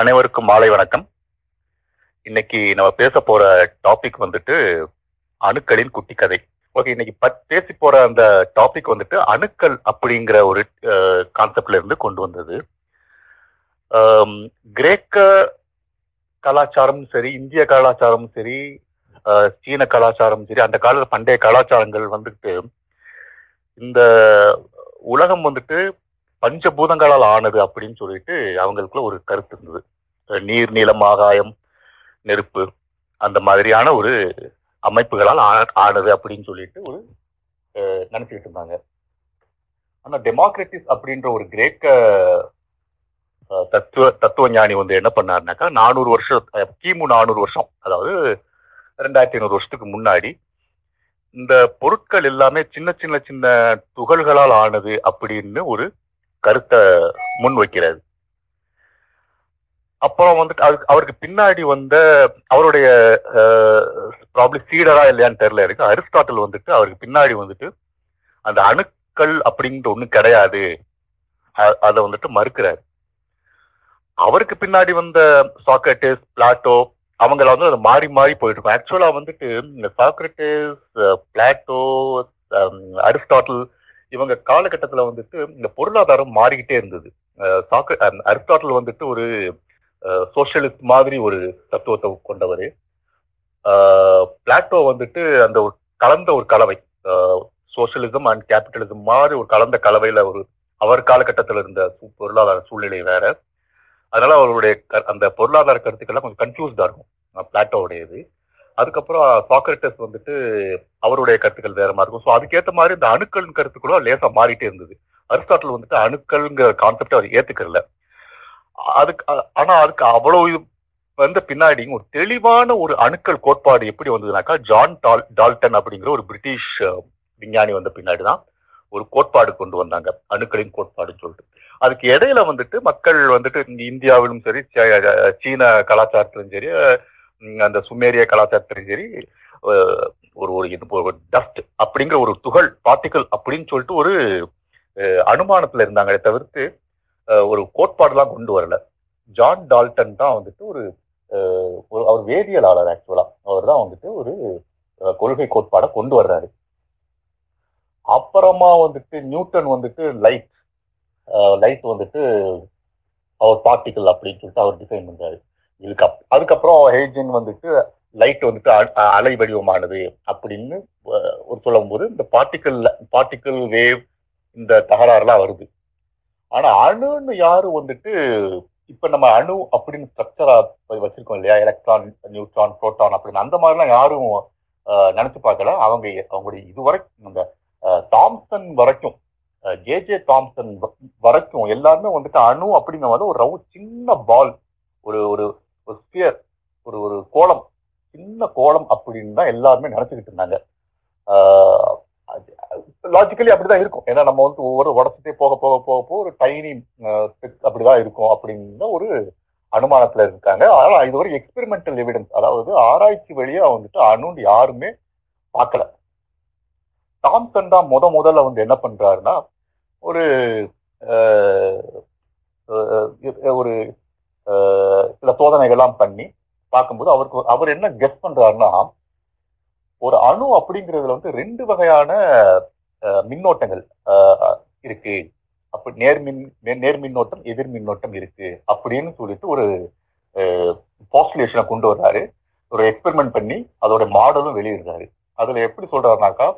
அனைவருக்கும் மாலை வணக்கம். இன்னைக்கு நம்ம பேச போற டாபிக் வந்துட்டு அணுக்களின் குட்டி கதை. ஓகே இன்னைக்கு பத் பேசி போற அந்த டாபிக் வந்துட்டு அணுக்கள் அப்படிங்கிற ஒரு கான்செப்ட்ல இருந்து கொண்டு வந்தது. கிரேக்க கலாச்சாரமும் சரி இந்திய கலாச்சாரமும் சரி சீன கலாச்சாரமும் சரி அந்த காலத்துல பண்டைய கலாச்சாரங்கள் வந்துட்டு இந்த உலகம் வந்துட்டு பஞ்சபூதங்களால் ஆனது அப்படின்னு சொல்லிட்டு அவங்களுக்குள்ள ஒரு கருத்து இருந்தது. நீர் நிலம் ஆகாயம் நெருப்பு அந்த மாதிரியான ஒரு அமைப்புகளால் ஆ- ஆனது அப்படின்னு சொல்லிட்டு ஒரு அஹ், நினைச்சுக்கிட்டு இருந்தாங்க. ஆனா டெமோக்ரட்டிஸ் அப்படின்ற ஒரு கிரேக்க தத்துவ தத்துவ ஞானி வந்து என்ன பண்ணாருனாக்கா நானூறு வருஷம் கிமு நானூறு வருஷம் அதாவது ரெண்டாயிரத்தி ஐநூறு வருஷத்துக்கு முன்னாடி இந்த பொருட்கள் எல்லாமே சின்ன சின்ன சின்ன துகள்களால் ஆனது அப்படின்னு ஒரு கருத்தை முன் வைக்கிறாரு அப்புறம் வந்துட்டு அவருக்கு அவருக்கு பின்னாடி வந்த அவருடைய ப்ராப்ளி சீடரா இல்லையான்னு தெரியல எனக்கு அரிஸ்டாட்டில் வந்துட்டு அவருக்கு பின்னாடி வந்துட்டு அந்த அணுக்கள் அப்படின்ற ஒன்றும் கிடையாது. அதை வந்துட்டு மறுக்கிறாரு. அவருக்கு பின்னாடி வந்த சாக்ரட்டிஸ் பிளாட்டோ அவங்கள வந்து அது மாறி மாறி போயிட்டு இருக்கும். ஆக்சுவலா வந்துட்டு இந்த சாக்ரட்டிஸ் பிளாட்டோ அரிஸ்டாட்டில் இவங்க காலகட்டத்துல வந்துட்டு இந்த பொருளாதாரம் மாறிக்கிட்டே இருந்தது. அஹ் அரிஸ்டாட்டில் வந்துட்டு ஒரு சோசியலிஸ்ட் மாதிரி ஒரு தத்துவத்தை கொண்டவர். பிளாட்டோ வந்துட்டு அந்த ஒரு கலந்த ஒரு கலவை. சோசியலிசம் அண்ட் கேபிட்டலிசம் மாதிரி ஒரு கலந்த கலவையில ஒரு அவர் காலகட்டத்தில் இருந்த பொருளாதார சூழ்நிலை வேற. அதனால அவருடைய க- அந்த பொருளாதார கருத்துக்கள்லாம் கொஞ்சம் கன்ஃபியூஸ்டா இருக்கும். அஹ் பிளாட்டோவுடையது. அதுக்கப்புறம் சாக்ரட்டஸ் வந்துட்டு அவருடைய கருத்துக்கள் வேற மாதிரி இருக்கும். ஸோ அதுக்கேற்ற மாதிரி இந்த அணுக்கள் கருத்துக்களும் லேசா மாறிட்டே இருந்தது. அரிஸ்டாட்டில் வந்துட்டு அணுக்கள்ங்கிற கான்செப்டை அவர் ஏத்துக்கல அதுக்கு ஆனா அதுக்கு அவ்வளவு இது வந்த பின்னாடி ஒரு தெளிவான ஒரு அணுக்கள் கோட்பாடு எப்படி வந்ததுனாக்கா ஜான் டால் டால்டன் அப்படிங்கிற ஒரு பிரிட்டிஷ் விஞ்ஞானி வந்த பின்னாடி தான் ஒரு கோட்பாடு கொண்டு வந்தாங்க. அணுக்களின் கோட்பாடுன்னு சொல்லிட்டு. அதுக்கு இடையில வந்துட்டு மக்கள் வந்துட்டு இந்தியாவிலும் சரி சீன கலாச்சாரத்திலும் சரி அந்த சுமேரிய கலாச்சாரத்திலும் சரி ஒரு ஒரு இது ஒரு டஸ்ட் அப்படிங்கிற ஒரு துகள் பார்ட்டிக்கல் அப்படின்னு சொல்லிட்டு ஒரு அனுமானத்துல இருந்தாங்களே தவிர்த்து ஒரு கோட்பாடுலாம் கொண்டு வரல. ஜான் டால்டன் தான் வந்துட்டு ஒரு ஒரு அவர் வேதியியலாளர் ஆக்சுவலா அவர் தான் வந்துட்டு ஒரு கொள்கை கோட்பாடை கொண்டு வர்றாரு. அப்புறமா வந்துட்டு நியூட்டன் வந்துட்டு லைட் லைட் வந்துட்டு அவர் பார்ட்டிக்கல் அப்படின்னு சொல்லிட்டு அவர் டிசைன் பண்றாரு. இதுக்கு அதுக்கப்புறம் ஹெய்ஜின் வந்துட்டு லைட் வந்துட்டு அ- அலை வடிவமானது அப்படின்னு ஒரு ஒரு சொல்லும்போது இந்த பார்ட்டிக்கல் பார்ட்டிக்கல் வேவ் இந்த தகராறுலாம் வருது. ஆனா அணுன்னு யாரு வந்துட்டு இப்ப நம்ம அணு அப்படின்னு ஸ்ட்ரக்சரா வச்சிருக்கோம் இல்லையா? எலக்ட்ரான் நியூட்ரான் புரோட்டான் அப்படின்னு. அந்த மாதிரிலாம் யாரும் நினைச்சு பார்க்கல. அவங்க அவங்களுடைய இதுவரைக்கும் இந்த தாம்சன் வரைக்கும் ஜே ஜே தாம்சன் வ- வரைக்கும் எல்லாருமே வந்துட்டு அணு அப்படிங்கும் போது ஒரு ரவு சின்ன பால் ஒரு ஒரு ஒரு ஸ்பியர் ஒரு ஒரு கோலம் சின்ன கோலம் அப்படின்னு தான் எல்லாருமே நினச்சிக்கிட்டு இருந்தாங்க. லாஜிக்கலி அப்படிதான் இருக்கும். ஏன்னா நம்ம வந்து ஒவ்வொரு உடச்சிட்டே போக போக போக போக ஒரு டைனி அப்படிதான் இருக்கும் அப்படின்னு ஒரு அனுமானத்துல இருக்காங்க. ஆனா இது ஒரு எக்ஸ்பெரிமெண்டல் எவிடன்ஸ் அதாவது ஆராய்ச்சி வழியா வந்துட்டு அணுன்னு யாருமே பார்க்கல. தாம்சன் தான் முத முதல்ல வந்து என்ன பண்றாருன்னா ஒரு ஒரு சில சோதனைகள்லாம் பண்ணி பார்க்கும்போது அவருக்கு அவர் என்ன கெஸ் பண்றாருன்னா ஒரு அணு அப்படிங்கிறதுல வந்து ரெண்டு வகையான மின்னோட்டங்கள் இருக்கு. அப்படி நேர்மின் நேர் நேர்மின்னோட்டம் எதிர் மின்னோட்டம் இருக்கு அப்படின்னு சொல்லிட்டு ஒரு பாஸ்டுலேஷனை கொண்டு வர்றாரு. ஒரு எக்ஸ்பெரிமெண்ட் பண்ணி அதோட மாடலும் வெளியிடுறாரு. அதுல எப்படி சொல்றாருனாக்கா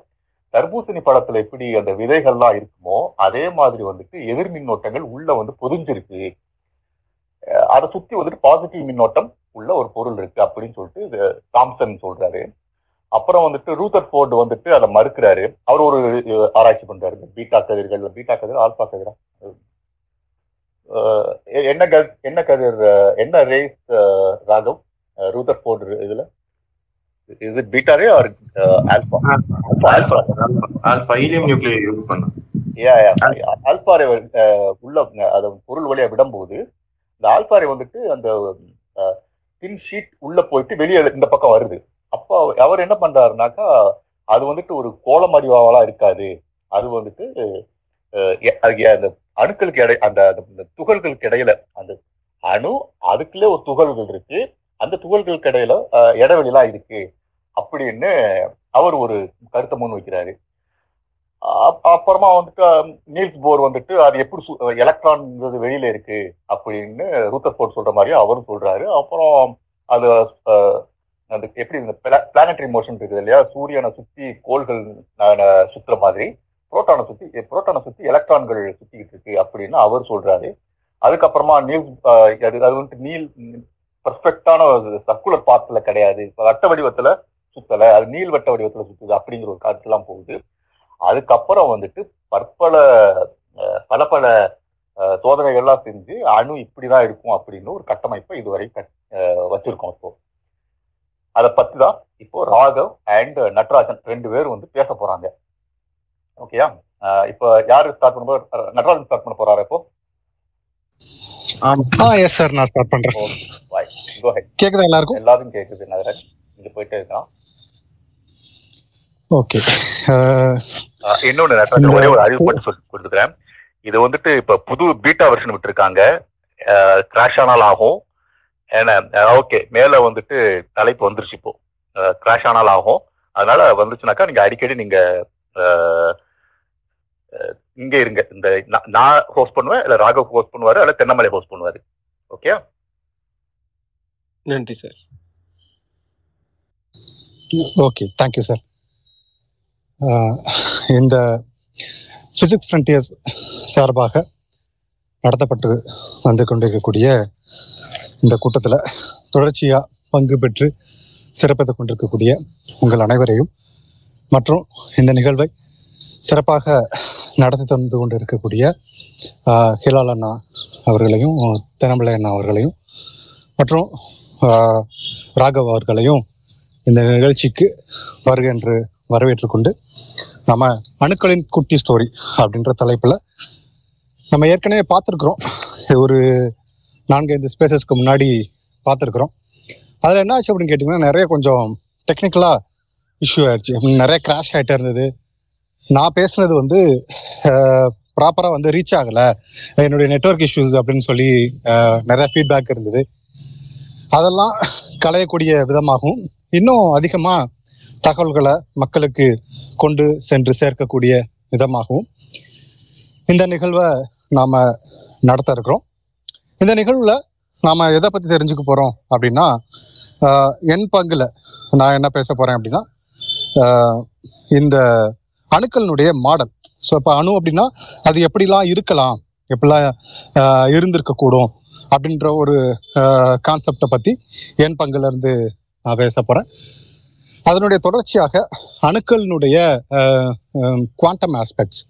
தர்பூசணி பழத்துல எப்படி அந்த விதைகள்லாம் இருக்குமோ அதே மாதிரி வந்துட்டு எதிர் மின்னோட்டங்கள் உள்ள வந்து பொதிஞ்சிருக்கு. அதை சுத்தி வந்துட்டு பாசிட்டிவ் மின்னோட்டம் உள்ள ஒரு பொருள் இருக்கு அப்படின்னு சொல்லிட்டு தாம்சன் சொல்றாரு. அப்புறம் வந்துட்டு ரூதர் ஃபோர்டு வந்துட்டு அதை மறுக்கிறாரு. அவர் ஒரு ஆராய்ச்சி பண்றாரு. பீட்டா கதிர்கள் பீட்டா கதிர் ஆல்பா கதிரா. என்ன கதிர் என்ன கதிர் என்ன ரேஸ் ராகவ்? ரூதர் ஃபோர்டு இதுல? இது beta ray or alpha? Alpha. Alpha. Helium nuclear use பண்ண யா யா உள்ள அதை பொருள் வழியா விடும்போது இந்த ஆல்பாரை வந்துட்டு அந்த தின் ஷீட் உள்ள போயிட்டு வெளியே இந்த பக்கம் வருது. அப்போ அவர் என்ன பண்றாருனாக்கா அது வந்துட்டு ஒரு கோலம் இருக்காது. அது வந்துட்டு அது அந்த அணுக்களுக்கு இடை அந்த அந்த- துகள்களுக்கு இடையில அந்த அணு அதுக்குள்ளே ஒரு துகள்கள் இருக்கு. அந்த துகள்களுக்கு இடையில இடைவெளிலாம் இருக்கு. அப்படின்னு அவர் ஒரு கருத்தை முன் வைக்கிறாரு அப்புறமா வந்துட்டு நீல்ஸ் போர் வந்துட்டு அது எப்படி எலக்ட்ரான் வெளியில இருக்கு அப்படின்னு ரூத்தர் போர்ட் சொல்ற மாதிரி அவரும் சொல்றாரு. அப்புறம் அது அந்த எப்படி இந்த பிளானட்டரி மோஷன் இருக்குது இல்லையா? சூரியனை சுத்தி கோள்கள் சுத்துற மாதிரி. புரோட்டானை சுத்தி புரோட்டானை சுத்தி எலக்ட்ரான்கள் சுத்திக்கிட்டு இருக்கு அப்படின்னு அவர் சொல்றாரு. அதுக்கப்புறமா நீல் அது அது வந்துட்டு நீல் பர்ஃபெக்டான சர்க்குலர் பாத்துல கிடையாது. வட்ட வடிவத்துல சுத்தல. அது நீள் வட்ட வடிவத்துல சுத்துது அப்படிங்கிற ஒரு கருத்துலாம் போகுது. அதுக்கப்புறம் வந்துட்டு பற்பல பல பல சோதனைகள்லாம் செஞ்சு அணு இப்படிதான் இருக்கும் அப்படின்னு ஒரு கட்டமைப்பை இதுவரை வச்சிருக்கோம் இப்போ. அதை பத்தி தான் இப்போ ராகவ் அண்ட் நட்ராஜன் ரெண்டு பேரும் வந்து பேச போறாங்க. ஓகேயா? இப்போ யாரு ஸ்டார்ட் பண்ண போறா- நட்ராஜன் ஸ்டார்ட் பண்ண போறாரு இப்போ? எஸ் சார் நான் ஸ்டார்ட் பண்றேன். கேக்குதா எல்லாருக்கும்? எல்லாரும் கேக்குது நகராஜ் இங்க போயிட்டே இருக்கான். ஓகே. இன்னொன்னு ஒரே ஒரு அறிவு மட்டும் சொல்லி கொடுத்துக்கிறேன். இது வந்துட்டு இப்ப புது பீட்டா வெர்ஷன் விட்டுருக்காங்க. கிராஷ் ஆனால் ஆகும். ஏன்னா ஓகே மேல வந்துட்டு தலைப்பு வந்துருச்சு இப்போ. கிராஷ் ஆனால் ஆகும். அதனால வந்துச்சுனாக்கா நீங்க அடிக்கடி நீங்க இங்க இருங்க. இந்த நான்- நான் ஹோஸ்ட் பண்ணுவேன் இல்ல ராகவ் ஹோஸ்ட் பண்ணுவாரு இல்ல தென்னமலை ஹோஸ்ட் பண்ணுவாரு. ஓகே நன்றி sir okay thank you sir இந்த ஃபிசிக்ஸ் ஃப்ரண்டியர்ஸ் சார்பாக நடத்தப்பட்டு வந்து கொண்டிருக்கக்கூடிய இந்த கூட்டத்தில் தொடர்ச்சியாக பங்கு பெற்று சிறப்பித்துக் கொண்டிருக்கக்கூடிய உங்கள் அனைவரையும் மற்றும் இந்த நிகழ்வை சிறப்பாக நடத்தி தந்து கொண்டிருக்கக்கூடிய இருக்கக்கூடிய ஹிலால் அண்ணா அவர்களையும் தினமலை அண்ணா அவர்களையும் மற்றும் ராகவ் அவர்களையும் இந்த நிகழ்ச்சிக்கு வருகின்ற வரவேற்றுக்கொண்டு கொண்டு நம்ம அணுக்களின் குட்டி ஸ்டோரி அப்படின்ற தலைப்பில் நம்ம ஏற்கனவே பார்த்துருக்குறோம். ஒரு நான்கு ஐந்து ஸ்பேசஸ்க்கு முன்னாடி பார்த்துருக்குறோம். அதில் என்ன ஆச்சு அப்படின்னு கேட்டிங்கன்னா நிறைய கொஞ்சம் டெக்னிக்கலாக இஷ்யூ ஆயிடுச்சு. நிறைய கிராஷ் ஆகிட்டே இருந்தது. நான் பேசுனது வந்து ப்ராப்பராக வந்து ரீச் ஆகலை. என்னுடைய நெட்வொர்க் இஷ்யூஸ் அப்படின்னு சொல்லி நிறைய ஃபீட்பேக் இருந்தது. அதெல்லாம் களையக்கூடிய விதமாகவும் இன்னும் அதிகமாக தகவல்களை மக்களுக்கு கொண்டு சென்று சேர்க்கக்கூடிய விதமாகவும் இந்த நிகழ்வை நாம் நடத்த இருக்கிறோம். இந்த நிகழ்வில் நாம் எதை பற்றி தெரிஞ்சுக்க போகிறோம் அப்படின்னா ஆஹ், என் பங்குல நான் என்ன பேச போகிறேன் அப்படின்னா ஆஹ், இந்த அணுக்களினுடைய மாடல். ஸோ இப்போ அணு அப்படின்னா அது எப்படிலாம் இருக்கலாம் எப்படிலாம் ஆஹ், இருந்திருக்கக்கூடும் அப்படின்ற ஒரு கான்செப்டை பற்றி என் பங்குல இருந்து நான் பேச போகிறேன் அதனுடைய தொடர்ச்சியாக அணுக்களினுடைய குவாண்டம் ஆஸ்பெக்ட்ஸ்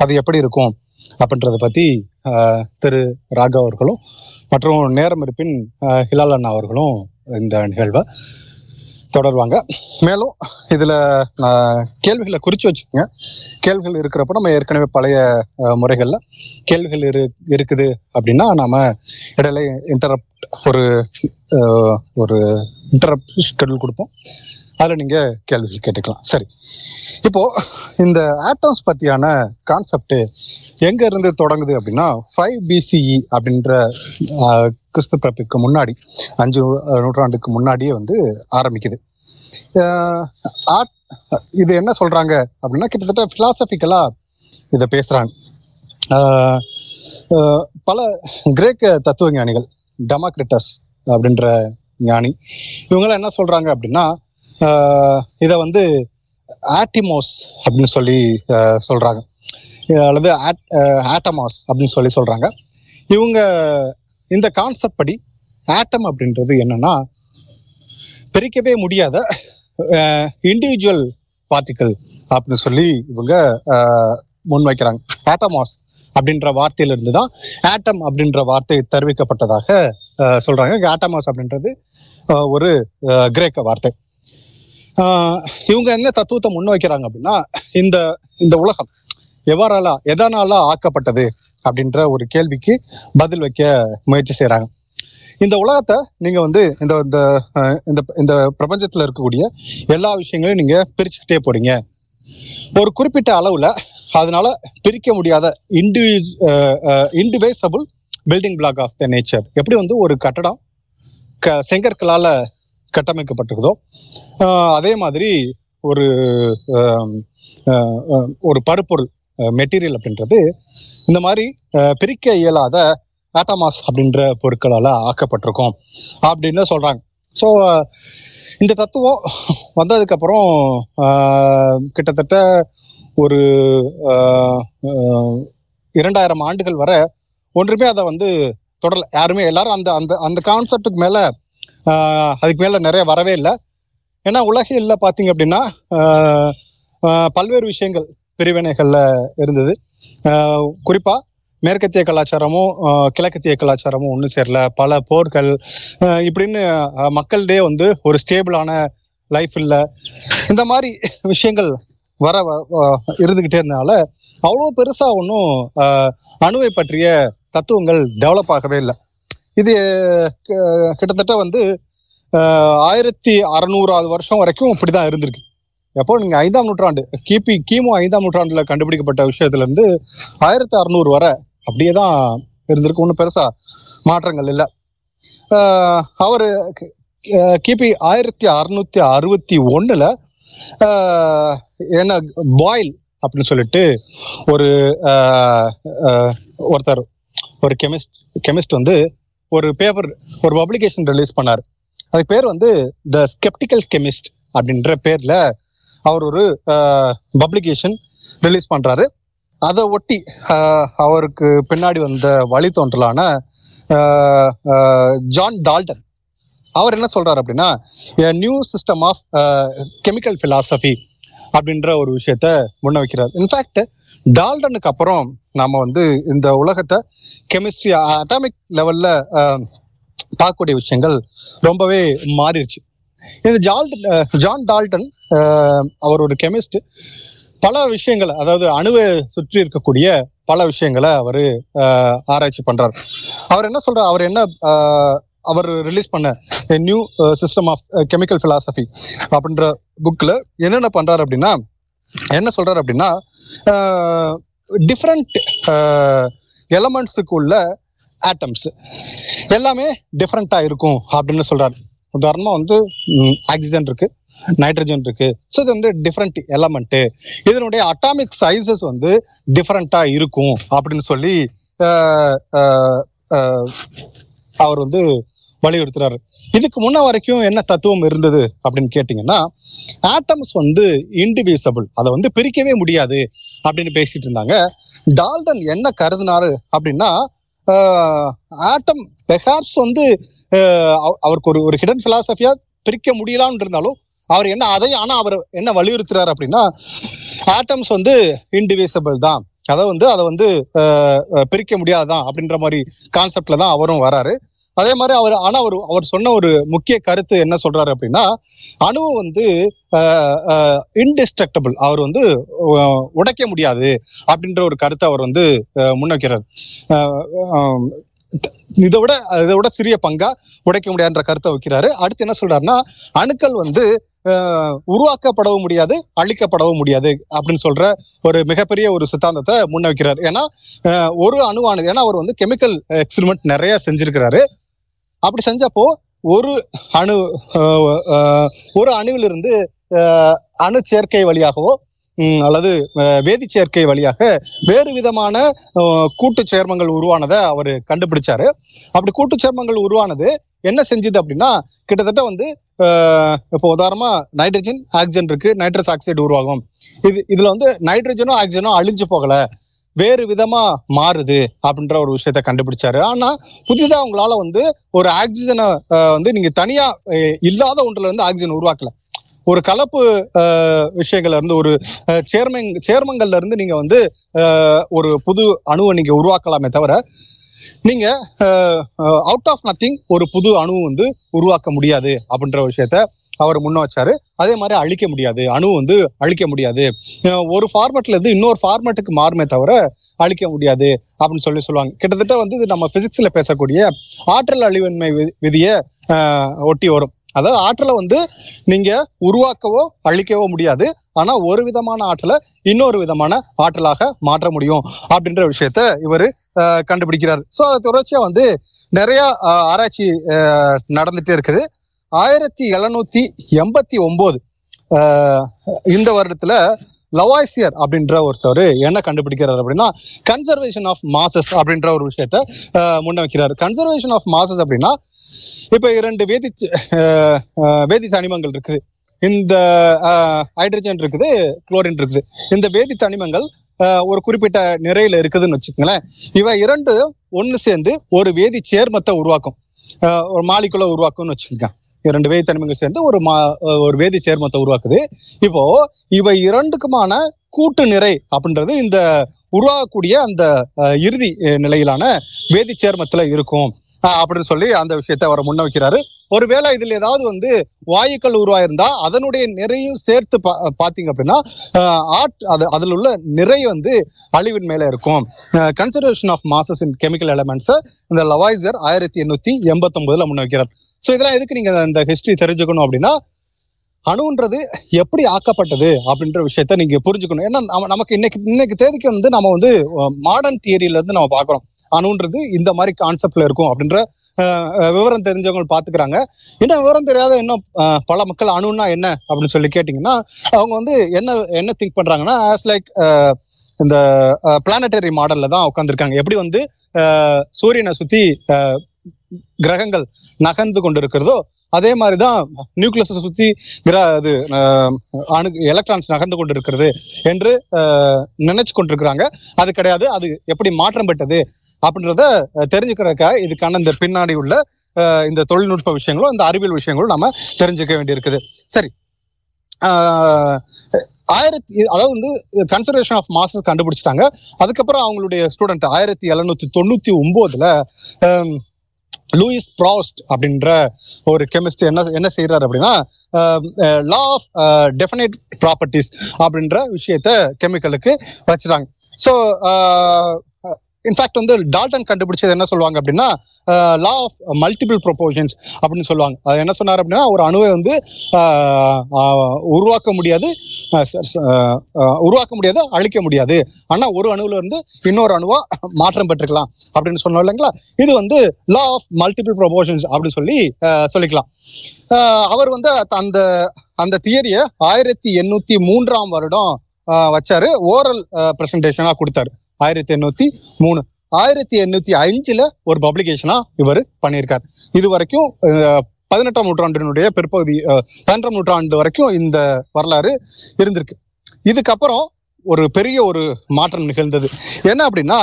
அது எப்படி இருக்கும் அப்படின்றத பற்றி திரு ராகவ் அவர்களும் மற்றும் நேரம் இருப்பின் ஹிலால் அண்ணா அவர்களும் இந்த நிகழ்வை தொடர்வாங்க. மேலும் இதில் கேள்விகளை குறித்து வச்சுக்கோங்க. கேள்விகள் இருக்கிறப்ப நம்ம ஏற்கனவே பழைய முறைகளில் முறைகள்ல கேள்விகள் இரு இருக்குது அப்படின்னா நாம இடையில இன்டரப்ட் ஒரு ஆஹ், ஒரு இன்டரப்ட் ஷெட்யூல் கொடுப்போம். அதில் நீங்கள் கேள்விகள் கேட்டுக்கலாம். சரி. இப்போ இந்த ஆட்டம்ஸ் பற்றியான கான்செப்ட் எங்க இருந்து தொடங்குது அப்படின்னா ஃபைவ் பிசிஇ அப்படின்ற கிறிஸ்து பிறப்புக்கு முன்னாடி அஞ்சு நூற்றாண்டுக்கு முன்னாடியே வந்து ஆரம்பிக்குது. ஆட்- இது என்ன சொல்றாங்க அப்படின்னா கிட்டத்தட்ட பிலாசபிக்கலா இதை பேசுறாங்க. பல கிரேக்க தத்துவ ஞானிகள் டெமோக்ரிட்டஸ் அப்படின்ற ஞானி இவங்களாம் என்ன சொல்றாங்க அப்படின்னா இதை வந்து ஆட்டிமோஸ் அப்படின்னு சொல்லி ஆஹ், சொல்றாங்க. அல்லது ஆட்டமாஸ் அப்படின்னு சொல்லி சொல்றாங்க. இவங்க இந்த கான்செப்ட் படி ஆட்டம் அப்படின்றது என்னன்னா பிரிக்கவே முடியாத இண்டிவிஜுவல் பார்ட்டிக்கல் அப்படின்னு சொல்லி இவங்க ஆஹ், முன்வைக்கிறாங்க. ஆட்டமாஸ் அப்படின்ற வார்த்தையிலிருந்து தான் ஆட்டம் அப்படின்ற வார்த்தை தெரிவிக்கப்பட்டதாக சொல்றாங்க. ஆட்டமாஸ் அப்படின்றது ஒரு கிரேக்க வார்த்தை. இவங்க என்ன தத்துவத்தை முன்வைக்கிறாங்க அப்படின்னா இந்த இந்த உலகம் எவ்வாறாலா எதனால ஆக்கப்பட்டது அப்படின்ற ஒரு கேள்விக்கு பதில் வைக்க முயற்சி செய்யறாங்க இந்த உலகத்தை நீங்க வந்து இந்த இந்த இந்த இந்த பிரபஞ்சத்துல இருக்கக்கூடிய எல்லா விஷயங்களையும் நீங்க பிரிச்சுக்கிட்டே போறீங்க. ஒரு குறிப்பிட்ட அளவுல அதனால பிரிக்க முடியாத indivis indivisible building block of the nature எப்படி வந்து ஒரு கட்டடம் க செங்கற்களால கட்டமைக்கப்பட்டிருக்குதோ. அதே மாதிரி ஒரு ஒரு பருப்பொருள் மெட்டீரியல் அப்படின்றது இந்த மாதிரி பிரிக்க இயலாத ஆட்டமாஸ் அப்படின்ற பொருட்களால் ஆக்கப்பட்டிருக்கும் அப்படின்னு சொல்கிறாங்க ஸோ இந்த தத்துவம் வந்ததுக்கப்புறம் கிட்டத்தட்ட ஒரு இரண்டாயிரம் ஆண்டுகள் வரை ஒன்றுமே அதை வந்து தொடரல. யாருமே எல்லாரும் அந்த அந்த அந்த கான்செப்டுக்கு மேலே அதுக்கு மேல நிறைய வரவே இல்லை. ஏன்னா உலகில் பார்த்தீங்க அப்படின்னா பல்வேறு விஷயங்கள் பிரிவினைகள்ல இருந்தது. குறிப்பாக குறிப்பா மேற்கத்திய கலாச்சாரமும் கிழக்கத்திய கலாச்சாரமும் ஒன்று சேரல. பல போர்கள் இப்படின்னு ஆஹ் மக்களிடையே வந்து ஒரு ஸ்டேபிளான லைஃப் இல்லை. இந்த மாதிரி விஷயங்கள் வர வ- இருந்துகிட்டே இருந்தனால அவ்வளோ பெருசாக ஒன்றும் அணுவை பற்றிய தத்துவங்கள் டெவலப் ஆகவே இல்லை. இது கிட்டத்தட்ட வந்து ஆயிரத்தி அறநூறாவது வருஷம் வரைக்கும் இப்படிதான் இருந்திருக்கு. எப்போ நீங்க ஐந்தாம் நூற்றாண்டு கிபி கிமு ஐந்தாம் நூற்றாண்டுல கண்டுபிடிக்கப்பட்ட விஷயத்துல இருந்து ஆயிரத்தி அறுநூறு வரை அப்படியே தான் இருந்திருக்கு. ஒன்றும் பெருசா மாற்றங்கள் இல்லை. அவர் கிபி ஆயிரத்தி அறுநூத்தி அறுபத்தி ஒண்ணுல என்ன பாயில் அப்படின்னு சொல்லிட்டு ஒரு ஒருத்தர் ஒரு கெமிஸ்ட் கெமிஸ்ட் வந்து ஒரு பேப்பர் ஒரு பப்ளிகேஷன் ரிலீஸ் பண்ணார். அதுக்கு பேர் வந்து த ஸ்கெப்டிக்கல் கெமிஸ்ட் அப்படின்ற பேர்ல அவர் ஒரு பப்ளிகேஷன் ரிலீஸ் பண்றாரு. அதை ஒட்டி அவருக்கு பின்னாடி வந்த வழித்தோன்றலான ஜான் டால்டன் அவர் என்ன சொல்றாரு அப்படின்னா new system of chemical philosophy அப்படின்ற ஒரு விஷயத்த முன்ன வைக்கிறார் இன்ஃபேக்ட் டால்டனுக்கு அப்புறம் நாம வந்து இந்த உலகத்தை கெமிஸ்ட்ரி அட்டாமிக் லெவல்ல பார்க்கக்கூடிய விஷயங்கள் ரொம்பவே மாறிடுச்சு. இந்த ஜால் ஜான் டால்டன் அவர் ஒரு கெமிஸ்ட் பல விஷயங்களை அதாவது அணுவை சுற்றி இருக்கக்கூடிய பல விஷயங்களை அவர் ஆராய்ச்சி பண்றார். அவர் என்ன சொல்றார்? அவர் என்ன அவர் ரிலீஸ் பண்ண new system of chemical philosophy அப்படின்ற புக்ல என்னென்ன பண்றாரு அப்படின்னா என்ன சொல்றாரு அப்படின்னா டிஃப்ரெண்ட் எலமெண்ட்ஸுக்கு உள்ள ஆட்டம்ஸ் எல்லாமே டிஃப்ரெண்ட்டாக இருக்கும் அப்படின்னு சொல்கிறாரு உதாரணமாக வந்து ஆக்சிஜன் இருக்கு நைட்ரஜன் இருக்கு. ஸோ இது வந்து டிஃப்ரெண்ட் எலமெண்ட்டு இதனுடைய அட்டாமிக் சைசஸ் வந்து டிஃப்ரெண்ட்டாக இருக்கும் அப்படின்னு சொல்லி uh, uh, uh, அவர் வந்து வலியுறுத்துறாரு. இதுக்கு முன்ன வரைக்கும் என்ன தத்துவம் இருந்தது அப்படின்னு கேட்டீங்கன்னா ஆட்டம்ஸ் வந்து இன்டிவிசபிள் அதை வந்து பிரிக்கவே முடியாது அப்படின்னு பேசிட்டு இருந்தாங்க. டால்டன் என்ன கருதினாரு அப்படின்னா ஆட்டம் பெஹாப்ஸ் வந்து ஆஹ் அவருக்கு ஒரு ஒரு ஹிடன் பிலாசபியா பிரிக்க முடியலான்னு இருந்தாலும் அவர் என்ன அதை ஆனா அவர் என்ன வலியுறுத்துறாரு அப்படின்னா ஆட்டம்ஸ் வந்து இன்டிவிசபிள் தான். அதை வந்து அதை வந்து ஆஹ் பிரிக்க முடியாதுதான் அப்படின்ற மாதிரி கான்செப்ட்ல தான் அவரும் வராரு. அதே மாதிரி அவர் ஆனா அவர் அவர் சொன்ன ஒரு முக்கிய கருத்து என்ன சொல்றாரு அப்படின்னா அணு வந்து இன்டிஸ்ட்ரக்டபிள் அவர் வந்து உடைக்க முடியாது அப்படின்ற ஒரு கருத்தை அவர் வந்து ஆஹ் முன்வைக்கிறார். ஆஹ் இதை விட இதை விட சிறிய பங்கா உடைக்க முடியாதுன்ற கருத்தை வைக்கிறாரு. அடுத்து என்ன சொல்றாருன்னா அணுக்கள் வந்து ஆஹ் உருவாக்கப்படவும் முடியாது அழிக்கப்படவும் முடியாது அப்படின்னு சொல்ற ஒரு மிகப்பெரிய ஒரு சித்தாந்தத்தை முன்வைக்கிறார். ஏன்னா ஒரு அணுவானது ஏன்னா அவர் வந்து கெமிக்கல் எக்ஸ்பெரிமெண்ட் நிறைய செஞ்சிருக்கிறாரு. அப்படி செஞ்சப்போ ஒரு அணு ஒரு அணுவிலிருந்து அணு சேர்க்கை வழியாகவோ அல்லது வேதி சேர்க்கை வழியாக வேறு விதமான கூட்டு சேர்மங்கள் உருவானதை அவர் கண்டுபிடிச்சாரு. அப்படி கூட்டு சேர்மங்கள் உருவானது என்ன செஞ்சுது அப்படின்னா கிட்டத்தட்ட வந்து இப்போ உதாரணமா நைட்ரஜன் ஆக்சிஜன் இருக்கு நைட்ரஸ் ஆக்சைடு உருவாகும். இது இதுல வந்து நைட்ரஜனும் ஆக்சிஜனும் அழிஞ்சு போகல. வேறு விதமா மாறுது அப்படின்ற ஒரு விஷயத்த கண்டுபிடிச்சாரு. ஆனா புதிதா உங்களால வந்து ஒரு ஆக்சிஜனை ஆஹ் வந்து நீங்க தனியா இல்லாத ஒன்றுல இருந்து ஆக்சிஜன் உருவாக்கல. ஒரு கலப்பு ஆஹ் விஷயங்கள்ல இருந்து ஒரு சேர்மங் சேர்மங்கள்ல இருந்து நீங்க வந்து ஆஹ் ஒரு புது அணுவை நீங்க உருவாக்கலாமே தவிர நீங்க அவுட் ஆஃப் நத்திங் ஒரு புது அணு வந்து உருவாக்க முடியாது அப்படின்ற விஷயத்த அவர் முன்ன வச்சாரு. அதே மாதிரி அழிக்க முடியாது. அணு வந்து அழிக்க முடியாது. ஒரு ஃபார்மேட்ல இருந்து இன்னொரு ஃபார்மேட்டுக்கு மாறுமே தவிர அழிக்க முடியாது அப்படின்னு சொல்லி சொல்லுவாங்க. கிட்டத்தட்ட வந்து இது நம்ம பிசிக்ஸ்ல பேசக்கூடிய ஆற்றல் அழிவின்மை விதியை ஆஹ் ஒட்டி வரும். அதாவது ஆற்றலை வந்து நீங்க உருவாக்கவோ அழிக்கவோ முடியாது. ஆனா ஒரு விதமான ஆற்றலை இன்னொரு விதமான ஆற்றலாக மாற்ற முடியும் அப்படின்ற விஷயத்த இவர் கண்டுபிடிக்கிறார். ஸோ அது தொடர்ச்சியா வந்து நிறைய ஆஹ், ஆராய்ச்சி நடந்துட்டே இருக்குது. ஆயிரத்தி எழுநூத்தி எண்பத்தி ஒன்பது இந்த வருடத்துல லவாய்சியர் அப்படின்ற ஒருத்தர் என்ன கண்டுபிடிக்கிறார் அப்படின்னா கன்சர்வேஷன் ஆஃப் மாசஸ் அப்படின்ற ஒரு விஷயத்த முன்ன வைக்கிறார் கன்சர்வேஷன் ஆஃப் மாசஸ் அப்படின்னா இப்ப இரண்டு வேதி ஆஹ், ஆஹ், வேதி தனிமங்கள் இருக்குது. இந்த ஹைட்ரஜன் இருக்குது குளோரின் இருக்குது. இந்த வேதி தனிமங்கள் ஒரு குறிப்பிட்ட நிறையில இருக்குதுன்னு வச்சுக்கோங்களேன். இவ இரண்டு ஒன்று சேர்ந்து ஒரு வேதி சேர்மத்தை உருவாக்கும். ஆஹ், ஒரு மாலிக்குள்ள உருவாக்கும்னு வச்சுக்கோங்க. இரண்டு வேதி தனிமங்கள் சேர்ந்து ஒரு மா ஒரு வேதி சேர்மத்தை உருவாக்குது. இப்போ இவை இரண்டுக்குமான கூட்டு நிறை அப்படின்றது இந்த உருவாகக்கூடிய அந்த இறுதி நிலையிலான வேதி சேர்மத்துல இருக்கும். அப்படின்னு சொல்லி அந்த விஷயத்தை அவர் முன்ன வைக்கிறாரு ஒருவேளை இதுல ஏதாவது வந்து வாயுக்கள் உருவாயிருந்தா அதனுடைய நிறையும் சேர்த்து பா பாத்தீங்க அப்படின்னா ஆஹ், ஆட் அது அதில் உள்ள நிறை வந்து அழிவின் மேல இருக்கும். Conservation of masses in chemical elements இந்த லவாய்சர் ஆயிரத்தி எண்ணூத்தி எண்பத்தி ஒன்பதுல முன்ன வைக்கிறார் ஸோ இதெல்லாம் எதுக்கு நீங்க இந்த ஹிஸ்டரி தெரிஞ்சுக்கணும் அப்படின்னா அணுன்றது எப்படி ஆக்கப்பட்டது அப்படின்ற விஷயத்த நீங்க புரிஞ்சுக்கணும். ஏன்னா நம்ம- நமக்கு இன்னைக்கு இன்னைக்கு தேதிக்கு வந்து நம்ம வந்து மாடர்ன் தியரியில இருந்து நம்ம பாக்குறோம் அணுன்றது இந்த மாதிரி கான்செப்ட்ல இருக்கும் அப்படின்ற விவரம் தெரிஞ்சவங்க பாத்துக்கிறாங்க என்ன விவரம் தெரியாத இன்னும் பல மக்கள் அணுன்னா என்ன அப்படின்னு சொல்லி கேட்டிங்கன்னா அவங்க வந்து என்ன என்ன திங்க் பண்றாங்கன்னா ஆஸ் லைக் இந்த பிளானட்டரி மாடல்ல தான் உட்காந்துருக்காங்க எப்படி வந்து சூரியனை சுத்தி கிரகங்கள் நகர்ந்து கொண்டிருக்கிறதோ அதே மாதிரிதான் நியூக்ளியஸை சுத்தி அது இது அஹ், அணு எலக்ட்ரான்ஸ் நகர்ந்து கொண்டிருக்கிறது என்று அஹ், நினைச்சு கொண்டிருக்கிறாங்க. அது கிடையாது. அது எப்படி மாற்றம் பெற்றது அப்படின்றத தெரிஞ்சுக்கிறதுக்காக இதுக்கான இந்த பின்னாடி உள்ள அஹ், இந்த தொழில்நுட்ப விஷயங்களும் இந்த அறிவியல் விஷயங்களும் நம்ம தெரிஞ்சுக்க வேண்டியிருக்குது. சரி. ஆஹ், ஆயிரத்தி அதாவது வந்து கன்சர்வேஷன் ஆஃப் மாசஸ் கண்டுபிடிச்சிட்டாங்க. அதுக்கப்புறம் அவங்களுடைய ஸ்டூடெண்ட் ஆயிரத்தி எழுநூத்தி தொண்ணூத்தி ஒன்பதுல லூயிஸ் ப்ராஸ்ட் அப்படின்ற ஒரு கெமிஸ்ட் என்ன என்ன செய்யறாரு அப்படின்னா லா ஆஃப் டெஃபினைட் ப்ராப்பர்ட்டிஸ் அப்படின்ற விஷயத்த கெமிக்கலுக்கு வச்சுட்டாங்க. ஸோ இன்ஃபேக்ட் வந்து டால்டன் கண்டுபிடிச்சது என்ன சொல்லுவாங்க அப்படின்னா லா ஆஃப் மல்டிபிள் ப்ரொபோஷன்ஸ் அப்படின்னு சொல்லுவாங்க. அது என்ன சொன்னார் அப்படின்னா ஒரு அணுவை வந்து ஆஹ், உருவாக்க முடியாது ஆஹ், ஆஹ், உருவாக்க முடியாது அழிக்க முடியாது. ஆனா ஒரு அணுவில் இருந்து இன்னொரு அணுவா மாற்றம் பெற்றுக்கலாம் அப்படின்னு சொன்னோம் இல்லைங்களா? இது வந்து லா ஆஃப் மல்டிபிள் ப்ரொபோஷன்ஸ் அப்படின்னு சொல்லி சொல்லிக்கலாம். ஆஹ், அவர் வந்து அந்த அந்த தியரியை ஆயிரத்தி எண்ணூத்தி மூன்றாம் வருடம் ஆஹ், வச்சாரு. ஓரல் பிரசன்டேஷனா கொடுத்தாரு. ஆயிரத்தி எண்ணூத்தி மூணு. ஆயிரத்தி எண்ணூத்தி அஞ்சுல ஒரு பப்ளிகேஷனா இவர் பண்ணியிருக்காரு. இது வரைக்கும் பதினெட்டாம் நூற்றாண்டினுடைய பிற்பகுதி ஆஹ், பதினெட்டாம் நூற்றாண்டு வரைக்கும் இந்த வரலாறு இருந்திருக்கு. இதுக்கப்புறம் ஒரு பெரிய ஒரு மாற்றம் நிகழ்ந்தது. என்ன அப்படின்னா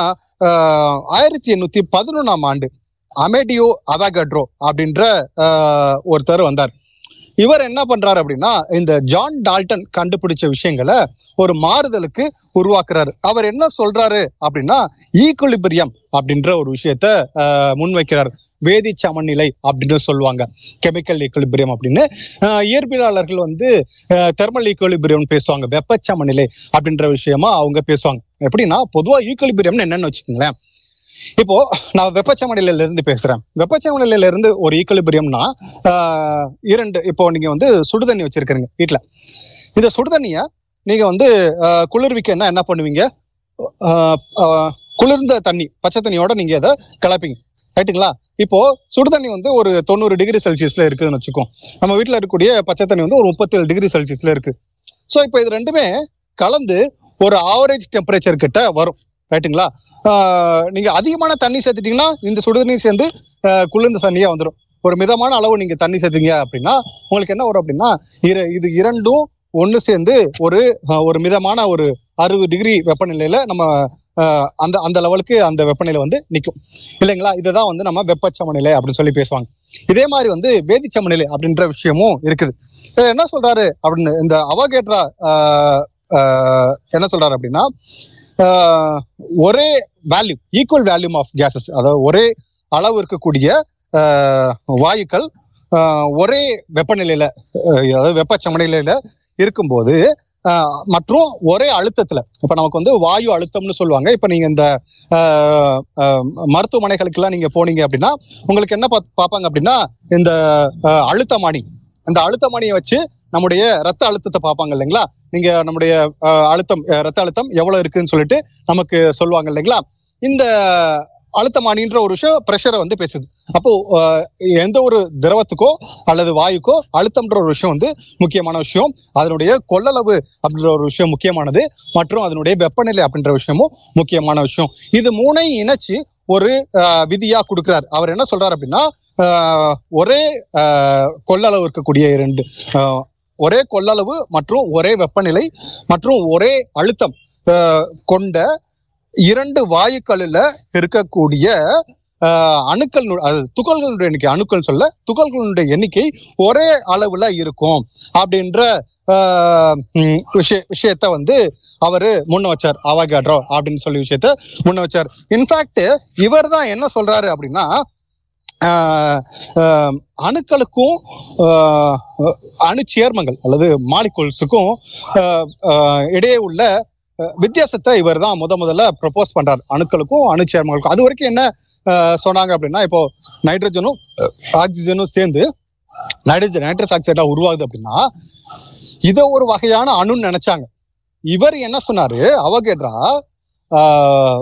ஆஹ், ஆயிரத்தி எண்ணூத்தி பதினொன்னாம் ஆண்டு அமேடியோ அவாகட்ரோ அப்படின்ற ஆஹ், ஒருத்தர் வந்தார். இவர் என்ன பண்றாரு அப்படின்னா இந்த ஜான் டால்டன் கண்டுபிடிச்ச விஷயங்களை ஒரு மாறுதலுக்கு உருவாக்குறாரு. அவர் என்ன சொல்றாரு அப்படின்னா ஈக்குலிபிரியம் அப்படின்ற ஒரு விஷயத்த ஆஹ், முன்வைக்கிறார். வேதி சமநிலை அப்படின்னு சொல்லுவாங்க. கெமிக்கல் ஈக்குலிபிரியம் அப்படின்னு. ஆஹ், இயற்பியலாளர்கள் வந்து தெர்மல் ஈக்குலிபிரியம் பேசுவாங்க. வெப்ப சமநிலை அப்படின்ற விஷயமா அவங்க பேசுவாங்க. எப்படின்னா பொதுவா ஈக்குலிபிரியம்னு என்னன்னு வச்சுக்கோங்களேன். இப்போ நான் வெப்பச்சமநிலையில இருந்து பேசுறேன். வெப்பச்சமநிலையில இருந்து ஒரு ஈக்குலிபிரியம்னா இரண்டு இப்போ நீங்க வந்து சுடுதண்ணி வச்சிருக்கிறீங்க வீட்டுல இந்த சுடுதண்ணிய நீங்க வந்து குளிர்விக்கன்னா என்ன பண்ணுவீங்க? குளிர்ந்த தண்ணி பச்சை தண்ணியோட நீங்க இதை கலப்பீங்க. ரைட்டுங்களா? இப்போ சுடுதண்ணி வந்து ஒரு தொண்ணூறு டிகிரி செல்சியஸ்ல இருக்குதுன்னு வச்சுக்கோ. நம்ம வீட்டுல இருக்கக்கூடிய பச்சை தண்ணி வந்து ஒரு முப்பத்தேழு டிகிரி செல்சியஸ்ல இருக்கு. ஸோ இப்போ இது ரெண்டுமே கலந்து ஒரு ஆவரேஜ் டெம்பரேச்சர் கிட்ட வரும். ரைட்டுங்களா? நீங்க அதிகமான தண்ணி சேர்த்துட்டீங்கன்னா இந்த சுடுதண்ணி சேர்ந்து குளிர்ந்த தண்ணியா வந்துடும் ஒரு மிதமான அளவு நீங்க தண்ணி சேர்த்தீங்க அப்படின்னா உங்களுக்கு என்ன வரும் அப்படின்னா இது இரண்டும் ஒண்ணு சேர்ந்து ஒரு ஒரு மிதமான ஒரு அறுபது டிகிரி வெப்பநிலையில நம்ம அந்த அந்த லெவலுக்கு அந்த வெப்பநிலை வந்து நிற்கும் இல்லைங்களா? இதுதான் வந்து நம்ம வெப்பச்சமநிலை அப்படின்னு சொல்லி பேசுவாங்க. இதே மாதிரி வந்து வேதிச்சமநிலை அப்படின்ற விஷயமும் இருக்குது. என்ன சொல்றாரு அப்படின்னு இந்த அவகேட்ரா என்ன சொல்றாரு அப்படின்னா ஒரே value equal volume of gases அதாவது ஒரே அளவு இருக்கக்கூடிய வாயுக்கள் ஒரே வெப்பநிலையில அதாவது வெப்பச்சமநிலையில இருக்கும்போது மற்றும் ஒரே அழுத்தத்துல இப்ப நமக்கு வந்து வாயு அழுத்தம்னு சொல்லுவாங்க. இப்ப நீங்க இந்த மருத்துவமனைகளுக்கு எல்லாம் மருத்துவமனைகளுக்கெல்லாம் நீங்க போனீங்க அப்படின்னா உங்களுக்கு என்ன பாத்- பார்ப்பாங்க அப்படின்னா இந்த அழுத்தமானி இந்த அழுத்தமானியை வச்சு நம்முடைய ரத்த அழுத்தத்தை பார்ப்பாங்க இல்லைங்களா? நீங்க நம்முடைய அஹ், அழுத்தம் ரத்த அழுத்தம் எவ்வளவு இருக்குன்னு சொல்லிட்டு நமக்கு சொல்லுவாங்க இல்லைங்களா? இந்த அழுத்தமானின்ற ஒரு விஷயம் ப்ரெஷரை வந்து பேசுது. அப்போ எந்த ஒரு திரவத்துக்கோ அல்லது வாயுக்கோ அழுத்தம்ன்ற ஒரு விஷயம் வந்து முக்கியமான விஷயம். அதனுடைய கொள்ளளவு அப்படின்ற ஒரு விஷயம் முக்கியமானது. மற்றும் அதனுடைய வெப்பநிலை அப்படின்ற விஷயமும் முக்கியமான விஷயம். இது மூணையும் இணைச்சு ஒரு அஹ், விதியா கொடுக்கிறார். அவர் என்ன சொல்றாரு அப்படின்னா ஒரே கொள்ளளவு இருக்கக்கூடிய இரண்டு. ஒரே கொள்ளளவு மற்றும் ஒரே வெப்பநிலை மற்றும் ஒரே அழுத்தம் கொண்ட இரண்டு வாயுக்களில் இருக்கக்கூடிய அணுக்கள் துகள்களுடைய எண்ணிக்கை அணுக்கள் சொல்ல துகள்களுடைய எண்ணிக்கை ஒரே அளவுல இருக்கும் அப்படின்ற ஆஹ், விஷய விஷயத்த வந்து அவரு முன்ன வச்சார் அவாகாட்ரோ அப்படின்னு சொல்லி விஷயத்த முன்ன வச்சார் இன்ஃபேக்ட் இவர் தான் என்ன சொல்றாரு அப்படின்னா அணுக்களுக்கும் ஆஹ், அணு சேர்மங்கள் அல்லது மாலிகூல்ஸுக்கும் இடையே உள்ள வித்தியாசத்தை இவர் தான் முத முதல்ல ப்ரப்போஸ் பண்றாரு. அணுக்களுக்கும் அணு சேர்மங்களுக்கும். அது வரைக்கும் என்ன சொன்னாங்க அப்படின்னா இப்போ நைட்ரஜனும் ஆக்சிஜனும் சேர்ந்து நைட்ரஜன் நைட்ரஸ் ஆக்சைடா உருவாகுது அப்படின்னா இதை ஒரு வகையான அணுன்னு நினைச்சாங்க. இவர் என்ன சொன்னாரு? அவகேட்ரா ஆஹ்,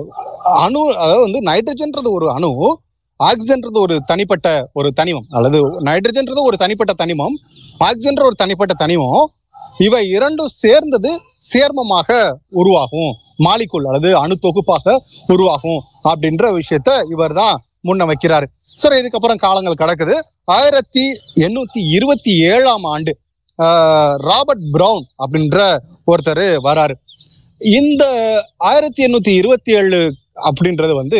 அணு அதாவது வந்து நைட்ரஜன்ன்றது ஒரு அணு ஆக்சிஜன்றது ஒரு தனிப்பட்ட ஒரு தனிமம் அல்லது நைட்ரஜன்றது ஒரு தனிப்பட்ட தனிமம் ஆக்சிஜன்ற ஒரு தனிப்பட்ட தனிமம் இவை இரண்டும் சேர்ந்தது சேர்மமாக உருவாகும் மாலிக்குள் அல்லது அணு தொகுப்பாக உருவாகும் அப்படின்ற விஷயத்த இவர் தான் முன்ன வைக்கிறாரு சரி இதுக்கப்புறம் காலங்கள் கடக்குது. ஆயிரத்தி எண்ணூத்தி இருபத்தி ஏழாம் ஆண்டு ஆஹ், ராபர்ட் பிரவுன் அப்படின்ற ஒருத்தர் வராரு. இந்த ஆயிரத்தி எண்ணூத்தி இருபத்தி ஏழு அப்படின்றது வந்து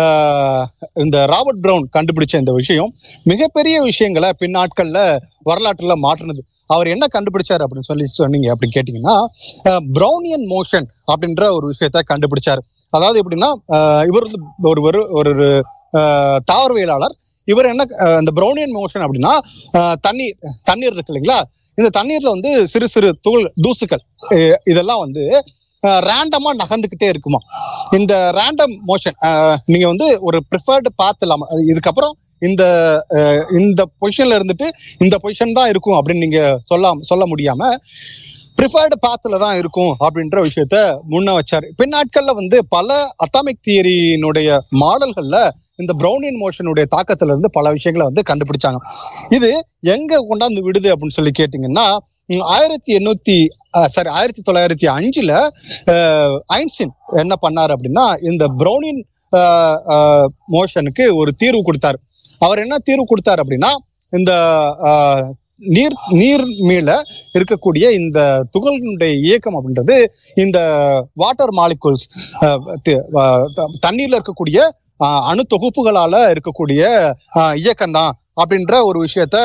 ஆஹ், இந்த ராபர்ட் பிரவுன் கண்டுபிடிச்ச இந்த விஷயம் மிகப்பெரிய விஷயங்களை பின்னாட்கள்ல வரலாற்றுல மாற்றினது. அவர் என்ன கண்டுபிடிச்சாரு அப்படின்னு சொல்லி சொன்னீங்க அப்படின்னு கேட்டீங்கன்னா ப்ரௌனியன் மோஷன் அப்படின்ற ஒரு விஷயத்த கண்டுபிடிச்சாரு. அதாவது எப்படின்னா ஆஹ், இவர் ஒரு ஒரு ஒரு ஆஹ், தாவரவியலாளர் இவர் என்ன இந்த ப்ரௌனியன் மோஷன் அப்படின்னா ஆஹ், தண்ணீர் தண்ணீர் இருக்கு இல்லைங்களா? இந்த தண்ணீர்ல வந்து சிறு சிறு துகள் தூசுக்கள் இதெல்லாம் வந்து ரேண்டமா நகர்ந்துகிட்டே இருக்குமா? இந்த ரேண்டம் மோஷன் நீங்க வந்து ஒரு ப்ரிஃபர்டு பாத் இல்லாம இதுக்கப்புறம் இந்த இந்த பொசிஷன்ல இருந்துட்டு இந்த பொசிஷன் தான் இருக்கும் அப்படின்னு நீங்க சொல்ல சொல்ல முடியாம ப்ரிஃபர்டு பாத்தில் தான் இருக்கும் அப்படின்ற விஷயத்த முன்ன வச்சாரு. பின்னாட்கள்ல வந்து பல அட்டாமிக் தியரியினுடைய மாடல்கள்ல இந்த ப்ரௌனின் மோஷனுடைய தாக்கத்துல இருந்து பல விஷயங்களை வந்து கண்டுபிடிச்சாங்க. இது எங்க கொண்டாந்து விடுது அப்படின்னு சொல்லி கேட்டீங்கன்னா ஆயிரத்தி எண்ணூத்தி சாரி ஆயிரத்தி தொள்ளாயிரத்தி அஞ்சுல ஐன்ஸ்டின் என்ன பண்ணாரு அப்படின்னா இந்த ப்ரௌனின் மோஷனுக்கு ஒரு தீர்வு கொடுத்தாரு. அவர் என்ன தீர்வு கொடுத்தாரு அப்படின்னா இந்த நீர் நீர் மீள இருக்கக்கூடிய இந்த துகள்களுடைய இயக்கம் அப்படின்றது இந்த வாட்டர் மாலிகுல்ஸ் தண்ணீர்ல இருக்கக்கூடிய அஹ், அணு தொகுப்புகளால இருக்கக்கூடிய இயக்கம் தான் அப்படின்ற ஒரு விஷயத்த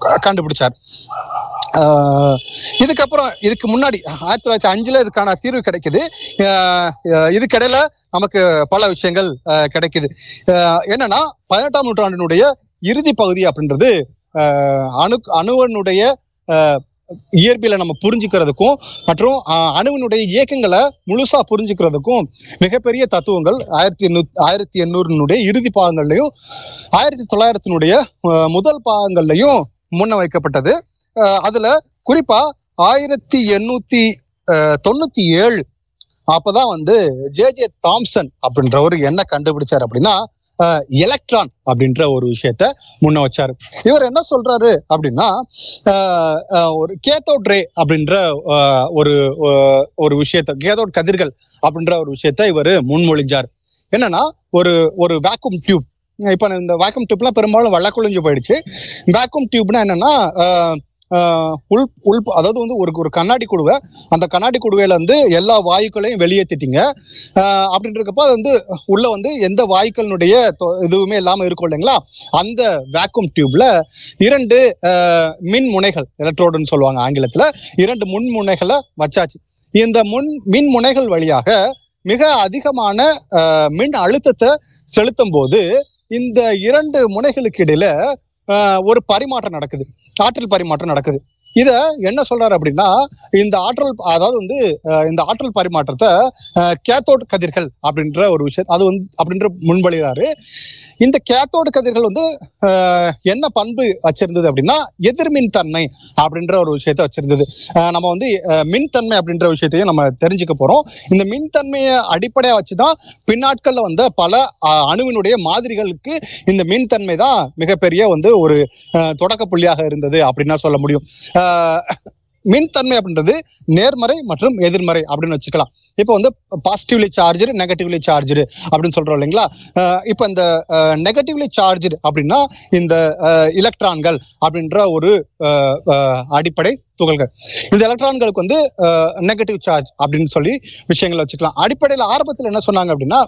க- கண்டுபிடிச்சார். ஆஹ் இதுக்கப்புறம் இதுக்கு முன்னாடி ஆயிரத்தி தொள்ளாயிரத்தி அஞ்சுல இதுக்கான தீர்வு கிடைக்குது. ஆஹ் இதுக்கிடையில நமக்கு பல விஷயங்கள் கிடைக்குது. ஆஹ் என்னன்னா பதினெட்டாம் நூற்றாண்டினுடைய இறுதி பகுதி அப்படின்றது அணு அணுவனுடைய இயற்பியலை நம்ம புரிஞ்சுக்கிறதுக்கும் மற்றும் அணுவினுடைய இயக்கங்களை முழுசா புரிஞ்சுக்கிறதுக்கும் மிகப்பெரிய தத்துவங்கள் ஆயிரத்தி எண்ணூத்தி ஆயிரத்தி எண்ணூறுனுடைய இறுதி பாகங்கள்லையும் ஆயிரத்தி தொள்ளாயிரத்தினுடைய முதல் பாகங்கள்லையும் முன்ன வைக்கப்பட்டது. அதுல குறிப்பா ஆயிரத்தி எண்ணூத்தி தொண்ணூத்தி ஏழு அப்பதான் வந்து ஜே ஜே தாம்சன் அப்படின்றவர் என்ன கண்டுபிடிச்சார் அப்படின்னா எலக்ட்ரான் அப்படின்ற ஒரு விஷயத்த முன்ன வச்சாரு. இவர் என்ன சொல்றாரு அப்படின்னா ஆஹ் ஆஹ் ஒரு கேத்தோட் ரே அப்படின்ற ஆஹ் ஒரு ஒரு விஷயத்த கேத்தோட் கதிர்கள் அப்படின்ற ஒரு விஷயத்த இவர் முன்மொழிஞ்சார். என்னன்னா ஒரு ஒரு வேக்யூம் டியூப் இப்ப இந்த வேக்யூம் டியூப்லாம் பெரும்பாலும் வெள்ளக்குழிஞ்சு போயிடுச்சு. வேக்யூம் டியூப்னா என்னன்னா ஆஹ் உள் உள் அதாவது வந்து ஒரு ஒரு கண்ணாடி குடுவை அந்த கண்ணாடி குடுவையில வந்து எல்லா வாயுக்களையும் வெளியேற்றிட்டீங்க ஆஹ் அப்படின்றக்கப்ப அது வந்து உள்ள வந்து எந்த வாயுக்களினுடைய இதுவுமே இல்லாம இருக்கும் இல்லைங்களா? அந்த வேக்யூம் டியூப்ல இரண்டு ஆஹ் மின் முனைகள் எலக்ட்ரோடுன்னு சொல்லுவாங்க ஆங்கிலத்துல இரண்டு முன் முனைகளை வச்சாச்சு. இந்த முன் மின் முனைகள் வழியாக மிக அதிகமான மின் அழுத்தத்தை செலுத்தும் போது இந்த இரண்டு முனைகளுக்கு இடையில ஒரு பரிமாற்றம் நடக்குது. ஆற்றல் பரிமாற்றம் நடக்குது. இத என்ன சொல்றாரு அப்படின்னா இந்த ஆற்றல் அதாவது வந்து இந்த ஆற்றல் பரிமாற்றத்தை கேத்தோட் கதிர்கள் அப்படின்ற ஒரு விஷயம் அது வந்து அப்படின்ற முன்வழிகிறாரு இந்த கேத்தோடு கதிர்கள் வந்து என்ன பண்பு வச்சிருந்தது அப்படின்னா எதிர்மின் தன்மை அப்படின்ற ஒரு விஷயத்த வச்சிருந்தது. அஹ், நம்ம வந்து மின்தன்மை அப்படின்ற விஷயத்தையும் நம்ம தெரிஞ்சுக்க போறோம். இந்த மின்தன்மையை அடிப்படையா வச்சுதான் பின்னாட்கள்ல வந்த பல அஹ், அணுவினுடைய மாதிரிகளுக்கு இந்த மின்தன்மை தான் மிகப்பெரிய வந்து ஒரு அஹ், தொடக்க புள்ளியாக இருந்தது அப்படின்னா சொல்ல முடியும். மின்தன்மை அப்படின்றது நேர்மறை மற்றும் எதிர்மறை அப்படின்னு வச்சுக்கலாம். இப்போ வந்து பாசிட்டிவ்லி சார்ஜு நெகட்டிவ்லி சார்ஜு அப்படின்னு சொல்றோம் இல்லைங்களா? இப்போ இந்த நெகட்டிவ்லி சார்ஜு அப்படின்னா இந்த எலக்ட்ரான்கள் அப்படின்ற ஒரு அடிப்படை துகள்கள். இந்த எலக்ட்ரான்களுக்கு வந்து நெகட்டிவ் சார்ஜ் அப்படின்னு சொல்லி விஷயங்களை வச்சுக்கலாம். அடிப்படையில் ஆரம்பத்தில் என்ன சொன்னாங்க அப்படின்னா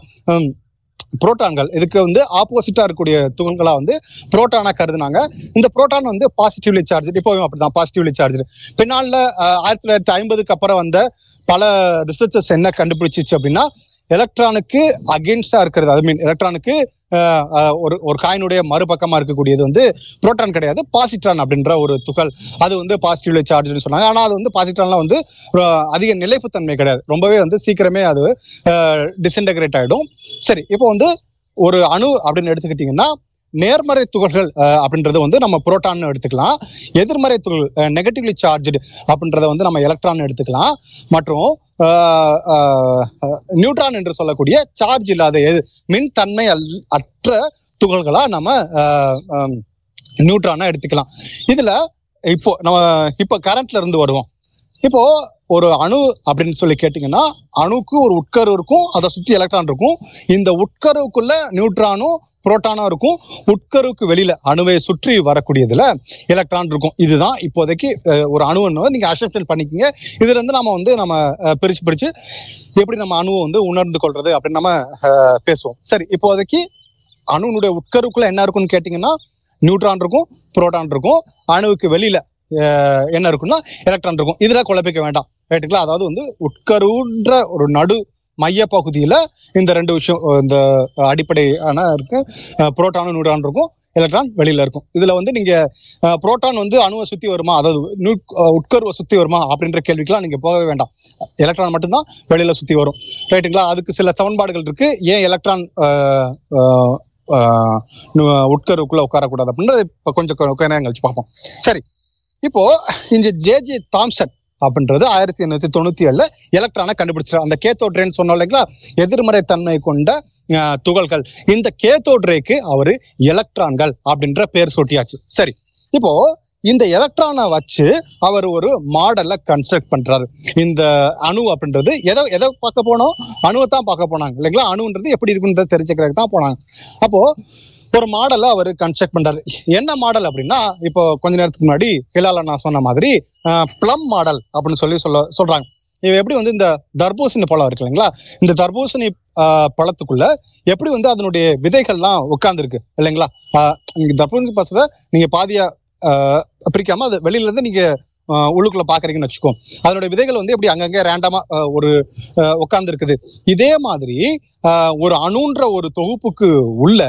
புரோட்டான்கள். இதுக்கு வந்து ஆப்போசிட்டா இருக்கக்கூடிய துகள்களா வந்து புரோட்டானா கருதுனாங்க. இந்த புரோட்டான் வந்து பாசிட்டிவ்லி சார்ஜ் இப்போவும் அப்படிதான் பாசிட்டிவ்லி சார்ஜ் பின்னால ஆயிரத்தி தொள்ளாயிரத்தி ஐம்பதுக்கு அப்புறம் வந்த பல ரிசர்ச்சர்ஸ் என்ன கண்டுபிடிச்சிச்சு அப்படின்னா எலக்ட்ரானுக்கு அகேன்ஸ்டா இருக்கிறது. ஐ மீன் எலக்ட்ரானுக்கு ஒரு ஒரு காயினுடைய மறுபக்கமா இருக்கக்கூடியது வந்து புரோட்டான் கிடையாது பாசிட்ரான் அப்படின்ற ஒரு துகள். அது வந்து பாசிட்டிவ்ல சார்ஜ்னு சொன்னாங்க. ஆனா அது வந்து பாசிட்ரான்லாம் வந்து அதிக நிலைப்புத்தன்மை கிடையாது. ரொம்பவே வந்து சீக்கிரமே அது டிஸ்இன்டகிரேட் ஆயிடும். சரி இப்போ வந்து ஒரு அணு அப்படின்னு எடுத்துக்கிட்டீங்கன்னா நேர்மறை துகள்கள் அப்படின்றது வந்து நம்ம புரோட்டான் எடுத்துக்கலாம். எதிர்மறை துகள் நெகட்டிவ்லி சார்ஜ்டு அப்படின்றத வந்து நம்ம எலக்ட்ரான் எடுத்துக்கலாம். மற்றும் நியூட்ரான் என்று சொல்லக்கூடிய சார்ஜ் இல்லாத எது மின்தன்மை அல் அற்ற துகள்களா நம்ம நியூட்ரானா எடுத்துக்கலாம். இதுல இப்போ நம்ம இப்போ கரண்ட்ல இருந்து வருவோம். இப்போ ஒரு அணு அப்படின்னு சொல்லி கேட்டிங்கன்னா அணுக்கு ஒரு உட்கரு இருக்கும் அதை சுத்தி எலக்ட்ரான் இருக்கும். இந்த உட்கருவுக்குள்ள நியூட்ரானும் புரோட்டானும் இருக்கும். உட்கருவுக்கு வெளியில அணுவை சுற்றி வரக்கூடியதுல எலக்ட்ரான் இருக்கும். இதுதான் இப்போதைக்கு ஒரு அணுன்னு நீங்க அசெப்ஷன் பண்ணிக்கங்க. இதுல இருந்து நம்ம வந்து நம்ம பிரிச்சு பிரிச்சு எப்படி நம்ம அணுவை வந்து உணர்ந்து கொள்றது அப்படின்னு நம்ம பேசுவோம். சரி இப்போதைக்கு அணுனுடைய உட்கருக்குள்ள என்ன இருக்கும்னு கேட்டிங்கன்னா நியூட்ரான் இருக்கும் புரோட்டான் இருக்கும். அணுவுக்கு வெளியில என்ன இருக்கும்னா எலக்ட்ரான் இருக்கும். இதுல குழப்பிக்க வேண்டாம். ரைட்டுங்களா அதாவது வந்து உட்கருன்ற ஒரு நடு மைய பகுதியில இந்த ரெண்டு விஷயம் இந்த அடிப்படையான இருக்கு. புரோட்டானும் நியூட்ரான் இருக்கும். எலக்ட்ரான் வெளியில இருக்கும். இதுல வந்து நீங்க புரோட்டான் வந்து அணுவை சுத்தி வருமா? அதாவது உட்கருவை சுத்தி வருமா? அப்படின்ற கேள்விக்கெல்லாம் நீங்க போகவே வேண்டாம். எலக்ட்ரான் மட்டும்தான் வெளியில சுத்தி வரும். ரைட்டுங்களா அதுக்கு சில சமன்பாடுகள் இருக்கு. ஏன் எலக்ட்ரான் உட்கருவுக்குள்ள உட்காரக்கூடாது அப்படின்றது இப்போ கொஞ்சம் நேரம் கழிச்சு பார்ப்போம். சரி. இப்போ இந்த ஜே ஜே தாம்சன் அப்படின்றது ஆயிரத்தி எண்ணூத்தி தொண்ணூத்தி ஏழுல எலக்ட்ரானை கண்டுபிடிச்சார் அந்த கேத்தோட்ரேன்னு சொன்னோம் இல்லைங்களா? எதிர்மறை தன்மை கொண்ட துகள்கள். இந்த கேத்தோட்ரேக்கு அவரு எலக்ட்ரான்கள் அப்படின்ற பேர் சூட்டியாச்சு. சரி. இப்போ இந்த எலக்ட்ரானை வச்சு அவர் ஒரு மாடலை கன்ஸ்ட்ரக்ட் பண்றாரு. இந்த அணு அப்படின்றது எதை எதை பார்க்க போனோம்? அணுவை தான் பார்க்க போனாங்க. இல்லைங்களா? அணுன்றது எப்படி இருக்குன்றத தெரிஞ்சுக்கிறதுக்கு தான் போனாங்க. அப்போ ஒரு மாடலை அவர் கன்ஸ்ட்ரக்ட் பண்றாரு. என்ன மாடல் அப்படின்னா இப்போ கொஞ்ச நேரத்துக்கு முன்னாடி ஹிலால நான் சொன்ன மாதிரி ப்ளம் மாடல் அப்படின்னு சொல்லி சொல்ல சொல்றாங்க. இவ எப்படி வந்து இந்த தர்பூசணி பழம் இருக்கு இல்லைங்களா? இந்த தர்பூசணி பழத்துக்குள்ள எப்படி வந்து அதனுடைய விதைகள்லாம் உட்கார்ந்துருக்கு இல்லைங்களா? தர்பூசணி பழத்தை நீங்க பாதியா பிரிக்காம அது வெளியில இருந்து நீங்க உள்ளுக்குள்ள பாக்குறீங்கன்னு வச்சுக்கோ. அதனுடைய விதைகள் வந்து எப்படி அங்கங்க ரேண்டமா ஒரு உட்கார்ந்து இருக்குது இதே மாதிரி ஆஹ், ஒரு அணுன்ற ஒரு தொகுப்புக்கு உள்ள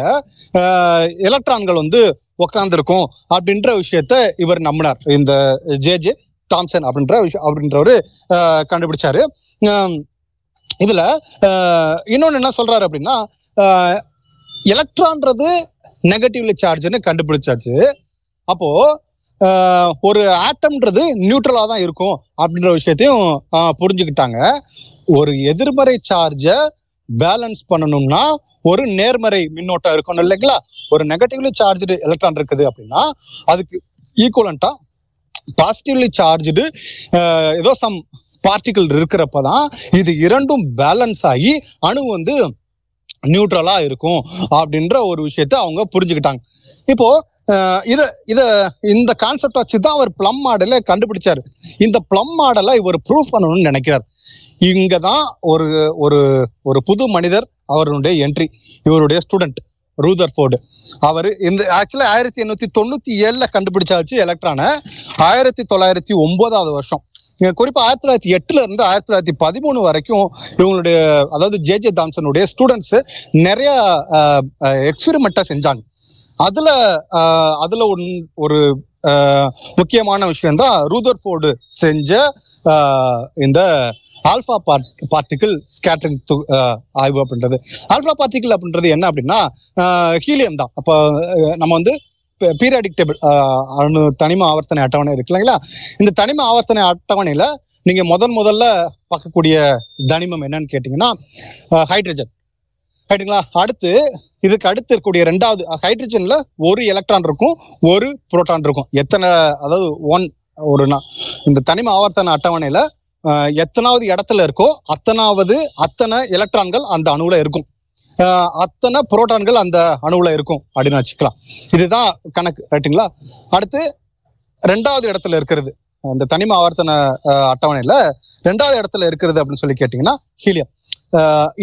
ஆஹ், எலக்ட்ரான்கள் வந்து உட்கார்ந்துருக்கும் அப்படின்ற விஷயத்த இவர் நம்பினார். இந்த ஜே ஜே தாம்சன் அப்படின்ற விஷயம் அப்படின்றவரு ஆஹ், கண்டுபிடிச்சாரு. இதுல ஆஹ், இன்னொன்னு என்ன சொல்றாரு அப்படின்னா எலக்ட்ரான்றது நெகட்டிவ்லி சார்ஜ்னு கண்டுபிடிச்சாச்சு. அப்போ ஒரு ஆட்டம்ன்றது நியூட்ரலா தான் இருக்கும் அப்படின்ற விஷயத்தையும் ஆஹ், புரிஞ்சுக்கிட்டாங்க. ஒரு எதிர்மறை சார்ஜை பேலன்ஸ் பண்ணணும்னா ஒரு நேர்மறை மின்னோட்டம் இருக்கணும் இல்லைங்களா? ஒரு நெகட்டிவ்லி சார்ஜ்டு எலக்ட்ரான் இருக்குது அப்படின்னா அதுக்கு ஈக்குவலண்டா பாசிட்டிவ்லி சார்ஜ்டு ஏதோ சம் பார்ட்டிகிள் இருக்கிறப்ப தான் இது இரண்டும் பேலன்ஸ் ஆகி அணு வந்து நியூட்ரலா இருக்கும் அப்படின்ற ஒரு விஷயத்த அவங்க புரிஞ்சுக்கிட்டாங்க. இப்போ அஹ், இத இத இந்த கான்செப்ட் வச்சு தான் அவர் பிளம் மாடலை கண்டுபிடிச்சாரு. இந்த ப்ளம் மாடலை இவர் ப்ரூவ் பண்ணணும்னு நினைக்கிறார். இங்க தான் ஒரு ஒரு ஒரு புது மனிதர் அவருடைய என்ட்ரி இவருடைய ஸ்டூடெண்ட் ரூதர் போர்டு அவர் இந்த ஆக்சுவலா ஆயிரத்தி எண்ணூத்தி தொண்ணூத்தி ஏழுல கண்டுபிடிச்சாச்சு எலக்ட்ரானை ஆயிரத்தி தொள்ளாயிரத்தி ஒன்பதாவது வருஷம். இங்க குறிப்பா ஆயிரத்தி தொள்ளாயிரத்தி எட்டுல இருந்து ஆயிரத்தி தொள்ளாயிரத்தி பதிமூணு வரைக்கும் இவங்களுடைய அதாவது ஜே ஜே தாம்சனுடைய ஸ்டூடெண்ட்ஸ் நிறைய எக்ஸ்பெரிமெண்ட்டா செஞ்சாங்க. அதுல ஆஹ், அதுல ஒன் ஒரு முக்கியமான விஷயம் தான் ரூதர்ஃபோர்டு செஞ்ச இந்த ஆல்பா பார்ட் பார்ட்டிகிள் ஸ்கேட்டரிங் ஆய்வு அப்படின்றது. ஆல்பா பார்ட்டிகிள் அப்படின்றது என்ன அப்படின்னா ஹீலியம் தான். அப்போ நம்ம வந்து பீரியாடிக் டேபிள் அணு தனிம ஆவர்த்தனை அட்டவணை இருக்கு இல்லைங்களா? இந்த தனிம ஆவர்த்தனை அட்டவணையில நீங்க முதன் முதல்ல பார்க்கக்கூடிய தனிமம் என்னன்னு கேட்டீங்கன்னா ஹைட்ரஜன். ரைட்டுங்களா அடுத்து இதுக்கு அடுத்து இருக்கக்கூடிய ரெண்டாவது ஹைட்ரஜன்ல ஒரு எலக்ட்ரான் இருக்கும் ஒரு புரோட்டான் இருக்கும். எத்தனை அதாவது ஒன் ஒரு இந்த தனிம ஆவர்த்தன அட்டவணையில எத்தனாவது இடத்துல இருக்கோ அத்தனாவது அத்தனை எலக்ட்ரான்கள் அந்த அணுவுல இருக்கும். அத்தனை புரோட்டான்கள் அந்த அணுவுல இருக்கும் அப்படின்னு வச்சுக்கலாம். இதுதான் கணக்கு ரைட்டுங்களா அடுத்து ரெண்டாவது இடத்துல இருக்கிறது அந்த தனிம ஆவர்த்தன அட்டவணையில ரெண்டாவது இடத்துல இருக்கிறது அப்படின்னு சொல்லி கேட்டீங்கன்னா ஹீலியம்.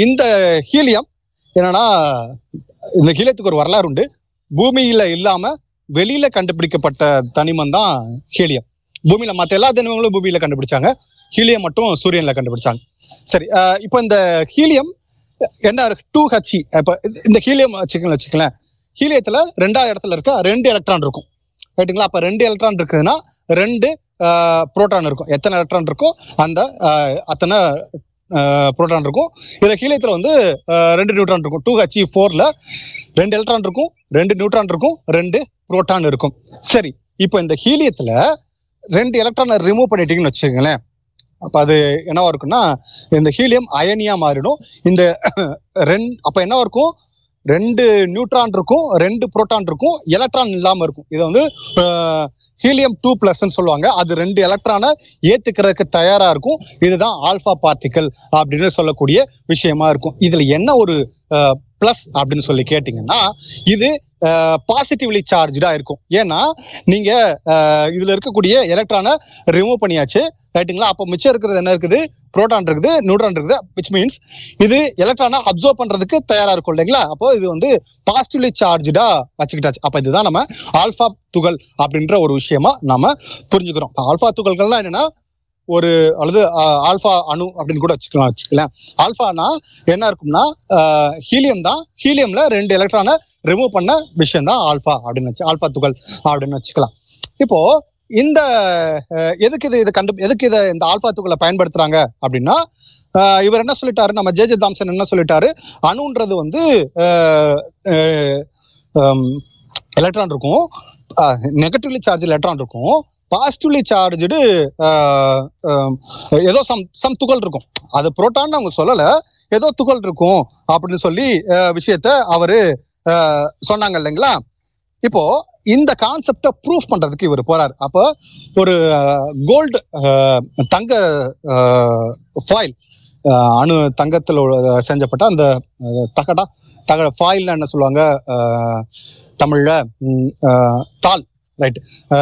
இந்த ஹீலியம் என்னன்னா இந்த ஹீலியத்துக்கு ஒரு வரலாறு உண்டு. பூமியில இல்லாம வெளியில கண்டுபிடிக்கப்பட்ட தனிமம் தான் ஹீலியம். பூமியில மத்த எல்லா தனிமங்களும் பூமியில கண்டுபிடிச்சாங்க. ஹீலியம் மட்டும் சூரியன்ல கண்டுபிடிச்சாங்க. சரி இப்போ இந்த ஹீலியம் என்ன டூ ஹச்சி இப்போ இந்த ஹீலியம் வச்சுக்கலாம் வச்சுக்கலேன் ஹீலியத்துல ரெண்டாவது இடத்துல இருக்க? ரெண்டு எலக்ட்ரான் இருக்கும். ரைட்டுங்களா அப்ப ரெண்டு எலக்ட்ரான் இருக்குதுன்னா ரெண்டு புரோட்டான் இருக்கும். எத்தனை எலக்ட்ரான் இருக்கோ அந்த அத்தனை புரோட்டான் இருக்கும். இதுல ஹீலியத்துல வந்து ரெண்டு நியூட்ரான் இருக்கும். டூ ஹச்சி ஃபோர்ல ரெண்டு எலக்ட்ரான் இருக்கும் ரெண்டு நியூட்ரான் இருக்கும் ரெண்டு புரோட்டான் இருக்கும். சரி இப்போ இந்த ஹீலியத்துல ரெண்டு எலக்ட்ரானை ரிமூவ் பண்ணிட்டீங்கன்னு வச்சுக்கோங்களேன். அப்போ அது என்னவா இருக்குன்னா இந்த ஹீலியம் அயனியா மாறிடும். இந்த ரெண்டு அப்போ என்னவா இருக்கும்? ரெண்டு நியூட்ரான் இருக்கும் ரெண்டு புரோட்டான் இருக்கும் எலக்ட்ரான் இல்லாம இருக்கும். இது வந்து ஹீலியம் டூ பிளஸ்ன்னு சொல்லுவாங்க. அது ரெண்டு எலக்ட்ரானை ஏத்துக்கிறதுக்கு தயாரா இருக்கும். இதுதான் ஆல்பா பார்ட்டிக்கல் அப்படின்னு சொல்லக்கூடிய விஷயமா இருக்கும். இதுல என்ன ஒரு பிளஸ் அப்படின்னு சொல்லி கேட்டீங்கன்னா இது பாசிட்டிவ்லி சார்ஜா இருக்கும். ஏன்னா நீங்க அஹ், இதுல இருக்கக்கூடிய எலக்ட்ரானை ரிமூவ் பண்ணியாச்சு. ரைட்டுங்களா அப்போ மிச்சம் இருக்கிறது என்ன இருக்குது? புரோட்டான் இருக்குது நியூட்ரான் இருக்குது விச் மீன்ஸ் இது எலக்ட்ரானை அப்சர்வ் பண்றதுக்கு தயாரா இருக்கும் இல்லைங்களா? அப்போ இது வந்து பாசிட்டிவ்லி சார்ஜா வச்சுக்கிட்டாச்சு. அப்போ இதுதான் நம்ம ஆல்பா துகள் அப்படின்ற ஒரு விஷயமா நாம புரிஞ்சுக்கிறோம். ஆல்பா துகள்கள்லாம் என்னன்னா ஒரு அல்லது ஆல்ஃபா ஆல்பா அணு அப்படின்னு கூட வச்சுக்கலாம் வச்சுக்கலாம் ஆல்பானா என்ன இருக்கும்னா ஹீலியம் தான். ஹீலியம்ல ரெண்டு எலக்ட்ரானை ரிமூவ் பண்ண விஷயம் தான் ஆல்பா அப்படின்னு வச்சு ஆல்பா துகள் அப்படின்னு வச்சுக்கலாம். இப்போ இந்த எதுக்கு இது இதை கண்டு எதுக்கு இதை இந்த ஆல்பா துகளை பயன்படுத்துறாங்க அப்படின்னா இவர் என்ன சொல்லிட்டாரு? நம்ம ஜே ஜே தாம்சன் என்ன சொல்லிட்டாரு? அணுன்றது வந்து எலக்ட்ரான் இருக்கும். நெகட்டிவ்லி சார்ஜ் எலக்ட்ரான் இருக்கும். பாசிட்டிவ்லி சார்ஜு ஏதோ சம் சம் துகள் இருக்கும். அது புரோட்டான் அவங்க சொல்லல. ஏதோ துகள் இருக்கும் அப்படின்னு சொல்லி விஷயத்த அவரு சொன்னாங்க இல்லைங்களா? இப்போ இந்த கான்செப்டை ப்ரூஃப் பண்றதுக்கு இவர் போறாரு. அப்போ ஒரு கோல்டு தங்க ஃபாயில் அணு தங்கத்தில் செஞ்சப்பட்ட அந்த தகடா தகட ஃபாயில்னு என்ன சொல்லுவாங்க? அஹ், தமிழ்ல தாள். ரைட்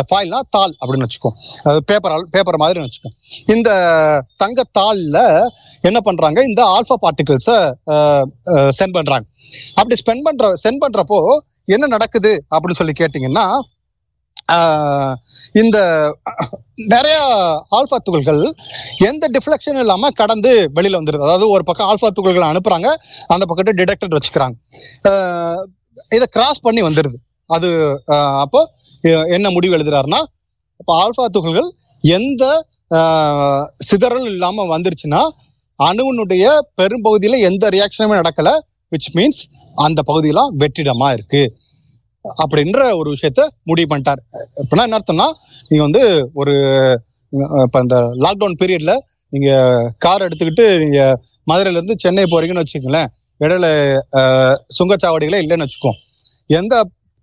ஃபாயில்னா தாள் அப்படின்னு வச்சுக்கோ. அது பேப்பர் பேப்பர் மாதிரி வச்சுக்கோ. இந்த தங்க தாள்ல என்ன பண்றாங்க? இந்த ஆல்ஃபா பார்ட்டிகிள்ஸை சென்ட் பண்றாங்க. அப்படி ஸ்பெண்ட் பண்ற சென்ட் பண்றப்போ என்ன நடக்குது அப்படின்னு சொல்லி கேட்டீங்கன்னா ஆஹ், இந்த நிறைய ஆல்பா துகள்கள் எந்த டிஃப்ளெக்ஷன் இல்லாம கடந்து வெளியில வந்துருது. அதாவது ஒரு பக்கம் ஆல்பா துகள்களை அனுப்புறாங்க அந்த பக்கத்து டிடெக்டர் வச்சுக்கிறாங்க. இதை கிராஸ் பண்ணி வந்துருது. அது ஆஹ், அப்போ என்ன முடிவு எழுதுறாருன்னா இப்போ ஆல்பா துகள்கள் எந்த ஆஹ், சிதறல் இல்லாம வந்துருச்சுன்னா அணுவினுடைய பெரும்பகுதியில எந்த ரியாக்ஷனுமே நடக்கல விச் மீன்ஸ் அந்த பகுதியெல்லாம் வெற்றிடமா இருக்கு. அப்படின்ற ஒரு விஷயத்த முடிவு பண்ணிட்டார். இப்பனா என்ன அர்த்தம்னா நீங்க வந்து ஒரு இப்போ இப்ப இந்த லாக்டவுன் பீரியட்ல நீங்க கார் எடுத்துக்கிட்டு நீங்க மதுரையில இருந்து சென்னை போறீங்கன்னு வச்சுக்கோங்களேன் இடையில சுங்கச்சாவடிகளே இல்லைன்னு வச்சுக்கோ. எந்த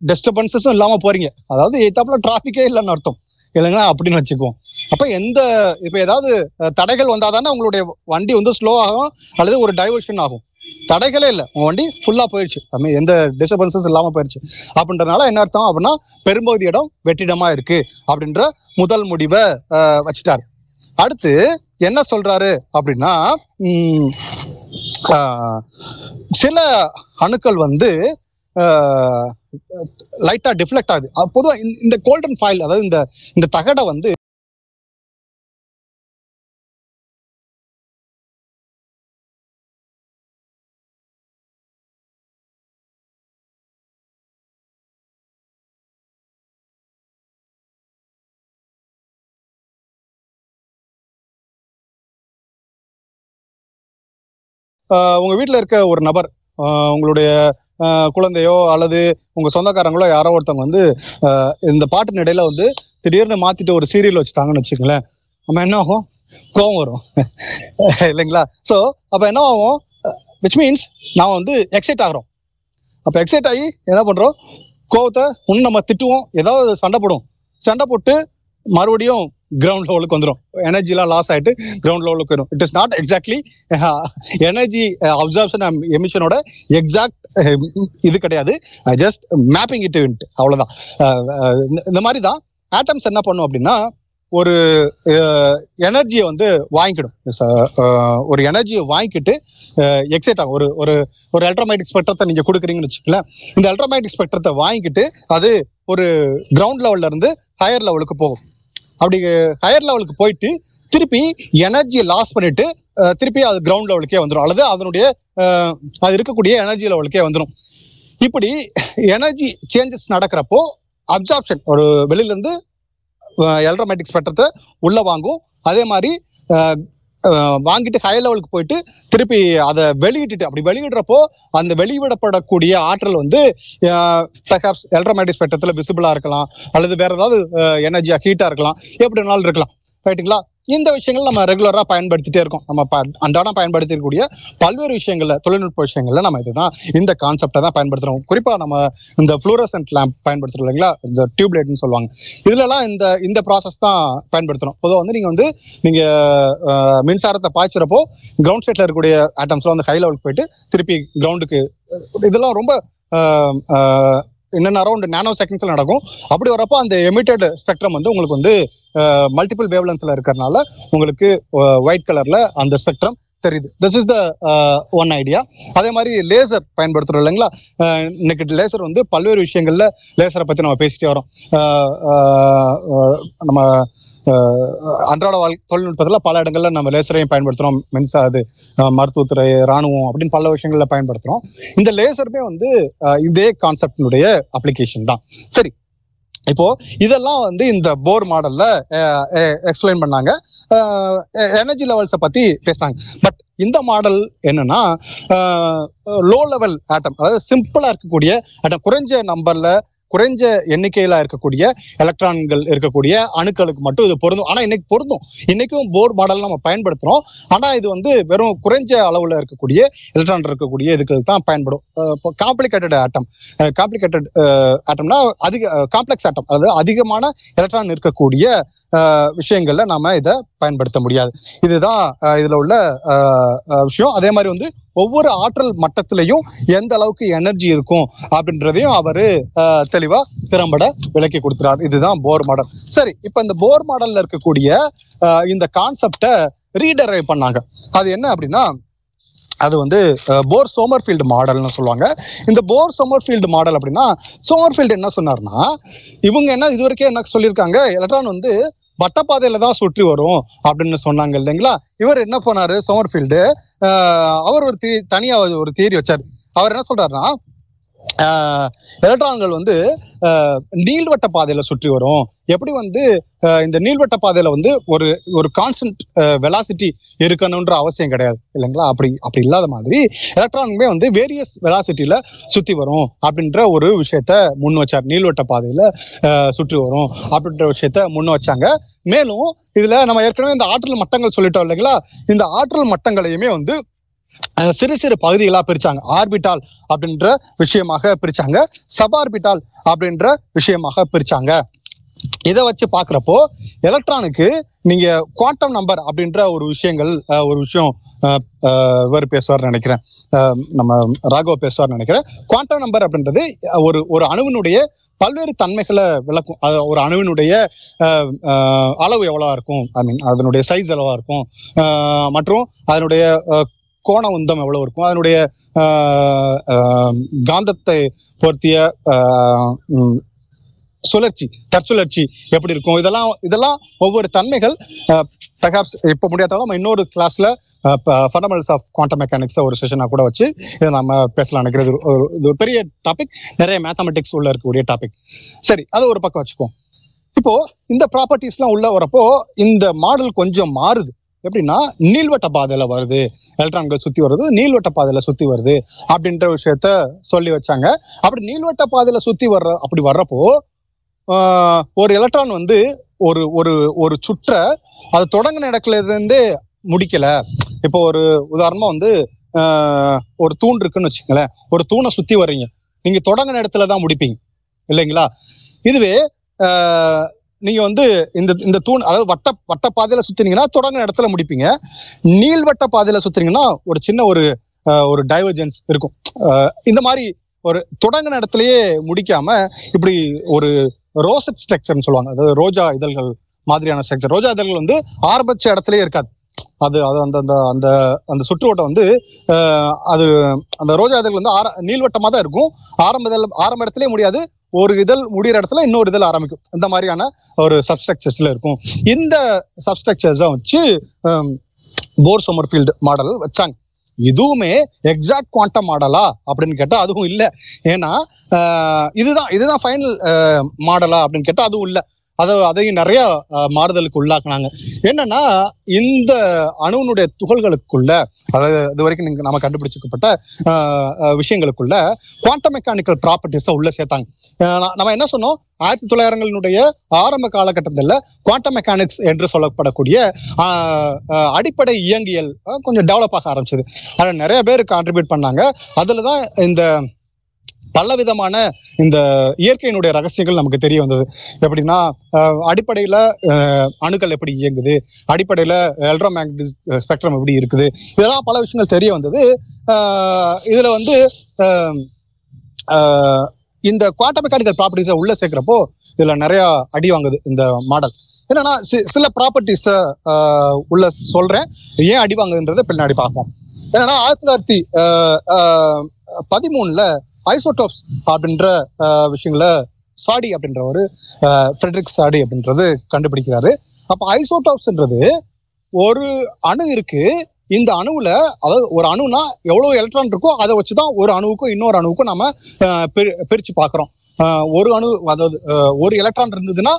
டிஸ்டர்பன்சஸும் இல்லாம போறீங்க. அதாவது எத்தாப்புல டிராபிக்கே இல்லைன்னு அர்த்தம். இல்லைங்களா? அப்படின்னு வச்சுக்குவோம். அப்ப எந்த இப்ப ஏதாவது தடைகள் வந்தாதானே உங்களுடைய வண்டி வந்து ஸ்லோ ஆகும் அல்லது ஒரு டைவர்ஷன் ஆகும். தடைகளே இல்லை. உங்க வண்டி ஃபுல்லா போயிடுச்சு எந்த டிஸ்டர்பன்சஸ் இல்லாம போயிடுச்சு அப்படின்றனால என்ன அர்த்தம் அப்படின்னா பெரும்பகுதி இடம் வெற்றிடமா இருக்கு அப்படின்ற முதல் முடிவை அஹ், வச்சுட்டாரு. அடுத்து என்ன சொல்றாரு அப்படின்னா சில அணுக்கள் வந்து லைட்டா டிஃப்ளெக்ட் ஆகுது. பொதுவாக இந்த கோல்டன் ஃபாயில் அதாவது இந்த இந்த தகடை வந்து உங்க வீட்டில் இருக்க ஒரு நபர் உங்களுடைய குழந்தையோ அல்லது உங்க சொந்தக்காரங்களோ யாரோ ஒருத்தவங்க வந்து இந்த பாட்டின் இடையில வந்து திடீர்னு மாத்திட்டு ஒரு சீரியல் வச்சுட்டாங்கன்னு வச்சுக்கங்களேன். நம்ம என்ன ஆகும்? கோவம் வரும். இல்லைங்களா? ஸோ அப்போ என்ன ஆகும்? விச் மீன்ஸ் நான் வந்து எக்ஸைட் ஆகிறோம். அப்போ எக்ஸைட் ஆகி என்ன பண்றோம்? கோவத்தை இன்னும் நம்ம திட்டுவோம். ஏதாவது சண்டை போடும் சண்டை போட்டு மறுபடியும் கிரவுண்ட் லெவலுக்கு வந்துடும் எனர்ஜிலாம் லாஸ் ஆயிட்டு கிரவுண்ட் லெவலுக்கு வரும். It is not exactly energy absorption எமிஷனோட exact இது கிடையாது. ஜஸ்ட் மேப்பிங் இட் அவ்வளவுதான். Uh, uh, இந்த- இந்த மாதிரி தான் ஆட்டம்ஸ் என்ன பண்ணும் அப்படின்னா ஒரு uh, எனர்ஜியை வந்து வாங்கிக்கிடும். ஒரு எனர்ஜியை வாங்கிக்கிட்டு எக்ஸைட் ஆகும். ஒரு ஒரு ஒரு எலக்ட்ரோமேட்டிக் ஸ்பெக்ட்ரத்தை நீங்க கொடுக்குறீங்கன்னு வச்சுக்கலேன் இந்த அல்ட்ராமேட்டிக் ஸ்பெக்ட்ரத்தை வாங்கிக்கிட்டு அது ஒரு கிரவுண்ட் லெவல்ல இருந்து ஹையர் லெவலுக்கு போகும். அப்படி ஹையர் லெவலுக்கு போயிட்டு திருப்பி எனர்ஜியை லாஸ் பண்ணிட்டு திருப்பி அது கிரவுண்ட் லெவலுக்கே வந்துடும் அல்லது அதனுடைய அது இருக்கக்கூடிய எனர்ஜி லெவலுக்கே வந்துடும் இப்படி எனர்ஜி சேஞ்சஸ் நடக்கிறப்போ அப்சார்ப்ஷன் ஒரு வெளியிலேருந்து எலக்ட்ரோமேட்டிக் ஸ்பெக்ட்ரத்தை உள்ளே வாங்கும். அதே மாதிரி வாங்கிட்டு ஹை லெவலுக்கு போயிட்டு திருப்பி அதை வெளியிட்டு அப்படி வெளியிடுறப்போ அந்த வெளியிடப்படக்கூடிய ஆற்றல் வந்து பெர்ஹாப்ஸ் எலக்ட்ரோமேட்டிக் ஸ்பெக்ட்ரத்தில் விசிபிளா இருக்கலாம் அல்லது வேற ஏதாவது எனர்ஜியா ஹீட்டா இருக்கலாம் எப்படி வேணாலும் இருக்கலாம். ரைட்டுங்களா இந்த விஷயங்கள் நம்ம ரெகுலரா பயன்படுத்திட்டே இருக்கோம். நம்ம ப- அன்றாடம் பயன்படுத்தக்கூடிய பல்வேறு விஷயங்கள்ல தொழில்நுட்ப விஷயங்கள்ல நம்ம இதுதான் இந்த கான்செப்டை தான் பயன்படுத்துறோம். குறிப்பா நம்ம இந்த ஃப்ளூரசன்ட் லேம்ப் பயன்படுத்துறோம் இல்லைங்களா? இந்த டியூப் லைட்னு சொல்லுவாங்க. இதுலலாம் இந்த இந்த ப்ராசஸ் தான் பயன்படுத்துறோம். பொதுவாக வந்து நீங்க வந்து நீங்க மின்சாரத்தை பாய்ச்சுறப்போ கிரவுண்ட் ஸ்டேட்ல இருக்கக்கூடிய ஆட்டம்ஸ்லாம் வந்து ஹை லெவலுக்கு போயிட்டு திருப்பி கிரவுண்டுக்கு இதெல்லாம் ரொம்ப இன்னும் அரௌண்ட் நானோ செகண்ட்ஸ்ல நடக்கும். அப்படி வரப்போ அந்த எமிட்டட் ஸ்பெக்ட்ரம் வந்து உங்களுக்கு வந்து மல்டிபிள் வேவ்லென்த்ல இருக்கிறனால உங்களுக்கு ஒயிட் கலர்ல அந்த ஸ்பெக்ட்ரம் தெரியுது. This is the one idea அதே மாதிரி லேசர் பயன்படுத்துறோம் இல்லைங்களா? இன்னைக்கு லேசர் வந்து பல்வேறு விஷயங்கள்ல லேசரை பத்தி நம்ம பேசிட்டே வரோம். நம்ம அன்றாட வாழ் தொழில்நுட்பத்துல பல இடங்கள்ல நம்ம லேசரையும் பயன்படுத்துறோம். மின்சா அது மருத்துவத்துறை ராணுவம் அப்படின்னு பல விஷயங்கள்ல பயன்படுத்துறோம். இந்த லேசருமே வந்து இதே கான்செப்டினுடைய அப்ளிகேஷன் தான். சரி இப்போ இதெல்லாம் வந்து இந்த போர் மாடல்ல எக்ஸ்பிளைன் பண்ணாங்க. எனர்ஜி லெவல்ஸை பத்தி பேசினாங்க பட் இந்த மாடல் என்னன்னா லோ லெவல் ஆட்டம் அதாவது சிம்பிளா இருக்கக்கூடிய ஆட்டம் குறைஞ்ச நம்பர்ல குறைஞ்ச எண்ணிக்கையில இருக்கக்கூடிய எலக்ட்ரான்கள் இருக்கக்கூடிய அணுக்களுக்கு மட்டும் இது பொருந்தும். ஆனா இன்னைக்கு பொருந்தும். இன்னைக்கும் போர்டு மாடல் நம்ம பயன்படுத்துறோம். ஆனா இது வந்து வெறும் குறைஞ்ச அளவுல இருக்கக்கூடிய எலக்ட்ரான் இருக்கக்கூடிய இதுக்கு தான் பயன்படும். காம்ப்ளிகேட்டட் ஆட்டம் காம்ப்ளிகேட்டட் ஆட்டம்னா அதிக காம்ப்ளெக்ஸ் ஆட்டம் அதாவது அதிகமான எலக்ட்ரான் இருக்கக்கூடிய விஷயங்கள்ல நாம இதை பயன்படுத்த முடியாது. இதுதான் இதுல உள்ள விஷயம். அதே மாதிரி வந்து ஒவ்வொரு ஆற்றல் மட்டத்திலையும் எந்த அளவுக்கு எனர்ஜி இருக்கும் அப்படின்றதையும் அவரு தெளிவா திறம்பட விளக்கி கொடுத்துறாரு. இதுதான் போர் மாடல் சரி இப்ப இந்த போர் மாடல்ல இருக்கக்கூடிய இந்த கான்செப்டை ரீடரைவ் பண்ணாங்க. அது என்ன அப்படின்னா அது வந்து போர் சோமர்ஃபீல்டு மாடல்னு சொல்லுவாங்க. இந்த போர் சோமர்ஃபீல்டு மாடல் அப்படின்னா சோமர்ஃபீல்டு என்ன சொன்னார்னா இவங்க என்ன இது வரைக்கும் என்ன சொல்லியிருக்காங்க? எலக்ட்ரான் வந்து வட்டப்பாதையில தான் சுற்றி வரும் அப்படின்னு சொன்னாங்க இல்லைங்களா? இவர் என்ன பண்ணாரு? சோமர்ஃபீல்டு அவர் ஒரு தனியா ஒரு தேதி வச்சார். அவர் என்ன சொல்றாருன்னா எலக்ட்ரான்கள் வந்து ஆஹ் நீள்வட்ட பாதையில சுற்றி வரும். எப்படி வந்து ஆஹ் இந்த நீள்வட்ட பாதையில வந்து ஒரு ஒரு கான்ஸ்டன்ட் வெலாசிட்டி இருக்கணும்ன்ற அவசியம் கிடையாது. இல்லைங்களா? அப்படி அப்படி இல்லாத மாதிரி எலக்ட்ரானுமே வந்து வேரியஸ் வெலாசிட்டியில சுத்தி வரும் அப்படின்ற ஒரு விஷயத்த முன் வச்சார். நீள்வட்ட பாதையில சுற்றி வரும் அப்படின்ற விஷயத்த முன் வச்சாங்க. மேலும் இதுல நம்ம ஏற்கனவே இந்த ஆற்றல் மட்டங்கள் சொல்லிட்டோம் இல்லைங்களா? இந்த ஆற்றல் மட்டங்களையுமே வந்து சிறு சிறு பகுதிகளா பிரிச்சாங்க. ஆர்பிட்டால் அப்படின்ற விஷயமாக பிரிச்சாங்க. சபார்பிட்டால் அப்படின்ற விஷயமாக பிரிச்சாங்க. இதை வச்சு பாக்குறப்போ எலக்ட்ரானுக்கு நீங்க குவாண்டம் நம்பர் அப்படின்ற ஒரு விஷயங்கள் ஒரு விஷயம் அஹ், இவர் பேசுவார் நினைக்கிறேன். நம்ம ராகவ் பேசுவார் நினைக்கிறேன். குவாண்டம் நம்பர் அப்படின்றது ஒரு ஒரு அணுவினுடைய பல்வேறு தன்மைகளை விளக்கும். அது ஒரு அணுவினுடைய அஹ், அளவு எவ்வளவா இருக்கும்? ஐ மீன் அதனுடைய சைஸ் எவ்வளவா இருக்கும்? மற்றும் அதனுடைய கோண உந்தம் எவ்வளவு இருக்கும்? அதனுடைய ஆஹ், ஆஹ், காந்தத்தை பொருத்திய ஆஹ், சுழற்சி தற்சுழற்சி எப்படி இருக்கும்? இதெல்லாம் இதெல்லாம் ஒவ்வொரு தன்மைகள் பெர்ஹாப்ஸ் இப்போ முடியாட்டாலும் நம்ம இன்னொரு கிளாஸ்ல ஃபண்டமெண்டல்ஸ் ஆஃப் குவாண்டம் மெக்கானிக்ஸ் ஒரு செஷனா கூட வச்சு இதை நம்ம பேசலாம். நினைக்கிறது ஒரு- ஒரு பெரிய டாபிக் நிறைய மேத்தமெட்டிக்ஸ் உள்ள இருக்கக்கூடிய டாபிக் சரி அதை ஒரு பக்கம் வச்சுக்கோம் இப்போ இந்த ப்ராப்பர்ட்டிஸ்லாம் உள்ள வரப்போ இந்த மாடல் கொஞ்சம் மாறுது. எப்படின்னா நீள்வட்ட பாதையில வருது. எலக்ட்ரான்கள் சுத்தி வருது நீள்வட்ட பாதையில சுத்தி வருது அப்படின்ற விஷயத்த சொல்லி வச்சாங்க. அப்படி நீள்வட்ட பாதையில சுத்தி வர்ற அப்படி வர்றப்போ ஒரு எலக்ட்ரான் வந்து ஒரு ஒரு ஒரு சுற்ற அது தொடங்கின இடத்துல இருந்து முடிக்கல. இப்போ ஒரு உதாரணமா வந்து ஆஹ், ஒரு தூண் இருக்குன்னு வச்சுக்கங்களேன். ஒரு தூணை சுத்தி வர்றீங்க. நீங்க தொடங்கின இடத்துல தான் முடிப்பீங்க. இல்லைங்களா? இதுவே நீங்க வந்து இந்த இந்த தூண் அதாவது வட்ட வட்ட பாதையில சுத்தினீங்கன்னா தொடங்கின இடத்துல முடிப்பீங்க. நீள்வட்ட பாதையில சுத்தினீங்கன்னா ஒரு சின்ன ஒரு ஒரு டைவர்ஜென்ஸ் இருக்கும். இந்த மாதிரி ஒரு தொடங்கின இடத்துலயே முடிக்காம இப்படி ஒரு ரோசட் ஸ்ட்ரக்சர்னு சொல்லுவாங்க. அதாவது ரோஜா இதழ்கள் மாதிரியான ஸ்ட்ரக்சர் ரோஜா இதழ்கள் வந்து ஆரம்பிச்ச இடத்துலயே இருக்காது. அது அது அந்த அந்த அந்த அந்த சுற்றுவட்டம் வந்து அது அந்த ரோஜா இதழ் வந்து ஆர நீள்வட்டமாக தான் இருக்கும். ஆரம்ப இதழ் ஆரம்ப இடத்துலயே முடியாது. ஒரு இதழ் முடிகிற இடத்துல இன்னொரு இதழ் ஆரம்பிக்கும். இந்த மாதிரியான ஒரு சப்ஸ்ட்ரக்சர்ஸ்ல இருக்கும். இந்த சப்ஸ்ட்ரக்சர்ஸை வச்சு போர் சோமர்ஃபீல்டு மாடல் வச்சாங்க. இதுவுமே எக்ஸாக்ட் குவாண்டம் மாடலா அப்படின்னு கேட்டா அதுவும் இல்லை. ஏன்னா இதுதான் இதுதான் ஃபைனல் மாடலா அப்படின்னு கேட்டா அதுவும் இல்லை. அதை அதையும் நிறைய மாறுதலுக்கு உள்ளாக்குனாங்க. என்னன்னா இந்த அணுவினுடைய துகள்களுக்குள்ள அதாவது இது வரைக்கும் நீங்க நம்ம கண்டுபிடிச்சிக்கப்பட்ட விஷயங்களுக்குள்ள குவாண்டம் மெக்கானிக்கல் ப்ராப்பர்ட்டிஸை உள்ள சேர்த்தாங்க. நம்ம என்ன சொன்னோம்? ஆயிரத்தி தொள்ளாயிரங்களினுடைய ஆரம்ப காலகட்டத்தில் குவாண்டம் மெக்கானிக்ஸ் என்று சொல்லப்படக்கூடிய அடிப்படை இயங்கியல் கொஞ்சம் டெவலப் ஆக ஆரம்பிச்சது. அதில் நிறைய பேர் கான்ட்ரிபியூட் பண்ணாங்க. அதில் தான் இந்த பல விதமான இந்த இயற்கையினுடைய ரகசியங்கள் நமக்கு தெரிய வந்தது. எப்படின்னா அடிப்படையில அணுக்கள் எப்படி இயங்குது அடிப்படையில எலக்ட்ரோமேக்னடிக் ஸ்பெக்ட்ரம் எப்படி இருக்குது இதெல்லாம் பல விஷயங்கள் தெரிய வந்தது. ஆஹ், இதுல வந்து ஆஹ், ஆஹ், இந்த குவாண்டம் மெக்கானிக்கல் ப்ராப்பர்ட்டிஸை உள்ள சேர்க்கிறப்போ இதுல நிறைய அடி வாங்குது இந்த மாடல் என்னன்னா சில ப்ராப்பர்ட்டிஸை உள்ள சொல்றேன். ஏன் அடி வாங்குதுன்றதை பின்னாடி பார்ப்போம். என்னன்னா ஆயிரத்தி தொள்ளாயிரத்தி ஆஹ், ஆஹ், பதிமூணுல ஐசோடோப்ஸ் அப்படின்ற விஷயங்களை விஷயங்கள சாடி அப்படின்ற ஒரு ஆஹ், ஃப்ரெட்ரிக் சாடி அப்படின்றது கண்டுபிடிக்கிறாரு. அப்ப ஐசோடோப்ஸ்ன்றது ஒரு அணு இருக்கு. இந்த அணுவுல அதாவது ஒரு அணுனா எவ்வளவு எலக்ட்ரான் இருக்கோ அதை வச்சுதான் ஒரு அணுவுக்கும் இன்னொரு அணுவுக்கும் நம்ம ஆஹ், பிரிச்சு பார்க்கிறோம். ஆஹ், ஒரு அணு அதாவது ஒரு எலக்ட்ரான் இருந்ததுன்னா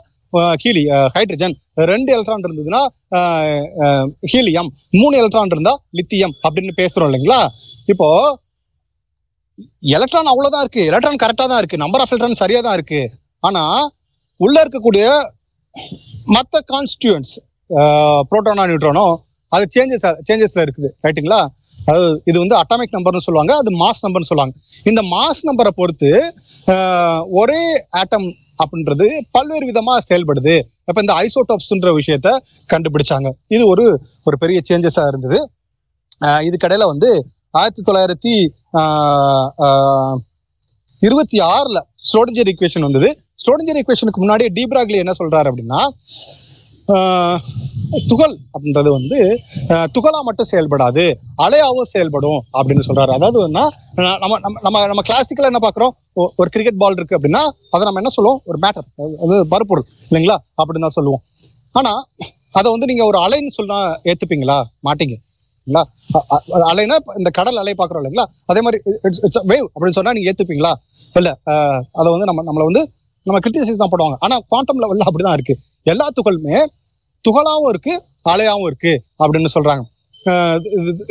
ஹீலி ஹைட்ரஜன் ரெண்டு எலக்ட்ரான் இருந்ததுன்னா ஆஹ், ஹீலியம். மூணு எலக்ட்ரான் இருந்தா லித்தியம் அப்படின்னு பேசுறோம் இல்லைங்களா? இப்போ எலக்ட்ரான் அவ்வளோதான் இருக்கு. எலக்ட்ரான் கரெக்டாக தான் இருக்கு. நம்பர் ஆஃப் எலக்ட்ரான் சரியாக தான் இருக்கு. ஆனால் உள்ள இருக்கக்கூடிய மற்ற கான்ஸ்டியூன்ஸ் புரோட்டானோ நியூட்ரானோ அது சேஞ்சஸ் சேஞ்சஸ்ல இருக்குது. ரைட்டுங்களா அது இது வந்து அட்டாமிக் நம்பர்னு சொல்லுவாங்க. அது மாஸ் நம்பர்னு சொல்லுவாங்க. இந்த மாஸ் நம்பரை பொறுத்து ஆஹ், ஒரே ஆட்டம் அப்படின்றது பல்வேறு விதமா செயல்படுது. அப்ப இந்த ஐசோடோப்ஸ்ன்ற விஷயத்த கண்டுபிடிச்சாங்க. இது ஒரு ஒரு பெரிய சேஞ்சஸா இருந்தது. ஆஹ், இதுக்கடையில வந்து ஆயிரத்தி தொள்ளாயிரத்தி ஆஹ், ஆஹ், இருபத்தி ஆறுல ஸ்ட்ரோடிஞ்சர் ஈக்குவேஷன் வந்தது. ஸ்ட்ரோடிஞ்சர் ஈக்குவேஷனுக்கு முன்னாடியே டீப்ராக்லி என்ன சொல்றாரு அப்படின்னா துகள் அப்படின்றது வந்து துகளா மட்டும் செயல்படாது அலையாவும் செயல்படும் அப்படின்னு சொல்றாரு. அதாவது என்ன, நம்ம நம்ம நம்ம நம்ம கிளாசிக்கலா என்ன பாக்குறோம் ஒரு கிரிக்கெட் பால் இருக்கு அப்படின்னா அதை நம்ம என்ன சொல்லுவோம்? ஒரு மேட்டர் அது பருப்பொருள் இல்லைங்களா? அப்படின்னு தான் சொல்லுவோம். ஆனா அதை வந்து நீங்க ஒரு அலைன்னு சொன்னா ஏத்துப்பீங்களா? மாட்டீங்க. அலைனா இந்த கடல் அலை பாக்குறோம் இல்லைங்களா? அதே மாதிரி வேவ் அப்படின்னு சொன்னா நீங்க ஏத்துப்பீங்களா? இல்ல ஆஹ், அதை வந்து நம்ம நம்மள வந்து நம்ம கிரிட்டிசைஸ் தான் பண்ணுவாங்க ஆனா குவாண்டம் லெவல்ல அப்படிதான் இருக்கு. எல்லா துகளுமே துகளாவும் இருக்கு அலையாவும் இருக்கு அப்படின்னு சொல்றாங்க.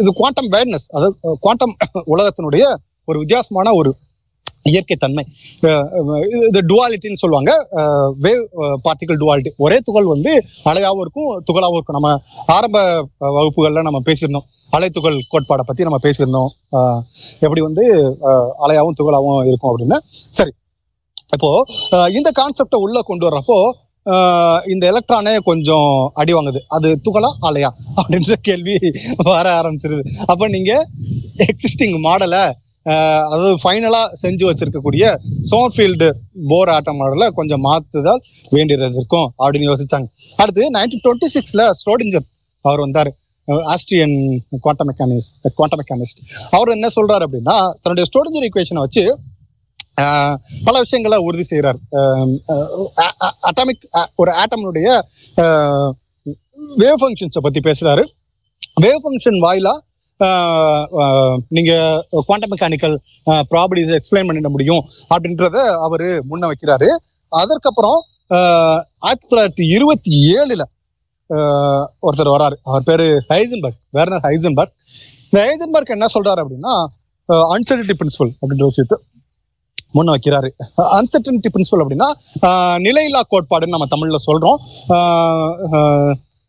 இது குவாண்டம் வேர்னஸ் அதாவது குவாண்டம் உலகத்தினுடைய ஒரு வித்தியாசமான ஒரு இயற்கை தன்மை இது- டுவாலிட்டின்னு சொல்லுவாங்க. வேவ் பார்ட்டிகல் டுவாலிட்டி ஒரே துகள் வந்து அலையாவும் இருக்கும் துகளாவும் இருக்கும். நம்ம ஆரம்ப வகுப்புகளில் வகுப்புகள்ல நம்ம பேசியிருந்தோம். அலைத்துகள் கோட்பாடை பத்தி நம்ம பேசியிருந்தோம். எப்படி வந்து அலையாகவும் அலையாவும் துகளாவும் இருக்கும் அப்படின்னு. சரி. இப்போ இந்த கான்செப்டை உள்ள கொண்டு வர்றப்போ இந்த எலக்ட்ரானே கொஞ்சம் அடி வாங்குது. அது துகளா அலையா? அப்படின்ற கேள்வி வர ஆரம்பிச்சிருது. அப்போ நீங்க எக்ஸிஸ்டிங் மாடலை அதாவது ஃபைனலா செஞ்சு வச்சிருக்கக்கூடிய சோன்ஃபீல்டு போர் ஆட்டம் மாடலை கொஞ்சம் மாற்றுதால் வேண்டியது இருக்கும் அப்படின்னு யோசிச்சாங்க. அடுத்து நைன்டீன் டுவெண்ட்டி சிக்ஸ்ல ஸ்ட்ரோடிஞ்சர் அவர் வந்தாரு. Austrian quantum mechanist quantum mechanist அவர் என்ன சொல்றாரு அப்படின்னா தன்னுடைய ஸ்ட்ரோடிஞ்சர் ஈக்குவேஷனை வச்சு ஆஹ், பல விஷயங்களை உறுதி செய்கிறார் அட்டாமிக் ஒரு ஆட்டம்னுடைய வேவ் ஃபங்க்ஷன்ஸை பத்தி பேசுறாரு. வேவ் ஃபங்க்ஷன் வாயிலா நீங்க குவாண்டம் மெக்கானிக்கல் ப்ராபர்ட்டிஸ் எக்ஸ்பிளைன் பண்ணிட முடியும் அப்படின்றத அவரு முன்ன வைக்கிறாரு. அதற்கப்புறம் ஆஹ், ஆயிரத்தி தொள்ளாயிரத்தி இருபத்தி ஏழுல ஒருத்தர் வராரு. அவர் பேரு ஹைசன்பர்க் வேர்னர் ஹைசன்பர்க். இந்த ஹைசன்பர்க் என்ன சொல்றாரு அப்படின்னா அன்சர்டிட்டி பிரின்சிபல் அப்படின்ற விஷயத்தை முன்ன வைக்கிறாரு. அன்சர்டனிட்டி பிரின்சிபல் அப்படின்னா நிலையில்லா கோட்பாடுன்னு நம்ம தமிழ்ல சொல்றோம்.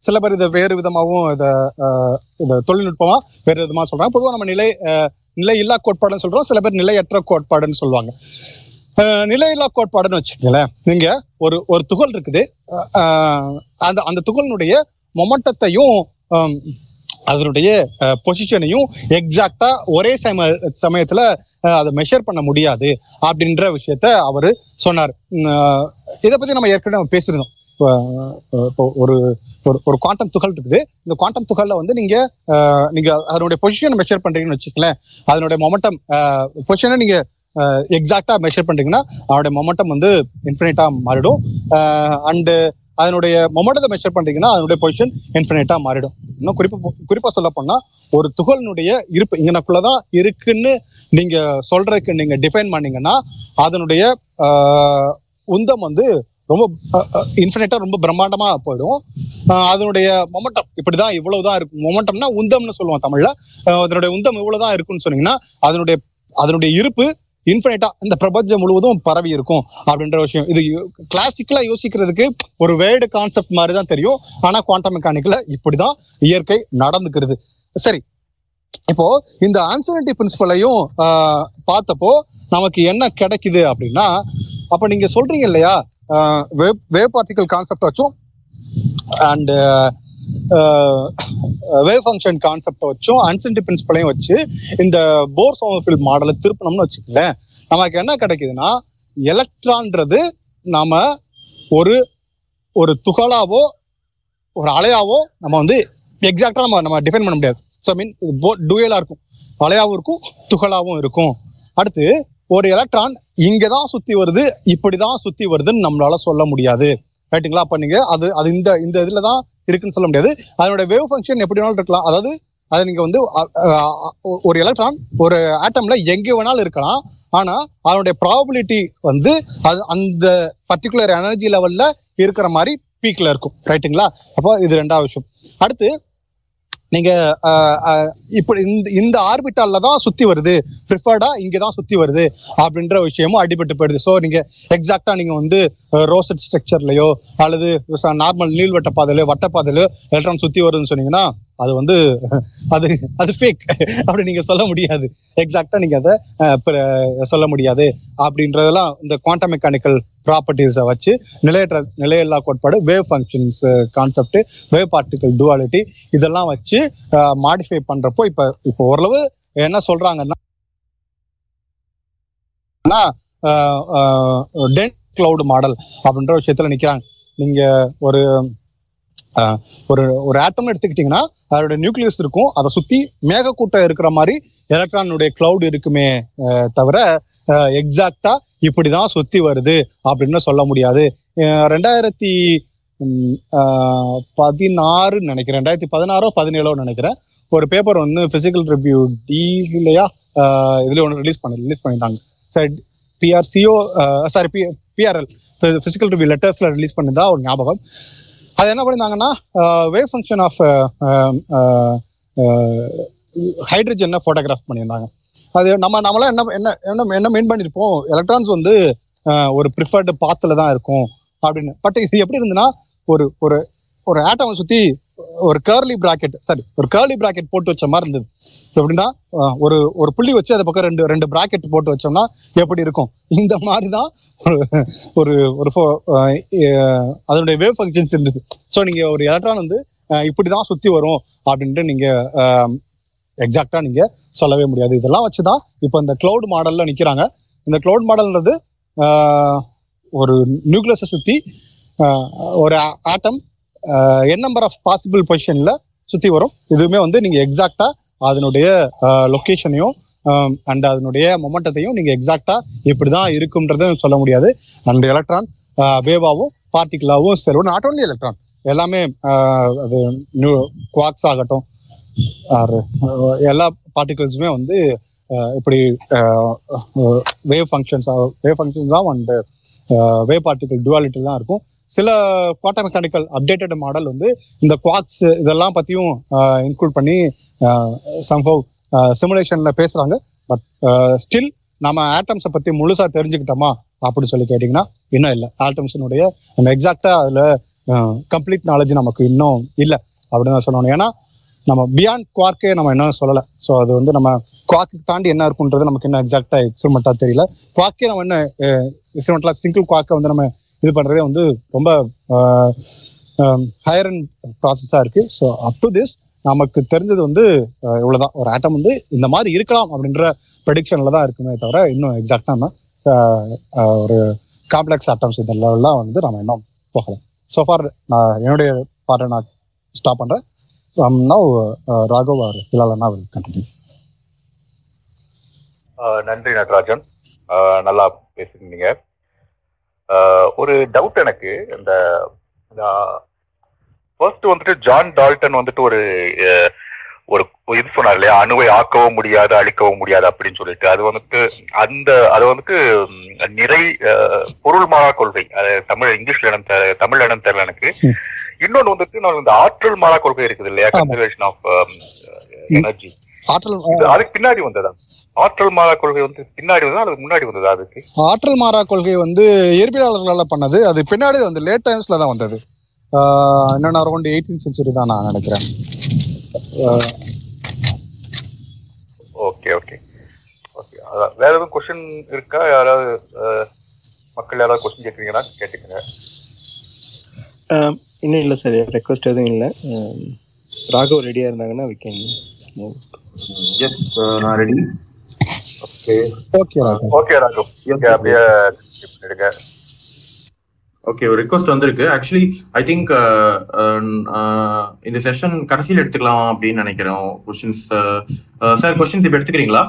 சில பேர் இதை வேறு விதமாகவும் இதை அஹ், இதை தொழில்நுட்பமா வேறு விதமாக சொல்றாங்க. பொதுவாக நம்ம நிலை அஹ், நிலையில்லா கோட்பாடுன்னு சொல்றோம். சில பேர் நிலையற்ற கோட்பாடுன்னு சொல்லுவாங்க. நிலையில்லா கோட்பாடுன்னு வச்சுக்கோங்களேன். நீங்க ஒரு ஒரு துகள் இருக்குது. அந்த அந்த துகளினுடைய மொமெண்டத்தையும் அதனுடைய பொசிஷனையும் எக்ஸாக்டா ஒரே சம சமயத்துல அதை மெஷர் பண்ண முடியாது. அப்படின்ற விஷயத்த அவரு சொன்னார். இதை பத்தி நம்ம ஏற்கனவே பேசியிருந்தோம். ஒரு ஒரு ஒரு குவாண்டம் துகள் இருக்குது. இந்த குவாண்டம் துகள்ல வந்து நீங்க நீங்க அதனுடைய பொசிஷனை மெஷர் பண்றீங்கன்னு வச்சுக்கலேன் அதனுடைய மொமெண்டம் பொசிஷனை நீங்க எக்ஸாக்டா மெஷர் பண்றீங்கன்னா அதனுடைய மொமெண்டம் வந்து இன்ஃபினிட்டா மாறிடும். அண்டு அதனுடைய மொமெண்டத்தை மெஷர் பண்றீங்கன்னா அதனுடைய பொசிஷன் இன்ஃபினிட்டா மாறிடும். இன்னும் குறிப்பா குறிப்பா சொல்ல போனா ஒரு துகளினுடைய இருப்பு இங்கனக்குள்ளதான் இருக்குன்னு நீங்க சொல்றதுக்கு நீங்க டிஃபைன் பண்ணீங்கன்னா அதனுடைய உந்தம் வந்து ரொம்ப இன்ஃபினிட்டா ரொம்ப பிரம்மாண்டமா போயிடும். ஆஹ், அதனுடைய மொமெண்டம் இப்படிதான் இவ்வளவுதான் இருக்கும். மொமெண்டம்னா உந்தம்னு சொல்லுவோம் தமிழ்ல. அதனுடைய உந்தம் இவ்வளவுதான் இருக்குன்னு சொன்னீங்கன்னா அதனுடைய அதனுடைய இருப்பு இன்ஃபினிட்டா இந்த பிரபஞ்சம் முழுவதும் பரவி இருக்கும் அப்படின்ற விஷயம். இது கிளாசிக்கலா யோசிக்கிறதுக்கு ஒரு வேர்டு கான்செப்ட் மாதிரி தான் தெரியும். ஆனா குவாண்டம் மெக்கானிக்ல இப்படிதான் இயற்கை நடந்துக்கிறது. சரி. இப்போ இந்த ஆன்சனிட்டி பிரின்சிபலையும் பார்த்தப்போ நமக்கு என்ன கிடைக்குது அப்படின்னா அப்ப நீங்க சொல்றீங்க இல்லையா? வேவ் வேவ் பார்ட்டிகல் கான்செப்ட் வச்சும் அண்ட் வேவ் ஃபங்க்ஷன் கான்செப்டை வச்சும் அன்சென்டி பிரின்சிபலையும் வச்சு இந்த போர் சோமஃபில் மாடலை திருப்பணும்னு வச்சுக்கலேன் நமக்கு என்ன கிடைக்குதுன்னா எலக்ட்ரான்றது நாம ஒரு ஒரு துகளாவோ ஒரு அலையாவோ நம்ம வந்து எக்ஸாக்டா நம்ம நம்ம டிஃபைன் பண்ண முடியாது. ஸோ மீன் டூயலா இருக்கும். அலையாவும் இருக்கும் துகளாவும் இருக்கும். அடுத்து ஒரு எலக்ட்ரான் இங்கதான் சுத்தி வருது இப்படிதான் சுத்தி வருதுன்னு நம்மளால சொல்ல முடியாது. ரைட்டுங்களா அப்ப நீங்க அது அது இந்த இந்த இதுல தான் இருக்குன்னு சொல்ல முடியாது. அதனோட வேவ் ஃபங்க்ஷன் எப்படி வேணாலும் இருக்கலாம். அதாவது அதை நீங்க வந்து ஒரு எலக்ட்ரான் ஒரு ஆட்டம்ல எங்க வேணாலும் இருக்கலாம். ஆனா அதனுடைய ப்ராபபிலிட்டி வந்து அது அந்த பர்டிகுலர் எனர்ஜி லெவல்ல இருக்கிற மாதிரி பீக்ல இருக்கும். ரைட்டுங்களா அப்போ இது ரெண்டாவது விஷயம். அடுத்து நீங்க அஹ், இப்படி இந்த இந்த ஆர்பிட்டால தான் சுத்தி வருது. ப்ரிஃபர்டா இங்க தான் சுத்தி வருது அப்படின்ற விஷயமும் அடிபட்டு போயிடுது. ஸோ நீங்க எக்ஸாக்டா நீங்க வந்து ரோசட் ஸ்ட்ரக்சர்லயோ அல்லது நார்மல் நீள்வட்ட பாதையிலோ வட்ட பாதையிலோ எலக்ட்ரான் சுத்தி வருதுன்னு சொன்னீங்கன்னா அது வந்து அது அது ஃபேக் அப்படி நீங்க சொல்ல முடியாது. எக்ஸாக்டா நீங்க அதை சொல்ல முடியாது. அப்படின்றதெல்லாம் இந்த குவாண்டம் மெக்கானிக்கல் ப்ராப்பர்ட்டிஸை வச்சு நிலையற்ற நிலையில்லா கோட்பாடு wave functions concept wave particle duality இதெல்லாம் வச்சு மாடிஃபை பண்றப்போ இப்ப இப்போ ஓரளவு என்ன சொல்றாங்கன்னா டென்ட் கிளவுட் மாடல் அப்படின்ற விஷயத்துல நிக்கிறாங்க. நீங்க ஒரு ஒரு ஒரு ஆட்டம் எடுத்துக்கிட்டீங்கன்னா அதோட நியூக்ளியஸ் இருக்கும். அதை சுத்தி மேகக்கூட்டம் இருக்கிற மாதிரி எலக்ட்ரானுடைய கிளவுட் இருக்குமே தவிர எக்ஸாக்டா இப்படிதான் சுத்தி வருது அப்படின்னு சொல்ல முடியாது. ரெண்டாயிரத்தி ம், பதினாறு நினைக்கிறேன். ரெண்டாயிரத்தி பதினாறோ பதினேழோ நினைக்கிறேன். ஒரு பேப்பர் வந்து பிசிக்கல் ரிவ்யூ டிலையா இதுல ஒன்று ரிலீஸ் பண்ணி ரிலீஸ் பண்ணிட்டாங்க. சரி PRCO sorry P PRL physical review லெட்டர்ஸ்ல release பண்ணதா ஒரு ஞாபகம். அது என்ன பண்ணியிருந்தாங்கன்னா வேவ் ஃபங்க்ஷன் ஆஃப் ஹைட்ரஜனை ஃபோட்டோகிராஃப் பண்ணியிருந்தாங்க. அது நம்ம நம்மளாம் என்ன என்ன என்ன என்ன மீன் பண்ணியிருப்போம் எலக்ட்ரான்ஸ் வந்து ஒரு ப்ரிஃபர்டு பாத்தில் தான் இருக்கும் அப்படின்னு. பட் இது எப்படி இருந்துன்னா ஒரு ஒரு ஒரு ஆட்டமை சுற்றி ஒரு கேர்லி பிராக்கெட் சாரி ஒரு கேர்லி பிராக்கெட் போட்டு வச்ச மாதிரி இருந்தது. எப்படின்னா ஒரு ஒரு புள்ளி வச்சு அது பக்கம் ரெண்டு ரெண்டு பிராக்கெட் போட்டு வச்சோம்னா எப்படி இருக்கும்? இந்த மாதிரி தான் ஒரு ஒரு அதனுடைய வேவ் ஃபங்க்ஷன்ஸ் இருந்தது. ஸோ நீங்க ஒரு எலக்ட்ரான் வந்து இப்படி இப்படிதான் சுத்தி வரும் அப்படின்ட்டு நீங்க எக்ஸாக்டாக நீங்க சொல்லவே முடியாது. இதெல்லாம் வச்சுதான் இப்போ இந்த க்ளவுட் மாடல்ல நிக்கிறாங்க. இந்த க்ளவுட் மாடல்ன்றது ஒரு நியூக்ளியஸை சுத்தி ஆஹ், ஒரு atom n number of possible பொசிஷன்ல சுத்தி வரும். இதுவுமே வந்து நீங்க எக்ஸாக்டா அதனுடைய லொக்கேஷனையும் அண்ட் அதனுடைய மொமெண்டத்தையும் நீங்க எக்ஸாக்டா இப்படிதான் இருக்கும்ன்றதை சொல்ல முடியாது. அண்ட் எலக்ட்ரான் வேவாவும் பார்ட்டிகிளாவும் செல்வம் நாட் ஓன்லி எலக்ட்ரான் எல்லாமே அது நியூ குவாக்ஸ் ஆகட்டும். எல்லா பார்ட்டிகல்ஸுமே வந்து இப்படி வேவ் ஃபங்க்ஷன்ஸ் வேவ் ஃபங்க்ஷன்ஸ் தான் அண்ட் வேவ் பார்ட்டிகல் டுவாலிட்டி தான் இருக்கும். சில குவாட்டர் மெக்கானிக்கல் அப்டேட்டட் மாடல் வந்து இந்த குவாட்ஸ் இதெல்லாம் பத்தியும் இன்க்ளூட் பண்ணி சம்பவ் சிமுலேஷன்ல பேசுறாங்க. பட் ஸ்டில் நம்ம ஆட்டம்ஸை பத்தி முழுசா தெரிஞ்சுக்கிட்டோமா அப்படின்னு சொல்லி கேட்டிங்கன்னா இன்னும் இல்லை. ஆட்டம்ஸினுடைய நம்ம எக்ஸாக்டா அதுல கம்ப்ளீட் நாலேஜ் நமக்கு இன்னும் இல்லை அப்படின்னு தான் சொல்லணும். ஏன்னா நம்ம பியாண்ட் குவார்க்கே நம்ம இன்னும் சொல்லலை. ஸோ அது வந்து நம்ம குவாக்கு தாண்டி என்ன இருக்குன்றது நமக்கு இன்னும் எக்ஸாக்டா எக்ஸ்பெரிமெண்ட்டாக தெரியல. குவாக்கே நம்ம என்ன எக்ஸ்பெரிமெண்ட்லாம் சிங்கிள் குவாக்கை வந்து நம்ம இது பண்ணுறதே வந்து ரொம்ப ஹையர் அண்ட் ப்ராசஸாக இருக்குது ஸோ அப் டு திஸ் நமக்கு தெரிஞ்சது வந்து இவ்வளோதான் இவ்வளவுதான். ஒரு ஆட்டம் வந்து இந்த மாதிரி இருக்கலாம் அப்படின்ற ப்ரெடிக்ஷனில் தான் இருக்குமே தவிர இன்னும் எக்ஸாக்டான நம்ம ஒரு காம்ப்ளெக்ஸ் ஆட்டம்ஸ் இந்த லெவல்லாம் வந்து நம்ம இன்னும் போகலாம் ஸோ ஃபார் நான் என்னுடைய பாட்டை நான் ஸ்டாப் பண்றேன். Um, நவ் ராகவ் ஆர் இல்லாலன்னா வில் கண்டினியூ ஆஹ் நன்றி நடராஜன். ஆஹ் நல்லா பேசியிருந்தீங்க. ஒரு டவுட் எனக்கு. இந்த ஃபர்ஸ்ட் வந்துட்டு ஜான் டால்டன் வந்துட்டு ஒரு ஒரு இது சொன்னார் இல்லையா? அணுவை ஆக்கவும் முடியாது அழிக்கவும் முடியாது அப்படின்னு சொல்லிட்டு. அது வந்துட்டு அந்த அது வந்துட்டு நிறை பொருள் மாறா கொள்கை. அது தமிழ் இங்கிலீஷ்ல இடம் தமிழ் இடம் தெரியல எனக்கு. இன்னொன்னு வந்துட்டு நான் இந்த ஆற்றல் மாறா கொள்கை இருக்குது இல்லையா. கன்சர்வேஷன் ஆஃப் எனர்ஜி அதுக்கு பின்னாடி வந்ததா. ஆற்றல் மாறா கொள்கை வந்து பின்னாடி வந்ததா அதுக்கு முன்னாடி வந்ததா அதுக்கு? ஆற்றல் மாறா கொள்கை வந்து இயற்பியலாளர்களால பண்ணது. அது பின்னாடி வந்து லேட் டைம்ஸ்ல தான் வந்தது. என்னன்னா அரௌண்ட் எயிட்டீன் செஞ்சுரி தான் நான் நினைக்கிறேன். ஓகே ஓகே ஓகே அதான். வேற எதுவும் கொஸ்டின் இருக்கா? யாராவது மக்கள் யாராவது கொஸ்டின் கேட்குறீங்கன்னா கேட்டுக்கங்க. இன்னும் இல்லை சார் ரெக்வஸ்ட் எதுவும் இல்லை. ராகவ் ரெடியாக இருந்தாங்கன்னா we can move. எஸ் நான் ready okay okay Raghav okay அப்படியே பண்ணிடுங்க ஓகே ஒரு ரிக்வஸ்ட் வந்திருக்கு. ஆக்சுவலி ஐ திங்க் இந்த செஷன் கடைசியில் எடுத்துக்கலாம் அப்படின்னு நினைக்கிறோம். கொஸ்டின்ஸ் சார் கொஸ்டின்ஸ் இப்போ எடுத்துக்கிறீங்களா?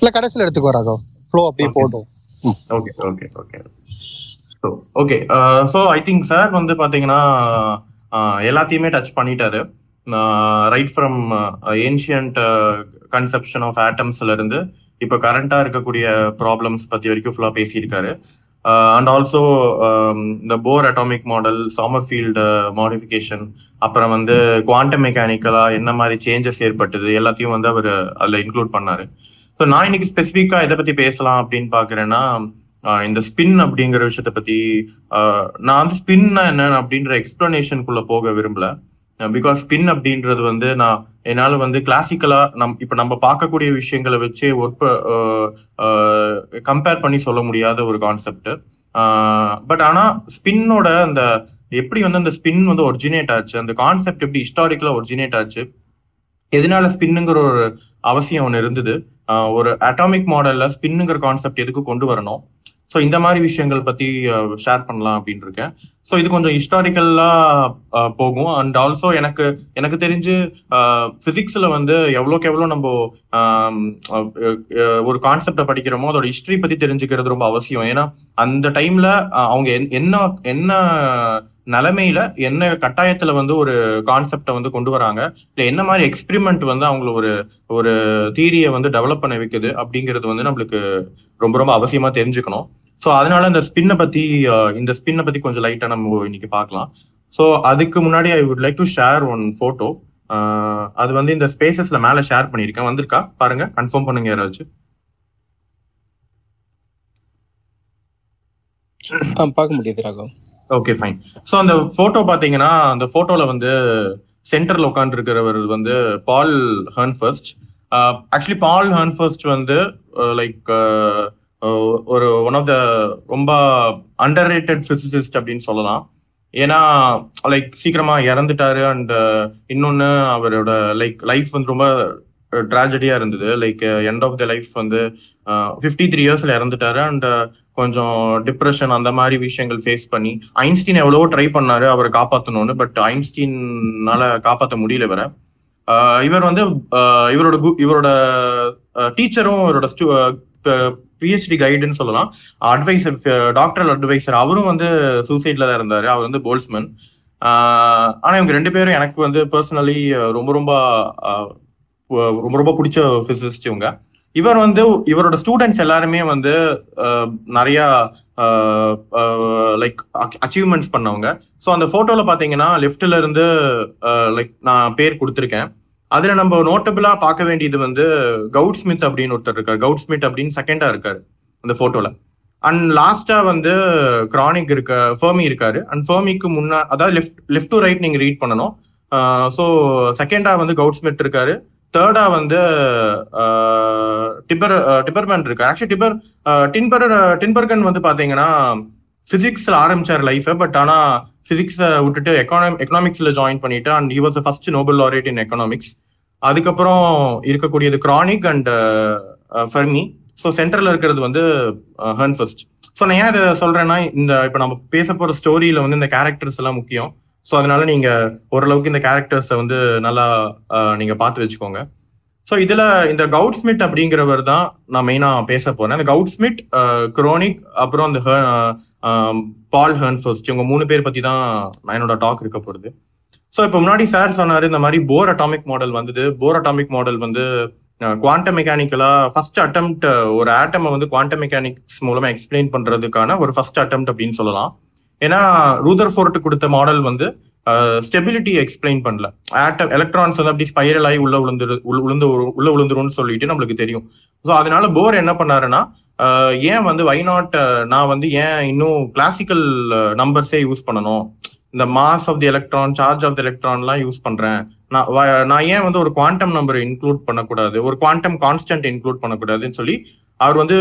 இல்ல கடைசியில எடுத்துக்கோ ராகவ் ஃப்ளோ அப்படியே. போட்டும். Okay okay okay so okay so I think sir வந்து பார்த்தீங்கன்னா uh, எல்லாத்தையுமே டச் பண்ணிட்டாரு. Right from ancient conception of ஆட்டம்ஸ்ல இருந்து இப்போ கரண்டா இருக்கக்கூடிய ப்ராப்ளம்ஸ் பத்தி வரைக்கும் ஃபுல்லா பேசியிருக்காரு. அண்ட் ஆல்சோ இந்த Bohr atomic model Sommerfeld modification அப்புறம் வந்து குவாண்டம் மெக்கானிக்கலா என்ன மாதிரி சேஞ்சஸ் ஏற்பட்டது எல்லாத்தையும் வந்து அவர் அதில் இன்க்ளூட் பண்ணாரு. ஸோ நான் இன்னைக்கு ஸ்பெசிஃபிக்கா எதை பத்தி பேசலாம் அப்படின்னு பாக்குறேன்னா இந்த ஸ்பின் அப்படிங்கிற விஷயத்த பத்தி நான் வந்து ஸ்பின் என்ன அப்படின்ற எக்ஸ்பிளனேஷனுக்குள்ள போக விரும்பல. பிகாஸ் ஸ்பின் அப்படின்றது வந்து நான் என்னால வந்து கிளாசிக்கலா நம் இப்ப நம்ம பார்க்கக்கூடிய விஷயங்களை வச்சு ஒர்க் கம்பேர் பண்ணி சொல்ல முடியாத ஒரு கான்செப்ட் பட் ஆனா ஸ்பின்னோட அந்த எப்படி வந்து அந்த ஸ்பின் வந்து ஒரிஜினேட் ஆச்சு அந்த கான்செப்ட் எப்படி ஹிஸ்டாரிக்கலா ஒரிஜினேட் ஆச்சு எதனால ஸ்பின்னுங்கிற ஒரு அவசியம் ஒன்று இருந்தது. ஒரு அட்டாமிக் மாடல்ல ஸ்பின்னுங்கிற கான்செப்ட் எதுக்கு கொண்டு வரணும்? ஸோ இந்த மாதிரி விஷயங்கள் பத்தி ஷேர் பண்ணலாம் அப்படின்னு இருக்கேன் ஸோ இது கொஞ்சம் ஹிஸ்டாரிக்கல்லா போகும். அண்ட் ஆல்சோ எனக்கு எனக்கு தெரிஞ்சு பிசிக்ஸ்ல வந்து எவ்வளோக்கு எவ்வளோ நம்ம ஒரு கான்செப்டை படிக்கிறோமோ அதோட ஹிஸ்டரி பத்தி தெரிஞ்சுக்கிறது ரொம்ப அவசியம். ஏன்னா அந்த டைம்ல அவங்க என்ன என்ன நிலைமையில என்ன கட்டாயத்துல வந்து ஒரு கான்செப்டை வந்து கொண்டு வராங்க? இல்ல என்ன மாதிரி எக்ஸ்பிரிமெண்ட் வந்து அவங்கள ஒரு ஒரு தீரியை வந்து டெவலப் பண்ண வைக்குது அப்படிங்கிறது வந்து நம்மளுக்கு ரொம்ப ரொம்ப அவசியமா தெரிஞ்சுக்கணும். ஸோ அதனால இந்த ஸ்பின்னை பத்தி இந்த ஸ்பின்னை பத்தி கொஞ்சம் லைட்டா நம்ம இன்னைக்கு பார்க்கலாம். ஸோ அதுக்கு முன்னாடி I would like to share one photo அது வந்து இந்த ஸ்பேசஸ்ல மேல ஷேர் பண்ணியிருக்கேன். வந்திருக்கா? பாருங்க. கன்ஃபார்ம் பண்ணுங்க யாராச்சும். ஆ பார்க்க முடியுது ராகவ். ஓகே ஃபைன் ஸோ அந்த போட்டோ பார்த்தீங்கன்னா அந்த போட்டோல வந்து சென்டர்ல உட்காந்துருக்கிறவர் வந்து பால் ஹர்ன்ஃபர்ஸ்ட் ஆக்சுவலி பால் ஹர்ன்ஃபர்ஸ்ட் வந்து uh, லைக் uh, uh, ஒரு ஒன் ஆஃப் த ரொம்ப அண்டர் ரேட்டட் பிசிசிஸ்ட் அப்படின்னு சொல்லலாம். ஏன்னா லைக் சீக்கிரமா இறந்துட்டாரு அண்ட் இன்னொன்னு அவரோட லைக் லைஃப் வந்து ரொம்ப ட்ராஜடியா இருந்தது. Like end of the life வந்து ஃபிஃப்டி த்ரீ இயர்ஸ்ல இறந்துட்டாரு. அண்ட் uh, கொஞ்சம் டிப்ரெஷன் அந்த மாதிரி விஷயங்கள் ஃபேஸ் பண்ணி ஐன்ஸ்டீன் எவ்வளவோ ட்ரை பண்ணாரு அவரை காப்பாத்தணும்னு. பட் ஐன்ஸ்டீன்னால காப்பாற்ற முடியல இவரை. Uh, இவர் வந்து uh, இவரோட கு- இவரோட டீச்சரும் இவரோட பிஹெச்டி கைடுன்னு சொல்லலாம். அட்வைசர் டாக்டர் அட்வைசர் அவரும் வந்து சூசைட்ல தான் இருந்தாரு. அவர் வந்து போல்ஸ்மேன் ஆனா இவங்க ரெண்டு பேரும் எனக்கு வந்து பர்சனலி ரொம்ப ரொம்ப ரொம்ப ரொம்ப பிடிச்ச பிசிசிஸ்ட் இவங்க. இவர் வந்து இவரோட ஸ்டூடெண்ட்ஸ் எல்லாருமே வந்து நிறைய லைக் அச்சீவ்மெண்ட்ஸ் பண்ணவங்க. ஸோ அந்த போட்டோல பாத்தீங்கன்னா லெஃப்ட்ல இருந்து லைக் நான் பேர் கொடுத்துருக்கேன். அதுல நம்ம நோட்டபிளா பார்க்க வேண்டியது வந்து கவுட் ஸ்மித் அப்படின்னு ஒருத்தர் இருக்காரு. கவுட் ஸ்மித் அப்படின்னு செகண்டா இருக்காரு அந்த போட்டோல அண்ட் லாஸ்டா வந்து கிரானிக் இருக்க ஃபர்மி இருக்காரு. அண்ட் ஃபர்மிக்கு முன்னா அதாவது லெஃப்ட் லெஃப்ட் டு ரைட் நீங்க ரீட் பண்ணணும். ஸோ செகண்டா வந்து கவுட் ஸ்மித் இருக்காரு. தேர்டா வந்து டிபர் டிபர்மேன் இருக்கு. ஆக்சுவலி டிபர் டின்பர் டின்பர்கன் வந்து பாத்தீங்கன்னா பிசிக்ஸ்ல ஆரம்பிச்சார் லைஃப் பட் ஆனா பிசிக்ஸை விட்டுட்டு எக்கானமி எக்கனாமிக்ஸ்ல ஜாயின் பண்ணிட்டு and he was first Nobel laureate in economics அதுக்கப்புறம் இருக்கக்கூடியது கிரானிக் அண்ட் ஃபெர்மி ஸோ சென்டர்ல இருக்கிறது வந்து ஹர்ன் ஃபர்ஸ்ட் ஸோ நான் ஏன் இதை சொல்றேன்னா இந்த இப்போ நம்ம பேச போற ஸ்டோரியில வந்து இந்த கேரக்டர்ஸ் எல்லாம் முக்கியம். ஸோ அதனால நீங்க ஓரளவுக்கு இந்த கேரக்டர்ஸை வந்து நல்லா நீங்க பார்த்து வச்சுக்கோங்க. ஸோ இதுல இந்த கவுட் ஸ்மிட் அப்படிங்கிறவர் தான் நான் மெயினா பேச போறேன். இந்த கவுட் ஸ்மிட் குரோனிக் அப்புறம் அந்த பால் ஹர்ன்ஃபர்ஸ்ட் இவங்க மூணு பேர் பத்தி தான் நான் என்னோட டாக் இருக்க போறது. ஸோ இப்போ முன்னாடி சார் சொன்னாரு இந்த மாதிரி போர் அட்டாமிக் மாடல் வந்தது. போர் அட்டாமிக் மாடல் வந்து குவாண்டம் மெக்கானிக்கலா ஃபர்ஸ்ட் அட்டம் ஒரு ஆட்டமை வந்து குவாண்டம் மெக்கானிக்ஸ் மூலமா எக்ஸ்பிளைன் பண்றதுக்கான ஒரு ஃபர்ஸ்ட் அட்டம் அப்படின்னு சொல்லலாம். ஏன்னா ரூதர் ஃபோர்ட் கொடுத்த மாடல் வந்து ஸ்டெபிலிட்டி எக்ஸ்பிளைன் பண்ணல. ஆட்டம் எலக்ட்ரான்ஸ் வந்து அப்படி ஸ்பைரல் ஆகி உள்ள விழுந்துரு உளுந்து உள்ள விழுந்துரும்னு சொல்லிட்டு நம்மளுக்கு தெரியும். ஸோ அதனால போர் என்ன பண்ணாருன்னா ஏன் வந்து வை நாட் நான் வந்து ஏன் இன்னும் கிளாசிக்கல் நம்பர்ஸே யூஸ் பண்ணணும்? இந்த mass of the electron charge of the எலக்ட்ரான்லாம் use பண்றேன். நான் நான் ஏன் வந்து ஒரு குவாண்டம் நம்பர் இன்க்ளூட் பண்ணக்கூடாது? ஒரு குவாண்டம் கான்ஸ்டன்ட் இன்க்ளூட் பண்ணக்கூடாதுன்னு சொல்லி அவர் வந்து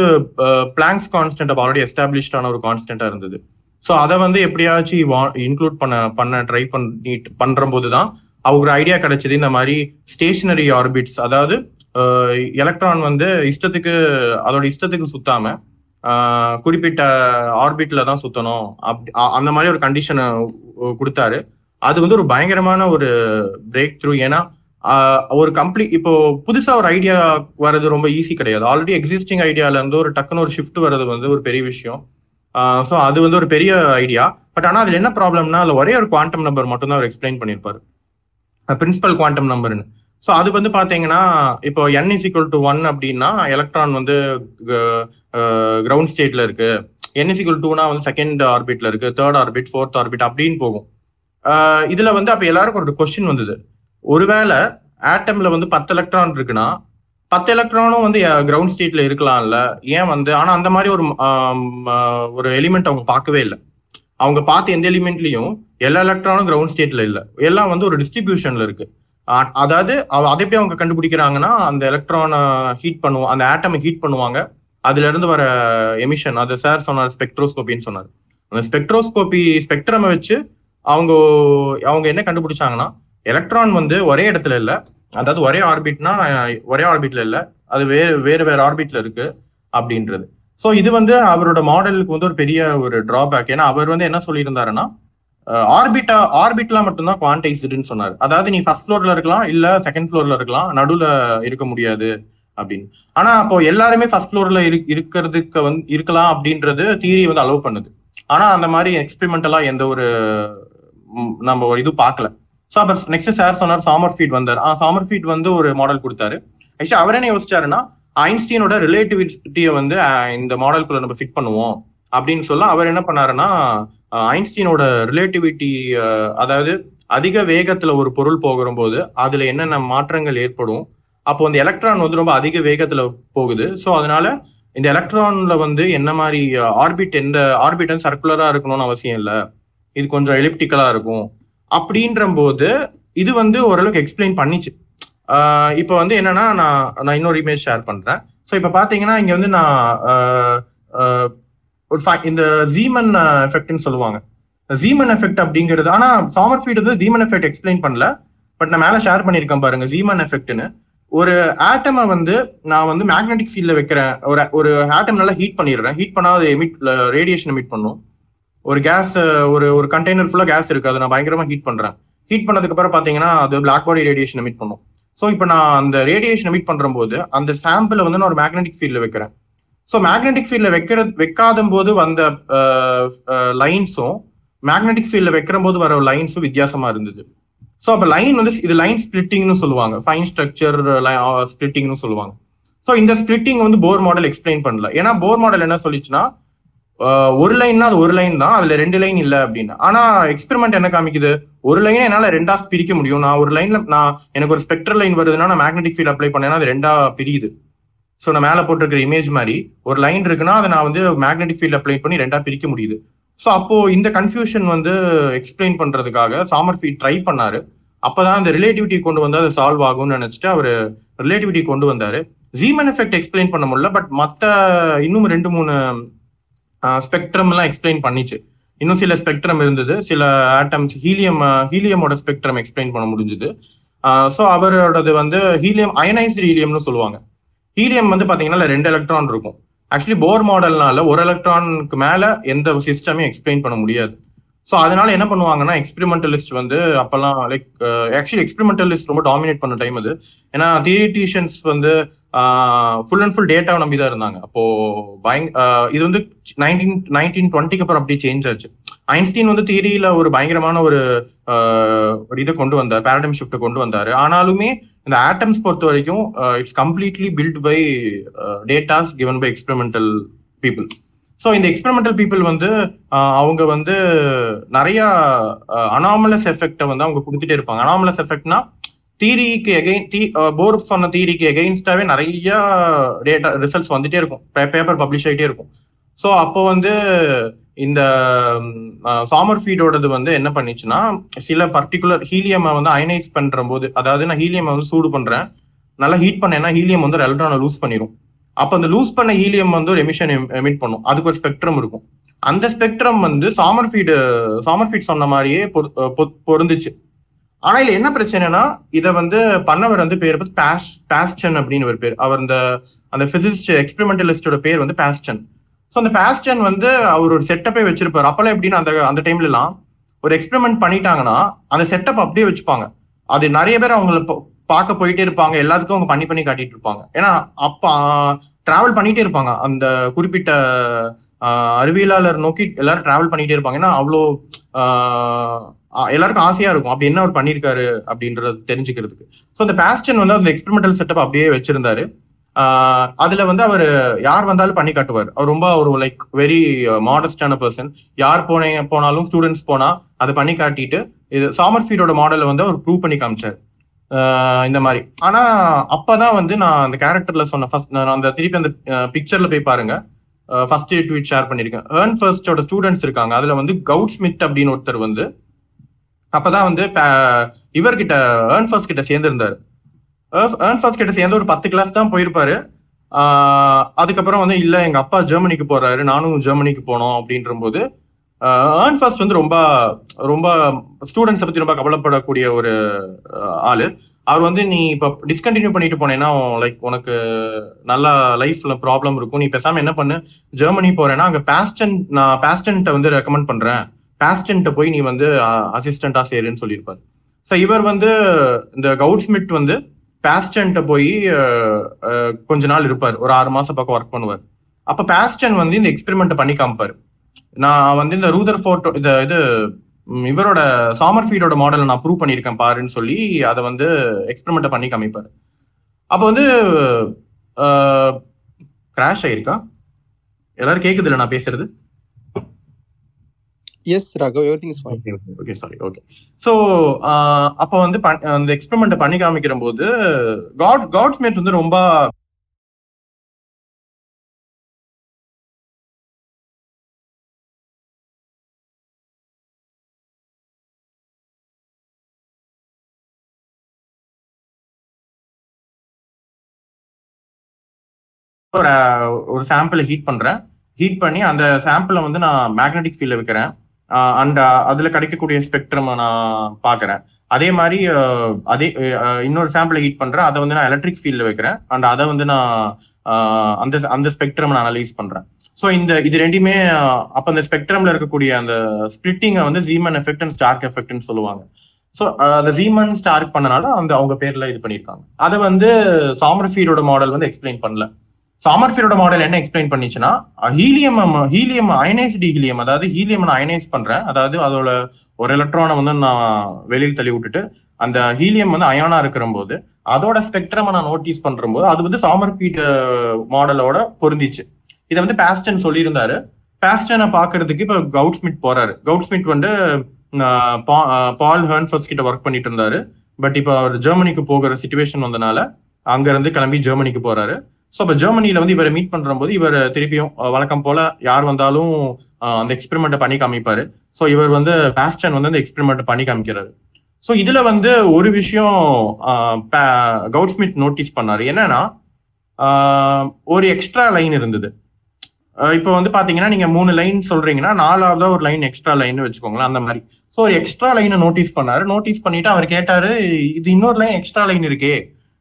பிளாங்க்ஸ் கான்ஸ்டன்ட் ஆல்ரெடி எஸ்டாப்ளிஷ்டான ஒரு கான்ஸ்டன்டா இருந்தது. ஸோ அதை வந்து எப்படியாச்சும் இன்க்ளூட் பண்ண பண்ண ட்ரை பண்ணிட்டு பண்ற போது தான் அவங்க ஒரு ஐடியா கிடைச்சது. இந்த மாதிரி ஸ்டேஷனரி ஆர்பிட்ஸ் அதாவது எலக்ட்ரான் வந்து இஷ்டத்துக்கு அதோட இஷ்டத்துக்கு சுத்தாம குறிப்பிட்ட ஆர்பிட்ல தான் சுத்தணும். அப் அந்த மாதிரி ஒரு கண்டிஷனை கொடுத்தாரு. அது வந்து ஒரு பயங்கரமான ஒரு பிரேக் த்ரூ ஏன்னா ஒரு கம்ப்ளீட் இப்போ புதுசா ஒரு ஐடியா வர்றது ரொம்ப ஈஸி கிடையாது. ஆல்ரெடி எக்ஸிஸ்டிங் ஐடியால இருந்து ஒரு டக்குன்னு ஒரு ஷிஃப்ட் வர்றது வந்து ஒரு பெரிய விஷயம். ஸோ அது வந்து ஒரு பெரிய ஐடியா பட் ஆனால் அதில் என்ன ப்ராப்ளம்னா அதில் ஒரே ஒரு குவாண்டம் நம்பர் மட்டும் தான் அவர் எக்ஸ்பிளைன் பண்ணியிருப்பார். பிரின்சிபல் குவாண்டம் நம்பர்னு ஸோ அது வந்து பார்த்தீங்கன்னா இப்போ n is equal to one அப்படின்னா எலக்ட்ரான் வந்து கிரவுண்ட் ஸ்டேட்ல இருக்கு. என் இஸ் ஈக்குவல் டூனா வந்து செகண்ட் ஆர்பிட்ல இருக்கு தேர்ட் ஆர்பிட் ஃபோர்த் ஆர்பிட் அப்படின்னு போகும். இதுல வந்து அப்ப எல்லாருக்கும் ஒரு கொஸ்டின் வந்தது. ஒருவேளை ஆட்டம்ல வந்து பத்து எலக்ட்ரான் இருக்குன்னா பத்து எலக்ட்ரானும் வந்து கிரவுண்ட் ஸ்டேட்ல இருக்கலாம்ல. ஏன் வந்து ஆனா அந்த மாதிரி ஒரு ஒரு எலிமெண்ட் அவங்க பார்க்கவே இல்லை. அவங்க பார்த்து எந்த எலிமெண்ட்லயும் எல்லா எலக்ட்ரானும் கிரவுண்ட் ஸ்டேட்ல இல்ல. எல்லாம் வந்து ஒரு டிஸ்ட்ரிபியூஷன்ல இருக்கு. அதாவது அதை எப்படி அவங்க கண்டுபிடிக்கிறாங்கன்னா அந்த எலக்ட்ரானை ஹீட் பண்ணுவோம் அந்த ஆட்டமை ஹீட் பண்ணுவாங்க. அதுல இருந்து வர எமிஷன் அது சார் சொன்னார் ஸ்பெக்ட்ரோஸ்கோபின்னு சொன்னார். அந்த ஸ்பெக்ட்ரோஸ்கோபி ஸ்பெக்ட்ரமை வச்சு அவங்க அவங்க என்ன கண்டுபிடிச்சாங்கன்னா எலக்ட்ரான் வந்து ஒரே இடத்துல இல்லை அதாவது ஒரே ஆர்பிட்னா ஒரே ஆர்பிட்ல இல்ல அது வேறு வேறு வேறு ஆர்பிட்ல இருக்கு அப்படின்றது. ஸோ இது வந்து அவரோட மாடலுக்கு வந்து ஒரு பெரிய ஒரு டிராபேக் ஏன்னா அவர் வந்து என்ன சொல்லியிருந்தாருன்னா ஆர்பிட்டா ஆர்பிட்லாம் மட்டும்தான் குவான்டைஸ்டுன்னு சொன்னார். அதாவது நீ ஃபர்ஸ்ட் ஃப்ளோர்ல இருக்கலாம் இல்ல செகண்ட் ஃப்ளோர்ல இருக்கலாம் நடுவுல இருக்க முடியாது அப்படின்னு. ஆனா அப்போ எல்லாருமே ஃபர்ஸ்ட் ஃப்ளோர்ல இருக்கிறதுக்கு வந்து இருக்கலாம் அப்படின்றது தீரி வந்து அலோவ் பண்ணுது. ஆனா அந்த மாதிரி எக்ஸ்பெரிமெண்டலா எந்த ஒரு நம்ம இதுவும் இது பார்க்கல. ஸோ அப்ப நெக்ஸ்ட் சார் சொன்னார் சாமர் ஃபீட் வந்தார். ஆ சாமர் ஃபீட் வந்து ஒரு மாடல் கொடுத்தாரு. ஆக்சுவலி அவர் என்ன யோசிச்சாருன்னா ஐன்ஸ்டீனோட ரிலேட்டிவிட்டியை வந்து இந்த மாடலுக்குள்ள நம்ம ஃபிட் பண்ணுவோம். அப்படின்னு சொல்ல அவர் என்ன பண்ணாருன்னா ஐன்ஸ்டீனோட ரிலேட்டிவிட்டி அதாவது அதிக வேகத்துல ஒரு பொருள் போகிற போது அதுல என்னென்ன மாற்றங்கள் ஏற்படும் அப்போ அந்த எலக்ட்ரான் வந்து ரொம்ப அதிக வேகத்துல போகுது. ஸோ அதனால இந்த எலக்ட்ரான்ல வந்து என்ன மாதிரி ஆர்பிட் எந்த ஆர்பிட் வந்து சர்க்குலரா இருக்கணும்னு அவசியம் இல்லை. இது கொஞ்சம் எலிப்டிக்கலா இருக்கும். அப்படின்ற போது இது வந்து ஓரளவுக்கு எக்ஸ்பிளைன் பண்ணிச்சு. இப்போ வந்து என்னன்னா நான் நான் இன்னொரு இமேஜ் ஷேர் பண்றேன். ஸோ இப்போ பாத்தீங்கன்னா இங்க வந்து நான் ஒரு இந்த ஜீமன் எஃபெக்ட்னு சொல்லுவாங்க. ஜீமன் எஃபெக்ட் அப்படிங்கிறது ஆனா சாமர் ஃபீட் வந்து ஜீமன் எஃபெக்ட் எக்ஸ்பிளைன் பண்ணல. பட் நான் மேல ஷேர் பண்ணியிருக்கேன் பாருங்க ஜீமன் எஃபெக்ட்னு ஒரு ஆட்டமை வந்து நான் வந்து மேக்னெட்டிக் ஃபீல்ட்ல வைக்கிறேன். ஒரு ஒரு ஆட்டம் நல்லா ஹீட் பண்ணிடுறேன். ஹீட் பண்ணாத எமிட் ரேடியேஷன் எமிட் பண்ணும். ஒரு கேஸ் ஒரு ஒரு கண்டெய்னர் ஃபுல்லா கேஸ் இருக்கு. அதை நான் பயங்கரமா ஹீட் பண்றேன். ஹீட் பண்ணதுக்கு அப்புறம் பாத்தீங்கன்னா அது பிளாக் பாடி ரேடியேஷன் எமிட் பண்ணும். ஸோ இப்போ நான் அந்த ரேடியேஷன் எமிட் பண்ற போது அந்த சாம்பிளை வந்து நான் ஒரு மேக்னெட்டிக் ஃபீல்ட்ல வைக்கிறேன். ஸோ மேக்னெட்டிக் ஃபீல்ட்ல வைக்கிற வைக்காத போது வந்த லைன்ஸும் மேக்னெட்டிக் ஃபீல்ட்ல வைக்கிற போது வர லைன்ஸும் வித்தியாசமா இருந்தது. ஸோ அப்போ லைன் வந்து இது லைன் ஸ்பிளிட்டிங்னு சொல்லுவாங்க. ஃபைன் ஸ்ட்ரக்சர் ஸ்பிளிட்டிங்னு சொல்லுவாங்க. ஸோ இந்த ஸ்பிளிட்டிங் வந்து போர் மாடல் எக்ஸ்பிளைன் பண்ணல. ஏன்னா போர் மாடல் என்ன சொல்லிச்சுன்னா ஒரு லைன்னா அது ஒரு லைன் தான் அதுல ரெண்டு லைன் இல்லை அப்படின்னு. ஆனா எக்ஸ்பெரிமெண்ட் என்ன காமிக்குது? ஒரு லைனை என்னால ரெண்டா பிரிக்க முடியும். நான் ஒரு லைன்ல நான் எனக்கு ஒரு ஸ்பெக்ட்ரல் லைன் வருதுன்னா நான் மேக்னெட்டிக் ஃபீல்ட் அப்ளை பண்ணேன்னா அது ரெண்டா பிரியுது. ஸோ நான் மேலே போட்டிருக்கிற இமேஜ் மாதிரி ஒரு லைன் இருக்குன்னா அதை நான் வந்து மேக்னெட்டிக் ஃபீல்ட் அப்ளை பண்ணி ரெண்டா பிரிக்க முடியுது. ஸோ அப்போ இந்த கன்ஃபியூஷன் வந்து எக்ஸ்பிளைன் பண்றதுக்காக சாமர் ஃபீட் ட்ரை பண்ணாரு. அப்பதான் அந்த ரிலேட்டிவிட்டி கொண்டு வந்து அது சால்வ் ஆகும்னு நினைச்சிட்டு அவர் ரிலேட்டிவிட்டி கொண்டு வந்தாரு. ஜீமன் எஃபெக்ட் எக்ஸ்பிளைன் பண்ண முடியல பட் மற்ற இன்னும் ரெண்டு மூணு ஸ்பெக்ட்ரம் எல்லாம் எக்ஸ்பிளைன் பண்ணிச்சு. இன்னும் சில ஸ்பெக்ட்ரம் இருந்தது. சில ஆட்டம்ஸ் ஹீலியம் ஹீலியமோட ஸ்பெக்ட்ரம் எக்ஸ்பிளைன் பண்ண முடிஞ்சுது. ஸோ அவரோடது வந்து ஹீலியம் அயனைஸ்டு ஹீலியம்னு சொல்லுவாங்க. ஹீலியம் வந்து பாத்தீங்கன்னா ரெண்டு எலக்ட்ரான் இருக்கும். ஆக்சுவலி போர் மாடல்னால ஒரு எலக்ட்ரானுக்கு மேல எந்த சிஸ்டமையும் எக்ஸ்பிளைன் பண்ண முடியாது. ஸோ அதனால என்ன பண்ணுவாங்கன்னா எக்ஸ்பெரிமெண்டலிஸ்ட் வந்து அப்பெல்லாம் லைக் ஆக்சுவலி எக்ஸ்பெரிமெண்டலிஸ்ட் ரொம்ப டாமினேட் பண்ண டைம் அது. ஏன்னா தியரிட்டிஷியன்ஸ் வந்து ஃபுல் அண்ட் ஃபுல் டேட்டாவை நம்பி தான் இருந்தாங்க. அப்போ பயங் uh, இது வந்து நைன்டீன் நைன்டீன் டுவெண்ட்டிக்கு அப்புறம் அப்படியே சேஞ்ச் ஆச்சு. ஐன்ஸ்டீன் வந்து தியரியில ஒரு பயங்கரமான ஒரு ஒரு இதை கொண்டு வந்தார் பேரடைம் ஷிஃப்ட் கொண்டு வந்தாரு. ஆனாலுமே இந்த ஆட்டம்ஸ் பொறுத்த வரைக்கும் it's completely built by datas given by experimental people so இந்த எக்ஸ்பெரிமெண்டல் பீப்புள் வந்து அவங்க வந்து நிறைய அனாமலஸ் எஃபெக்டை வந்து அவங்க கொடுத்துட்டே இருப்பாங்க. அனாமலஸ் எஃபெக்ட்னா தீரிக்கு எகெயின் தீ போர் சொன்ன தீரிக்கு எகெயின்ஸ்டாவே நிறைய டேட்டா ரிசல்ட்ஸ் வந்துட்டே இருக்கும். பேப்பர் பப்ளிஷ் ஆகிட்டே இருக்கும். ஸோ அப்போ வந்து இந்த சாமர் ஃபீடோடது வந்து என்ன பண்ணிச்சுன்னா சில பர்டிகுலர் ஹீலியமை வந்து அயனைஸ் பண்ற போது அதாவது நான் ஹீலியம் வந்து சூடு பண்றேன். நல்லா ஹீட் பண்ணேன்னா ஹீலியம் வந்து ஒரு எலக்ட்ரானை லூஸ் பண்ணிடும் அப்ப அந்த லூஸ் பண்ண ஹீலியம் வந்து ஒரு எமிஷன் எமிட் பண்ணும். அதுக்கு ஒரு ஸ்பெக்ட்ரம் இருக்கும். அந்த ஸ்பெக்ட்ரம் வந்து சாமர் ஃபீடு சாமர் ஃபீட் சொன்ன மாதிரியே பொருந்துச்சு. ஆனா இதுல என்ன பிரச்சனைனா இதை வந்து பண்ணவர் வந்து பேர் வந்து பாஸ் பாஸ்டன் அப்படின்னு ஒரு பேர். அவர் இந்த அந்த பிசிஸ்ட் எக்ஸ்பெரிமெண்டலிஸ்டோட பேர் வந்து பாஸ்டன் ஸோ அந்த பாஸ்டன் வந்து அவர் ஒரு செட்டப்பே வச்சிருப்பார். அப்பெல்லாம் எப்படின்னு அந்த அந்த டைம்ல எல்லாம் ஒரு எக்ஸ்பெரிமெண்ட் பண்ணிட்டாங்கன்னா அந்த செட்டப் அப்படியே வச்சுப்பாங்க. அது நிறைய பேர் அவங்கள பார்க்க போயிட்டே இருப்பாங்க. எல்லாத்துக்கும் அவங்க பண்ணி பண்ணி காட்டிட்டு இருப்பாங்க. ஏன்னா அப்ப டிராவல் பண்ணிட்டே இருப்பாங்க. அந்த குறிப்பிட்ட அறிவியலாளர் நோக்கி எல்லாரும் டிராவல் பண்ணிட்டே இருப்பாங்க. ஏன்னா அவ்வளோ எல்லாருக்கும் ஆசையா இருக்கும். அப்படி என்ன அவர் பண்ணியிருக்காரு அப்படின்றத தெரிஞ்சுக்கிறதுக்கு. ஸோ அந்த பேஸ்டன் வந்து அந்த எக்ஸ்பெரிமெண்டல் செட்டப் அப்படியே வச்சிருந்தாரு. அதுல வந்து அவர் யார் வந்தாலும் பண்ணி காட்டுவார். அவர் ரொம்ப ஒரு லைக் வெரி மாடஸ்டான பர்சன் யார் போனே போனாலும் ஸ்டூடெண்ட்ஸ் போனா அதை பண்ணி காட்டிட்டு இது சாமர் ஃபீடோட மாடலை வந்து அவர் ப்ரூவ் பண்ணி காமிச்சார். இந்த மாதிரி. ஆனா அப்பதான் வந்து நான் அந்த கேரக்டர்ல சொன்ன ஃபர்ஸ்ட் நான் அந்த திருப்பி அந்த பிக்சர்ல போய் பாருங்க. ஃபர்ஸ்ட் ட்வீட் ஷேர் பண்ணிருக்கேன் ஏர்ன் ஃபர்ஸ்டோட ஸ்டூடெண்ட்ஸ் இருக்காங்க. அதுல வந்து கவுட் ஸ்மித் அப்படின்னு ஒருத்தர் வந்து அப்பதான் வந்து இவர்கிட்ட ஏர்ன் ஃபர்ஸ்ட் கிட்ட சேர்ந்திருந்தாரு. ஏர்ன் ஃபர்ஸ்ட் கிட்ட சேர்ந்து ஒரு பத்து கிளாஸ் தான் போயிருப்பாரு. அதுக்கப்புறம் வந்து இல்ல எங்க அப்பா ஜெர்மனிக்கு போறாரு. நானும் ஜெர்மனிக்கு போனோம். அப்படின்ற போது ஏர்ன் ஃபர்ஸ்ட் வந்து ரொம்ப ரொம்ப ஸ்டூடெண்ட்ஸை பத்தி ரொம்ப கவலைப்படக்கூடிய ஒரு ஆளு. அவர் வந்து நீ இப்ப டிஸ்கண்டினியூ பண்ணிட்டு போனேன்னா லைக் உனக்கு நல்லா லைஃப்ல ப்ராப்ளம் இருக்கும். நீ பேசாம என்ன பண்ணு? ஜெர்மனி போறேன்னா அங்க பேஸ்டன் நான் பாஸ்டன்ட்ட வந்து ரெக்கமெண்ட் பண்றேன். பாஸ்டன்ட்ட போய் நீ வந்து அசிஸ்டண்டா சேருன்னு சொல்லியிருப்பாரு. ஸோ இவர் வந்து இந்த கவுட்ஸ்மிட் வந்து பாஸ்டன்ட்ட போய் கொஞ்ச நாள் இருப்பார். ஒரு ஆறு மாசம் பக்கம் ஒர்க் பண்ணுவார். அப்ப பேஸ்டன் வந்து இந்த எக்ஸ்பெரிமெண்ட் பண்ணி காமிப்பாரு. நான் வந்து இந்த ரூதர் போட்டோ இந்த இது இவரோட சாமர் ஃபீடோட மாடலை நான் ப்ரூவ் பண்ணியிருக்கேன் பாருன்னு சொல்லி அதை வந்து எக்ஸ்பெரிமெண்ட் பண்ணி காமிப்பாரு. அப்போ வந்து கிராஷ் ஆயிருக்கா? எல்லாரும் கேக்குது இல்லை நான் பேசுறது? Yes Raghav everything is fine okay sorry okay so அப்போ வந்து அந்த எக்ஸ்பெரிமெண்ட் பண்ணி காமிக்கிற போது காட் காட் ஸ்மித் வந்து ரொம்ப ஒரு ஒரு சாம்பிளை ஹீட் பண்றேன். ஹீட் பண்ணி அந்த சாம்பிளை வந்து நான் மேக்னெட்டிக் ஃபீல்ட்ல வைக்கிறேன். அண்ட் அதுல கிடைக்கக்கூடிய ஸ்பெக்ட்ரம் நான் பாக்குறேன் அதே மாதிரி அதே இன்னொரு சாம்பிளை ஹீட் பண்றேன். அதை வந்து நான் எலக்ட்ரிக் ஃபீல்ட்ல வைக்கிறேன். அண்ட் அதை வந்து நான் அந்த அந்த ஸ்பெக்ட்ரம் நான் அனலைஸ் பண்றேன். ஸோ இந்த இது ரெண்டுமே அப்ப அந்த ஸ்பெக்ட்ரம்ல இருக்கக்கூடிய அந்த ஸ்பிளிட்டிங்கை வந்து ஜீமன் எஃபெக்ட் அண்ட் ஸ்டார்க் எஃபெக்ட்னு சொல்லுவாங்க. ஸோ அந்த ஜீமன் ஸ்டார்க் பண்ணனால அந்த அவங்க பேர்ல இது பண்ணியிருக்காங்க. அதை வந்து சாமர்ஃபீரோட மாடல் வந்து எக்ஸ்பிளைன் பண்ணல. சாமர்ஃபியரோட மாடல் என்ன எக்ஸ்பிளைன் பண்ணிச்சுன்னா ஹீலியம் ஹீலியம் அயனைஸ்டு ஹீலியம் அதாவது ஹீலியம் நான் அயனைஸ் பண்றேன். அதாவது அதோட ஒரு எலக்ட்ரானை வந்து நான் வெளியில் தள்ளி விட்டுட்டு அந்த ஹீலியம் வந்து அயானா இருக்கிற போது அதோட ஸ்பெக்ட்ரம் நான் நோட்டீஸ் பண்ற போது அது வந்து சாமர்ஃபீட் மாடலோட பொருந்திச்சு. இதை வந்து பாஸ்டன் சொல்லியிருந்தாரு. பேஸ்டனை பாக்குறதுக்கு இப்ப கவுட் ஸ்மித் போறாரு. கவுட் ஸ்மித் வந்து பா- பால் ஹர்ன்ஃபர்ஸ் கிட்ட ஒர்க் பண்ணிட்டு இருந்தாரு. பட் இப்போ அவர் ஜெர்மனிக்கு போகிற சுச்சுவேஷன் வந்தனால அங்க இருந்து கிளம்பி ஜெர்மனிக்கு போறாரு. ஸோ இப்போ ஜெர்மனியில வந்து இவரை மீட் பண்ற போது இவர் திருப்பியும் வழக்கம் போல யார் வந்தாலும் அந்த எக்ஸ்பெரிமெண்ட்டை பண்ணி காமிப்பாரு. ஸோ இவர் வந்து பாஸ்டன் வந்து அந்த எக்ஸ்பெரிமெண்ட் பண்ணி காமிக்கிறாரு. ஸோ இதுல வந்து ஒரு விஷயம் கவுட்ஸ்மித் நோட்டீஸ் பண்ணாரு. என்னன்னா ஒரு எக்ஸ்ட்ரா லைன் இருந்தது. இப்போ வந்து பாத்தீங்கன்னா நீங்க மூணு லைன் சொல்றீங்கன்னா நாலாவதா ஒரு லைன் எக்ஸ்ட்ரா லைன் வச்சுக்கோங்களேன் அந்த மாதிரி. ஸோ ஒரு எக்ஸ்ட்ரா லைனை நோட்டீஸ் பண்ணாரு. நோட்டீஸ் பண்ணிட்டு அவர் கேட்டாரு இது இன்னொரு லைன் எக்ஸ்ட்ரா லைன் இருக்கே.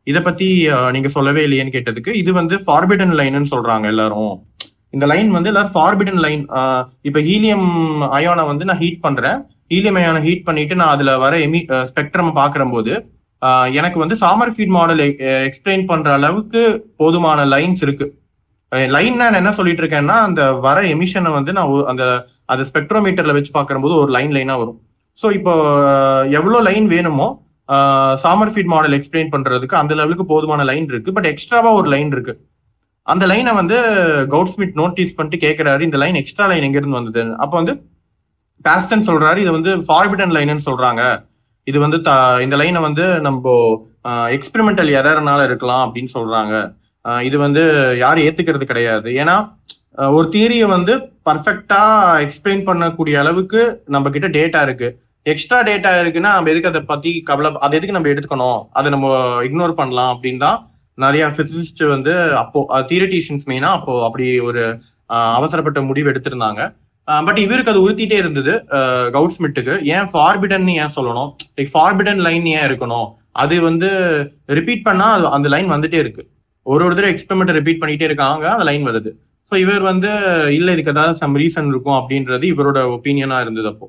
இதை பத்தி நீங்க சொல்லவே இல்லையேன்னு கேட்டதுக்கு இது வந்து ஃபார்பிடன் லைன்னு சொல்றாங்க எல்லாரும். இந்த லைன் வந்து எல்லாரும் ஃபார்பிடன் லைன் இப்ப ஹீலியம் அயோனை வந்து நான் ஹீட் பண்றேன். ஹீலியம் அயோனை ஹீட் பண்ணிட்டு நான் அதுல வர எமி ஸ்பெக்ட்ரம் பாக்குற போது எனக்கு வந்து சாமர்ஃபீட் மாடல் எக்ஸ்பிளைன் பண்ற அளவுக்கு போதுமான லைன்ஸ் இருக்கு. லைன் நான் என்ன சொல்லிட்டு இருக்கேன்னா அந்த வர எமிஷனை வந்து நான் அந்த அந்த ஸ்பெக்ட்ரோமீட்டர்ல வச்சு பார்க்கும்போது ஒரு லைன் லைனா வரும். ஸோ இப்போ எவ்வளோ லைன் வேணுமோ சாமர் ஃபீட் மாடல் எக்ஸ்பிளைன் பண்றதுக்கு அந்த லெவலுக்கு போதுமான லைன் இருக்கு. பட் எக்ஸ்ட்ராவா ஒரு லைன் இருக்கு. அந்த லைனை வந்து கவுட்ஸ்மிட் நோட்டீஸ் பண்ணிட்டு கேட்கிறாரு இந்த லைன் எக்ஸ்ட்ரா லைன் எங்க இருந்து வந்தது? அப்போ வந்து பாஸ்டன் சொல்றாரு இது வந்து ஃபார்பிடன் லைன்னு சொல்றாங்க. இது வந்து த- இந்த லைனை வந்து நம்ம எக்ஸ்பெரிமெண்டல் எரர்னால இருக்கலாம் அப்படின்னு சொல்றாங்க. இது வந்து யாரும் ஏத்துக்கிறது கிடையாது. ஏன்னா ஒரு தியரியை வந்து பர்ஃபெக்டா எக்ஸ்பிளைன் பண்ணக்கூடிய அளவுக்கு நம்ம கிட்ட டேட்டா இருக்கு. எக்ஸ்ட்ரா டேட்டா இருக்குன்னா நம்ம எதுக்கு அதை பத்தி கவலை அதை எதுக்கு நம்ம எடுத்துக்கணும்? அதை நம்ம இக்னோர் பண்ணலாம் அப்படின்னு தான் நிறைய பிசிசிஸ்ட் வந்து அப்போ தியரட்டிஷியன்ஸ் மெயினா அப்போ அப்படி ஒரு அவசரப்பட்ட முடிவு எடுத்திருந்தாங்க. பட் இவருக்கு அது உறுத்திட்டே இருந்தது கவுட் ஸ்மிட்டுக்கு ஏன் ஃபார்பிடன் ஏன் சொல்லணும்? லைக் ஃபார்பிடன் லைன் ஏன் இருக்கணும்? அது வந்து ரிப்பீட் பண்ணா அந்த லைன் வந்துட்டே இருக்கு. ஒரு ஒரு தடவை எக்ஸ்பெரிமெண்ட் ரிப்பீட் பண்ணிட்டே இருக்காங்க அந்த லைன் வருது. ஸோ இவர் வந்து இல்லை இதுக்கு ஏதாவது சம் ரீசன் இருக்கும் அப்படின்றது இவரோட ஒப்பீனியனா இருந்தது அப்போ.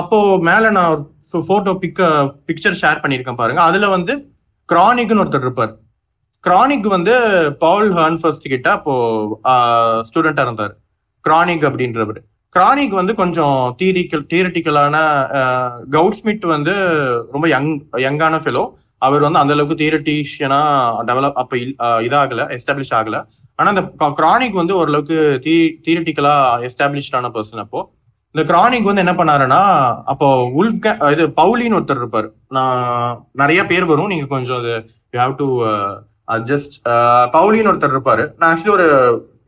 அப்போ மேல நான் ஒரு போட்டோ பிக்க பிக்சர் ஷேர் பண்ணியிருக்கேன் பாருங்க. அதுல வந்து கிரானிக்னு ஒருத்தர் இருப்பார். கிரானிக் வந்து பவுல் ஹர்ன்ஃபர்ஸ்ட் கிட்ட அப்போ ஸ்டூடெண்டா இருந்தார். கிரானிக் அப்படின்றவர். கிரானிக் வந்து கொஞ்சம் தியரிக்கல் தியரட்டிக்கலான கவுட்ஸ்மிட் வந்து ரொம்ப யங் யங்கான ஃபெலோ அவர் வந்து அந்த அளவுக்கு தியரட்டிஷியனா டெவலப் அப்ப இதாகல எஸ்டாப்ளிஷ் ஆகல. ஆனா அந்த கிரானிக் வந்து ஓரளவுக்கு தீ தியரட்டிக்கலா எஸ்டாப்ளிஷ்டான பர்சன் அப்போ. இந்த கிரானிக் வந்து என்ன பண்ணாருன்னா அப்போ உல்ஃப் இது பவுலின்னு ஒருத்தர் இருப்பார். நான் நிறைய பேர் வரும் நீங்க கொஞ்சம் அது யூ ஹாவ் டு அட்ஜஸ்ட் பவுலின்னு ஒருத்தர் இருப்பாரு. நான் ஆக்சுவலி ஒரு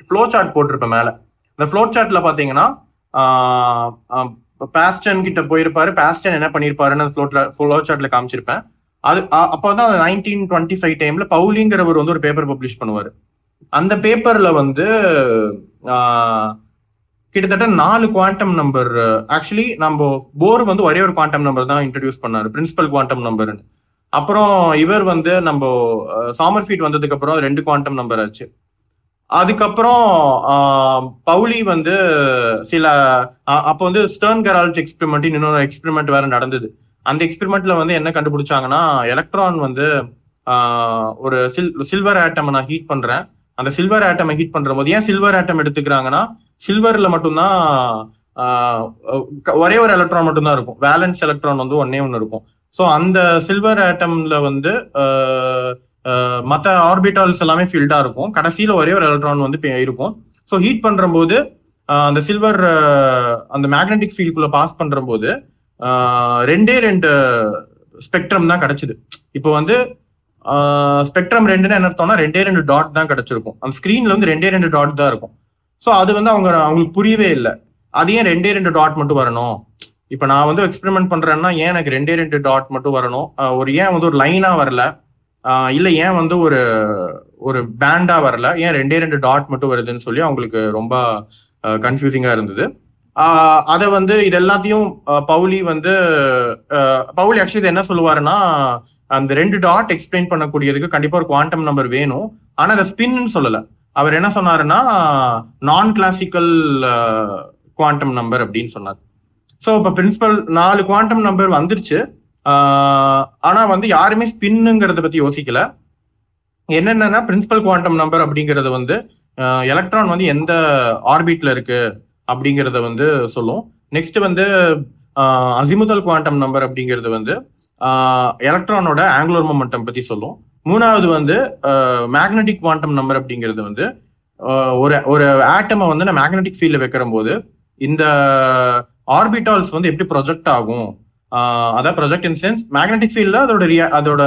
ஃப்ளோ சார்ட் போட்டிருப்பேன் மேல. இந்த ஃப்ளோ சார்ட்ல பாத்தீங்கன்னா uh, um, பாஸ்டன் கிட்ட போயிருப்பாரு. பாஸ்டன் என்ன பண்ணிருப்பாருன்னு ஃப்ளோ ஃப்ளோ சார்ட்ல காமிச்சிருப்பேன். அது அ- அந்த நைன்டீன் டுவெண்ட்டி ஃபைவ் டைம்ல பவுலிங்கிறவர் வந்து ஒரு பேப்பர் பப்ளிஷ் பண்ணுவார். அந்த பேப்பர்ல வந்து ஆஹ், கிட்டத்தட்ட நாலு குவாண்டம் நம்பர் ஆக்சுவலி நம்ம போர் வந்து ஒரே ஒரு குவாண்டம் நம்பர் தான் இன்ட்ரடியூஸ் பண்ணாரு. பிரின்சிபல் குவாண்டம் நம்பர்னு அப்புறம் இவர் வந்து நம்ம சாமர்ஃபீட் வந்ததுக்கு அப்புறம் ரெண்டு குவாண்டம் நம்பர் ஆச்சு. அதுக்கப்புறம் பவுலி வந்து சில அப்போ வந்து ஸ்டர்ன் கெரால்ட் எக்ஸ்பெரிமெண்ட் இன்னொரு எக்ஸ்பெரிமெண்ட் வேற நடந்தது. அந்த எக்ஸ்பெரிமெண்ட்ல வந்து என்ன கண்டுபிடிச்சாங்கன்னா எலக்ட்ரான் வந்து ஒரு சில் சில்வர் ஆட்டம் நான் ஹீட் பண்றேன். அந்த சில்வர் ஆட்டமை ஹீட் பண்ற போது ஏன் சில்வர் ஆட்டம் எடுத்துக்கிறாங்கன்னா சில்வர்ல மட்டும்தான் ஒரே ஒரு எலக்ட்ரான் மட்டும்தான் இருக்கும். வேலன்ஸ் எலக்ட்ரான் வந்து ஒன்னே ஒன்று இருக்கும். ஸோ அந்த சில்வர் ஆட்டம்ல வந்து மற்ற ஆர்பிட்டால்ஸ் எல்லாமே ஃபில்டா இருக்கும். கடைசியில ஒரே ஒரு எலக்ட்ரான் வந்து இருக்கும். ஸோ ஹீட் பண்ற போது அந்த சில்வர் அந்த மேக்னெட்டிக் ஃபீல்டுக்குள்ள பாஸ் பண்ற போது ரெண்டே ரெண்டு ஸ்பெக்ட்ரம் தான் கிடைச்சிது. இப்போ வந்து ஸ்பெக்ட்ரம் ரெண்டுன்னு என்ன அர்த்தம்னா ரெண்டே ரெண்டு டாட் தான் கிடைச்சிருக்கும். அந்த ஸ்கிரீன்ல வந்து ரெண்டே ரெண்டு டாட் தான் இருக்கும். ஸோ அது வந்து அவங்க அவங்களுக்கு புரியவே இல்லை. அது ஏன் ரெண்டே ரெண்டு டாட் மட்டும் வரணும். இப்போ நான் வந்து எக்ஸ்பெரிமெண்ட் பண்றேன்னா ஏன் எனக்கு ரெண்டே ரெண்டு டாட் மட்டும் வரணும்? ஒரு ஏன் வந்து ஒரு லைனா வரல? இல்லை ஏன் வந்து ஒரு ஒரு பேண்டா வரல? ஏன் ரெண்டே ரெண்டு டாட் மட்டும் வருதுன்னு சொல்லி அவங்களுக்கு ரொம்ப கன்ஃபியூசிங்காக இருந்தது. அதை வந்து இது எல்லாத்தையும் பவுலி வந்து பவுலி ஆக்சுவலி இது என்ன சொல்லுவாருன்னா அந்த ரெண்டு டாட் எக்ஸ்பிளைன் பண்ணக்கூடியதுக்கு கண்டிப்பா ஒரு குவாண்டம் நம்பர் வேணும். ஆனா அதை ஸ்பின்னு சொல்லலை. அவர் என்ன சொன்னாருன்னா நான் கிளாசிக்கல் குவாண்டம் நம்பர் அப்படின்னு சொன்னார். ஸோ இப்போ பிரின்சிபல் நாலு குவாண்டம் நம்பர் வந்துருச்சு. ஆனால் ஆனா வந்து யாருமே ஸ்பின்னுங்கிறத பத்தி யோசிக்கல. என்னென்னா பிரின்சிபல் குவாண்டம் நம்பர் அப்படிங்கிறது வந்து எலக்ட்ரான் வந்து எந்த ஆர்பிட்ல இருக்கு அப்படிங்கிறத வந்து சொல்லும். நெக்ஸ்ட் வந்து அசிமுதல் குவாண்டம் நம்பர் அப்படிங்கிறது வந்து எலக்ட்ரானோட ஆங்குலர் மொமெண்டம் பத்தி சொல்லும். மூணாவது வந்து மேக்னெட்டிக் குவாண்டம் நம்பர் அப்படிங்கிறது வந்து ஒரு ஒரு ஆட்டமை வந்து நான் மேக்னெட்டிக் ஃபீல்ட்ல வைக்கிற போது இந்த ஆர்பிட்டால்ஸ் வந்து எப்படி ப்ரொஜெக்ட் ஆகும்? அதான் ப்ரொஜெக்ட் இன் சென்ஸ் மேக்னெட்டிக் ஃபீல்ட்ல அதோட ரியா அதோட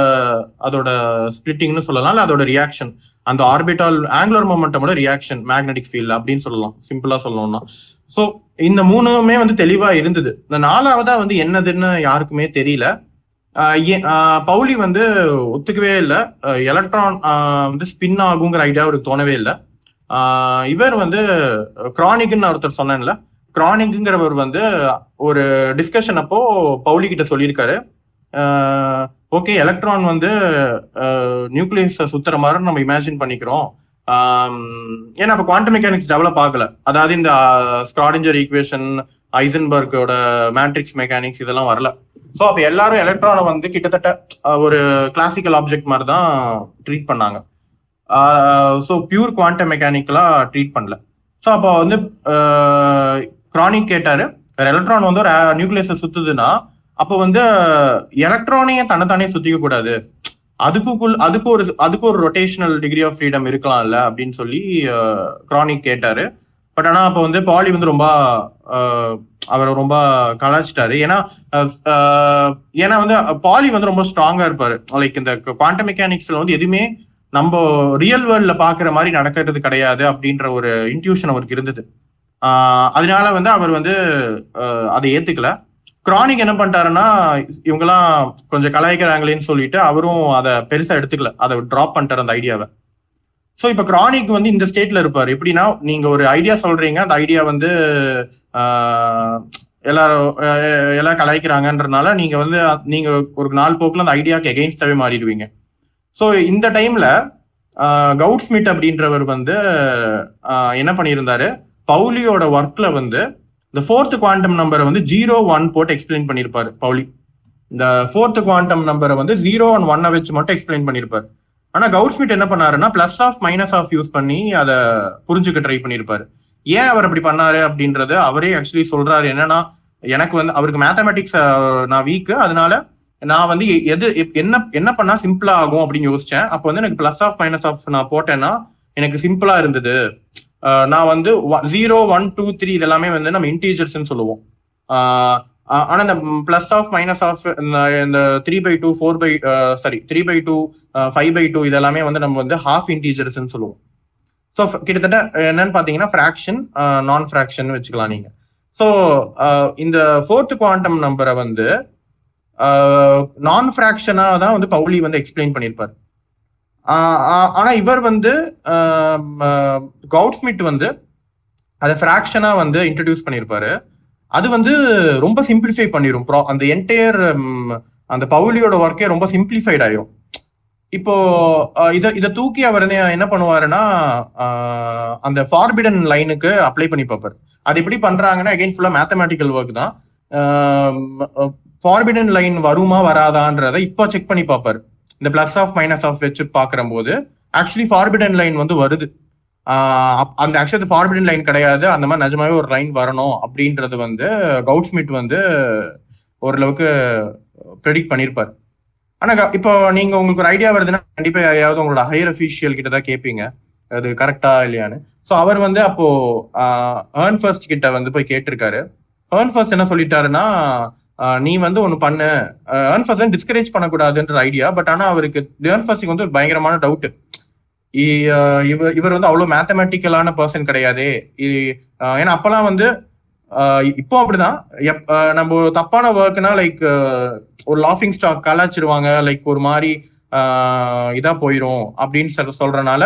அதோட ஸ்பிளிட்டிங்னு சொல்லலாம் இல்ல அதோட ரியாக்ஷன் அந்த ஆர்பிட்டால் ஆங்குலர் மொமெண்டமோட ரியாக்ஷன் மேக்னெட்டிக் ஃபீல்ட் அப்படின்னு சொல்லலாம். சிம்பிளா சொல்லணும்னா. ஸோ இந்த மூணுமே வந்து தெளிவா இருந்தது. இந்த நாலாவதா வந்து என்னதுன்னு யாருக்குமே தெரியல. பவுலி வந்து ஒத்துக்கவே இல்லை. எலக்ட்ரான் வந்து ஸ்பின் ஆகுங்கிற ஐடியா அவருக்கு தோணவே இல்லை. இவர் வந்து கிரானிக்னு ஒருத்தர் சொன்னேன்ல. கிரானிக்ங்கிறவர் வந்து ஒரு டிஸ்கஷன் அப்போ பவுலி கிட்ட சொல்லியிருக்காரு. ஓகே எலக்ட்ரான் வந்து நியூக்ளியஸை சுத்துற மாதிரி நம்ம இமேஜின் பண்ணிக்கிறோம். ஏன்னா அப்போ குவாண்டம் மெக்கானிக்ஸ் டெவலப் ஆகல. அதாவது இந்த ஸ்க்ராடிஞ்சர் ஈக்குவேஷன் ஐசன்பர்க்கோட மேட்ரிக்ஸ் மெக்கானிக்ஸ் இதெல்லாம் வரல. ஸோ அப்போ எல்லாரும் எலக்ட்ரானை வந்து கிட்டத்தட்ட ஒரு கிளாசிக்கல் ஆப்ஜெக்ட் மாதிரி தான் ட்ரீட் பண்ணாங்க ஸோ பியூர் குவாண்டம் மெக்கானிக்கலாக ட்ரீட் பண்ணல. ஸோ அப்போ வந்து கிரானிக் கேட்டார். எலக்ட்ரான் வந்து ஒரு நியூக்ளியஸை சுற்றுதுன்னா அப்போ வந்து எலக்ட்ரானையே தன்னைத்தானே சுற்றிக்க கூடாது. அதுக்குள் அதுக்கு ஒரு அதுக்கு ஒரு ரொட்டேஷனல் டிகிரி ஆஃப் ஃப்ரீடம் இருக்கலாம்ல அப்படின்னு சொல்லி கிரானிக் கேட்டாரு. பட் ஆனால் அப்போ வந்து பாலி வந்து ரொம்ப அவரை ரொம்ப கலாச்சிட்டாரு ஏன்னா ஏன்னா வந்து பாலி வந்து ரொம்ப ஸ்ட்ராங்கா இருப்பாரு. லைக் இந்த குவாண்டம் மெக்கானிக்ஸ்ல வந்து எதுவுமே நம்ம ரியல் வேர்ல்ட்ல பாக்குற மாதிரி நடக்கிறது கிடையாது அப்படின்ற ஒரு இன்ட்யூஷன் அவருக்கு இருந்தது. அதனால வந்து அவர் வந்து அதை ஏத்துக்கல. கிரானிக் என்ன பண்ணிட்டாருன்னா இவங்கெல்லாம் கொஞ்சம் கலாய்க்கிறாங்களேன்னு சொல்லிட்டு அவரும் அதை பெருசா எடுத்துக்கல. அதை ட்ராப் பண்ணிட்டார் அந்த ஐடியாவை ஸோ இப்போ கிரானிக் வந்து இந்த ஸ்டேட்ல இருப்பாரு. எப்படின்னா நீங்க ஒரு ஐடியா சொல்றீங்க. அந்த ஐடியா வந்து எல்லாரும் எல்லாம் கலாய்க்கிறாங்கன்றனால நீங்க வந்து நீங்க ஒரு நாள் போக்குல அந்த ஐடியாவுக்கு எகெயின்ஸ்டாவே மாறிடுவீங்க. ஸோ இந்த டைம்ல கவுட் ஸ்மிட் அப்படின்றவர் வந்து என்ன பண்ணியிருந்தாரு? பவுலியோட ஒர்க்ல வந்து இந்த ஃபோர்த் குவாண்டம் நம்பரை வந்து ஜீரோ ஒன் போட்டு எக்ஸ்பிளைன் பண்ணியிருப்பாரு பவுலி. இந்த ஃபோர்த் குவாண்டம் நம்பரை வந்து ஜீரோ அண்ட் ஒன்னை வச்சு மட்டும் எக்ஸ்பிளைன் பண்ணியிருப்பாரு. ஆனா கவுட்ஸ்மிட் என்ன பண்ணாருன்னா plus half minus half use பண்ணி அதை புரிஞ்சுக்க ட்ரை பண்ணியிருப்பாரு. ஏன் அவர் அப்படி பண்ணாரு அப்படின்றது அவரே ஆக்சுவலி சொல்றாரு. என்னன்னா எனக்கு வந்து அவருக்கு மேத்தமெட்டிக்ஸ் நான் வீக்கு அதனால நான் வந்து எது என்ன என்ன பண்ணா சிம்பிளா ஆகும் அப்படின்னு யோசிச்சேன். அப்போ வந்து எனக்கு பிளஸ் ஆஃப் மைனஸ் ஆஃப் நான் போட்டேன்னா எனக்கு சிம்பிளா இருந்தது. நான் வந்து ஜீரோ ஒன் டூ த்ரீ இதெல்லாமே வந்து நம்ம இன்டீஜர்ஸ்ன்னு சொல்லுவோம். ஆனா இந்த பிளஸ் ஆஃப் மைனஸ் ஆஃப் இந்த three by two four by sorry three by two five by two இதெல்லாமே வந்து நம்ம வந்து ஹாஃப் இன்டீஜர்ஸ்ன்னு சொல்லுவோம். ஸோ கிட்டத்தட்ட என்னன்னு பார்த்தீங்கன்னா ஃபிராக்ஷன் நான் ஃப்ராக்ஷன் வச்சுக்கலாம் நீங்க. ஸோ இந்த ஃபோர்த் குவாண்டம் நம்பரை வந்து நான் ஃப்ராக்ஷனாக தான் வந்து பவுலி வந்து எக்ஸ்பிளைன் பண்ணியிருப்பார் ஆனால் இவர் வந்து கவுட்ஸ்மிட் வந்து அதை ஃப்ராக்ஷனாக வந்து இன்ட்ரடியூஸ் பண்ணியிருப்பாரு அது வந்து ரொம்ப சிம்பிளிஃபை ப்ரா அந்த என்டையர் அந்த பவுலியோட ஒர்க்கே ரொம்ப சிம்பிளிஃபைட் ஆயிரும். இப்போ இதை இதை தூக்கி அவர் என்ன பண்ணுவாருன்னா அந்த ஃபார்பிடன் லைனுக்கு அப்ளை பண்ணி பார்ப்பார். அது எப்படி பண்றாங்கன்னா அகைன் ஃபுல்லா மேத்தமேட்டிக்கல் ஒர்க் தான். ஃபார்பிடன் லைன் வருமா வராதான்றதை இப்போ செக் பண்ணி பார்ப்பார். இந்த பிளஸ் ஆஃப் மைனஸ் ஆஃப் வச்சு பாக்குற போது ஆக்சுவலி ஃபார்பிடன் லைன் வந்து வருது. அந்த ஆக்சுவலி ஃபார்பிடன் லைன் கிடையாது. அந்த மாதிரி நிஜமாவே ஒரு லைன் வரணும் அப்படின்றது வந்து கவுட்ஸ்மிட் வந்து ஓரளவுக்கு ப்ரெடிக்ட் பண்ணியிருப்பார் ஆனா இப்போ நீங்க உங்களுக்கு ஒரு ஐடியா வருதுன்னா கண்டிப்பா யாரையாவது உங்களோட ஹையர் அஃபீஷியல் கிட்ட தான் கேட்பீங்க அது கரெக்டா இல்லையான்னு. ஸோ அவர் வந்து அப்போ ஏர்ன் ஃபர்ஸ்ட் கிட்ட வந்து போய் கேட்டிருக்காரு. ஏர்ன் ஃபர்ஸ்ட் என்ன சொல்லிட்டாருன்னா நீ வந்து ஒன்று பண்ணு. ஏர்ன் ஃபர்ஸ்ட் டிஸ்கரேஜ் பண்ணக்கூடாதுன்ற ஐடியா பட் ஆனா அவருக்கு ஏர்ன் ஃபர்ஸ்ட் வந்து ஒரு பயங்கரமான டவுட் இவர் இவர் வந்து அவ்வளவு மேத்தமெட்டிக்கலான பர்சன் கிடையாது. ஏன்னா அப்பெல்லாம் வந்து இப்போ அப்படிதான். நம்ம ஒரு தப்பான ஒர்க்னா லைக் ஒரு லாஃபிங் ஸ்டாக் கலாச்சிருவாங்க லைக் ஒரு மாதிரி இதா போயிரும் அப்படின்னு சொல்றனால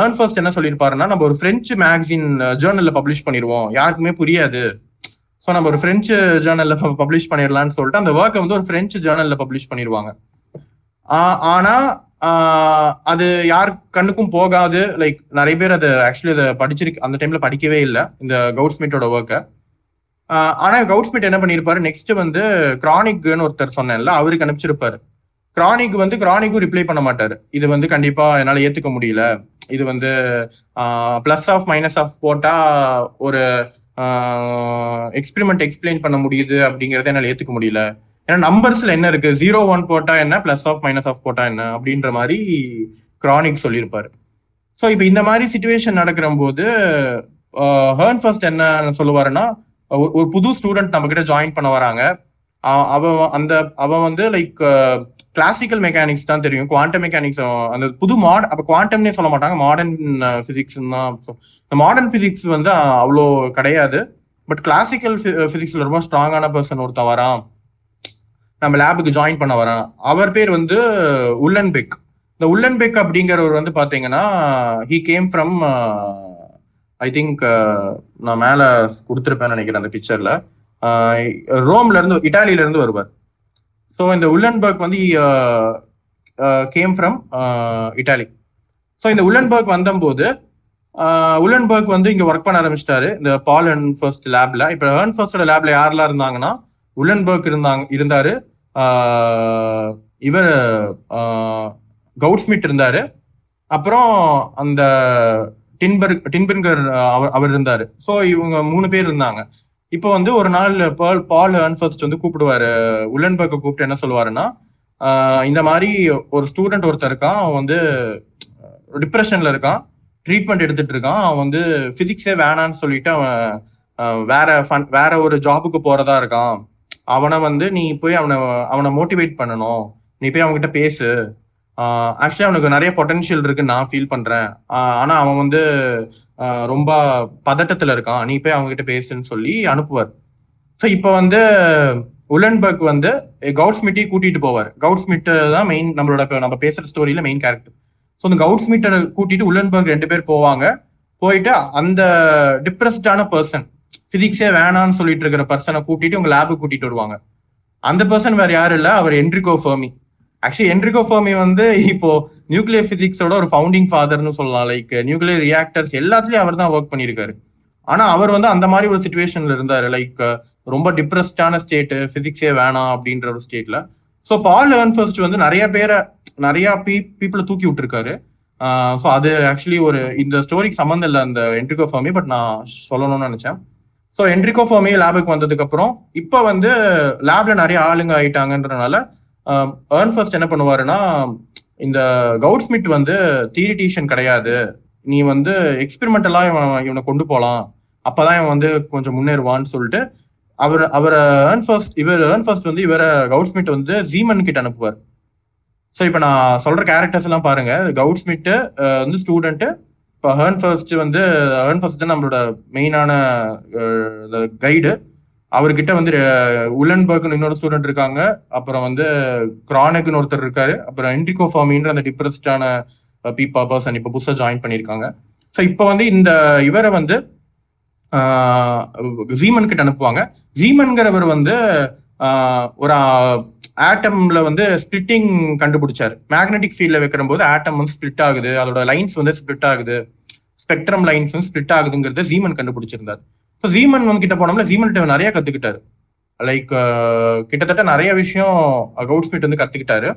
ஏர்ன் ஃபர்ஸ்ட் என்ன சொல்லியிருப்பாருன்னா நம்ம ஒரு ஃப்ரெஞ்சு மேக்சின் ஜேர்னல்ல பப்ளிஷ் பண்ணிடுவோம். யாருக்குமே புரியாது. ஸோ நம்ம ஒரு ஃப்ரெஞ்சு ஜேர்னல்ல பப்ளிஷ் பண்ணிடலாம்னு சொல்லிட்டு அந்த ஒர்க்கை வந்து ஒரு ஃப்ரெஞ்சு ஜேர்னல்ல பப்ளிஷ் பண்ணிடுவாங்க. ஆனா அது யார் கண்ணுக்கும் போகாது. லைக் நிறைய பேர் அதை ஆக்சுவலி அதை படிச்சிருக்கு அந்த டைம்ல படிக்கவே இல்லை. இந்த கவுட்ஸ்மிட்டோட ஒர்க்கை ஆனா கவுட்ஸ்மிட் என்ன பண்ணிருப்பாரு? நெக்ஸ்ட் வந்து கிரானிக்னு ஒருத்தர் சொன்னேன்ல அவருக்கு அனுப்பிச்சிருப்பாரு. கிரானிக் வந்து கிரானிக்கும் ரிப்ளை பண்ண மாட்டாரு. இது வந்து கண்டிப்பா என்னால ஏத்துக்க முடியல. இது வந்து பிளஸ் ஆஃப் மைனஸ் ஆஃப் போட்டா ஒரு எக்ஸ்பெரிமெண்ட் எக்ஸ்பிளைன் பண்ண முடியுது அப்படிங்கறத என்னால ஏத்துக்க முடியல. ஏன்னா நம்பர்ஸ்ல என்ன இருக்கு? ஜீரோ ஒன் போட்டா என்ன? பிளஸ் ஆஃப் மைனஸ் ஆஃப் போட்டா என்ன? அப்படின்ற மாதிரி கிரானிக் சொல்லியிருப்பாரு ஸோ இப்போ இந்த மாதிரி சுச்சுவேஷன் நடக்கிற போது ஹேர்ன் ஃபர்ஸ்ட் என்ன சொல்லுவாருன்னா ஒரு- புது ஸ்டூடெண்ட் நம்ம கிட்ட ஜாயின் பண்ண வராங்க. அவன் அந்த அவன் வந்து லைக் கிளாசிக்கல் மெக்கானிக்ஸ் தான் தெரியும். குவாண்டம் மெக்கானிக்ஸ் அந்த புது மாட் அப்ப குவாண்டம்னே சொல்ல மாட்டாங்க. மாடர்ன் பிசிக்ஸ் தான். இந்த மாடர்ன் பிசிக்ஸ் வந்து அவ்வளோ கிடையாது. பட் கிளாசிக்கல் பிசிக்ஸ்ல ரொம்ப ஸ்ட்ராங்கான பர்சன் ஒருத்தன் வரான். நம்ம லேபுக்கு ஜாயின் பண்ண வரான். அவர் பேர் வந்து உல்லன் பெக் இந்த உல்லன் பெக் அப்படிங்கிறவர் வந்து பாத்தீங்கன்னா he came from I think uh, நான் மேல கொடுத்துருப்பேன்னு நினைக்கிறேன் அந்த பிக்சர்ல ரோம்ல uh, இருந்து இட்டாலியில இருந்து வருவார். ஸோ இந்த உல்லன்பர்க் வந்து கேம் ஃப்ரம் இட்டாலி ஸோ இந்த உல்லன்பர்க் வந்தபோது uh, உல்லன்பர்க் வந்து இங்க ஒர்க் பண்ண ஆரம்பிச்சிட்டாரு. இந்த பால் அண்ட் ஃபர்ஸ்ட் லேப்ல இப்போ ஏர்ன் ஃபர்ஸ்டோட லேப்ல யாரெல்லாம் இருந்தாங்கன்னா உல்லன்பர்க் இருந்தாங்க இருந்தாரு. இவர் கவுட்ஸ்மிட் இருந்தாரு. அப்புறம் அந்த டின்பர் டின்பர்கர் அவர் அவர் இருந்தாரு. ஸோ இவங்க மூணு பேர் இருந்தாங்க. இப்போ வந்து ஒரு நாள் பால் பால் அன்ஃபர்ஸ்ட் வந்து கூப்பிடுவாரு. உல்லன்பர்க்கை கூப்பிட்டு என்ன சொல்லுவாருன்னா இந்த மாதிரி ஒரு ஸ்டூடெண்ட் ஒருத்தர் இருக்கான். அவன் வந்து டிப்ரெஷன்ல இருக்கான். ட்ரீட்மெண்ட் எடுத்துட்டு இருக்கான். அவன் வந்து பிசிக்ஸே வேணான்னு சொல்லிட்டு அவன் வேற ஃபன் வேற ஒரு ஜாபுக்கு போறதா இருக்கான். அவனை வந்து நீ போய் அவனை அவனை மோட்டிவேட் பண்ணணும். நீ போய் அவன்கிட்ட பேசு. ஆக்சுவலி அவனுக்கு நிறைய பொட்டன்ஷியல் இருக்குன்னு நான் ஃபீல் பண்றேன். ஆனா அவன் வந்து ரொம்ப பதட்டத்துல இருக்கான். நீ போய் அவங்க கிட்ட பேசுன்னு சொல்லி அனுப்புவார். ஸோ இப்போ வந்து உலன்பர்க் வந்து கவுட்ஸ்மிட்டி கூட்டிட்டு போவார். கவுட்ஸ்மிட் தான் மெயின் நம்மளோட நம்ம பேசுற ஸ்டோரியில மெயின் கேரக்டர் ஸோ அந்த கவுட்ஸ்மிட்டை கூட்டிட்டு உலன்பர்க் ரெண்டு பேர் போவாங்க. போயிட்டு அந்த டிப்ரெஸ்டான பர்சன் பிசிக்ஸே வேணாம்னு சொல்லிட்டு இருக்கிற பர்சனை கூட்டிட்டு உங்க லேபுக்கு கூட்டிட்டு வருவாங்க. அந்த பர்சன் வேற யாரும் இல்லை அவர் Enrico Fermi actually Enrico Fermi வந்து இப்போ நியூக்ளியர் பிசிக்ஸோட ஒரு ஃபவுண்டிங் ஃபாதர்னு சொல்லலாம். லைக் நியூக்ளியர் ரியாக்டர்ஸ் எல்லாத்துலயும் அவர் தான் ஒர்க் பண்ணியிருக்காரு. ஆனா அவர் வந்து அந்த மாதிரி ஒரு சுச்சுவேஷன்ல இருந்தாரு. லைக் ரொம்ப டிப்ரெஸ்டான ஸ்டேட் பிசிக்ஸே வேணாம் அப்படின்ற ஒரு ஸ்டேட்ல ஸோ பால் லேர்ன் ஃபர்ஸ்ட் வந்து நிறைய பேரை நிறைய பீ பீப்புளை தூக்கி விட்டுருக்காரு. ஸோ அது ஆக்சுவலி ஒரு இந்த ஸ்டோரிக்கு சம்மந்தம் இல்லை அந்த என்ட்ரிகோ ஃபர்மி பட் நான் சொல்லணும்னு நினைச்சேன். ஸோ என்ட்ரிகோ ஃபர்மி லேபுக்கு வந்ததுக்கு அப்புறம் இப்போ வந்து லேப்ல நிறைய ஆளுங்க ஆயிட்டாங்கன்றனால ஏர்ன் ஃபர்ஸ்ட் என்ன பண்ணுவாருன்னா இந்த கவுட்ஸ்மிட் வந்து தியரிட்டிஷியன் கிடையாது. நீ வந்து எக்ஸ்பெரிமெண்டலா இவன் இவனை கொண்டு போகலாம் அப்பதான் இவன் வந்து கொஞ்சம் முன்னேறுவான்னு சொல்லிட்டு அவர் அவரை ஏர்ன் ஃபர்ஸ்ட் இவர் ஏர்ன் ஃபர்ஸ்ட் வந்து இவரை கவுட்ஸ்மிட் வந்து ஜீமன் கிட்ட அனுப்புவார். ஸோ இப்போ நான் சொல்ற கேரக்டர்ஸ் எல்லாம் பாருங்க. கவுட்ஸ்மிட் வந்து ஸ்டூடெண்ட்டு இப்போ ஹேர்ன் ஃபர்ஸ்ட் வந்து ஹேர்ன் ஃபர்ஸ்ட் தான் நம்மளோட மெயினான கைடு அவர்கிட்ட வந்து உலன்பர்க்னு இன்னொரு ஸ்டூடெண்ட் இருக்காங்க. அப்புறம் வந்து கிரானக்னு ஒருத்தர் இருக்காரு. அப்புறம் என்டிகோ ஃபார்மின்ற அந்த டிப்ரெஸ்டான பீப்பா பர்சன் இப்போ புதுசாக ஜாயின் பண்ணியிருக்காங்க. ஸோ இப்போ வந்து இந்த இவரை வந்து ஜீமன் கிட்ட அனுப்புவாங்க. ஜீமன்கிறவர் வந்து ஒரு ஆட்டம்ல வந்து ஸ்பிளிட்டிங் கண்டுபிடிச்சாரு. மேக்னெட்டிக் ஃபீல்ட்ல வைக்கிற போது ஆட்டம் வந்து ஸ்பிளிட் ஆகுது. அதோட லைன்ஸ் வந்து ஸ்பிளிட் ஆகுது. ஸ்பெக்ட்ரம் லைன்ஸ் வந்து ஸ்பிளிட் ஆகுதுங்கிறத ஜீமன் கண்டுபிடிச்சிருந்தார். ஸோ ஜீமன் வந்து கிட்ட போனோம்ல கிட்ட நிறைய கத்துக்கிட்டாரு. லைக் கிட்டத்தட்ட நிறைய விஷயம் கவுட்ஸ்மிட் வந்து கத்துக்கிட்டாரு.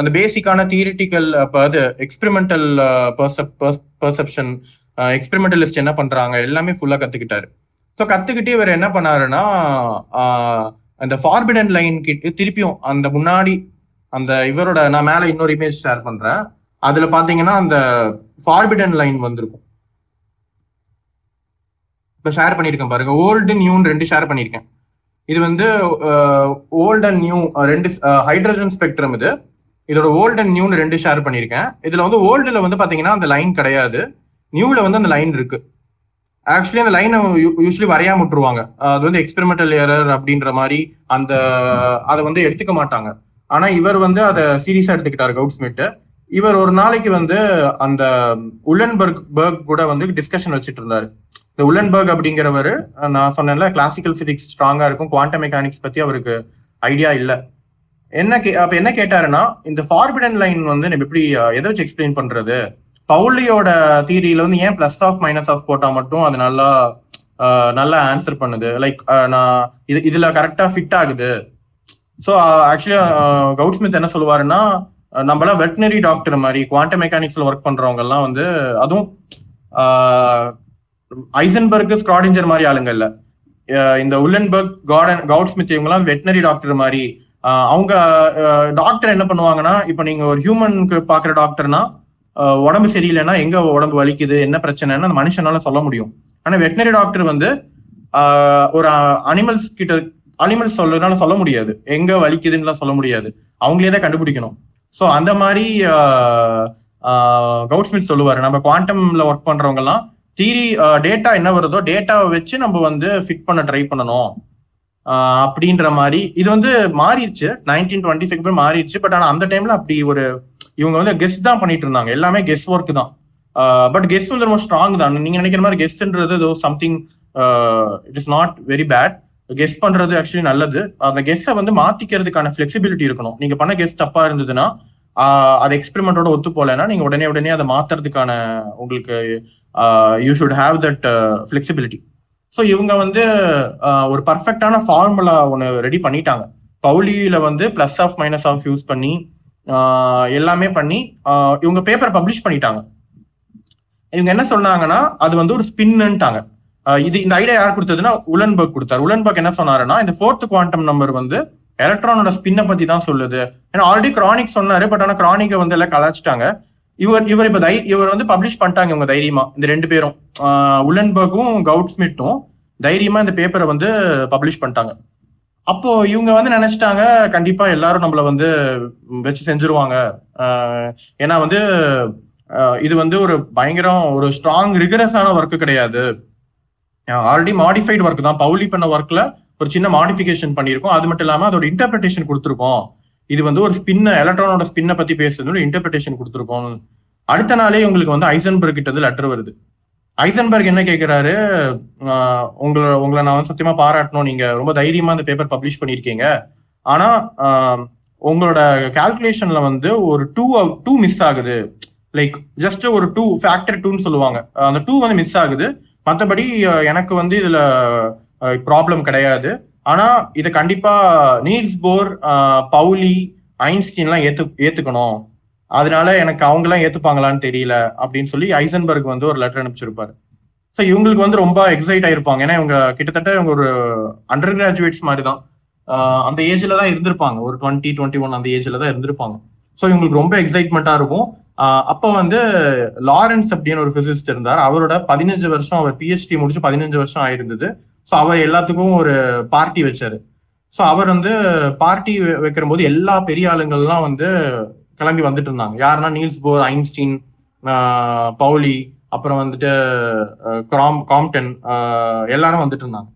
அந்த பேசிக்கான தியரிட்டிக்கல் அது எக்ஸ்பெரிமெண்டல் பர்செப்ஷன் எக்ஸ்பெரிமெண்டலிஸ்ட் என்ன பண்றாங்க எல்லாமே ஃபுல்லா கத்துக்கிட்டாரு. ஸோ கத்துக்கிட்டு இவர் என்ன பண்ணாருன்னா அந்த ஃபார்பிடன் லைன் கிட்ட திருப்பியும் அந்த முன்னாடி அந்த இவரோட நான் மேல இன்னொரு இமேஜ் ஷேர் பண்றேன். அதுல பாத்தீங்கன்னா அந்த ஃபார்பிடன் லைன் வந்திருக்கும். இப்ப ஷேர் பண்ணியிருக்கேன் பாருங்க. ஓல்டு நியூன்னு ரெண்டு ஷேர் பண்ணியிருக்கேன். இது வந்து ஓல்ட் அண்ட் நியூ ரெண்டு ஹைட்ரஜன் ஸ்பெக்ட்ரம் இது. இதோட ஓல்ட் அண்ட் நியூன்னு ரெண்டு ஷேர் பண்ணியிருக்கேன். இதுல வந்து ஓல்டுல வந்து பாத்தீங்கன்னா அந்த லைன் கிடையாது. நியூல வந்து அந்த லைன் இருக்கு. ஆக்சுவலி அந்த லைனை யூஸ்வலி வரையாம விட்டுருவாங்க. அது வந்து எக்ஸ்பெரிமெண்டல் ஏரர் அப்படின்ற மாதிரி அந்த அதை வந்து எடுத்துக்க மாட்டாங்க. ஆனா இவர் வந்து அதை சீரியஸா எடுத்துக்கிட்டாரு கவுட்ஸ்மிட் இவர் ஒரு நாளைக்கு வந்து அந்த உல்லன்பர்க் பர்க் கூட வந்து டிஸ்கஷன் வச்சுட்டு இருந்தாரு. இந்த உலன்பர்க் அப்படிங்கிறவர் நான் சொன்னேன்ல கிளாசிக்கல் பிசிக்ஸ் ஸ்ட்ராங்கா இருக்கும். குவாண்டம் மெக்கானிக்ஸ் பத்தி அவருக்கு ஐடியா இல்ல. என்ன கே அப்ப என்ன கேட்டாருன்னா இந்த ஃபார்பிடன் லைன் வந்து நம்ம எப்படி எதை வச்சு எக்ஸ்பிளைன் பண்றது? பவுலியோட தீரியில வந்து ஏன் பிளஸ் ஆஃப் மைனஸ் ஆஃப் போட்டா மட்டும் அது நல்லா நல்லா ஆன்சர் பண்ணுது? லைக் நான் இது இதுல கரெக்டா ஃபிட் ஆகுது. ஸோ ஆக்சுவலி கவுட்ஸ்மித் என்ன சொல்லுவாருன்னா நம்மளாம் வெட்டினரி டாக்டர் மாதிரி குவாண்டம் மெக்கானிக்ஸ்ல ஒர்க் பண்றவங்க எல்லாம் வந்து அதுவும் ஐசன்பர்க் ஸ்க்ராடிஞ்சர் மாதிரி ஆளுங்க இல்ல. இந்த உல்லன்பர்க் கார்டன் கவுட் ஸ்மித் இவங்கெல்லாம் வெட்டினரி டாக்டர் மாதிரி. அவங்க டாக்டர் என்ன பண்ணுவாங்கன்னா இப்போ நீங்க ஒரு ஹியூமனுக்கு பாக்குற டாக்டர்னா உடம்பு சரியில்லைன்னா எங்க உடம்பு வலிக்குது என்ன பிரச்சனைன்னு அந்த மனுஷனால சொல்ல முடியும். ஆனா வெட்டினரி டாக்டர் வந்து ஒரு அனிமல்ஸ் கிட்ட அனிமல்ஸ் சொல்றதுனால சொல்ல முடியாது. எங்க வலிக்குதுன்னு சொல்ல முடியாது. அவங்களே தான் கண்டுபிடிக்கணும். ஸோ அந்த மாதிரி கவுட்ஸ்மித் சொல்லுவாரு. நம்ம குவாண்டம்ல ஒர்க் பண்றவங்க எல்லாம் தீரி டேட்டா என்ன வருதோ டேட்டாவை வச்சு நம்ம வந்து ஃபிட் பண்ண ட்ரை பண்ணணும். அப்படின்ற மாதிரி. இது வந்து மாறிடுச்சு. நைன்டீன் டுவெண்ட்டி சிக்ஸ் மாறிடுச்சு. பட் ஆனால் அந்த டைம்ல அப்படி ஒரு இவங்க வந்து கெஸ் தான் பண்ணிட்டு இருந்தாங்க. எல்லாமே கெஸ் ஒர்க் தான் பட் கெஸ் வந்து ரொம்ப ஸ்ட்ராங் தான். நீங்க நினைக்கிற மாதிரி கெஸ்ன்றது ஏதோ something it is not very bad guess பண்றது ஆக்சுவலி நல்லது. அந்த கெஸ்ஸை வந்து மாத்திக்கிறதுக்கான ஃபிளெக்சிபிலிட்டி இருக்கணும். நீங்க பண்ண கெஸ் தப்பா இருந்ததுன்னா அது எக்ஸ்பெரிமெண்டோட ஒத்து போலன்னா நீங்க உடனே உடனே அதை மாத்துறதுக்கான உங்களுக்கு you should have that flexibility so இவங்க வந்து ஒரு பர்ஃபெக்டான ஃபார்முலா ஒன்று ரெடி பண்ணிட்டாங்க. பவுலியில வந்து plus half minus half use பண்ணி எல்லாமே பண்ணி இவங்க பேப்பர் பப்ளிஷ் பண்ணிட்டாங்க. இவங்க என்ன சொன்னாங்கன்னா அது வந்து ஒரு ஸ்பின்னுட்டாங்க இது இந்த ஐடியா யார் கொடுத்ததுன்னா உலன்பர்க் கொடுத்தாரு. உலன்பர்க் என்ன சொன்னாருன்னா இந்த ஃபோர்த் குவாண்டம் நம்பர் வந்து எலக்ட்ரானோட ஸ்பின்னை பத்தி தான் சொல்லுது. ஏன்னா ஆல்ரெடி கிரானிக் சொன்னாரு பட் ஆனா கிரானிக்கை வந்து எல்லாம் கலாச்சிட்டாங்க. இவர் இவர் இப்ப தை இவர் வந்து பப்ளிஷ் பண்ணிட்டாங்க இவங்க தைரியமா. இந்த ரெண்டு பேரும். உலன்பர்க்கும் கவுட் ஸ்மிட்டும் தைரியமா இந்த பேப்பரை வந்து பப்ளிஷ் பண்ணிட்டாங்க. அப்போ இவங்க வந்து நினைச்சிட்டாங்க கண்டிப்பா எல்லாரும் நம்மள வந்து வச்சு செஞ்சிருவாங்க. ஏன்னா வந்து இது வந்து ஒரு பயங்கரம் ஒரு ஸ்ட்ராங் ரிகரஸான ஒர்க் கிடையாது. ஆல்ரெடி மாடிஃபைடு ஒர்க் தான். பவுலி பண்ண ஒர்க்ல ஒரு சின்ன மாடிஃபிகேஷன் பண்ணியிருக்கோம். அது மட்டும் இல்லாமல் அதோட இன்டர்பிரிட்டேஷன் கொடுத்துருக்கோம். இது வந்து ஒரு ஸ்பின்ன எலக்ட்ரானோட ஸ்பின்னை பத்தி பேசுறது இன்டர்பிரிட்டேஷன் கொடுத்துருக்கோம். அடுத்த நாளே உங்களுக்கு வந்து ஐசன்பர்க் கிட்ட இருந்து லெட்டர் வருது. ஐசன்பர்க் என்ன கேட்கிறாரு உங்களை உங்களை நான் வந்து சத்தியமா பாராட்டணும். நீங்க ரொம்ப தைரியமா அந்த பேப்பர் பப்ளிஷ் பண்ணியிருக்கீங்க. ஆனா உங்களோட கால்குலேஷன்ல வந்து ஒரு டூ டூ மிஸ் ஆகுது. லைக் ஜஸ்ட் ஒரு டூ ஃபேக்டர் டூன்னு சொல்லுவாங்க. அந்த டூ வந்து மிஸ் ஆகுது. மற்றபடி எனக்கு வந்து இதுல ப்ராப்ளம் கிடையாது. ஆனா இதை கண்டிப்பா நீல்ஸ் போர் பவுலி ஐன்ஸ்டீன்லாம் ஏத்து ஏத்துக்கணும். அதனால எனக்கு அவங்க எல்லாம் ஏத்துப்பாங்களான்னு தெரியல அப்படின்னு சொல்லி ஐசன்பர்க் வந்து ஒரு லெட்டர் அனுப்பிச்சிருப்பாரு. ஸோ இவங்களுக்கு வந்து ரொம்ப எக்ஸைட் ஆயிருப்பாங்க. ஏன்னா இவங்க கிட்டத்தட்ட இவங்க ஒரு அண்டர் கிராஜுவேட்ஸ் மாதிரி தான் அந்த ஏஜ்ல தான் இருந்திருப்பாங்க. ஒரு டுவெண்ட்டி டுவெண்ட்டி ஒன் அந்த ஏஜ்ல தான் இருந்திருப்பாங்க. ஸோ இவங்களுக்கு ரொம்ப எக்ஸைட்மெண்ட்டா இருக்கும். அப்போ வந்து லாரன்ஸ் அப்படின்னு ஒரு பிசிசிஸ்ட் இருந்தார். அவரோட பதினஞ்சு வருஷம் அவர் பிஹெச்டி முடிச்சு பதினஞ்சு வருஷம் ஆயிருந்தது. ஸோ அவர் எல்லாத்துக்கும் ஒரு பார்ட்டி வச்சாரு. ஸோ அவர் வந்து பார்ட்டி வைக்கிற போது எல்லா பெரிய ஆளுங்கள்லாம் வந்து கிளம்பி வந்துட்டு இருந்தாங்க. யாருன்னா நீல்ஸ் போர் ஐன்ஸ்டீன் பவுலி அப்புறம் வந்துட்டு கிராம் காம்டன் எல்லாரும் வந்துட்டு இருந்தாங்க.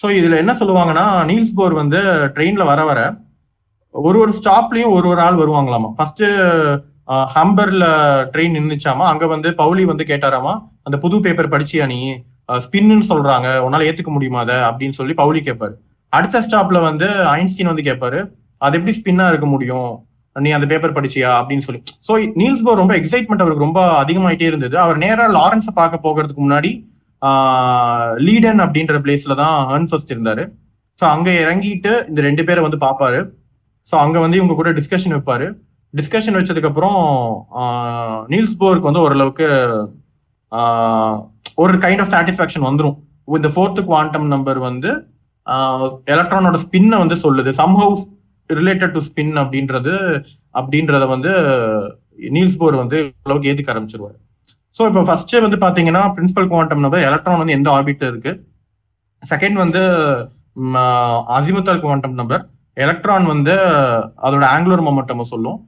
ஸோ இதுல என்ன சொல்லுவாங்கன்னா நீல்ஸ் போர் வந்து ட்ரெயின்ல வர வர ஒரு ஒரு ஸ்டாப்லயும் ஒரு ஒரு ஆள் வருவாங்களாமா? ஃபர்ஸ்ட் ஹம்பர்ல ட்ரெயின் நின்றுச்சாமா அங்க வந்து பவுலி வந்து கேட்டாராமா? அந்த புது பேப்பர் படிச்சியா நீ? ஸ்பின்னு சொல்றாங்க. உன்னால ஏத்துக்க முடியுமா அதை? அப்படின்னு சொல்லி பவுலி கேட்பாரு அடுத்த ஸ்டாப்ல வந்து ஐன்ஸ்டீன் வந்து கேட்பாரு அது எப்படி ஸ்பின்னா இருக்க முடியும்? நீ அந்த பேப்பர் படிச்சியா? அப்படின்னு சொல்லி. ஸோ நீல்ஸ் போர் ரொம்ப எக்ஸைட்மெண்ட் அவருக்கு ரொம்ப அதிகமாயிட்டே இருந்தது. அவர் நேரா லாரன்ஸை பார்க்க போகிறதுக்கு முன்னாடி லீடன் அப்படின்ற பிளேஸ்ல தான் ஹர்ன் ஃபர்ஸ்ட் இருந்தாரு. ஸோ அங்க இறங்கிட்டு இந்த ரெண்டு பேரை வந்து பார்ப்பாரு. ஸோ அங்க வந்து இவங்க கூட டிஸ்கஷன் வைப்பாரு. டிஸ்கஷன் வச்சதுக்கு அப்புறம் நீல்ஸ் போருக்கு வந்து ஓரளவுக்கு ஒரு கைண்ட் ஆஃப் சாட்டிஸ்ஃபேக்ஷன் வந்துடும் இந்த ஃபோர்த்து குவாண்டம் நம்பர் வந்து எலக்ட்ரானோட ஸ்பின்னை வந்து சொல்லுது. சம்ஹவுஸ் ரிலேட்டட் டு ஸ்பின் அப்படின்றது அப்படின்றத வந்து நீல்ஸ் போர் வந்து அளவுக்கு ஏத்துக்க ஆரம்பிச்சிருவாரு. ஸோ இப்போ ஃபர்ஸ்ட் வந்து பாத்தீங்கன்னா பிரின்சிபல் குவாண்டம் நம்பர் எலக்ட்ரான் வந்து எந்த ஆர்பிட்ல இருக்கு? செகண்ட் வந்து அசிமுத்தல் குவாண்டம் நம்பர் எலக்ட்ரான் வந்து அதோட ஆங்குலர் மொமெண்டம் சொல்லும்.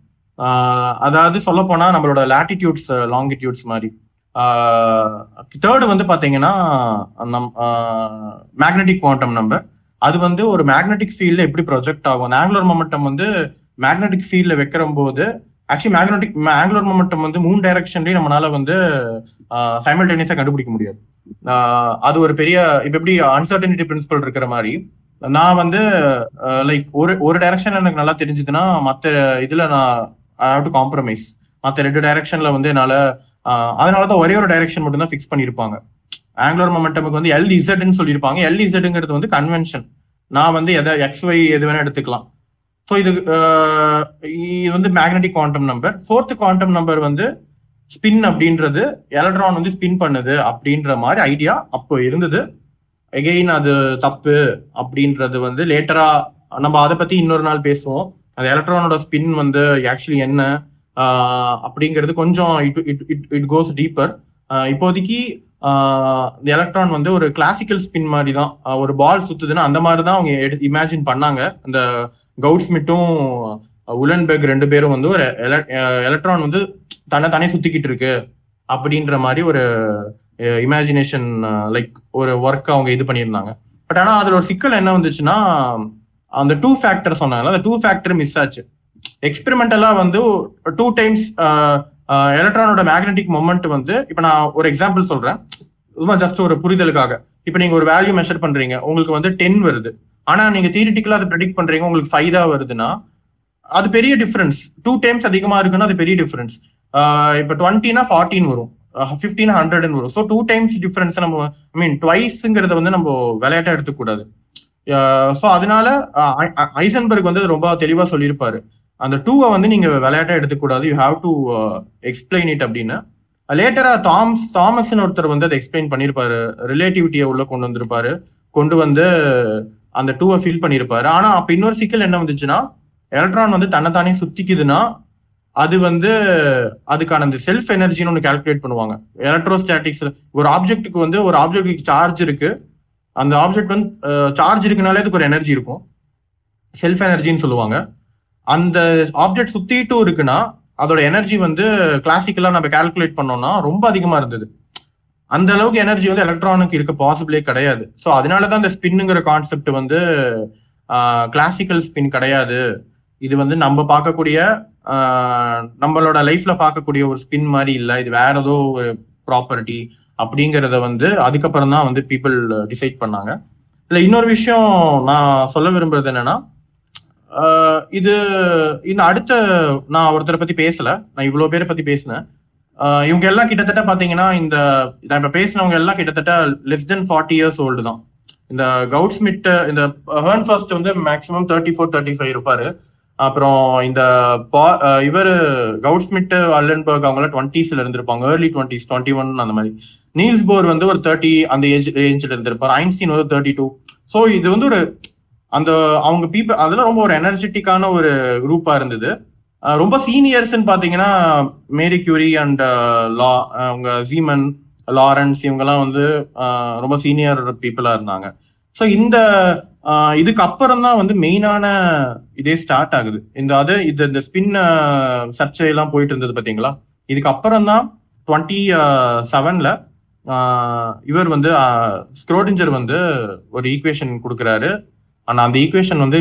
அதாவது சொல்ல போனா நம்மளோட லாட்டிடியூட்ஸ் லாங்கிடியூட்ஸ் மாதிரி. தேர்டு வந்து பாத்தீங்கன்னா நம் மேக்னெட்டிக் குவாண்டம் நம்பர் அது வந்து ஒரு மேக்னெட்டிக் ஃபீல்ட்ல எப்படி ப்ரொஜெக்ட் ஆகும்? அந்த ஆங்குலர் மொமெண்டம் வந்து மேக்னெட்டிக் ஃபீல்ட்ல வைக்கிற போது ஆக்சுவலி மேக்னெட்டிக் ஆங்குலர் மொமெண்டம் வந்து மூணு டைரக்ஷன்லயும் நம்மளால வந்து சைமல்டேனியஸா கண்டுபிடிக்க முடியாது. அது ஒரு பெரிய இப்ப எப்படி அன்சர்டனிட்டி பிரின்சிபல் இருக்கிற மாதிரி நான் வந்து லைக் ஒரு ஒரு டைரக்ஷன் எனக்கு நல்லா தெரிஞ்சதுன்னா மற்ற இதுல நான் ஐ ஹவ் டு காம்ப்ரமைஸ் மற்ற ரெண்டு டைரக்ஷன்ல வந்து என்னால அதனாலதான் ஒரே ஒரு டைரக்ஷன் மட்டும் தான் ஃபிக்ஸ் பண்ணிருப்பாங்க ஆங்குலர் மொமெண்டமுக்கு வந்து எல் இசட்னு சொல்லியிருப்பாங்க. எல் இசட்ங்கிறது வந்து கன்வென்ஷன் நான் வந்து எதை எக்ஸ் ஒய் எது வேணா எடுத்துக்கலாம். ஸோ இது இது வந்து magnetic quantum number fourth quantum number வந்து ஸ்பின் அப்படின்றது எலக்ட்ரான் வந்து ஸ்பின் பண்ணுது அப்படின்ற மாதிரி ஐடியா அப்போ இருந்தது. எகெயின் அது தப்பு அப்படின்றது வந்து லேட்டரா நம்ம அதை பத்தி இன்னொரு நாள் பேசுவோம். அந்த எலக்ட்ரானோட ஸ்பின் வந்து ஆக்சுவலி என்ன? அப்படிங்கிறது கொஞ்சம் it it it it goes deeper இப்போதைக்கு எலக்ட்ரான் வந்து ஒரு கிளாசிக்கல் ஸ்பின் மாதிரி தான் ஒரு பால் சுத்துதுன்னா அந்த மாதிரி தான் அவங்க இமேஜின் பண்ணாங்க. அந்த கவுட் ஸ்மிட்டும் உலன்பெக் ரெண்டு பேரும் வந்து ஒரு எலக்ட்ரான் வந்து தன்னை தானே சுத்திக்கிட்டு இருக்கு. அப்படின்ற மாதிரி ஒரு இமேஜினேஷன் லைக் ஒரு ஒர்க் அவங்க இது பண்ணியிருந்தாங்க. பட் ஆனால் அதில் ஒரு சிக்கல் என்ன வந்துச்சுன்னா அந்த டூ ஃபேக்டர் சொன்னாங்க அந்த டூ ஃபேக்டர் மிஸ் ஆச்சு. எக்ஸ்பெரிமெண்டலா வந்து டூ டைம்ஸ் எலக்ட்ரானோட மேக்னெட்டிக் மொமெண்ட் வந்து இப்ப நான் ஒரு எக்ஸாம்பிள் சொல்றேன். ஜஸ்ட் ஒரு புரிதலுக்காக. இப்ப நீங்க ஒரு வேல்யூ மெஷர் பண்றீங்க உங்களுக்கு வந்து டென் வருது. ஆனா நீங்க தியரிட்டிக்கலா அதை ப்ரெடிக்ட் பண்றீங்க உங்களுக்கு ஃபைவ் தான் வருதுன்னா அது பெரிய டிஃபரன்ஸ் டூ டைம்ஸ் அதிகமா இருக்குன்னா அது பெரிய டிஃபரன்ஸ் இப்ப டுவெண்ட்டினா ஃபார்ட்டின் வரும். ஃபிஃப்டீன் ஹண்ட்ரட்னு வரும். ஸோ டூ டைம்ஸ் டிஃபரன்ஸ் நம்ம ஐ மீன் ட்வைஸுங்கிறத வந்து நம்ம விளையாட்டா எடுத்துக்கூடாது ஸோ அதனால ஐசன்பர்க் வந்து ரொம்ப தெளிவா சொல்லியிருப்பாரு. அந்த டூவை வந்து நீங்க விளையாட்டா எடுத்துக்கூடாது. You have to explain it அப்படின்னு லேட்டரா தாம்ஸ் தாமஸ்னு ஒருத்தர் வந்து அதை எக்ஸ்பிளைன் பண்ணியிருப்பாரு ரிலேட்டிவிட்டியை உள்ள கொண்டு வந்திருப்பாரு. கொண்டு வந்து அந்த டூவை ஃபில் பண்ணியிருப்பாரு ஆனா அப்ப இன்னொரு சிக்கல் என்ன வந்துச்சுன்னா எலக்ட்ரான் வந்து தன்னைத்தானே சுத்திக்குதுன்னா அது வந்து அதுக்கான அந்த செல்ஃப் எனர்ஜின்னு ஒன்று கால்குலேட் பண்ணுவாங்க. எலக்ட்ரோஸ்டாட்டிக்ஸ் ஒரு ஆப்ஜெக்ட்டுக்கு வந்து ஒரு ஆப்ஜெக்ட்டுக்கு சார்ஜ் இருக்கு. அந்த ஆப்ஜெக்ட் வந்து uh, சார்ஜ் இருக்குனாலே அதுக்கு ஒரு எனர்ஜி இருக்கும். செல்ஃப் எனர்ஜின்னு சொல்லுவாங்க. அந்த ஆப்ஜெக்ட் சுத்திட்டும் இருக்குன்னா அதோட எனர்ஜி வந்து கிளாசிக்கலா நம்ம கால்குலேட் பண்ணோம்னா ரொம்ப அதிகமா இருந்தது. அந்த அளவுக்கு எனர்ஜி வந்து எலக்ட்ரானுக்கு இருக்க பாசிபிளே கிடையாது. ஸோ அதனாலதான் இந்த ஸ்பின்னுங்கிற கான்செப்ட் வந்து கிளாசிக்கல் ஸ்பின் கிடையாது. இது வந்து நம்ம பார்க்கக்கூடிய நம்மளோட லைஃப்ல பார்க்கக்கூடிய ஒரு ஸ்பின் மாதிரி இல்லை. இது வேற ஏதோ ஒரு ப்ராப்பர்ட்டி அப்படிங்கிறத வந்து அதுக்கப்புறம் தான் வந்து பீப்புள் டிசைட் பண்ணாங்க. இல்லை இன்னொரு விஷயம் நான் சொல்ல விரும்புறது என்னன்னா இது இந்த அடுத்த நான் ஒருத்தரை பத்தி பேசல. நான் இவ்வளவு பேரை பத்தி பேசினேன். இவங்க எல்லாம் கிட்டத்தட்ட பாத்தீங்கன்னா இந்த நான் இப்ப பேசினவங்க எல்லாம் கிட்டத்தட்ட less than forty years old தான். இந்த கவுட் ஸ்மிட் இந்த ஹேர்ன் ஃபர்ஸ்ட் வந்து maximum thirty four thirty five இருப்பாரு. அப்புறம் இந்த இவர் கவுட் ஸ்மிட் அல்லன்பர்க் அவங்களாம் டுவெண்ட்டிஸ்ல இருந்திருப்பாங்க. ஏர்லி டுவெண்ட்டிஸ் டுவெண்ட்டி ஒன் அந்த மாதிரி. நீல்ஸ் போர் வந்து ஒரு தேர்ட்டி அந்த ஏஜ் ரேஞ்சில் இருந்திருப்பார். ஐன்ஸ்டீன் வந்து தேர்ட்டி டூ ஸோ இது வந்து ஒரு அந்த அவங்க பீப்புள் அதெல்லாம் ரொம்ப ஒரு எனர்ஜெட்டிக்கான ஒரு குரூப்பா இருந்தது. ரொம்ப சீனியர்ஸ்ன்னு பாத்தீங்கன்னா மேரி கியூரி அண்ட் லா அவங்க ஜீமன் லாரன்ஸ் இவங்கெல்லாம் வந்து ரொம்ப சீனியர் பீப்புளா இருந்தாங்க. ஸோ இந்த இதுக்கு அப்புறம் தான் வந்து மெயினான இதே ஸ்டார்ட் ஆகுது. இந்த அது இது இந்த ஸ்பின் சர்ச்சையெல்லாம் போயிட்டு இருந்தது பாத்தீங்களா இதுக்கு அப்புறம் தான் டுவெண்ட்டி செவன்ல இவர் வந்து ஸ்க்ரோடிஞ்சர் வந்து ஒரு ஈக்குவேஷன் கொடுக்குறாரு. ஆனா அந்த ஈக்குவேஷன் வந்து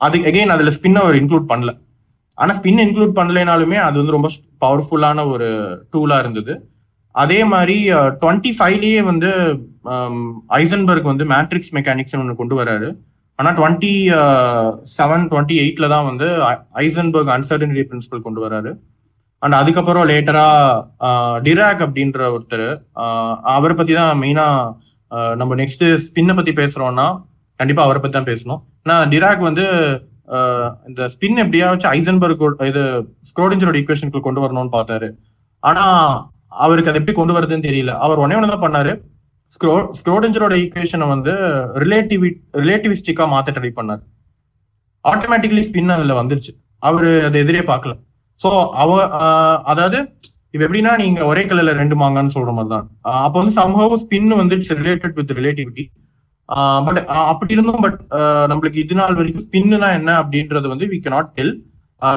அது எகெயின் அதுல ஸ்பின் அவர் இன்க்ளூட் பண்ணல. ஆனா ஸ்பின் இன்க்ளூட் பண்ணலைனாலுமே அது வந்து ரொம்ப பவர்ஃபுல்லான ஒரு டூலா இருந்தது. அதே மாதிரி டுவெண்ட்டி ஃபைவ்லயே வந்து ஐசன்பர்க் வந்து மேட்ரிக்ஸ் மெக்கானிக்ஸ் ஒன்று கொண்டு வராரு. ஆனா டுவெண்ட்டி செவன் டுவெண்ட்டி எயிட்ல தான் வந்து ஐசன்பர்க் அன்சர்டனிட்டி பிரின்சிபல் கொண்டு வராரு. அண்ட் அதுக்கப்புறம் லேட்டரா டிராக் அப்படின்ற ஒருத்தர் அவரை பத்தி தான் மெயினா நம்ம நெக்ஸ்ட் ஸ்பின்னை பத்தி பேசுறோம்னா கண்டிப்பா அவரை பத்தி தான் பேசணும். நான் டிராக் வந்து இந்த ஸ்பின் எப்படியாச்சும் ஐசன்பர்க் இது ஸ்க்ரோடிஞ்சரோட ஈக்குவேஷனுக்கு கொண்டு வரணும்னு பார்த்தாரு. ஆனா அவருக்கு அதை எப்படி கொண்டு வருதுன்னு தெரியல. அவர் ஒன்னே ஒன்று தான் பண்ணாரு. ஸ்க்ரோ ஸ்க்ரோடிஞ்சரோட ஈக்குவேஷனை வந்து ரிலேட்டிவி ரிலேட்டிவிஸ்டிக்கா மாத்த ட்ரை பண்ணார். ஆட்டோமேட்டிக்கலி ஸ்பின் அதுல வந்துருச்சு. அவரு அதை எதிரே பார்க்கல. சோ அவ அதாவது இப்ப எப்படின்னா நீங்க ஒரே கலர்ல ரெண்டு மாங்கன்னு சொல்ற மாதிரி தான் அப்போ வந்து சம்ஹவ் ஸ்பின் வந்து ரிலேட்டட் வித் ரிலேட்டிவிட்டி பட் அப்படி இருந்தும் பட் நம்மளுக்கு இது நாள் வரைக்கும் ஸ்பின்னா என்ன அப்படின்றது வந்து வி நாட் டெல்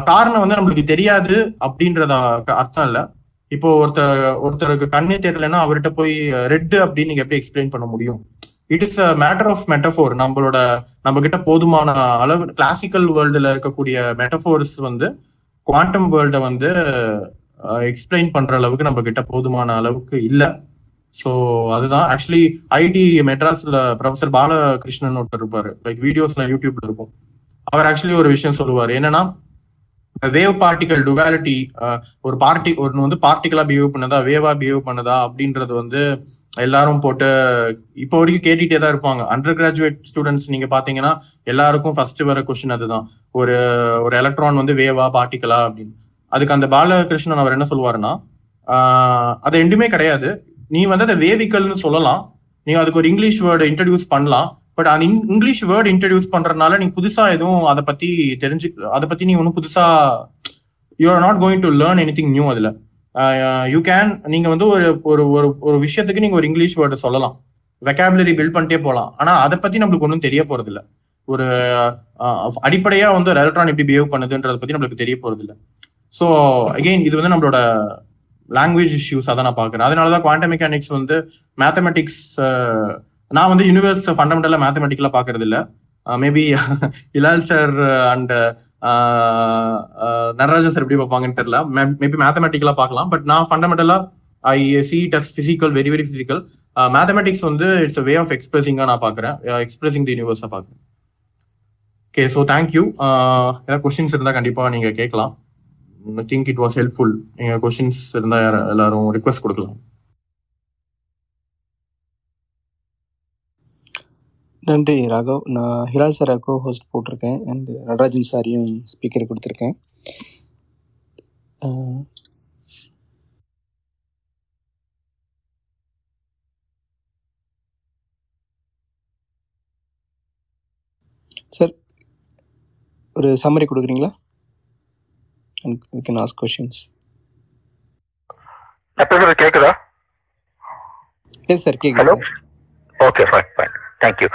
காரணம் வந்து நம்மளுக்கு தெரியாது அப்படின்றத அர்த்தம் இல்லை. இப்போ ஒருத்தர் ஒருத்தருக்கு கண்ணே தெரியலன்னா அவர்கிட்ட போய் ரெட் அப்படின்னு நீங்க எப்படி எக்ஸ்பிளைன் பண்ண முடியும்? It is a matter of metaphor நம்மளோட நம்ம கிட்ட போதுமான அளவு கிளாசிக்கல் வேர்ல்டுல இருக்கக்கூடிய மெட்டஃபோர்ஸ் வந்து குவாண்டம் வேர்ல்டை வந்து எக்ஸ்பிளைன் பண்ற அளவுக்கு நம்ம கிட்ட போதுமான அளவுக்கு இல்லை. ஸோ அதுதான். ஆக்சுவலி ஐடி மெட்ராஸ்ல ப்ரொஃபசர் பாலகிருஷ்ணன் ஒருத்தர் இருப்பாரு. லைக் வீடியோஸ்ல யூடியூப்ல இருக்கும். அவர் ஆக்சுவலி ஒரு விஷயம் சொல்லுவார். என்னன்னா வேவ் பார்ட்டிகல் டுவாலிட்டி ஒரு பார்ட்டி ஒன்று வந்து பார்ட்டிகலா பிஹேவ் பண்ணதா வேவா பிஹேவ் பண்ணதா அப்படின்றது வந்து எல்லாரும் போட்டு இப்போ வரைக்கும் கேட்டுட்டே தான் இருப்பாங்க. அண்டர் கிராஜுவேட் ஸ்டூடெண்ட்ஸ் நீங்க பாத்தீங்கன்னா எல்லாருக்கும் ஃபர்ஸ்ட் வர கொஸ்டின் அதுதான். ஒரு ஒரு எலக்ட்ரான் வந்து வேவா பார்ட்டிகலா அப்படின்னு. அதுக்கு அந்த பாலகிருஷ்ணன் அவர் என்ன சொல்லுவாருன்னா அது ரெண்டுமே கிடையாது. நீ வந்து அதை வேவிக்கல்னு சொல்லலாம். நீ அதுக்கு ஒரு இங்கிலீஷ் வேர்டு இன்ட்ரடியூஸ் பண்ணலாம். பட் அந்த இங்கிலீஷ் வேர்டு இன்ட்ரடியூஸ் பண்றதுனால நீ புதுசா எதுவும் அதை பத்தி தெரிஞ்சு அதை பத்தி நீ ஒன்றும் புதுசா you are not going to learn anything new அதுல uh, uh, யூ கேன் நீங்க வந்து ஒரு ஒரு ஒரு ஒரு விஷயத்துக்கு நீங்க ஒரு இங்கிலீஷ் வேர்டு சொல்லலாம். வெக்காபுலரி பில்ட் பண்ணிட்டே போகலாம் ஆனா அதை பத்தி நம்மளுக்கு ஒன்றும் தெரிய போறது இல்ல ஒரு uh, அடிப்படையா வந்து ஒரு எலக்ட்ரான் எப்படி பிஹேவ் பண்ணுதுன்றத பத்தி நம்மளுக்கு தெரிய போறது இல்லை ஸோ அகெயின் இது வந்து நம்மளோட லாங்குவேஜ் இஷ்யூஸ் அதை நான் பாக்குறேன் அதனாலதான் குவாண்டம் மெக்கானிக்ஸ் வந்து மேத்தமெட்டிக்ஸ் நான் வந்து யூனிவர்ஸ் ஃபண்டமெண்டலா மேத்தமெட்டிக்கலா பாக்குறது இல்ல maybe Hilal sir and Natarajan sir எப்படி பார்ப்பாங்கன்னு தெரியல. மேபி மேத்தமெட்டிக்கலா பார்க்கலாம். பட் நான் ஃபண்டமெண்டலா I see it as physical very very physical mathematics வந்து இட்ஸ் வே ஆஃப் எக்ஸ்பிரஸிங்கா நான் பாக்குறேன் எக்ஸ்பிரஸிங் தி யூனிவர்ஸா பாக்குறேன் ஓகே ஸோ தேங்க்யூ ஏதாவது கொஸ்டின்ஸ் இருந்தால் கண்டிப்பாக நீங்கள் கேட்கலாம். I think it was helpful எங்கள் கொஸ்டின்ஸ் இருந்தால் யார் எல்லாரும் ரிக்வெஸ்ட் கொடுக்கலாம். நன்றி ராகவ். நான் ஹிலால் சாரை கோ ஹோஸ்ட் போட்டிருக்கேன். அண்ட் நடராஜன் சாரையும் ஸ்பீக்கர் கொடுத்துருக்கேன். சார் ஒரு சம்மரி கொடுக்குறீங்களா? வி கேன் ஆஸ்க் கொஷின்ஸ் நான் பேசுறது கேக்குதா? Yes sir Hello? Sir okay fine fine thank you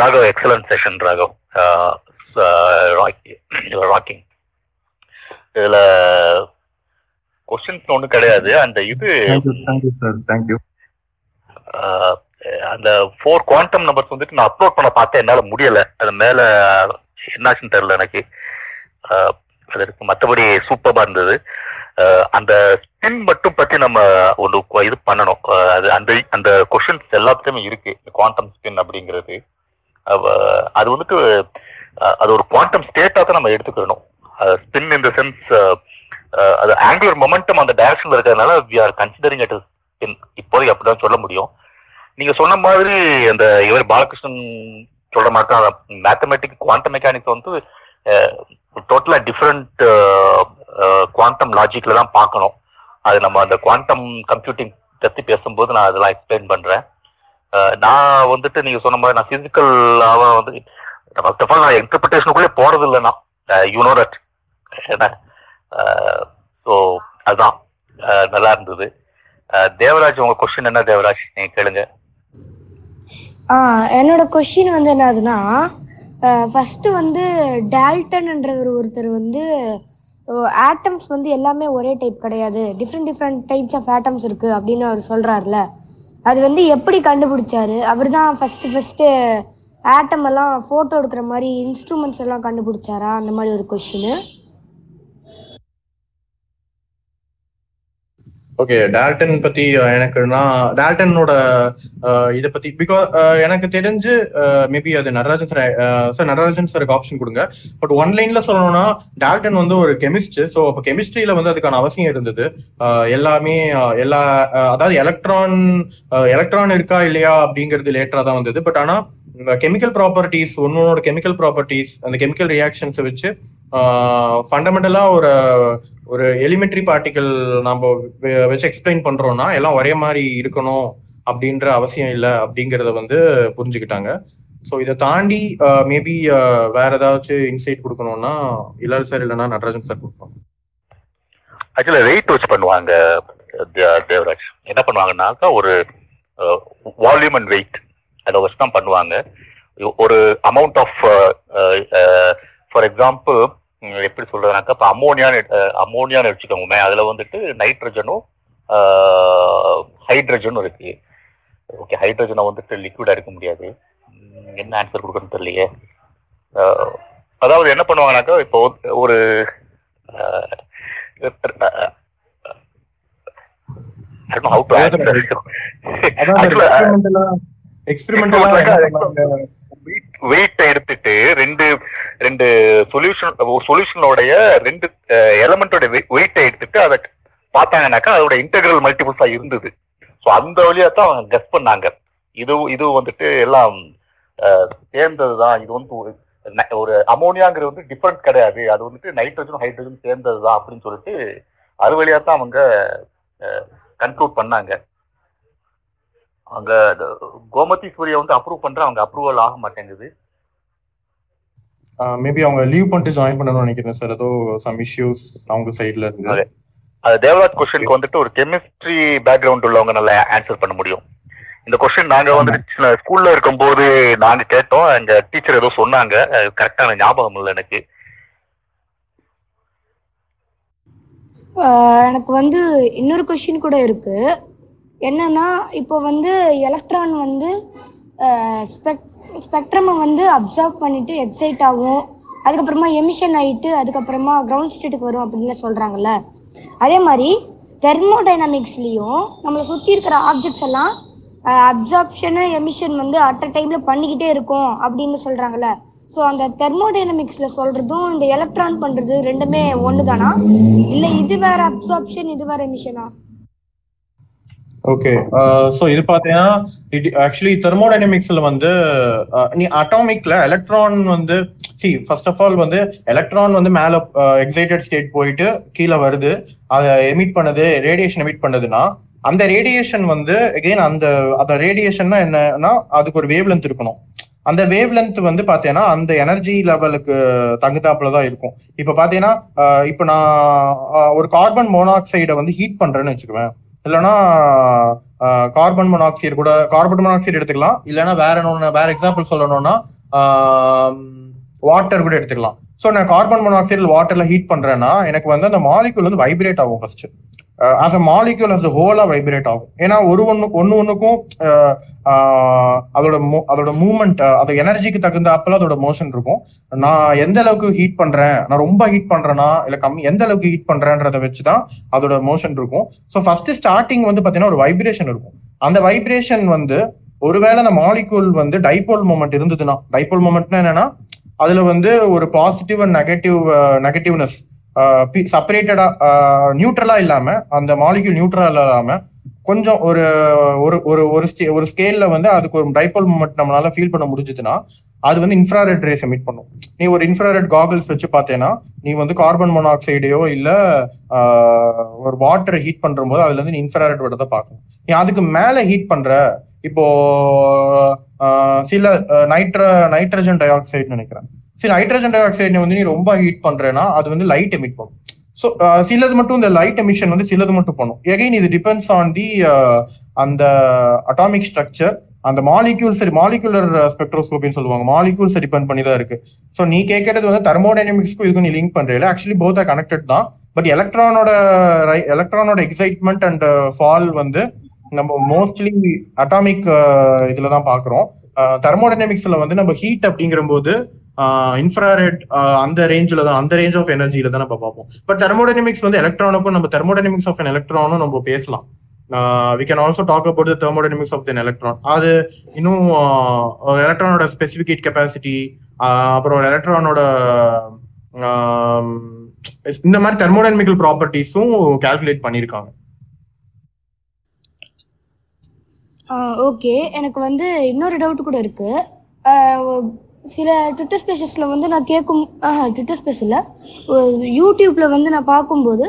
Raghav excellent session Raghav rocking இதுல கொஸ்டின்ஸ் ஒன்றும் கிடையாது அந்த இது தேங்க்யூ அந்த ஃபோர் குவாண்டம் நம்பர்ஸ் வந்துட்டு நான் அப்லோட் பண்ண பார்த்தேன் என்னால முடியல. அது மேல என்னாச்சுன்னு தெரியல எனக்கு. அதற்கு மற்றபடி சூப்பராக இருந்தது. ஆஹ், அந்த ஸ்பின் மட்டும் பத்தி நம்ம ஒரு இது பண்ணணும். அது அந்த அந்த கொஷின்ஸ் எல்லாத்துலயுமே இருக்கு. குவாண்டம் ஸ்பின் அப்படிங்கிறது. அது வந்துட்டு அது ஒரு குவாண்டம் ஸ்டேட்டா தான் நம்ம எடுத்துக்கணும் ஸ்பின் இன் த சென்ஸ் அது ஆங்குலர் மொமெண்டம் அந்த டைரக்ஷன்ல இருக்கிறதுனால we are considering it spin இப்போதைக்கு அப்படிதான் சொல்ல முடியும். நீங்க சொன்ன மாதிரி அந்த இவர் பாலகிருஷ்ணன் சொல்ற மாதிரி தான் மேத்தமெட்டிக் குவாண்டம் மெக்கானிக்ஸ் வந்து டோட்டலா டிஃப்ரெண்ட் குவாண்டம் லாஜிக்ல தான் பார்க்கணும். அது நம்ம அந்த குவாண்டம் கம்ப்யூட்டிங் பற்றி பேசும்போது நான் அதெல்லாம் எக்ஸ்பிளைன் பண்றேன். நான் வந்துட்டு நீங்க சொன்ன மாதிரி நான் பிசிக்கலாக வந்து ஃபர்ஸ்ட் ஆஃப் ஆல் நான் இன்டர்பிரிட்டேஷனுக்குள்ளே போறது இல்லை நான் யூ நோ தட் ஸோ அதுதான் நல்லா இருந்தது. தேவராஜ் உங்க கொஸ்டின் என்ன தேவராஜ்? நீங்க கேளுங்க. என்னோட கொஸ்டின் வந்து என்னதுன்னா ஃபஸ்ட்டு வந்து டால்டன்ன்றவர் ஒருத்தர் வந்து ஆட்டம்ஸ் வந்து எல்லாமே ஒரே டைப் கிடையாது. Different different types of atoms இருக்குது அப்படின்னு அவர் சொல்றாருல அது வந்து எப்படி கண்டுபிடிச்சாரு? அவர் தான் ஃபஸ்ட்டு ஃபஸ்ட்டு ஆட்டம் எல்லாம் ஃபோட்டோ எடுக்கிற மாதிரி இன்ஸ்ட்ருமெண்ட்ஸ் எல்லாம் கண்டுபிடிச்சாரா? அந்த மாதிரி ஒரு கொஷின் ஓகே டால்டன் பத்தி எனக்குன்னா டால்டனோட இதை இத பத்தி பிகாஸ் எனக்கு தெரிஞ்சு மேபி அது நடராஜன் சார் சார் நடராஜன் சாருக்கு ஆப்ஷன் கொடுங்க. பட் ஒன் லைன்ல சொல்லணும்னா டால்டன் வந்து ஒரு கெமிஸ்ட் ஸோ அப்போ கெமிஸ்ட்ரியில வந்து அதுக்கான அவசியம் இருந்தது. எல்லாமே எல்லா அதாவது எலக்ட்ரான் எலக்ட்ரான் இருக்கா இல்லையா அப்படிங்கிறது லேட்டரா தான் வந்தது. பட் ஆனா கெமிக்கல் ப்ராப்பர்ட்டிஸ் ஒன்னொன்னோட கெமிக்கல் ப்ராப்பர்ட்டிஸ் அந்த கெமிக்கல் ரியாக்ஷன்ஸை வச்சு ஃபண்டமெண்டலா ஒரு ஒரு எலிமெண்ட்ரி பார்ட்டிக்கல் நம்ம வச்சு எக்ஸ்பிளைன் பண்றோம்னா எல்லாம் ஒரே மாதிரி இருக்கணும் அப்படின்ற அவசியம் இல்லை அப்படிங்கறத வந்து புரிஞ்சுக்கிட்டாங்க. ஸோ இதை தாண்டி மேபி வேற ஏதாச்சும் இன்சைட் கொடுக்கணும்னா இலால் சார் இல்லைன்னா நடராஜன் சார் கொடுப்போம். ஆக்சுவலா வெயிட் வச்சு பண்ணுவாங்க தேவராஜ். என்ன பண்ணுவாங்கன்னாக்கா ஒரு வால்யூம் அண்ட் வெயிட் அதை வச்சு தான் பண்ணுவாங்க. ஒரு அமௌண்ட் ஆஃப் ஃபார் எக்ஸாம்பிள் எப்படி சொல்றதுனாக்கா இப்போ அம்மோனியான்னு அம்மோனியான்னு வச்சுக்கோங்க அதுல வந்துட்டு நைட்ரஜனும் ஹைட்ரஜனும் இருக்கு. ஓகே ஹைட்ரஜனை வந்துட்டு லிக்விடா இருக்க முடியாது. என்ன ஆன்சர் கொடுக்கணும்னு தெரியலையே. அதாவது என்ன பண்ணுவாங்கனாக்கா இப்போ ஒரு எக்ஸ்பெரிமெண்டலா வெயிட்டை எடுத்துட்டு ரெண்டு ரெண்டு சொல்யூஷன் ஒரு சொல்யூஷனோடைய ரெண்டு எலமெண்டோட வெயிட்டை எடுத்துட்டு அதை பார்த்தாங்கன்னாக்கா அதோட இன்டெகிரல் மல்டிபிள்ஸா இருந்தது. ஸோ அந்த வழியா தான் அவங்க கெஸ் பண்ணாங்க. இது இது வந்துட்டு எல்லாம் அஹ், சேர்ந்ததுதான். இது வந்து ஒரு ந- ஒரு அமோனியாங்கிறது வந்து டிஃப்ரெண்ட் கிடையாது. அது வந்துட்டு நைட்ரஜன் ஹைட்ரஜன் சேர்ந்ததுதான் அப்படின்னு சொல்லிட்டு அது வழியா தான் அவங்க கன்க்ளூட் பண்ணாங்க. அங்க இந்த கோமதி சூர்யா வந்து அப்ரூவ் பண்ற அவங்க அப்ரூவல் ஆக மாட்டேங்குது. மேபி அவங்க லீவ் பண்ணிட்டு ஜாயின் பண்ணணும்னு நினைக்கிறேன் சார் ஏதோ சம் இஷ்யூஸ் அவங்க சைட்ல இருந்து. அது தேவராஜ் கொஸ்டினுக்கு வந்துட்டு ஒரு கெமிஸ்ட்ரி பேக்ரவுண்ட் உள்ளவங்க நல்லா ஆன்சர் பண்ண முடியும். இந்த கொஸ்டின் நாங்க வந்துட்டு ஸ்கூல்ல இருக்கும்போது நாங்க கேட்டோம். எங்க டீச்சர் ஏதோ சொன்னாங்க. கரெக்டான ஞாபகம் இல்லை எனக்கு. எனக்கு வந்து இன்னொரு கொஷின் கூட இருக்கு. என்னன்னா இப்போ வந்து எலக்ட்ரான் வந்து ஸ்பெக்ட்ரமை வந்து அப்சர்வ் பண்ணிட்டு எக்ஸைட் ஆகும். அதுக்கப்புறமா எமிஷன் ஆயிட்டு அதுக்கப்புறமா கிரவுண்ட் ஸ்டேட்டுக்கு வரும் அப்படின்னு சொல்றாங்கல்ல. அதே மாதிரி தெர்மோடைனமிக்ஸ்லேயும் நம்மளை சுத்தி இருக்கிற ஆப்ஜெக்ட்ஸ் எல்லாம் அப்சார்ப்ஷனு எமிஷன் வந்து அட் அ டைம்ல பண்ணிக்கிட்டே இருக்கும் அப்படின்னு சொல்றாங்கல்ல. ஸோ அந்த தெர்மோடைனமிக்ஸில் சொல்கிறதும் இந்த எலக்ட்ரான் பண்ணுறது ரெண்டுமே ஒன்றுதாண்ணா இல்லை இது வேற அப்சார்ப்ஷன் இது வேற எமிஷனா ஓகே ஸோ uh, இது பார்த்தீங்கன்னா இது ஆக்சுவலி தெர்மோடைனமிக்ஸ்ல வந்து uh, நீ அட்டாமிக்ல எலக்ட்ரான் வந்து சி ஃபர்ஸ்ட் ஆஃப் ஆல் வந்து எலக்ட்ரான் வந்து மேல uh, எக்ஸைட்டட் ஸ்டேட் போயிட்டு கீழே வருது. அதை எமிட் பண்ணுது ரேடியேஷன் எமிட் பண்ணுதுன்னா அந்த ரேடியேஷன் வந்து அகெயின் அந்த அந்த ரேடியேஷன்னா என்னன்னா அதுக்கு ஒரு வேவ் லென்த் இருக்கணும். அந்த வேவ் லென்த் வந்து பாத்தீங்கன்னா அந்த எனர்ஜி லெவலுக்கு தகுந்தாப்புல தான் இருக்கும். இப்ப பாத்தீங்கன்னா இப்போ இப்ப நான் ஒரு கார்பன் மோனாக்சைடை வந்து ஹீட் பண்றேன்னு வச்சுக்குவேன். இல்லைன்னா கார்பன் மொனாக்சைடு கூட கார்பன் மொனாக்சைடு எடுத்துக்கலாம். இல்லைன்னா வேற ஒன்று வேற எக்ஸாம்பிள் சொல்லணும்னா வாட்டர் கூட எடுத்துக்கலாம். ஸோ நான் கார்பன் மோனாக்சைடு வாட்டர்ல ஹீட் பண்றேன்னா எனக்கு வந்து அந்த மாலிகுல் வந்து வைப்ரேட் ஆகும் first as a molecule as Hola vibrate ஆகும். ஏன்னா ஒரு ஒன்று ஒன்று ஒன்றுக்கும் அதோட அதோட மூமெண்ட் அது எனர்ஜிக்கு தகுந்தாப்புல அதோட மோஷன் இருக்கும். நான் எந்த அளவுக்கு ஹீட் பண்றேன் நான் ரொம்ப ஹீட் பண்றேனா இல்லை கம்மி எந்த அளவுக்கு ஹீட் பண்றேன்றத வச்சுதான் அதோட மோஷன் இருக்கும். ஸோ ஃபர்ஸ்ட் ஸ்டார்டிங் வந்து பார்த்தீங்கன்னா ஒரு வைப்ரேஷன் இருக்கும். அந்த வைப்ரேஷன் வந்து ஒருவேளை அந்த மாலிகூல் வந்து டைபோல் மூமெண்ட் இருந்ததுன்னா டைபோல் மூமெண்ட்னா என்னன்னா அதுல வந்து ஒரு பாசிட்டிவ் அண்ட் நெகட்டிவ் நெகட்டிவ்னஸ் செப்பரேட்டடா நியூட்ரலா இல்லாம அந்த மாலிக்யூல் நியூட்ரலா இல்லாம கொஞ்சம் ஒரு ஒரு ஒரு ஒரு ஸ்டே ஒரு ஸ்கேல்ல வந்து அதுக்கு ஒரு டைபோல் மூமெண்ட் நம்மளால ஃபீல் பண்ண முடிஞ்சதுன்னா அது வந்து இன்ஃப்ராரெட் ரேஸ் எமிட் பண்ணும். நீ ஒரு இன்ஃப்ராரெட் காகல்ஸ் வச்சு பார்த்தேன்னா நீ வந்து கார்பன் மோனாக்சைடையோ இல்ல ஒரு வாட்டரை ஹீட் பண்ற போது அதுல இருந்து நீ இன்ஃப்ராரெட் வரதை பார்க்கணும். நீ அதுக்கு மேல ஹீட் பண்ற இப்போ சில நைட்ர நைட்ரஜன் டை ஆக்சைடு நினைக்கிறேன். சரி நைட்ரஜன் டை ஆக்சைடை வந்து நீ ரொம்ப ஹீட் பண்றேன்னா அது வந்து லைட் எமிட் பண்ணும். ஸோ சிலது மட்டும் இந்த லைட் எமிஷன் வந்து சிலது மட்டும் பண்ணும். எகைன் இது டிபெண்ட்ஸ் ஆன் தி அந்த அட்டாமிக் ஸ்ட்ரக்சர் அந்த மாலிக்யூல் சரி மாலிகுலர் ஸ்பெக்ட்ரோஸ்கோபின்னு சொல்லுவாங்க. மாலிக்யூல்ஸ் டிபெண்ட் பண்ணி தான் இருக்கு. ஸோ நீ கேட்கறது வந்து தெர்மோடைனமிக்ஸ்க்கும் இதுக்கும் நீ லிங்க் பண்றீல ஆக்சுவலி போத் ஆர் கனெக்டட் தான். பட் எலக்ட்ரானோட எலக்ட்ரானோட எக்ஸைட்மெண்ட் அண்ட் ஃபால் வந்து நம்ம மோஸ்ட்லி அட்டாமிக் இதுல தான் பாக்குறோம். தெர்மோடைனமிக்ஸ்ல வந்து நம்ம ஹீட் அப்படிங்கிற போது இன்ஃப்ராரெட் அந்த ரேஞ்சில் தான் அந்த ரேஞ்ச் ஆஃப் எனர்ஜியில தான் நம்ம பார்ப்போம். பட் தெர்மோடைனமிக்ஸ் வந்து எலக்ட்ரானுக்கும் நம்ம தெர்மோடைனமிக்ஸ் ஆஃப் எலக்ட்ரானும் நம்ம பேசலாம். We can also talk about the thermodynamics of then electron அது இன்னும் எலக்ட்ரானோட ஸ்பெசிஃபிகேட் கெப்பாசிட்டி அப்புறம் ஒரு எலக்ட்ரானோட இந்த மாதிரி தெர்மோடைனமிக்கல் ப்ராப்பர்ட்டிஸும் கால்குலேட் பண்ணியிருக்காங்க. ஓகே எனக்கு வந்து இன்னொரு டவுட் கூட இருக்கு. சில ட்விட்டர் ஸ்பேஷஸில் வந்து நான் கேட்கும் ட்விட்டர் ஸ்பேஸ் இல்லை. யூடியூப்பில் வந்து நான் பார்க்கும்போது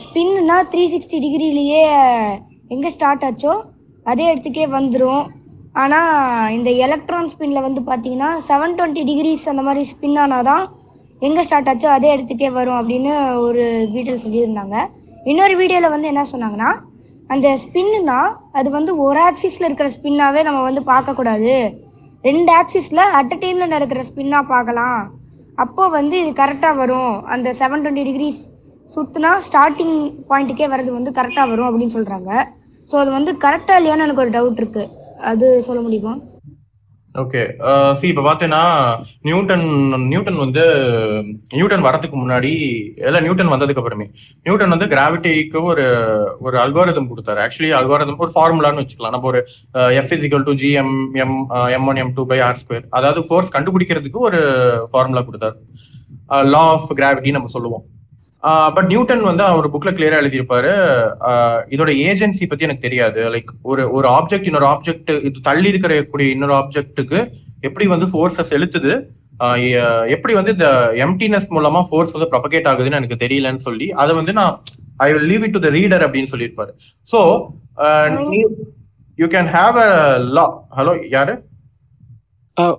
ஸ்பின்னா த்ரீ சிக்ஸ்டி டிகிரிலேயே எங்கே ஸ்டார்ட் ஆச்சோ அதே இடத்துக்கே வந்துடும் ஆனால் இந்த எலக்ட்ரான் ஸ்பின்ல வந்து பார்த்தீங்கன்னா செவன் டுவெண்ட்டி டிகிரிஸ் அந்த மாதிரி ஸ்பின் தான் எங்கே ஸ்டார்ட் ஆச்சோ அதே இடத்துக்கே வரும் அப்படின்னு ஒரு வீடியோவில் சொல்லியிருந்தாங்க. இன்னொரு வீடியோவில் வந்து என்ன சொன்னாங்கன்னா அந்த ஸ்பின்னுனா அது வந்து ஒரு ஆக்சிஸில் இருக்கிற ஸ்பின்னாவே நம்ம வந்து பார்க்கக்கூடாது. ரெண்டு ஆக்சிஸ்ல அட் அ டைம்ல நடக்கிற ஸ்பின்னா பார்க்கலாம். அப்போ வந்து இது கரெக்டா வரும். அந்த செவன் டுவெண்ட்டி டிகிரிஸ் சுற்றுனா ஸ்டார்டிங் பாயிண்ட்டுக்கே வர்றது வந்து கரெக்டா வரும் அப்படின்னு சொல்றாங்க. ஸோ அது வந்து கரெக்டா இல்லையான்னு எனக்கு ஒரு டவுட் இருக்கு. அது சொல்ல முடியுமா? ஓகே சி uh, இப்போ பார்த்தீங்கன்னா நியூட்டன் நியூட்டன் வந்து நியூட்டன் வரதுக்கு முன்னாடி இல்லை நியூட்டன் வந்ததுக்கு அப்புறமே நியூட்டன் வந்து கிராவிட்டிக்கு ஒரு ஒரு அல்வாரதம் கொடுத்தாரு. ஆக்சுவலி அல்காரிதம் ஒரு ஃபார்முலான்னு வச்சுக்கலாம். நம்ம ஒரு F is equal to G M M M one M two by R square அதாவது ஃபோர்ஸ் கண்டுபிடிக்கிறதுக்கு ஒரு ஃபார்முலா கொடுத்தாரு. லா ஆஃப் கிராவிட்டி நம்ம சொல்லுவோம். பட் நியூட்டன் வந்து அவர் புக்ல கிளியரா எழுதியிருப்பாரு. இதோட ஏஜென்சி பத்தி எனக்கு தெரியாது. லைக் ஒரு ஒரு ஆப்ஜெக்ட் இன்னொரு ஆப்ஜெக்ட் இது தள்ளி இருக்கிற கூடிய இன்னொரு ஆப்ஜெக்ட்டுக்கு எப்படி வந்து ஃபோர்ஸை செலுத்துது? எப்படி வந்து இந்த எம்டினஸ் மூலமா ஃபோர்ஸ் வந்து ப்ரொபகேட் ஆகுதுன்னு எனக்கு தெரியலன்னு சொல்லி அதை வந்து நான் I will leave it to the reader அப்படின்னு சொல்லியிருப்பாரு. So you can have a law hello யாரு?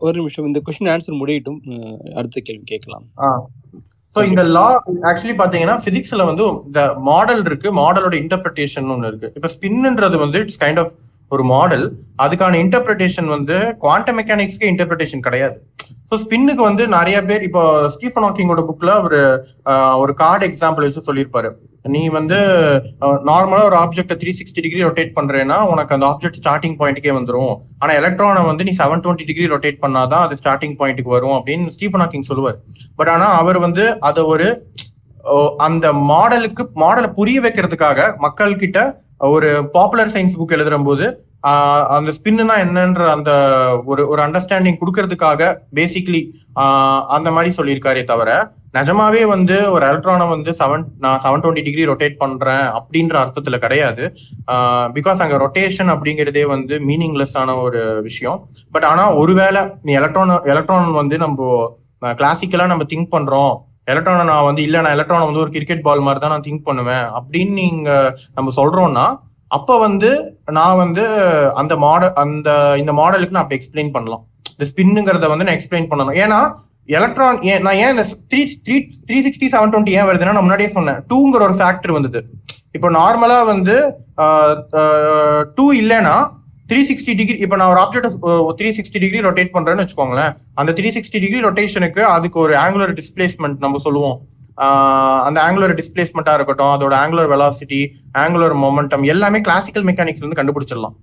ஒரு நிமிஷம். இந்த கொஸ்டின் ஆன்சர் முடியட்டும். அடுத்த கேள்வி கேட்கலாம். ஸோ இந்த லா ஆக்சுவலி பாத்தீங்கன்னா பிசிக்ஸ்ல வந்து இந்த மாடல் இருக்கு மாடலோட இன்டர்பிரிட்டேஷன் ஒன்று இருக்கு. இப்போ ஸ்பின்ன்றது வந்து இட்ஸ் கைண்ட் ஆஃப் ஒரு மாடல் அதுக்கான இன்டர்பிரிட்டேஷன் வந்து குவாண்டம் மெக்கானிக்ஸ்க்கு இன்டர்பிரிட்டேஷன் கிடையாது. ஸோ ஸ்பின்னுக்கு வந்து நிறைய பேர் இப்போ ஸ்டீஃபன் ஹாக்கிங்கோட புக்ல ஒரு ஒரு கார்டு எக்ஸாம்பிள் வச்சு சொல்லியிருப்பாரு. நீ வந்து நார்மலா ஒரு object three sixty degree rotate பண்றேன்னா உனக்கு அந்த ஆப்ஜெக்ட் ஸ்டார்டிங் பாயிண்ட்டுக்கே வந்துரும். ஆனா எலக்ட்ரானை வந்து நீ செவன் டுவெண்ட்டி டிகிரி ரொட்டேட் பண்ணாதான் அது ஸ்டார்டிங் பாயிண்ட்டுக்கு வரும் அப்படின்னு ஸ்டீஃபன் ஹாக்கிங் சொல்லுவார். பட் ஆனா அவர் வந்து அதை ஒரு ஓ, அந்த மாடலுக்கு மாடலை புரிய வைக்கிறதுக்காக மக்கள் கிட்ட ஒரு பாப்புலர் சயின்ஸ் புக் எழுதுற போது அந்த ஸ்பின்னுனா என்னன்ற அந்த ஒரு ஒரு அண்டர்ஸ்டாண்டிங் கொடுக்கறதுக்காக பேசிக்லி அந்த மாதிரி சொல்லியிருக்காரே தவிர நிஜமாவே வந்து ஒரு எலக்ட்ரானை வந்து செவன் நான் செவன் டுவெண்ட்டி டிகிரி ரொட்டேட் பண்றேன் அப்படின்ற அர்த்தத்துல கிடையாது. பிகாஸ் அங்க ரொட்டேஷன் அப்படிங்கிறதே வந்து மீனிங்லெஸ் ஆன ஒரு விஷயம். பட் ஆனா ஒருவேளை நீ எலக்ட்ரான் எலக்ட்ரான் வந்து நம்ம கிளாசிக்கலா நம்ம திங்க் பண்றோம். எலக்ட்ரானை நான் வந்து இல்ல நான் எலக்ட்ரானை வந்து ஒரு கிரிக்கெட் பால் மாதிரி தான் நான் திங்க் பண்ணுவேன் அப்படின்னு நீங்க நம்ம சொல்றோம்னா அப்ப வந்து நான் வந்து அந்த மாடல் அந்த இந்த மாடலுக்கு நான் அப்படி எக்ஸ்பிளைன் பண்ணலாம். இந்த ஸ்பின்னுங்கிறத வந்து நான் எக்ஸ்பிளைன் பண்ணணும் ஏன்னா எலக்ட்ரான் ஏன் நான் ஏன் இந்த three three three sixty seven twenty ஏன் வருதுன்னா நான் முன்னாடியே சொன்னேன். டூங்கிற ஒரு ஃபேக்டர் வந்தது. இப்போ நார்மலா வந்து டூ இல்லைன்னா த்ரீ சிக்ஸ்டி டிகிரி இப்போ நான் ஒரு object three sixty degree rotate பண்றேன்னு வச்சுக்கோங்களேன். அந்த த்ரீ சிக்ஸ்டி டிகிரி ரொட்டேஷனுக்கு அதுக்கு ஒரு ஆங்குலர் டிஸ்பிளேஸ்மெண்ட் நம்ம சொல்லுவோம். அந்த ஆங்குலர் டிஸ்பிளேஸ்மெண்ட்டா இருக்கட்டும் அதோட ஆங்குலர் வெலாசிட்டி ஆங்குலர் மொமெண்டம் எல்லாமே கிளாசிக்கல் மெக்கானிக்ஸ்ல இருந்து கண்டுபிடிச்சிடலாம்.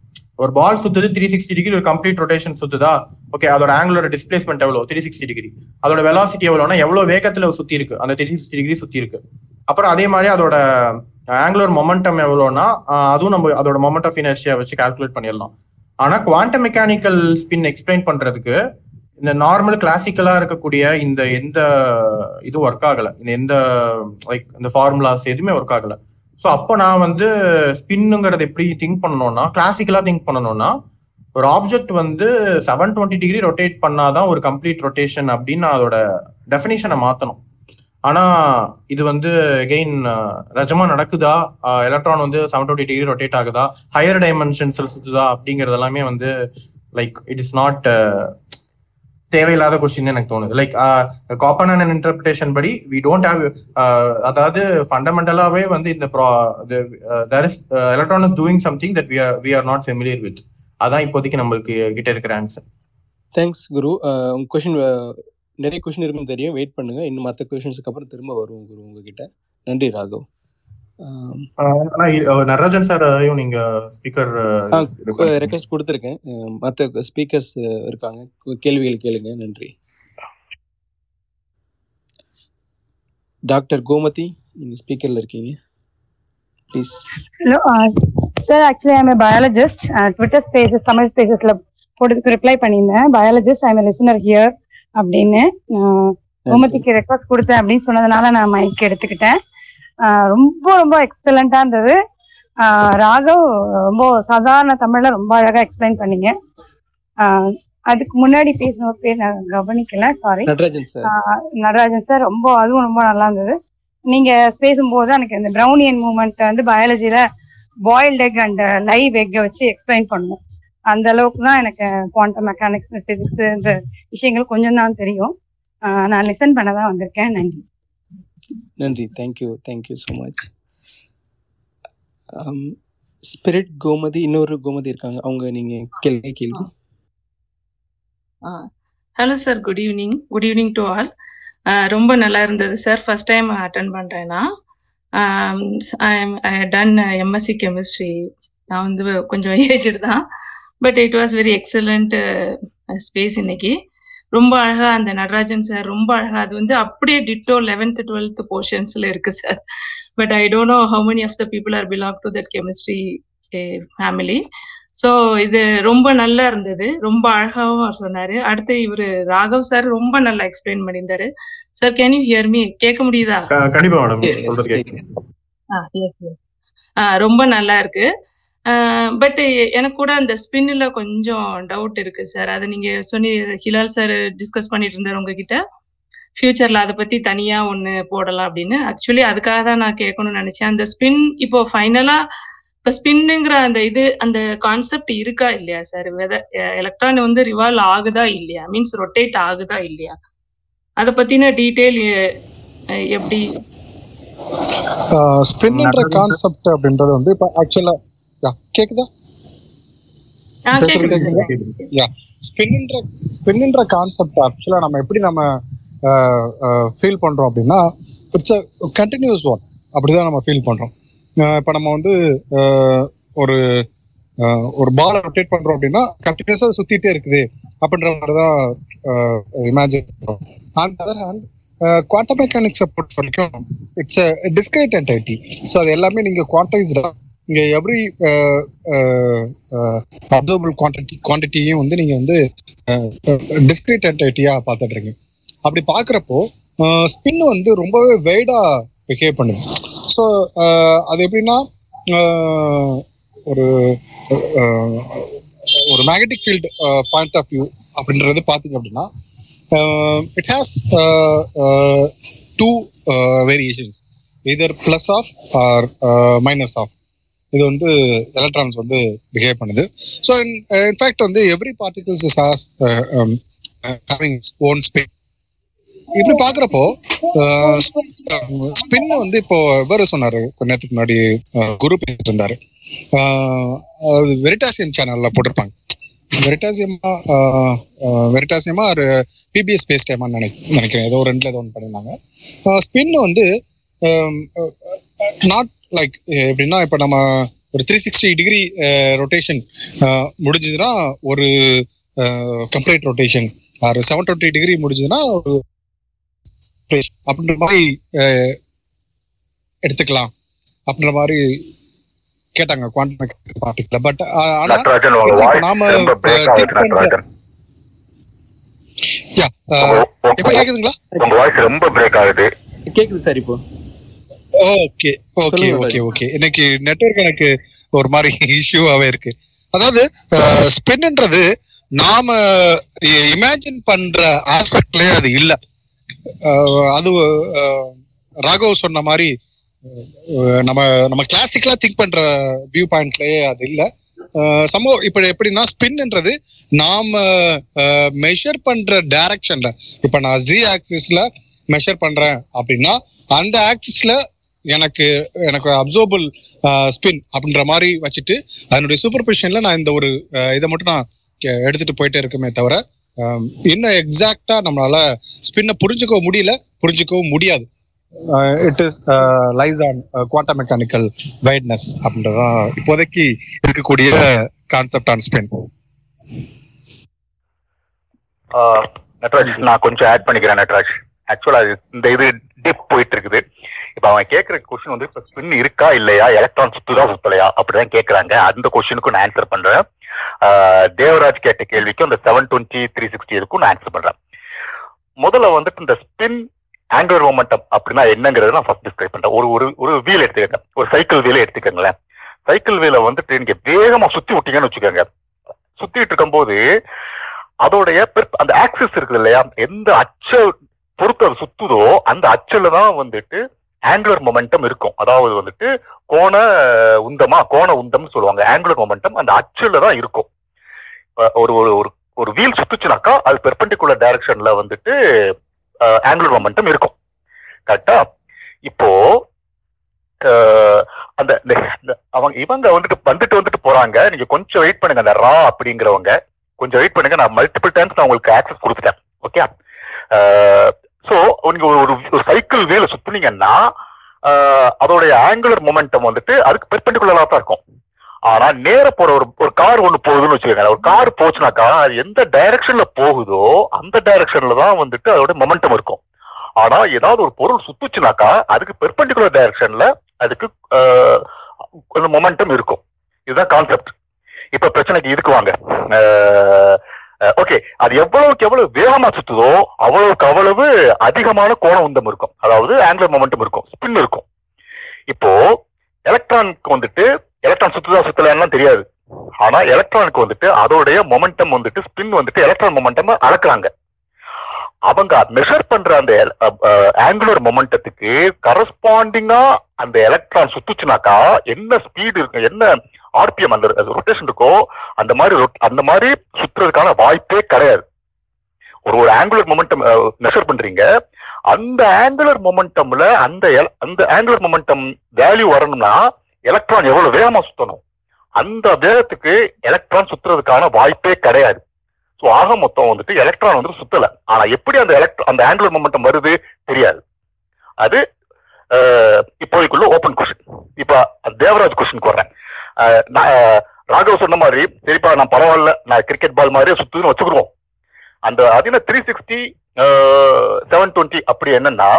ஒரு பால் சுத்துது த்ரீ சிக்ஸ்டி டிகிரி ஒரு கம்ப்ளீட் ரொட்டேஷன் சுத்துதா ஓகே அதோட ஆங்குலர் டிஸ்பிளேஸ்மெண்ட் எவ்வளோ? த்ரீ சிக்ஸ்டி டிகிரி அதோட வெலாசிட்டி எவ்வளோனா எவ்வளவு வேகத்துல சுத்தி இருக்கு? அந்த த்ரீ சிக்ஸ்டி டிகிரி சுத்தி இருக்கு. அப்புறம் அதே மாதிரி அதோட ஆங்குலர் மொமெண்டம் எவ்வளோனா அதுவும் நம்ம அதோட மொமெண்ட் ஆஃப் இனர்ஷியா வச்சு கால்குலேட் பண்ணிடலாம். ஆனா குவாண்டம் மெக்கானிக்கல் ஸ்பின் எக்ஸ்பிளைன் பண்றதுக்கு இந்த நார்மல் கிளாசிக்கலா இருக்கக்கூடிய இந்த எந்த இது ஒர்க் ஆகல. இந்த எந்த லைக் இந்த ஃபார்முலாஸ் எதுவுமே ஒர்க் ஆகல. ஸோ அப்போ நான் வந்து ஸ்பின்னுங்கிறத எப்படி திங்க் பண்ணணும்னா கிளாசிக்கலா திங்க் பண்ணணும்னா ஒரு ஆப்ஜெக்ட் வந்து செவன் டுவெண்ட்டி டிகிரி ரொட்டேட் பண்ணாதான் ஒரு கம்ப்ளீட் ரொட்டேஷன் அப்படின்னு அதோட டெஃபினிஷனை மாற்றணும் ஆனா இது வந்து எகெயின் நிஜமா நடக்குதா? எலக்ட்ரான் வந்து செவன் டுவெண்ட்டி டிகிரி ரொட்டேட் ஆகுதா? ஹையர் டைமென்ஷன்ஸ் சுத்துதா அப்படிங்கிறது எல்லாமே வந்து லைக் இட் இஸ் நாட் தேவையில்லாத கொஸ்டின் எனக்கு தோணுது. லைக் காப்பன் அண்ட் இன்டர்பிரேஷன் படி வி டோன்ட் ஹேவ் அதாவது ஃபண்டமெண்டலாவே வந்து இந்த there is electron is doing something that we are we are not familiar with அதான் இப்போதைக்கு நம்மளுக்கு கிட்ட இருக்கிற ஆன்சர் தேங்க்ஸ் குரு. உங்க கொஷின் நிறைய கொஷின் இருக்குன்னு தெரியும். வெயிட் பண்ணுங்க. இன்னும் மற்ற கொஸ்டின்ஸ்க்கு அப்புறம் திரும்ப வருவோம் குரு உங்ககிட்ட. நன்றி ராகவ். நடராஜன் சாரையும் நீங்க ஸ்பீக்கர் ரெக்வஸ்ட் கொடுத்துருக்கேன். மற்ற ஸ்பீக்கர்ஸ் இருக்காங்க. கேள்விகள் கேளுங்க. நன்றி. டாக்டர் கோமதி நீங்க ஸ்பீக்கர்ல இருக்கீங்க. Please. Actually, I'm a biologist. Uh, Twitter Spaces, Tamil Spacesல போட்டதுக்கு ரிப்ளை பண்ணியிருந்தேன். பயாலஜிஸ்ட் ஐம் லிசனர் ஹியர் அப்படின்னு. கோமதிக்கு ரெக்வஸ்ட் கொடுத்தேன் அப்படின்னு சொன்னதுனால நான் மைக் எடுத்துக்கிட்டேன். ரொம்ப ரொம்ப எக்ஸலண்டா இருந்தது. ராகவ் ரொம்ப சாதாரண தமிழ்ல ரொம்ப அழகா எக்ஸ்பிளைன் பண்ணீங்க. அதுக்கு முன்னாடி பேசின ஒரு பேர் நான் கவனிக்கல சாரி நடராஜன் சார் ரொம்ப அதுவும் ரொம்ப நல்லா இருந்தது. நீங்க பேசும்போது எனக்கு இந்த ப்ரௌனியன் மூமெண்ட் வந்து பயாலஜில பாயில்ட் எக் அண்ட் லைவ் எக்கை வச்சு எக்ஸ்பிளைன் பண்ணணும். அந்த அளவுக்கு தான் எனக்கு குவாண்டம் மெக்கானிக்ஸ் பிசிக்ஸ் இந்த விஷயங்கள் கொஞ்சம் தான் தெரியும் நான் லிசன் பண்ண தான் வந்திருக்கேன். நன்றி. நன்றி. Thank you thank you so much spirit Gomathi இன்னொரு கோமதி இருக்காங்க. அவங்க நீங்க கேள்வி கேள்வி. Hello sir good evening good evening to all ரொம்ப நல்லா இருந்தது சார் ஃபர்ஸ்ட் டைம் அட்டன் பண்ணுறேன்னா டன் எம்எஸ்சி கெமிஸ்ட்ரி நான் வந்து கொஞ்சம் ஏஜ்டு தான். But it was very excellent space இன்னைக்கு. ரொம்ப அழகா அந்த நடராஜன் சார் ரொம்ப அழகா அது வந்து அப்படியே டிட்டோ லெவன்த் டுவெல்த் போர்ஷன்ஸ்ல இருக்கு sir but I don't know how many of the people are belong to that chemistry family so இது ரொம்ப நல்லா இருந்தது. ரொம்ப அழகாவும் அவர் சொன்னாரு. அடுத்து இவரு ராகவ் சார் ரொம்ப நல்லா எக்ஸ்பிளைன் பண்ணியிருந்தாரு. Sir can you hear me கேட்க முடியுதா? கண்டிப்பா மேடம் ரொம்ப நல்லா இருக்கு. பட் எனக்கு கூட அந்த ஸ்பின்ல கொஞ்சம் டவுட் இருக்கு சார் அதை நீங்க சொன்னி ஹிலால் சார் டிஸ்கஸ் பண்ணிட்டு இருந்தாரு உங்ககிட்ட. ஃபியூச்சர்ல அதை பத்தி தனியா ஒண்ணு போடலாம் அப்படின்னு. ஆக்சுவலி அதுக்காக தான் நான் கேட்கணும்னு நினைச்சேன். அந்த ஸ்பின் இப்போ ஃபைனலா இப்ப ஸ்பின்னுங்கிற அந்த இது அந்த கான்செப்ட் இருக்கா இல்லையா சார் வெத எலக்ட்ரான் வந்து ரிவால்வ் ஆகுதா இல்லையா? மீன்ஸ் ரொட்டேட் ஆகுதா இல்லையா? அத பத்தின டீடைல் எப்படி? ஸ்பின்ன்ற கான்செப்ட் அப்படின்றது வந்து இப்போ ஆக்சுவலா கேக்குதா? ஸ்பின்ன்ற ஸ்பின்ன்ற கான்செப்ட் ஆக்சுவலா நம்ம எப்படி நம்ம ஃபீல் பண்றோம் அப்படின்னா இட்ஸ் அ கண்டினியூஸ் ஒன் அப்படிதான் நம்ம ஃபீல் பண்றோம். இப்போ நம்ம வந்து ஒரு ஒரு பாலை ரொட்டேட் பண்றோம் அப்படின்னா கண்டினியூஸா சுத்திட்டே இருக்குது அப்படின்ற மாதிரி தான் இமேஜின் பண்றோம். ஆன் அதர் ஹேண்ட் குவாண்டம் மெக்கானிக்ஸை பொறுத்த வரைக்கும் இட்ஸ் டிஸ்கிரைட் என்டைட்டி ஸோ அது எல்லாமே நீங்க குவான்டைஸ்டா இங்க எவ்ரி அப்சர்வபிள் குவான்டிட்டி குவான்டிட்டியும் வந்து நீங்க வந்து டிஸ்கிரீட் என்டைட்டியா பார்த்துட்டு இருக்கீங்க அப்படி பார்க்குறப்போ ஸ்பின் வந்து ரொம்பவே வெய்டாக பிஹேவ் பண்ணுது. ஸோ அது எப்படின்னா ஒரு ஒரு magnetic field point of view அப்படின்றது பார்த்தீங்க அப்படின்னா it has two variations either plus of or minus of இது வந்து எலக்ட்ரான்ஸ் வந்து பிஹேவ் பண்ணுது. ஸோ இன்ஃபேக்ட் uh, வந்து every particles is has having own spin இப்படி பாக்குறப்போ ஸ்பின் uh, வந்து இப்போ இவர் சொன்னாரு கொஞ்ச நேரத்துக்கு முன்னாடி uh, குரு பேசிட்டு இருந்தாரு வெரிட்டாசியம் சேனல்ல போட்டிருப்பாங்க. வெரிட்டாசியமா வெரிட்டாசியமா ஒரு பிபிஎஸ் பேஸ் டைமா நினைக்கிறேன். ஏதோ ஒரு ரெண்டுல ஏதோ ஒன்று பண்ணியிருந்தாங்க. ஸ்பின் வந்து um, நாட் லைக் எப்படின்னா இப்போ நம்ம ஒரு த்ரீ சிக்ஸ்டி டிகிரி ரொட்டேஷன் முடிஞ்சதுன்னா ஒரு கம்ப்ளீட் ரொட்டேஷன் ஒரு செவன் டுவெண்ட்டி டிகிரி முடிஞ்சதுன்னா அப்படின்ற மாதிரி அஹ், எடுத்துக்கலாம். அப்படின்ற மாதிரி கேட்டாங்க குவாண்டம் பார்ட்டிக்கல பட் ஆனா நாம அஹ், உங்க- இப்ப கேக்குதுங்களா? உங்க வாய்ஸ் ரொம்ப பிரேக் ஆகுது. கேக்குது சார் இப்போ. Okay okay okay. ஓகே. இன்னைக்கு நெட்வொர்க் எனக்கு ஒரு மாதிரி இஷ்யூவாவே இருக்கு. அதாவது ஸ்பின்ன்றது நாம இமேஜின் பண்ற ஆஸ்பெக்ட்லயே அது இல்ல. அது ராகவ் சொன்ன மாதிரி நம்ம நம்ம கிளாசிக்கலா திங்க் பண்ற வியூ பாயிண்ட்லயே அது இல்ல. சம்பவம் இப்ப எப்படின்னா ஸ்பின்ன்றது நாம மெஷர் பண்ற டைரக்ஷன்ல இப்ப நான் ஜி ஆக்சிஸ்ல மெஷர் பண்றேன் அப்படின்னா அந்த ஆக்சிஸ்ல எனக்கு எனக்கு அப்சர்வபிள் ஸ்பின் அப்படின்ற மாதிரி வச்சுட்டு அதனுடைய சூப்பர்பிஷன்ல நான் இந்த ஒரு இதை மட்டும் நான் எடுத்துட்டு போயிட்டே இருக்குமே தவிர இன்னும் எக்ஸாக்டா நம்மளால ஸ்பின்னை புரிஞ்சுக்கவும் முடியல புரிஞ்சுக்கவும் முடியாது. It is lies on quantum mechanical weirdness அப்படின்றதான் இப்போதைக்கு இருக்கக்கூடிய concept on spin ah Natraj நான் கொஞ்சம் ஆட் பண்ணிக்கிறேன் நட்ராஜ். ஆக்சுவலா இந்த இது டிப் போயிட்டு இருக்குது. இப்ப அவன் கேட்குற கொஸ்டின் வந்து இப்ப ஸ்பின் இருக்கா இல்லையா? எலக்ட்ரான் சுத்துதா சுத்தலையா? அப்படிதான் கேட்குறாங்க அந்த கொஸ்டினுக்கும் நான் ஆன்சர் பண்றேன். தேவராஜ் கேட்ட கேள்விக்கு அந்த செவன் டுவெண்ட்டி த்ரீ சிக்ஸ்டி இருக்கும் நான் ஆன்சர் பண்றேன். முதல்ல வந்துட்டு இந்த ஸ்பின் ஆங்குலர் மொமெண்டம் அப்படின்னா என்னங்கிறத நான் ஃபர்ஸ்ட் டிஸ்கிரைப் பண்றேன். ஒரு ஒரு ஒரு வீல் எடுத்துக்கங்க. ஒரு சைக்கிள் வீலை எடுத்துக்கங்களேன். சைக்கிள் வீலை வந்துட்டு நீங்க வேகமா சுத்தி விட்டீங்கன்னு வச்சுக்கோங்க. சுத்திட்டு இருக்கும்போது அதோடைய அந்த ஆக்சிஸ் இருக்குது இல்லையா? எந்த அச்ச பொறுத்து அது சுத்துதோ அந்த அச்சில் தான் வந்துட்டு ஆங்குலர் மொமெண்டம் இருக்கும். அதாவது வந்துட்டு கோண உந்தமா கோண உந்தம்னு சொல்லுவாங்க. ஆங்குலர் மொமெண்டம் அந்த அச்சில் தான் இருக்கும். ஒரு ஒரு ஒரு ஒரு வீல் சுத்துச்சுனாக்கா அது பெர்பெண்டிகுலர் டைரக்ஷன்ல வந்துட்டு ஆங்குலர் மொமெண்டம் இருக்கும். கரெக்டா இப்போ அந்த இந்த- அவங்க இவங்க வந்துட்டு வந்துட்டு வந்துட்டு போறாங்க. நீங்க கொஞ்சம் வெயிட் பண்ணுங்க. அந்த ரா அப்படிங்கிறவங்க கொஞ்சம் வெயிட் பண்ணுங்க. நான் மல்டிபிள் டைம்ஸ் நான் உங்களுக்கு ஆக்சஸ் கொடுத்துட்டேன். ஓகே ஸோ நீங்க ஒரு ஒரு சைக்கிள் வேல சுத்துனீங்கன்னா அதோடைய ஆங்குலர் மொமெண்டம் வந்துட்டு அதுக்கு பெர்பெண்டிகுலராக தான் இருக்கும். ஆனா நேர போற ஒரு ஒரு கார் ஒண்ணு போகுதுன்னு வச்சுக்கோங்க ஒரு கார் போச்சுனாக்கா அது எந்த டைரக்ஷன்ல போகுதோ அந்த டைரக்ஷன்ல தான் வந்துட்டு அதோட மொமெண்டம் இருக்கும். ஆனா ஏதாவது ஒரு பொருள் சுத்துச்சுனாக்கா அதுக்கு பெர்பெண்டிகுலர் டைரக்ஷன்ல அதுக்கு மொமெண்டம் இருக்கும். இதுதான் கான்செப்ட் இப்ப பிரச்சனைக்கு இதுக்கு வாங்க. ஓகே அது எவ்வளவுக்கு எவ்வளவு வேகமா சுத்துதோ அவ்வளவுக்கு அவ்வளவு அதிகமான கோண உந்தம் இருக்கும். அதாவது ஆங்குலர் மொமெண்டம் இருக்கும். ஸ்பின் இருக்கும். இப்போ எலக்ட்ரானுக்கு வந்துட்டு எலக்ட்ரான் சுத்துதா சுத்தலாம் தெரியாது. ஆனா எலக்ட்ரானுக்கு வந்துட்டு அதோடைய மொமெண்டம் வந்துட்டு ஸ்பின் வந்துட்டு எலக்ட்ரான் மொமெண்டம் அளக்குறாங்க. அவங்க மெஷர் பண்ற அந்த ஆங்குலர் மொமெண்டத்துக்கு கரஸ்பாண்டிங்கா அந்த எலக்ட்ரான் சுத்துச்சுனாக்கா என்ன ஸ்பீடு இருக்கு என்ன ஆர்பிஎம் அந்த ரொட்டேஷன் இருக்கோ அந்த மாதிரி அந்த மாதிரி சுத்துறதுக்கான வாய்ப்பே கிடையாது. ஒரு ஒரு ஆங்குலர் மொமெண்டம் மெஷர் பண்றீங்க. அந்த ஆங்குலர் மொமெண்டம்ல அந்த அந்த ஆங்குலர் மொமெண்டம் வேல்யூ வரணும்னா எலக்ட்ரான் எவ்வளவு வேகமா சுத்தணும்? அந்த வேகத்துக்கு எலக்ட்ரான் சுத்துறதுக்கான வாய்ப்பே கிடையாது. ஸோ ஆக மொத்தம் வந்துட்டு எலக்ட்ரான் வந்து சுத்தல. ஆனா எப்படி அந்த எலக்ட்ரா அந்த ஆங்குலர் மொமெண்டம் வருது தெரியாது. அது இப்போதைக்குள்ள ஓப்பன் கொஸ்டின் இப்ப தேவராஜ் கொஸ்டின் வர்றேன். ராகவ் சொன்ன மாதிரி சரிப்பா நான் பரவாயில்ல நான் கிரிக்கெட் பால் மாதிரியே சுத்துன்னு வச்சுக்கிறோம் அந்த அதில் த்ரீ சிக்ஸ்டி செவன் டுவெண்ட்டி அப்படி என்னன்னா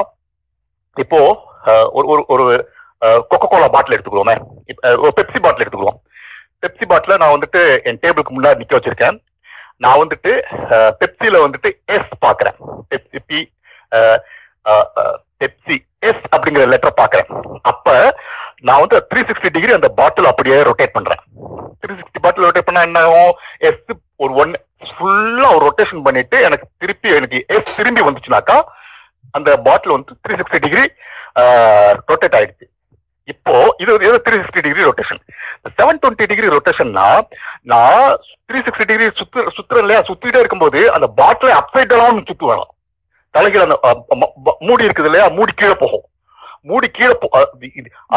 இப்போ ஒரு ஒரு ஒரு கொக்கோ கோலா பாட்டில் எடுத்துக்கிறோமே பெப்சி பாட்டில் எடுத்துக்கிறோம் பெப்சி பாட்டில நான் வந்துட்டு என் டேபிளுக்கு முன்னாடி நிற்க வச்சிருக்கேன். நான் வந்துட்டு பெப்சியில் வந்துட்டு எஸ் பார்க்குறேன் பெப்சி பி பெப்சி எஸ் அப்படிங்கிற லெட்டர் பார்க்குறேன் அப்போ நான் வந்து த்ரீ சிக்ஸ்டி டிகிரி அந்த பாட்டில் அப்படியே ரொட்டேட் பண்றேன். த்ரீ சிக்ஸ்டி பாட்டில் ரொட்டேட் பண்ணா என்ன ஆகும்? எஸ் ஒரு ஒன் ஃபுல்லா ஒரு ரொட்டேஷன் பண்ணிட்டு எனக்கு திருப்பி எனக்கு எஸ் திரும்பி வந்துச்சுனாக்கா அந்த பாட்டில் வந்து த்ரீ சிக்ஸ்டி டிகிரி ரொட்டேட் ஆயிடுச்சு. இப்போ இது இது three sixty degree rotation seven twenty degree ரொட்டேஷன்னா நான் த்ரீ சிக்ஸ்டி டிகிரி சுத்து சுத்துறேன் இல்லையா? சுத்திட்டே இருக்கும்போது அந்த பாட்டிலை அப்சைட் டவுன் சுத்து வேணும். தலைகீழ அந்த மூடி இருக்குது இல்லையா? மூடி கீழே போகும். மூடி கீழே போ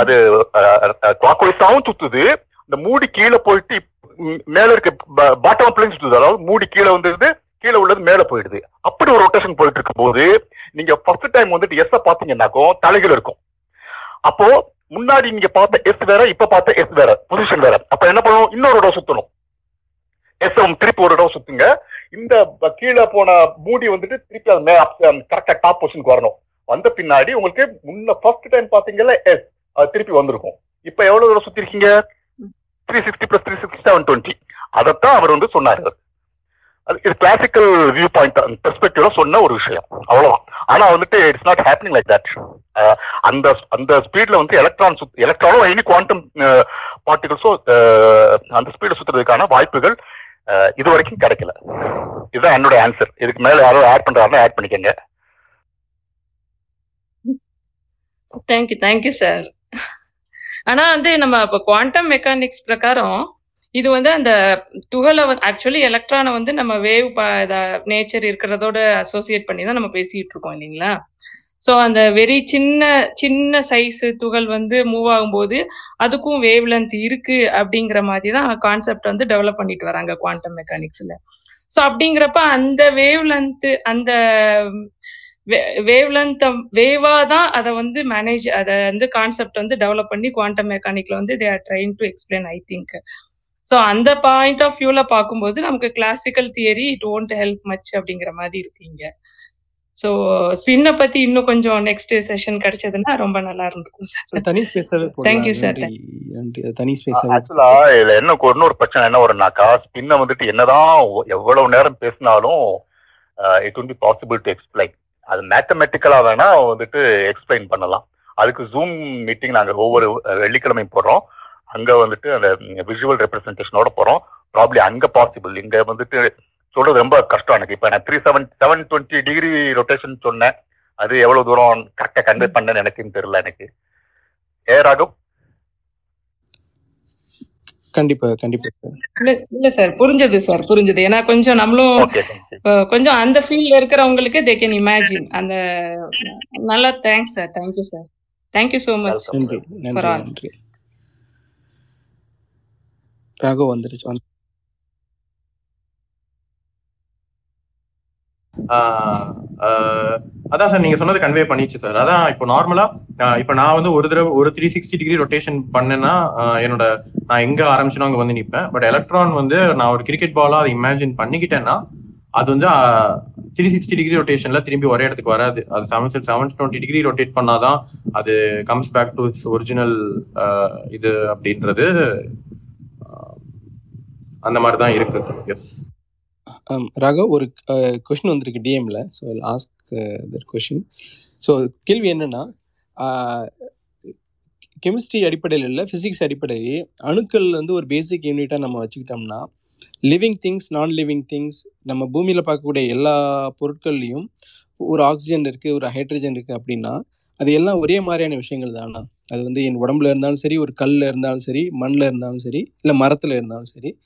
அது கிளாக் சுத்துது. இந்த மூடி கீழே போயிட்டு மேல இருக்க பாட்டம் அப்லையும் சுத்துது. அதாவது மூடி கீழே வந்துருது கீழே உள்ளது மேல போயிடுது. அப்படி ஒரு ரொட்டேஷன் போயிட்டு இருக்கும் போது நீங்க ஃபர்ஸ்ட் டைம் வந்துட்டு எஸ் பாத்தீங்கன்னாக்கும் தலைகள் இருக்கும். அப்போ முன்னாடி நீங்க பார்த்த எஸ் வேற இப்ப பார்த்த எஸ் வேற பொசிஷன் வேற. அப்ப என்ன பண்ணணும் இன்னொரு இடம் சுத்தணும். எஸ் திருப்பி ஒரு இடம் சுத்துங்க. இந்த கீழே போன மூடி வந்துட்டு திருப்பி அது கரெக்டா டாப் பொசிஷனுக்கு வரணும். வந்த பின்னாடி உங்களுக்கு முன்ன ஃபர்ஸ்ட் டைம் பாத்தீங்கல்ல எஸ் அது திருப்பி வந்திருக்கும். இப்ப எவ்வளவு தூரம் சுத்தி இருக்கீங்க? Three sixty plus three sixty seven twenty அதைத்தான் அவர் வந்து சொன்னாரு. அது இது கிளாசிக்கல் வியூ பாயிண்ட் பெர்ஸ்பெக்டிவ்ல சொன்ன ஒரு விஷயம். அவ்வளவுதான். ஆனா வந்துட்டு it's not happening like that அந்த அந்த ஸ்பீட்ல வந்து எலக்ட்ரான் சுத் எலக்ட்ரானோ எனி குவாண்டம் பார்ட்டிகல்ஸோ அந்த ஸ்பீடு சுத்துறதுக்கான வாய்ப்புகள் இது வரைக்கும் கிடைக்கல. இதுதான் என்னோட ஆன்சர் இதுக்கு மேல யாரோ ஆட் பண்றாருன்னா ஆட் பண்ணிக்கங்க. தேங்க்யூ தேங்க்யூ சார் ஆனா வந்து நம்ம இப்போ குவாண்டம் மெக்கானிக்ஸ் பிரகாரம் இது வந்து அந்த துகளை வந்து ஆக்சுவலி எலக்ட்ரானை வந்து நம்ம வேவ் நேச்சர் இருக்கிறதோட அசோசியேட் பண்ணி தான் நம்ம பேசிட்டு இருக்கோம் இல்லைங்களா? ஸோ அந்த வெரி சின்ன சின்ன சைஸ் துகள் வந்து மூவ் ஆகும்போது அதுக்கும் வேவ் லென்த் இருக்கு அப்படிங்கிற மாதிரி தான் கான்செப்ட் வந்து டெவலப் பண்ணிட்டு வராங்க குவாண்டம் மெக்கானிக்ஸ்ல ஸோ அப்படிங்கிறப்ப அந்த வேவ் லென்த் அந்த வேவ் லென்த் வேவா தான் அதை வந்து மேனேஜ் அதை வந்து கான்செப்ட் வந்து டெவலப் பண்ணி குவாண்டம் மெக்கானிக்ல வந்து they are trying to explain I think so அந்த பாயிண்ட் ஆஃப் வியூல பார்க்கும்போது நமக்கு classical theory it won't help much அப்படிங்கிற மாதிரி இருக்கீங்க ஸோ ஸ்பின்னை பத்தி இன்னும் கொஞ்சம் நெக்ஸ்ட் செஷன் கிடைச்சதுன்னா ரொம்ப நல்லா இருந்திருக்கும் சார் தனி ஸ்பேஸாவே Thank you, sir. நன்றி தனி ஸ்பேஸாவே ஆக்சுவலா இதுல என்ன ஒரு- இன்னொரு பிரச்சனை என்ன வரும்னாக்கா ஸ்பின்னை வந்துட்டு என்னதான் எவ்வளவு நேரம் பேசினாலும் it be possible to explain அது மேத்தமெட்டிக்கலா வேணா வந்துட்டு எக்ஸ்பிளைன் பண்ணலாம். அதுக்கு ஜூம் மீட்டிங் நாங்க ஒவ்வொரு வெள்ளிக்கிழமை வெள்ளிக்கிழமையும் போடுறோம். அங்க வந்துட்டு அந்த விஜுவல் ரெப்ரஸன்டேஷனோட போறோம். ப்ராப்ளி அங்க பாசிபிள் இங்க வந்துட்டு சொல்றது ரொம்ப கஷ்டம் எனக்கு. இப்ப நான் three seven seven twenty degree rotation சொன்னேன். அது எவ்வளவு தூரம் கரெக்டா கன்வே பண்ணேன்னு எனக்குன்னு தெரியல எனக்கு. ஏ ராகவ்? கண்டிப்பா கண்டிப்பா. இல்ல இல்ல சார் புரிஞ்சது சார் புரிஞ்சது. ஏன்னா கொஞ்சம் நம்மளும் கொஞ்சம் அந்த ஃபீல்ட்ல இருக்கிறவங்களுக்கு தே கேன் இமேஜின் அந்த நல்லா thanks sir thank you sir. Thank you so much. நன்றி ராகவ் வந்துருச்சு வந்து- ஆஹ் ஆஹ் அதான் சார் நீங்க சொன்னது கன்வே பண்ணிச்சு சார் அதான் இப்போ நார்மலா இப்போ நான் வந்து ஒரு தடவை ஒரு த்ரீ சிக்ஸ்டி டிகிரி ரொட்டேஷன் பண்ணேன்னா என்னோட நான் எங்க ஆரம்பிச்சனோ அங்க வந்து நிப்பேன். பட் எலக்ட்ரான் வந்து நான் ஒரு கிரிக்கெட் பாலா அதை இமேஜின் பண்ணிக்கிட்டேன்னா அது வந்து த்ரீ சிக்ஸ்டி டிகிரி ரொட்டேஷன்ல திரும்பி ஒரே இடத்துக்கு வராது. அது seven seven twenty degree rotate பண்ணாதான் அது comes back to it's original இது அப்படின்றது அந்த மாதிரி தான் இருக்கு எஸ் ராகவ் ஒரு கொஷின் வந்திருக்கு டிஎம்ல so ask that question so கேள்வி என்னன்னா கெமிஸ்ட்ரி அடிப்படையில் இல்லை ஃபிசிக்ஸ் அடிப்படையில் அணுக்கள் வந்து ஒரு பேசிக் யூனிட்டாக நம்ம வச்சுக்கிட்டோம்னா லிவிங் திங்ஸ் நான் லிவிங் திங்ஸ் நம்ம பூமியில் பார்க்கக்கூடிய எல்லா பொருட்கள்லையும் ஒரு ஆக்சிஜன் இருக்குது ஒரு ஹைட்ரஜன் இருக்குது அப்படின்னா அது எல்லாம் ஒரே மாதிரியான விஷயங்கள் தானா? அது வந்து என் உடம்புல இருந்தாலும் சரி ஒரு கல்லில் இருந்தாலும் சரி மண்ணில் இருந்தாலும் சரி இல்லை மரத்தில் இருந்தாலும் சரி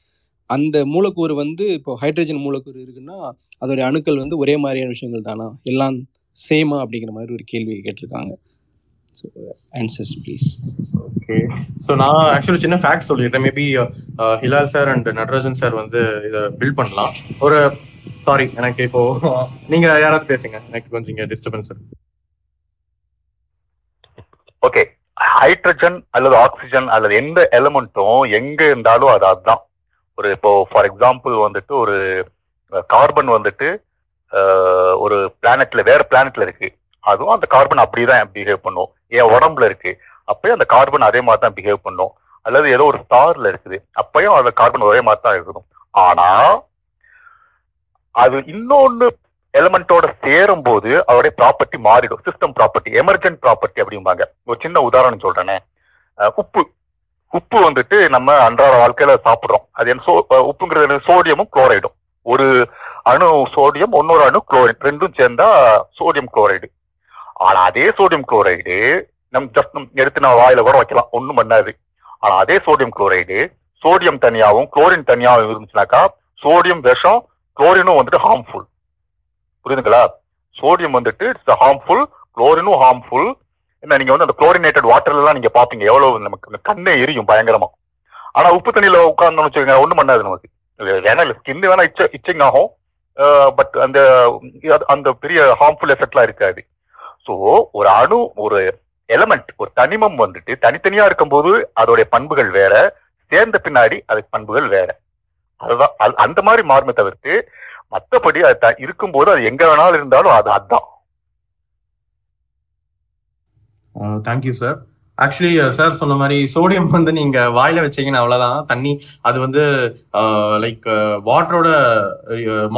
அந்த மூலக்கூறு வந்து இப்போ ஹைட்ரஜன் மூலக்கூறு இருக்குன்னா அதோடைய அணுக்கள் வந்து ஒரே மாதிரியான விஷயங்கள் தானா? எல்லாம் சேமா அப்படிங்கிற மாதிரி ஒரு கேள்வி கேட்டிருக்காங்க. So answers please okay so நான் ஆக்சுவலி சின்ன ஃபேக்ட் சொல்லிடுறேன் maybe Hilal sir and Natarajan sir வந்து இதை பில்ட் பண்ணலாம். ஒரு சாரி எனக்கு இப்போ நீங்க யாராவது பேசுங்க. எனக்கு கொஞ்சம் இங்க டிஸ்டர்பன்ஸ் ஓகே ஹைட்ரஜன் அல்லது ஆக்சிஜன் அல்லது எந்த எலமெண்ட்டும் எங்க இருந்தாலும் அது அதுதான். ஒரு இப்போ ஃபார் எக்ஸாம்பிள் வந்துட்டு ஒரு கார்பன் வந்துட்டு ஒரு பிளானட்ல வேற பிளானட்ல இருக்கு. அதுவும் அந்த கார்பன் அப்படிதான் பிஹேவ் பண்ணும். என் உடம்புல இருக்கு. அப்பயும் அந்த கார்பன் அதே மாதிரி தான் பிஹேவ் பண்ணும். அல்லது ஏதோ ஒரு ஸ்டார்ல இருக்குது. அப்பயும் அந்த கார்பன் ஒரே மாதிரி தான் இருக்கணும் ஆனா அது இன்னொன்னு எலமெண்டோட சேரும் போது அவருடைய ப்ராப்பர்ட்டி மாறிடும். சிஸ்டம் ப்ராப்பர்ட்டி எமர்ஜென்ட் ப்ராப்பர்ட்டி அப்படிம்பாங்க. ஒரு சின்ன உதாரணம் சொல்றேனே. உப்பு. உப்பு வந்துட்டு நம்ம அன்றாட வாழ்க்கையில சாப்பிடுறோம். அது என்ன சோ உப்புங்கிறது சோடியமும் குளோரைடும் ஒரு அணு சோடியம் இன்னொரு அணு குளோரைட் ரெண்டும் சேர்ந்தா சோடியம் குளோரைடு ஆனா அதே சோடியம் குளோரைடு நம் ஜஸ்ட் எடுத்து நான் வாயில கூட வைக்கலாம். ஒண்ணும் பண்ணாது. ஆனா அதே சோடியம் குளோரைடு சோடியம் தனியாகவும் குளோரின் தனியாகவும் இருந்துச்சுனாக்கா சோடியம் விஷம் குளோரினும் வந்துட்டு ஹார்ம்ஃபுல் புரியுதுங்களா? சோடியம் வந்துட்டு இட்ஸ் ஹார்ம்ஃபுல் குளோரினும் ஹார்ம்ஃபுல் என்ன நீங்க வந்து அந்த குளோரினேட்டட் வாட்டர்ல எல்லாம் நீங்க பாப்பீங்க எவ்வளவு நமக்கு கண்ணே எரியும் பயங்கரமா. ஆனா உப்பு தண்ணியில உட்கார்ந்தோம்னு வச்சுக்கோங்க ஒண்ணும் பண்ணாது நமக்கு. வேணா இல்ல ஸ்கின் வேணா இச்ச இச்சிங் ஆகும் பட் அந்த அது- அந்த பெரிய ஹார்ம்ஃபுல் எஃபெக்ட்லாம் இருக்காது. ஸோ ஒரு அணு ஒரு எலமெண்ட் ஒரு தனிமம் வந்துட்டு தனித்தனியா இருக்கும்போது அதோடைய பண்புகள் வேற சேர்ந்த பின்னாடி அதுக்கு பண்புகள் வேற. அதுதான் அந்த மாதிரி மாறுமே தவிர்த்து மற்றபடி அது த- இருக்கும்போது அது எங்க வேணாலும் இருந்தாலும் அது அதான். தேங்க்யூ சார் ஆக்சுவலி சார் சொன்ன மாதிரி சோடியம் வந்து நீங்க வாயில வச்சீங்கன்னா அவ்வளவுதான். தண்ணி அது வந்து லைக் வாட்டரோட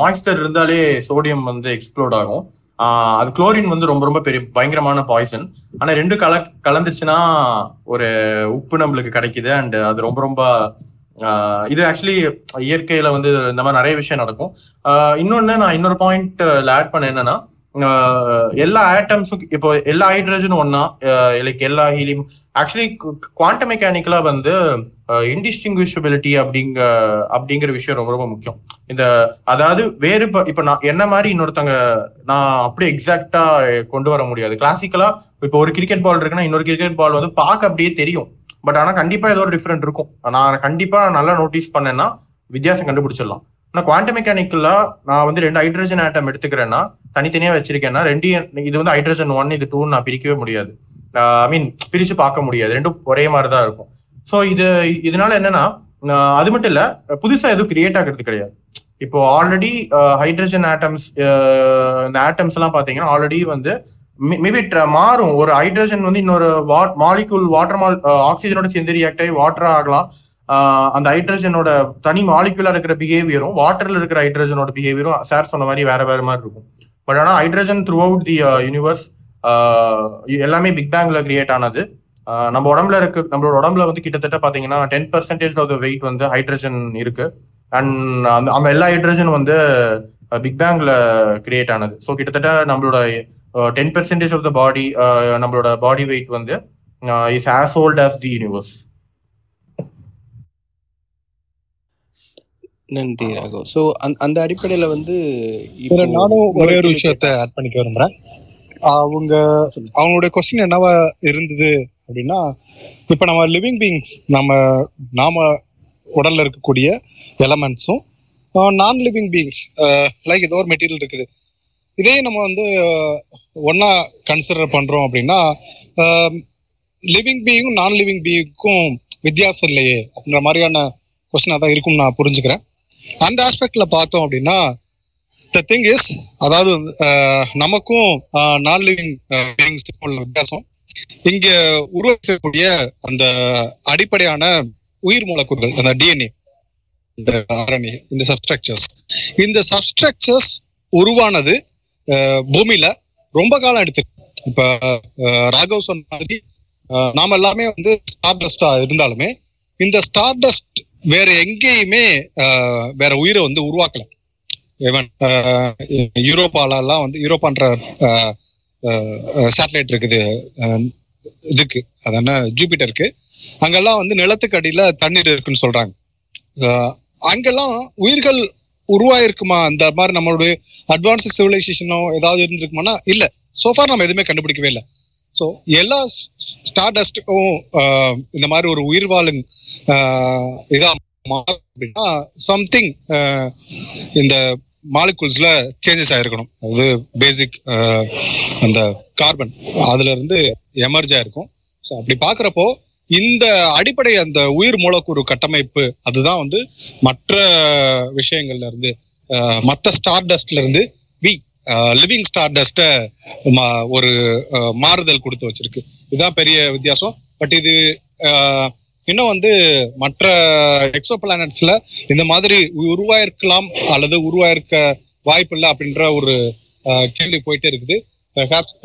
மாய்ஸ்டர் இருந்தாலே சோடியம் வந்து எக்ஸ்ப்ளோர்ட் ஆகும். Uh, அது குளோரின் வந்து ரொம்ப ரொம்ப பெரிய பயங்கரமான பாய்சன் ஆனா ரெண்டு கல கலந்துச்சுன்னா ஒரு உப்பு நம்மளுக்கு கிடைக்குது. அண்ட் அது ரொம்ப ரொம்ப uh, இது ஆக்சுவலி இயற்கையில வந்து இந்த மாதிரி நிறைய விஷயம் நடக்கும். Uh, இன்னொன்னு நான் இன்னொரு பாயிண்ட் ஆட் பண்ண என்னன்னா எல்லா ஆட்டம்ஸும் இப்போ எல்லா ஹைட்ரஜனும் ஒன்னா லைக் எல்லா ஹீலியம் ஆக்சுவலி குவாண்டம் மெக்கானிக்கலா வந்து இன்டிஸ்டிங்விஷபிலிட்டி அப்படிங்க அப்படிங்கிற விஷயம் ரொம்ப ரொம்ப முக்கியம். இந்த அதாவது வேறு இப்ப நான் என்ன மாதிரி இன்னொருத்தங்க நான் அப்படியே எக்ஸாக்டா கொண்டு வர முடியாது. கிளாசிக்கலா இப்போ ஒரு கிரிக்கெட் பால் இருக்குன்னா இன்னொரு கிரிக்கெட் பால் வந்து பார்க்க அப்படியே தெரியும். பட் ஆனா கண்டிப்பா ஏதோ ஒரு டிஃபரெண்ட் இருக்கும். நான் கண்டிப்பா நல்லா நோட்டீஸ் பண்ணேன்னா வித்தியாசம் கண்டுபிடிச்சிடலாம். ஆனா குவாண்டம் மெக்கானிக்கல்ல நான் வந்து ரெண்டு ஹைட்ரஜன் ஆட்டம் எடுத்துக்கிறேன்னா தனித்தனியா வச்சிருக்கேன்னா ரெண்டு இது வந்து ஹைட்ரஜன் ஒன் இது டூ நான் பிரிக்கவே முடியாது. ஐ மீன் பிரிச்சு பார்க்க முடியாது. ரெண்டும் ஒரே மாதிரி தான் இருக்கும். ஸோ இது இதனால என்னன்னா அது மட்டும் இல்ல புதுசா எதுவும் கிரியேட் ஆகிறது கிடையாது. இப்போ ஆல்ரெடி ஹைட்ரஜன் ஆட்டம்ஸ் இந்த ஆட்டம்ஸ் எல்லாம் பாத்தீங்கன்னா ஆல்ரெடி வந்து மேபி மாறும். ஒரு ஹைட்ரஜன் வந்து இன்னொரு வாட் மாலிகூல் வாட்டர் மால் ஆக்சிஜனோட சேர்ந்து ரியாக்ட் ஆகி வாட்டர் ஆகலாம். அந்த ஹைட்ரஜனோட தனி மாலிகுலா இருக்கிற பிஹேவியரும் வாட்டர்ல இருக்கிற ஹைட்ரஜனோட பிஹேவியரும் சார் சொன்ன மாதிரி வேற வேற மாதிரி இருக்கும். பட் ஆனா hydrogen throughout the universe எல்லாமே பிக் பேங்ல கிரியேட் ஆனது. நம்ம உடம்புல இருக்கு நம்மளோட உடம்புல வந்து கிட்டத்தட்ட பாத்தீங்கன்னா ten percentage of the weight வந்து ஹைட்ரஜன் இருக்கு. அண்ட் அந்த அந்த எல்லா ஹைட்ரஜன் வந்து பிக் பேங்ல கிரியேட் ஆனது. ஸோ கிட்டத்தட்ட நம்மளோட ten percentage of the body நம்மளோட பாடி வெயிட் வந்து is as old as the universe நன்றி ராகவ். ஸோ அந்த அடிப்படையில வந்து நானும் ஒரே ஒரு விஷயத்த ஆட் பண்ணிக்க விரும்புறேன். அவங்க அவங்களுடைய கொஸ்டின் என்னவா இருந்தது அப்படின்னா இப்ப நம்ம லிவிங் பீயிங்ஸ் நம்ம நாம உடல்ல இருக்கக்கூடிய எலமெண்ட்ஸும் நான் லிவிங் பீயிங்ஸ் லைக் ஏதோ ஒரு மெட்டீரியல் இருக்குது. இதே நம்ம வந்து ஒன்னா கன்சிடர் பண்றோம் அப்படின்னா லிவிங் பீயிங்கும் நான் லிவிங் பீயிங்க்கும் வித்தியாசம் இல்லையே அப்படின்ற மாதிரியான கொஸ்டினாக தான் இருக்கும் நான் புரிஞ்சுக்கிறேன். அந்த ஆஸ்பெக்ட்ல பார்த்தோம் அப்படின்னா த திங் இஸ் அதாவது நமக்கும் நான் லிவிங் வித்தியாசம். இங்க உருவாக்கக்கூடிய அந்த அடிப்படையான உயிர் மூலக்கூறுகள் அந்த டிஎன்ஏ இந்த RNA இந்த சப்ஸ்ட்ரக்சர்ஸ் இந்த சப்ஸ்ட்ரக்சர்ஸ் உருவானது பூமியில ரொம்ப காலம் எடுத்துருக்கு இப்ப ராகவ் சொன்ன மாதிரி நாம எல்லாமே வந்து ஸ்டார் டஸ்டா இருந்தாலுமே இந்த ஸ்டார் டஸ்ட் வேற எங்கேயுமே ஆஹ், வேற உயிரை வந்து உருவாக்கல. ஈவன் யூரோப்பாலெல்லாம் வந்து யூரோப்பான்ற சேட்டலைட் இருக்குது இதுக்கு. அது என்ன ஜூபிட்டருக்கு. அங்கெல்லாம் வந்து நிலத்துக்கு அடியில தண்ணீர் இருக்குன்னு சொல்றாங்க. அங்கெல்லாம் உயிர்கள் உருவாயிருக்குமா? அந்த மாதிரி நம்மளுடைய அட்வான்ஸ் சிவிலைசேஷனோ ஏதாவது இருந்திருக்குமானா? இல்ல. சோஃபார் நம்ம எதுவுமே கண்டுபிடிக்கவே இல்லை. ஸோ எல்லா ஸ்டார்டஸ்டுக்கும் இந்த மாதிரி ஒரு உயிர் வாழும் ஆஹ், இதா மாறும் அப்படின்னா சம்திங் இந்த மாலிகுல்ஸ்ல சேஞ்சஸ் ஆயிருக்கணும். அது பேசிக் அந்த கார்பன் அதுல இருந்து எமர்ஜ் ஆயிருக்கும். ஸோ அப்படி பார்க்குறப்போ இந்த அடிப்படை அந்த உயிர் மூலக்கூறு கட்டமைப்பு அதுதான் வந்து மற்ற விஷயங்கள்ல இருந்து மற்ற மத்த ஸ்டார் டஸ்ட்ல இருந்து வி லிவிங் ஸ்டார் டஸ்ட்டை ஒரு மாறுதல் கொடுத்து வச்சிருக்கு. இதுதான் பெரிய வித்தியாசம். பட் இது ஆஹ், இன்னும் வந்து மற்ற எக்ஸோ பிளானட்ஸ்ல இந்த மாதிரி உருவாயிருக்கலாம் அல்லது உருவாயிருக்க வாய்ப்பில்லை அப்படின்ற ஒரு கேள்வி போயிட்டே இருக்குது.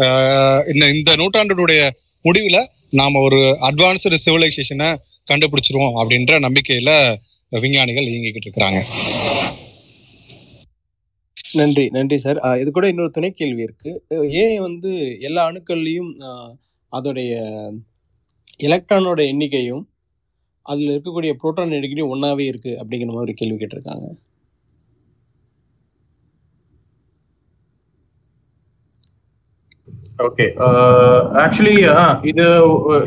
ஆஹ், இந்த இந்த நூற்றாண்டுடைய முடிவுல நாம ஒரு அட்வான்ஸ்டு சிவிலைசேஷனை கண்டுபிடிச்சிருவோம் அப்படின்ற நம்பிக்கையில விஞ்ஞானிகள் இயங்கிக்கிட்டு இருக்கிறாங்க. நன்றி நன்றி சார். இது கூட இன்னொரு துணை கேள்வி இருக்கு. ஏன் வந்து எல்லா அணுக்கள்லையும் அதோடைய எலக்ட்ரானோட எண்ணிக்கையும் அதில் இருக்கக்கூடிய புரோட்டான் எண்ணிக்கையும் ஒன்றாவே இருக்கு அப்படிங்கிற மாதிரி ஒரு கேள்வி கேட்டிருக்காங்க. ஓகே ஆக்சுவலி இது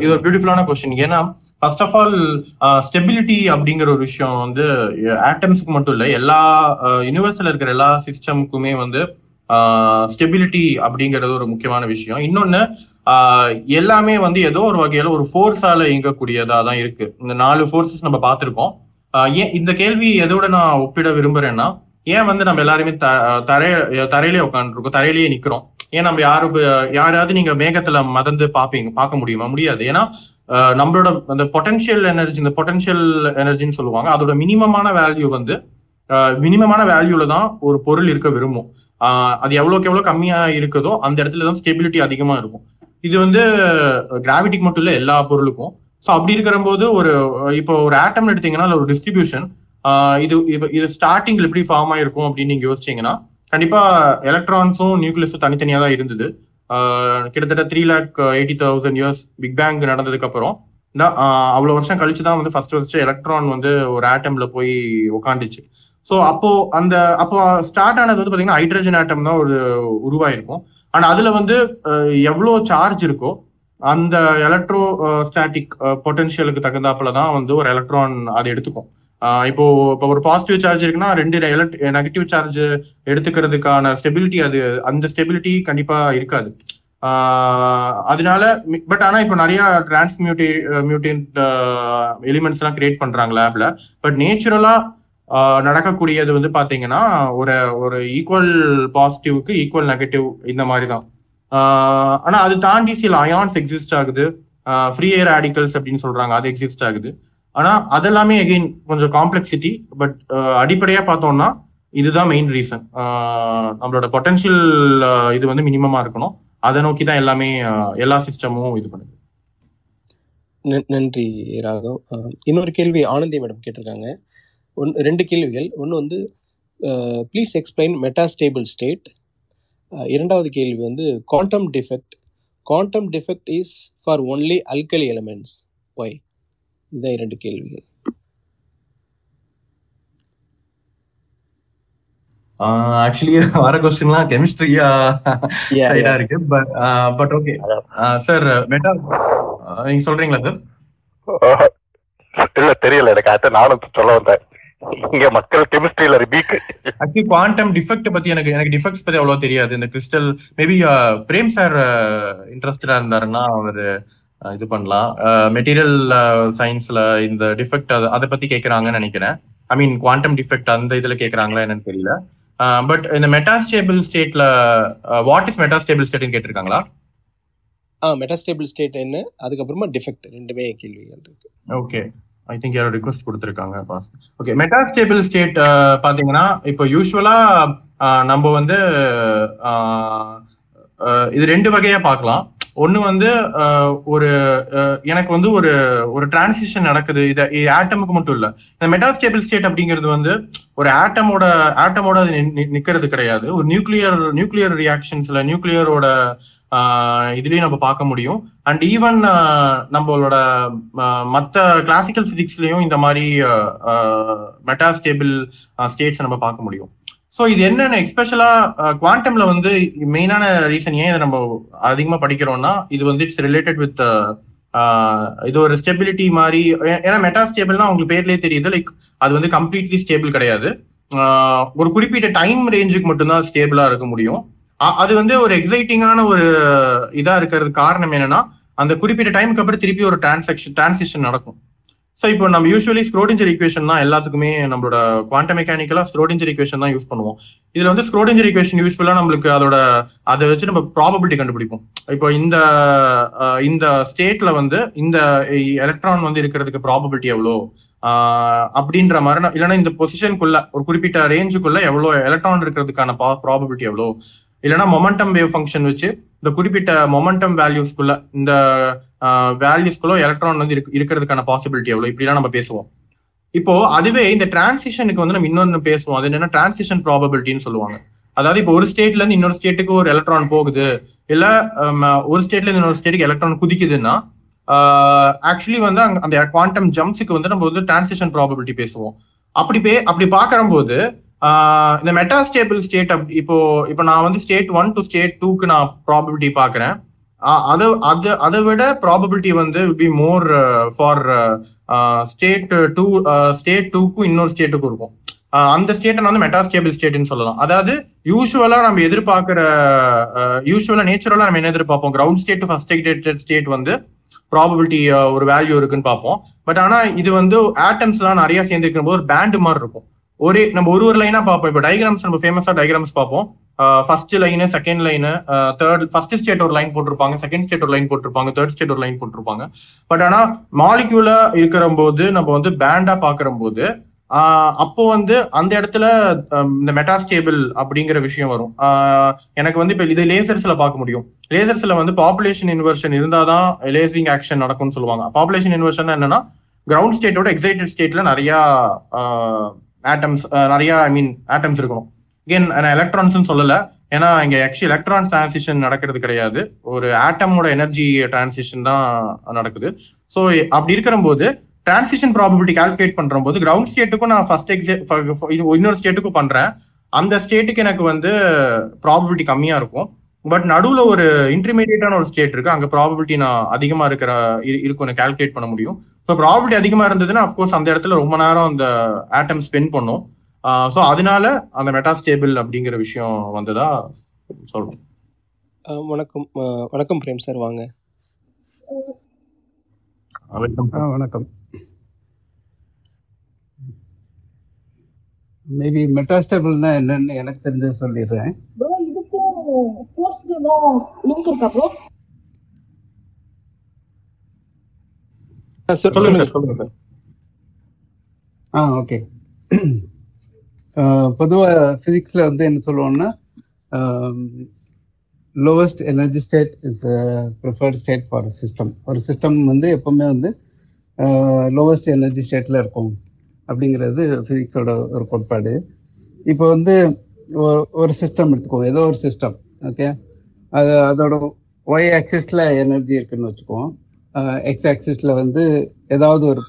இது ஒரு பியூட்டிஃபுல்லான கொஸ்டின் ஏன்னா ஃபர்ஸ்ட் ஆஃப் ஆல் ஸ்டெபிலிட்டி அப்படிங்கிற ஒரு விஷயம் வந்து ஆட்டம்ஸ்க்கு மட்டும் இல்லை எல்லா யூனிவர்ஸில் இருக்கிற எல்லா சிஸ்டமுக்குமே வந்து ஸ்டெபிலிட்டி அப்படிங்கிறது ஒரு முக்கியமான விஷயம். இன்னொன்னு எல்லாமே வந்து ஏதோ ஒரு வகையில ஒரு ஃபோர்ஸால இயங்கக்கூடியதா தான் இருக்கு. இந்த நாலு ஃபோர்ஸஸ் நம்ம பார்த்துருக்கோம். ஆஹ் ஏன் இந்த கேள்வி எதோட நான் ஒப்பிட விரும்புறேன்னா ஏன் வந்து நம்ம எல்லாருமே த தரைய தரையிலே உட்காந்துருக்கோம் தரையிலேயே நிக்கிறோம்? ஏன் நம்ம யாரு யாராவது நீங்க மேகத்துல மதந்து பாப்பீங்க பார்க்க முடியுமா? முடியாது. ஏன்னா நம்மளோட அந்த பொட்டன்ஷியல் எனர்ஜி இந்த பொட்டன்ஷியல் எனர்ஜின்னு சொல்லுவாங்க அதோட மினிமமான வேல்யூ வந்து மினிமமான வேல்யூல தான் ஒரு பொருள் இருக்க விரும்பும். அது எவ்வளோக்கு எவ்வளோ கம்மியா இருக்குதோ அந்த இடத்துல தான் ஸ்டெபிலிட்டி அதிகமா இருக்கும். இது வந்து கிராவிட்டிக்கு மட்டும் இல்ல எல்லா பொருளுக்கும். ஸோ அப்படி இருக்கிறபோது ஒரு இப்போ ஒரு ஆட்டம் எடுத்தீங்கன்னா ஒரு டிஸ்ட்ரிபியூஷன் இது இது- இது ஸ்டார்டிங்ல எப்படி ஃபார்ம் ஆயிருக்கும் அப்படின்னு நீங்க யோசிச்சீங்கன்னா கண்டிப்பா எலக்ட்ரான்ஸும் நியூக்ளியஸும் தனித்தனியா தான் இருந்தது. கிட்டத்தட்ட three lakh eighty thousand years big bang நடந்ததுக்கு அப்புறம் தான் அவ்வளவு வருஷம் கழிச்சு தான் வந்து ஃபர்ஸ்ட் ஃபர்ஸ்ட் எலக்ட்ரான் வந்து ஒரு ஆட்டம்ல போய் உக்காந்துச்சு. ஸோ அப்போ அந்த அப்போ ஸ்டார்ட் ஆனது வந்து பாத்தீங்கன்னா ஹைட்ரஜன் ஆட்டம் தான் ஒரு உருவாயிருக்கும். ஆனா அதுல வந்து எவ்வளோ சார்ஜ் இருக்கோ அந்த எலக்ட்ரோ ஸ்டாட்டிக் பொட்டன்ஷியலுக்கு தகுந்தாப்புல தான் வந்து ஒரு எலக்ட்ரான் அதை எடுத்துக்கும். இப்போ இப்போ ஒரு பாசிட்டிவ் சார்ஜ் இருக்குன்னா ரெண்டு நெகட்டிவ் சார்ஜ் எடுத்துக்கிறதுக்கான ஸ்டெபிலிட்டி அது அந்த ஸ்டெபிலிட்டி கண்டிப்பா இருக்காது. அதனால பட் ஆனா இப்போ நிறைய டிரான்ஸ்மியூட்டி மியூட்டின் எலிமெண்ட்ஸ் எல்லாம் கிரியேட் பண்றாங்க லேப்ல பட் நேச்சுரலா நடக்கக்கூடியது வந்து பாத்தீங்கன்னா ஒரு ஒரு ஈக்குவல் பாசிட்டிவ்க்கு ஈக்குவல் நெகட்டிவ் இந்த மாதிரி தான். ஆனா அது தாண்டி சில அயான்ஸ் எக்ஸிஸ்ட் ஆகுது. ஃப்ரீ ஏர் ஆடிக்கல்ஸ் அப்படின்னு சொல்றாங்க. அது எக்ஸிஸ்ட் ஆகுது. ஆனா அதெல்லாமே எகெயின் கொஞ்சம் காம்ப்ளெக்சிட்டி பட் அடிப்படையா பார்த்தோம்னா இதுதான் மெயின் ரீசன் நம்மளோட பொட்டன்ஷியல் இது வந்து மினிமமா இருக்கணும். அதை நோக்கி தான் எல்லாமே எல்லா சிஸ்டமும் இது பண்ணுது. நன்- நன்றி ராகவ். இன்னொரு கேள்வி ஆனந்தி மேடம் கேட்டிருக்காங்க. ஒன் ரெண்டு கேள்விகள். ஒன்று வந்து ப்ளீஸ் எக்ஸ்பிளைன் மெட்டாஸ்டேபிள் ஸ்டேட் இரண்டாவது கேள்வி வந்து quantum defect quantum defect is for only alkali elements why இதுதான் இரண்டு கேள்விகள். ஆக்சுவலி வர கொஸ்டின்லாம் கெமிஸ்ட்ரியா சைடா. இருக்கு but but okay sir meta நீங்க சொல்றீங்களா சார் இல்ல தெரியல எனக்கு அத நானும் சொல்ல வந்தேன். இங்க மக்கள் கெமிஸ்ட்ரியில வீக் ஆக்சுவலி குவாண்டம் டிஃபெக்ட் பத்தி எனக்கு எனக்கு டிஃபெக்ட்ஸ் பத்தி அவ்வளவு தெரியாது. இந்த கிறிஸ்டல் மேபி பிரேம் சார் இன்ட்ரெஸ்டடா இருந்தாருன்னா அவர் இது பண்ணலாம். மெட்டீரியல் சயின்ஸ்ல இந்த டிஃபெக்ட் அதை பத்தி கேக்குறாங்கன்னு நினைக்கிறேன். ஐ மீன் குவாண்டம் டிஃபெக்ட் அந்த இதுல கேக்குறாங்களா என்னன்னு தெரியல. பட் இந்த மெட்டாஸ்டேபிள் ஸ்டேட்ல வாட் இஸ் மெட்டாஸ்டேபிள் ஸ்டேட்னு கேட்டிருக்காங்களா? ஆ மெட்டாஸ்டேபிள் ஸ்டேட் என்ன? அதுக்கப்புறமா டிஃபெக்ட் ரெண்டுமே கேள்விகள் இருக்கு. ஓகே ஐ திங்க் யாரோ ரிக்வஸ்ட் கொடுத்துருக்காங்க பாஸ் ஓகே மெட்டாஸ்டேபிள் ஸ்டேட் பாத்தீங்கன்னா இப்போ யூஸ்வலா நம்ம வந்து இது ரெண்டு வகையா பார்க்கலாம். ஒன்று வந்து ஒரு எனக்கு வந்து ஒரு ஒரு டிரான்சிஷன் நடக்குது. இதை ஆட்டமுக்கு மட்டும் இல்ல. இந்த மெட்டாஸ்டேபிள் ஸ்டேட் அப்படிங்கிறது வந்து ஒரு ஆட்டமோட ஆட்டமோட அது நி- நி- நிக்கிறது கிடையாது. ஒரு நியூக்ளியர் நியூக்ளியர் ரியாக்ஷன்ஸ்ல நியூக்ளியரோட இதுலயும் நம்ம பார்க்க முடியும். அண்ட் ஈவன் நம்மளோட ஆஹ், மத்த கிளாசிக்கல் பிசிக்ஸ்லயும் இந்த மாதிரி மெட்டாஸ்டேபிள் ஸ்டேட்ஸ் நம்ம பார்க்க முடியும். ஸோ இது என்னென்ன எக்ஸ்பெஷலா குவாண்டம்ல வந்து மெயினான ரீசன் ஏன் இதை நம்ம அதிகமா படிக்கிறோம்னா இது வந்து இட்ஸ் ரிலேட்டட் வித் இது ஒரு ஸ்டெபிலிட்டி மாதிரி ஏன்னா மெட்டா ஸ்டேபிள்னா உங்களுக்கு பேர்லயே தெரியுது. லைக் அது வந்து கம்ப்ளீட்லி ஸ்டேபிள் கிடையாது. ஒரு குறிப்பிட்ட டைம் ரேஞ்சுக்கு மட்டும்தான் ஸ்டேபிளா இருக்க முடியும். அது வந்து ஒரு எக்ஸைட்டிங்கான ஒரு இதா இருக்கிறது காரணம் என்னன்னா அந்த குறிப்பிட்ட டைமுக்கு அப்புறம் திருப்பி ஒரு டிரான்சாக்ஷன் டிரான்சிஷன் நடக்கும். ஸோ இப்போ நம்ம யூஸ்வலி ஸ்க்ரோடிஞ்சர் ஈக்குவேஷன் தான் எல்லாத்துக்குமே நம்மளோட குவாண்டம் மெக்கானிக்கலா ஸ்க்ரோடிஞ்சர் ஈக்குவேஷன் தான் யூஸ் பண்ணுவோம். இதுல வந்து ஸ்க்ரோடிஞ்சர் ஈக்குவேஷன் யூஸ்ஃபுல்லா நம்மளுக்கு அதோட அதை வச்சு நம்ம ப்ராபபிலிட்டி கண்டுபிடிப்போம். இப்போ இந்த இந்த ஸ்டேட்ல வந்து இந்த எலக்ட்ரான் வந்து இருக்கிறதுக்கு ப்ராபபிலிட்டி எவ்வளோ? அப்படின்ற மாதிரி இல்லைன்னா இந்த பொசிஷனுக்குள்ள ஒரு குறிப்பிட்ட ரேஞ்சுக்குள்ள எவ்வளோ எலக்ட்ரான் இருக்கிறதுக்கான ப்ராபபிலிட்டி எவ்வளோ? இல்லைன்னா மொமெண்டம் வேவ் ஃபங்க்ஷன் வச்சு இந்த குறிப்பிட்ட மொமெண்டம் வேல்யூஸ்குள்ள இந்த வேல்யூஸ்குள்ள எலக்ட்ரான் வந்து இருக்கிறதுக்கான பாசிபிலிட்டி எவ்வளவு? இப்படிலாம் நம்ம பேசுவோம். இப்போ அதுவே இந்த டிரான்சிஷனுக்கு வந்து நம்ம இன்னொன்னு பேசுவோம். அது என்னன்னா டிரான்சிஷன் ப்ராபபிலிட்டின்னு சொல்லுவாங்க. அதாவது இப்போ ஒரு ஸ்டேட்ல இருந்து இன்னொரு ஸ்டேட்டுக்கு ஒரு எலக்ட்ரான் போகுது. இல்ல ஒரு ஸ்டேட்ல இருந்து இன்னொரு ஸ்டேட்டுக்கு எலக்ட்ரான் குதிக்குதுன்னா ஆக்சுவலி வந்து அந்த குவாண்டம் ஜம்ப்ஸுக்கு வந்து நம்ம வந்து டிரான்சிஷன் ப்ராபபிலிட்டி பேசுவோம். அப்படி பே அப்படி பாக்குறபோது போது இந்த மெட்டாஸ்டேபிள் ஸ்டேட் ஸ்டேட் இப்போ இப்போ நான் வந்து ஸ்டேட் ஒன் டு ஸ்டேட் டூக்கு நான் ப்ராபபிலிட்டி பாக்குறேன் அதை அது அது அதை விட ப்ராபபிலிட்டி வந்து be more for state two state டூக்கும் இன்னொரு ஸ்டேட்டுக்கும் இருக்கும். அந்த ஸ்டேட்டை வந்து மெட்டாஸ்டேபிள் ஸ்டேட்னு சொல்லலாம். அதாவது யூஸ்வலா நம்ம எதிர்பார்க்கிற யூஸ்வலா நேச்சுரலா நம்ம என்ன எதிர்பார்ப்போம்? Ground state first excited state வந்து ப்ராபபிலிட்டி ஒரு வேல்யூ இருக்குன்னு பார்ப்போம். பட் ஆனா இது வந்து ஆட்டம்ஸ் எல்லாம் நிறைய சேர்ந்து போது ஒரு பேண்ட் மாதிரி இருக்கும். ஒரே நம்ம ஒரு ஒரு லைனா பார்ப்போம். இப்போ டயக்ராம்ஸ் நம்ம ஃபேமஸா டயக்ராம்ஸ் பார்ப்போம். First line second line third first state ஒரு லைன் போட்டிருப்பாங்க செகண்ட் ஸ்டேட் ஒரு லைன் போட்டிருப்பாங்க தேர்ட் ஸ்டேட் ஒரு லைன் போட்டிருப்பாங்க. பட் ஆனா மாலிக்யூலா இருக்கிற போது நம்ம வந்து பேண்டா பாக்குற போது அப்போ வந்து அந்த இடத்துல இந்த மெட்டாஸ்டேபிள் அப்படிங்கிற விஷயம் வரும். எனக்கு வந்து இப்போ இது லேசர்ஸ்ல பார்க்க முடியும். லேசர்ஸ்ல வந்து பாப்புலேஷன் இன்வர்ஷன் இருந்தாதான் லேசிங் ஆக்ஷன் நடக்கும்னு சொல்லுவாங்க. பாப்புலேஷன் இன்வர்ஷன் என்னன்னா கிரவுண்ட் ஸ்டேட்டோட எக்ஸைட்டட் ஸ்டேட்ல நிறைய ஆட்டம்ஸ் நிறைய ஐ மீன் ஆட்டம்ஸ் இருக்கணும். Again நான் எலக்ட்ரான்ஸ்னு சொல்லல. ஏன்னா இங்க ஆக்சுவலி எலக்ட்ரான் டிரான்சிஷன் நடக்கிறது கிடையாது. ஒரு ஆட்டமோட எனர்ஜி டிரான்சிஷன் தான் நடக்குது. ஸோ அப்படி இருக்கிற போது டிரான்சிஷன் ப்ராபபிலிட்டி கால்குலேட் பண்ற போது கிரவுண்ட் ஸ்டேட்டுக்கும் நான் ஃபர்ஸ்ட் எக்ஸே இன்னொரு ஸ்டேட்டுக்கும் பண்றேன். அந்த ஸ்டேட்டுக்கு எனக்கு வந்து ப்ராபபிலிட்டி கம்மியா இருக்கும். பட் நடுவுல ஒரு இன்டர்மீடியட்டான ஒரு ஸ்டேட் இருக்கு. அங்க ப்ராபபிலிட்டி நான் அதிகமா இருக்கிற இரு- இருக்கும் கால்குலேட் பண்ண முடியும். ஸோ ப்ராபபிலிட்டி அதிகமா இருந்ததுன்னா அஃப்கோர்ஸ் அந்த இடத்துல ரொம்ப நேரம் அந்த ஆட்டம் ஸ்பெண்ட் பண்ணும். ஸோ அதனால அந்த மெட்டாஸ்டேபிள் அப்படிங்கிற விஷயம் வந்ததா சொல்றோம். வணக்கம். வணக்கம் பிரேம் சார் வாங்க. ஆ, வணக்கம். மேபி மெட்டாஸ்டேபிள்னா என்னன்னு எனக்கு தெரிஞ்சது சொல்லிடுறேன். ப்ரோ இதுக்கும் ஃபோர்ஸ்க்கு ஏதாவது லிங்க் இருக்கா ப்ரோ அஹ் சொல்- சொல்லுங்க. சொல்லுங்க ஆ ஓகே. பொதுவாக ஃபிசிக்ஸில் வந்து என்ன சொல்லுவோம்னா lowest energy state is preferred state for system ஒரு சிஸ்டம் வந்து எப்பவுமே வந்து லோவஸ்ட் எனர்ஜி ஸ்டேட்டில் இருக்கும். அப்படிங்கிறது ஃபிசிக்ஸோட ஒரு கோட்பாடு. இப்போ வந்து ஒரு சிஸ்டம் எடுத்துக்குவோம் ஏதோ ஒரு சிஸ்டம் ஓகே அது அதோட ஒய் ஆக்சிஸில் எனர்ஜி இருக்குன்னு வச்சுக்குவோம். எக்ஸ் ஆக்சிஸில் வந்து ஏதாவது ஒரு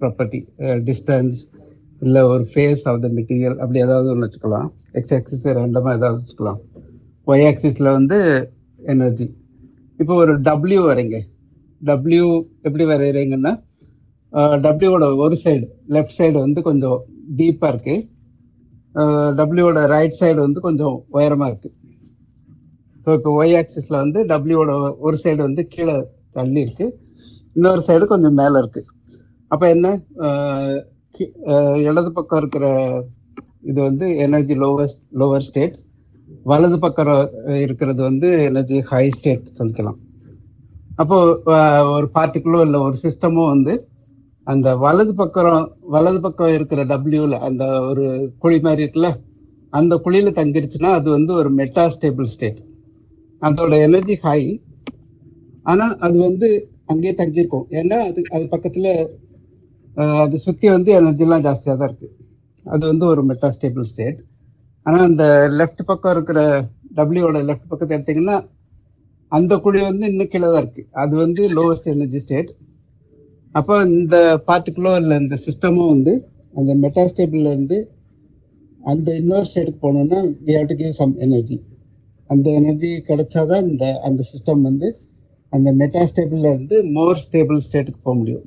ப்ராப்பர்ட்டி டிஸ்டன்ஸ் இல்லை ஒரு ஃபேஸ் ஆஃப் த மெட்டீரியல் அப்படி ஏதாவது ஒன்று வச்சுக்கலாம். எக்ஸ் ஆக்சிஸ் ரெண்டமாக ஏதாவது வச்சுக்கலாம். ஒய் ஆக்சிஸில் வந்து எனர்ஜி இப்போ ஒரு டபிள்யூ வரைங்க டபிள்யூ எப்படி வரைகிறீங்கன்னா டபிள்யூவோட ஒரு சைடு லெஃப்ட் சைடு வந்து கொஞ்சம் டீப்பாக இருக்குது டபிள்யூவோட ரைட் சைடு வந்து கொஞ்சம் உயரமாக இருக்குது ஸோ இப்போ ஒய் ஆக்சிஸில் வந்து டபிள்யூவோட ஒரு சைடு வந்து கீழே தள்ளி இருக்கு. இன்னொரு சைடு கொஞ்சம் மேலே இருக்கு. அப்போ என்ன? இடது பக்கம் இருக்கிற இது வந்து எனர்ஜி லோவஸ்ட் லோவர் ஸ்டேட் வலது பக்கம் இருக்கிறது வந்து எனர்ஜி ஹை ஸ்டேட் சொல்லிக்கலாம். அப்போ ஒரு பார்ட்டிகுலோ இல்லை ஒரு சிஸ்டமோ வந்து அந்த வலது பக்கம் வலது பக்கம் இருக்கிற டபிள்யூல அந்த ஒரு குழி மாதிரி இருக்குல்ல அந்த குழியில தங்கிருச்சுன்னா அது வந்து ஒரு மெட்டா ஸ்டேபிள் ஸ்டேட் அதோட எனர்ஜி ஹை ஆனா அது வந்து அங்கேயே தங்கியிருக்கும். ஏன்னா அது அது பக்கத்துல அது சுத்தி வந்து எனர்ஜிலாம் ஜாஸ்தியா தான் இருக்கு. அது வந்து ஒரு மெட்டா ஸ்டேபிள் ஸ்டேட் ஆனா அந்த லெஃப்ட் பக்கம் இருக்கிற டபிள்யூட லெஃப்ட் பக்கத்தை எடுத்தீங்கன்னா அந்த குழி வந்து இன்னும் கீழே தான் இருக்கு. அது வந்து லோவஸ்ட் எனர்ஜி ஸ்டேட் அப்போ இந்த பார்ட்டிகுலோ இல்லை இந்த சிஸ்டமும் வந்து அந்த மெட்டா ஸ்டேபிள்ல இருந்து அந்த இன்னொரு ஸ்டேட்டுக்கு போனோம்னா we have to give some energy அந்த எனர்ஜி கிடைச்சாதான் இந்த அந்த சிஸ்டம் வந்து அந்த மெட்டாஸ்டேபிள்லேருந்து இருந்து மோர் ஸ்டேபிள் ஸ்டேட்டுக்கு போக முடியும்.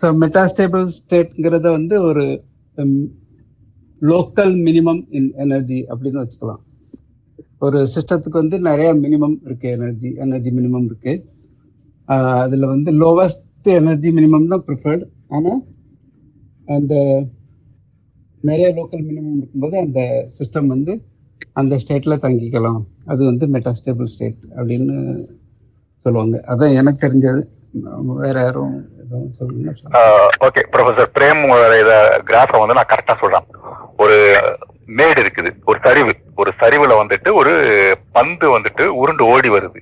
ஸோ மெட்டாஸ்டேபிள் ஸ்டேட்ங்கிறத வந்து ஒரு லோக்கல் மினிமம் இன் எனர்ஜி அப்படின்னு வச்சுக்கலாம். ஒரு சிஸ்டத்துக்கு வந்து நிறைய மினிமம் இருக்கு எனர்ஜி எனர்ஜி மினிமம் இருக்கு. அதில் வந்து லோவஸ்ட் எனர்ஜி மினிமம் தான் ப்ரிஃபர்ட் ஆனால் அந்த நிறைய லோக்கல் மினிமம் இருக்கும்போது அந்த சிஸ்டம் வந்து அந்த ஸ்டேட்டில் தங்கிக்கலாம். அது வந்து மெட்டாஸ்டேபிள் ஸ்டேட் அப்படின்னு சொல்லுவாங்க. அதான் எனக்கு தெரிஞ்சது. வேற யாரும் ஓகே ப்ரொஃபசர் பிரேம் இத கிராஃபை வந்து நான் கரெக்டா சொல்றேன். ஒரு மேடு இருக்குது ஒரு சரிவு ஒரு சரிவுல வந்துட்டு ஒரு பந்து வந்துட்டு உருண்டு ஓடி வருது.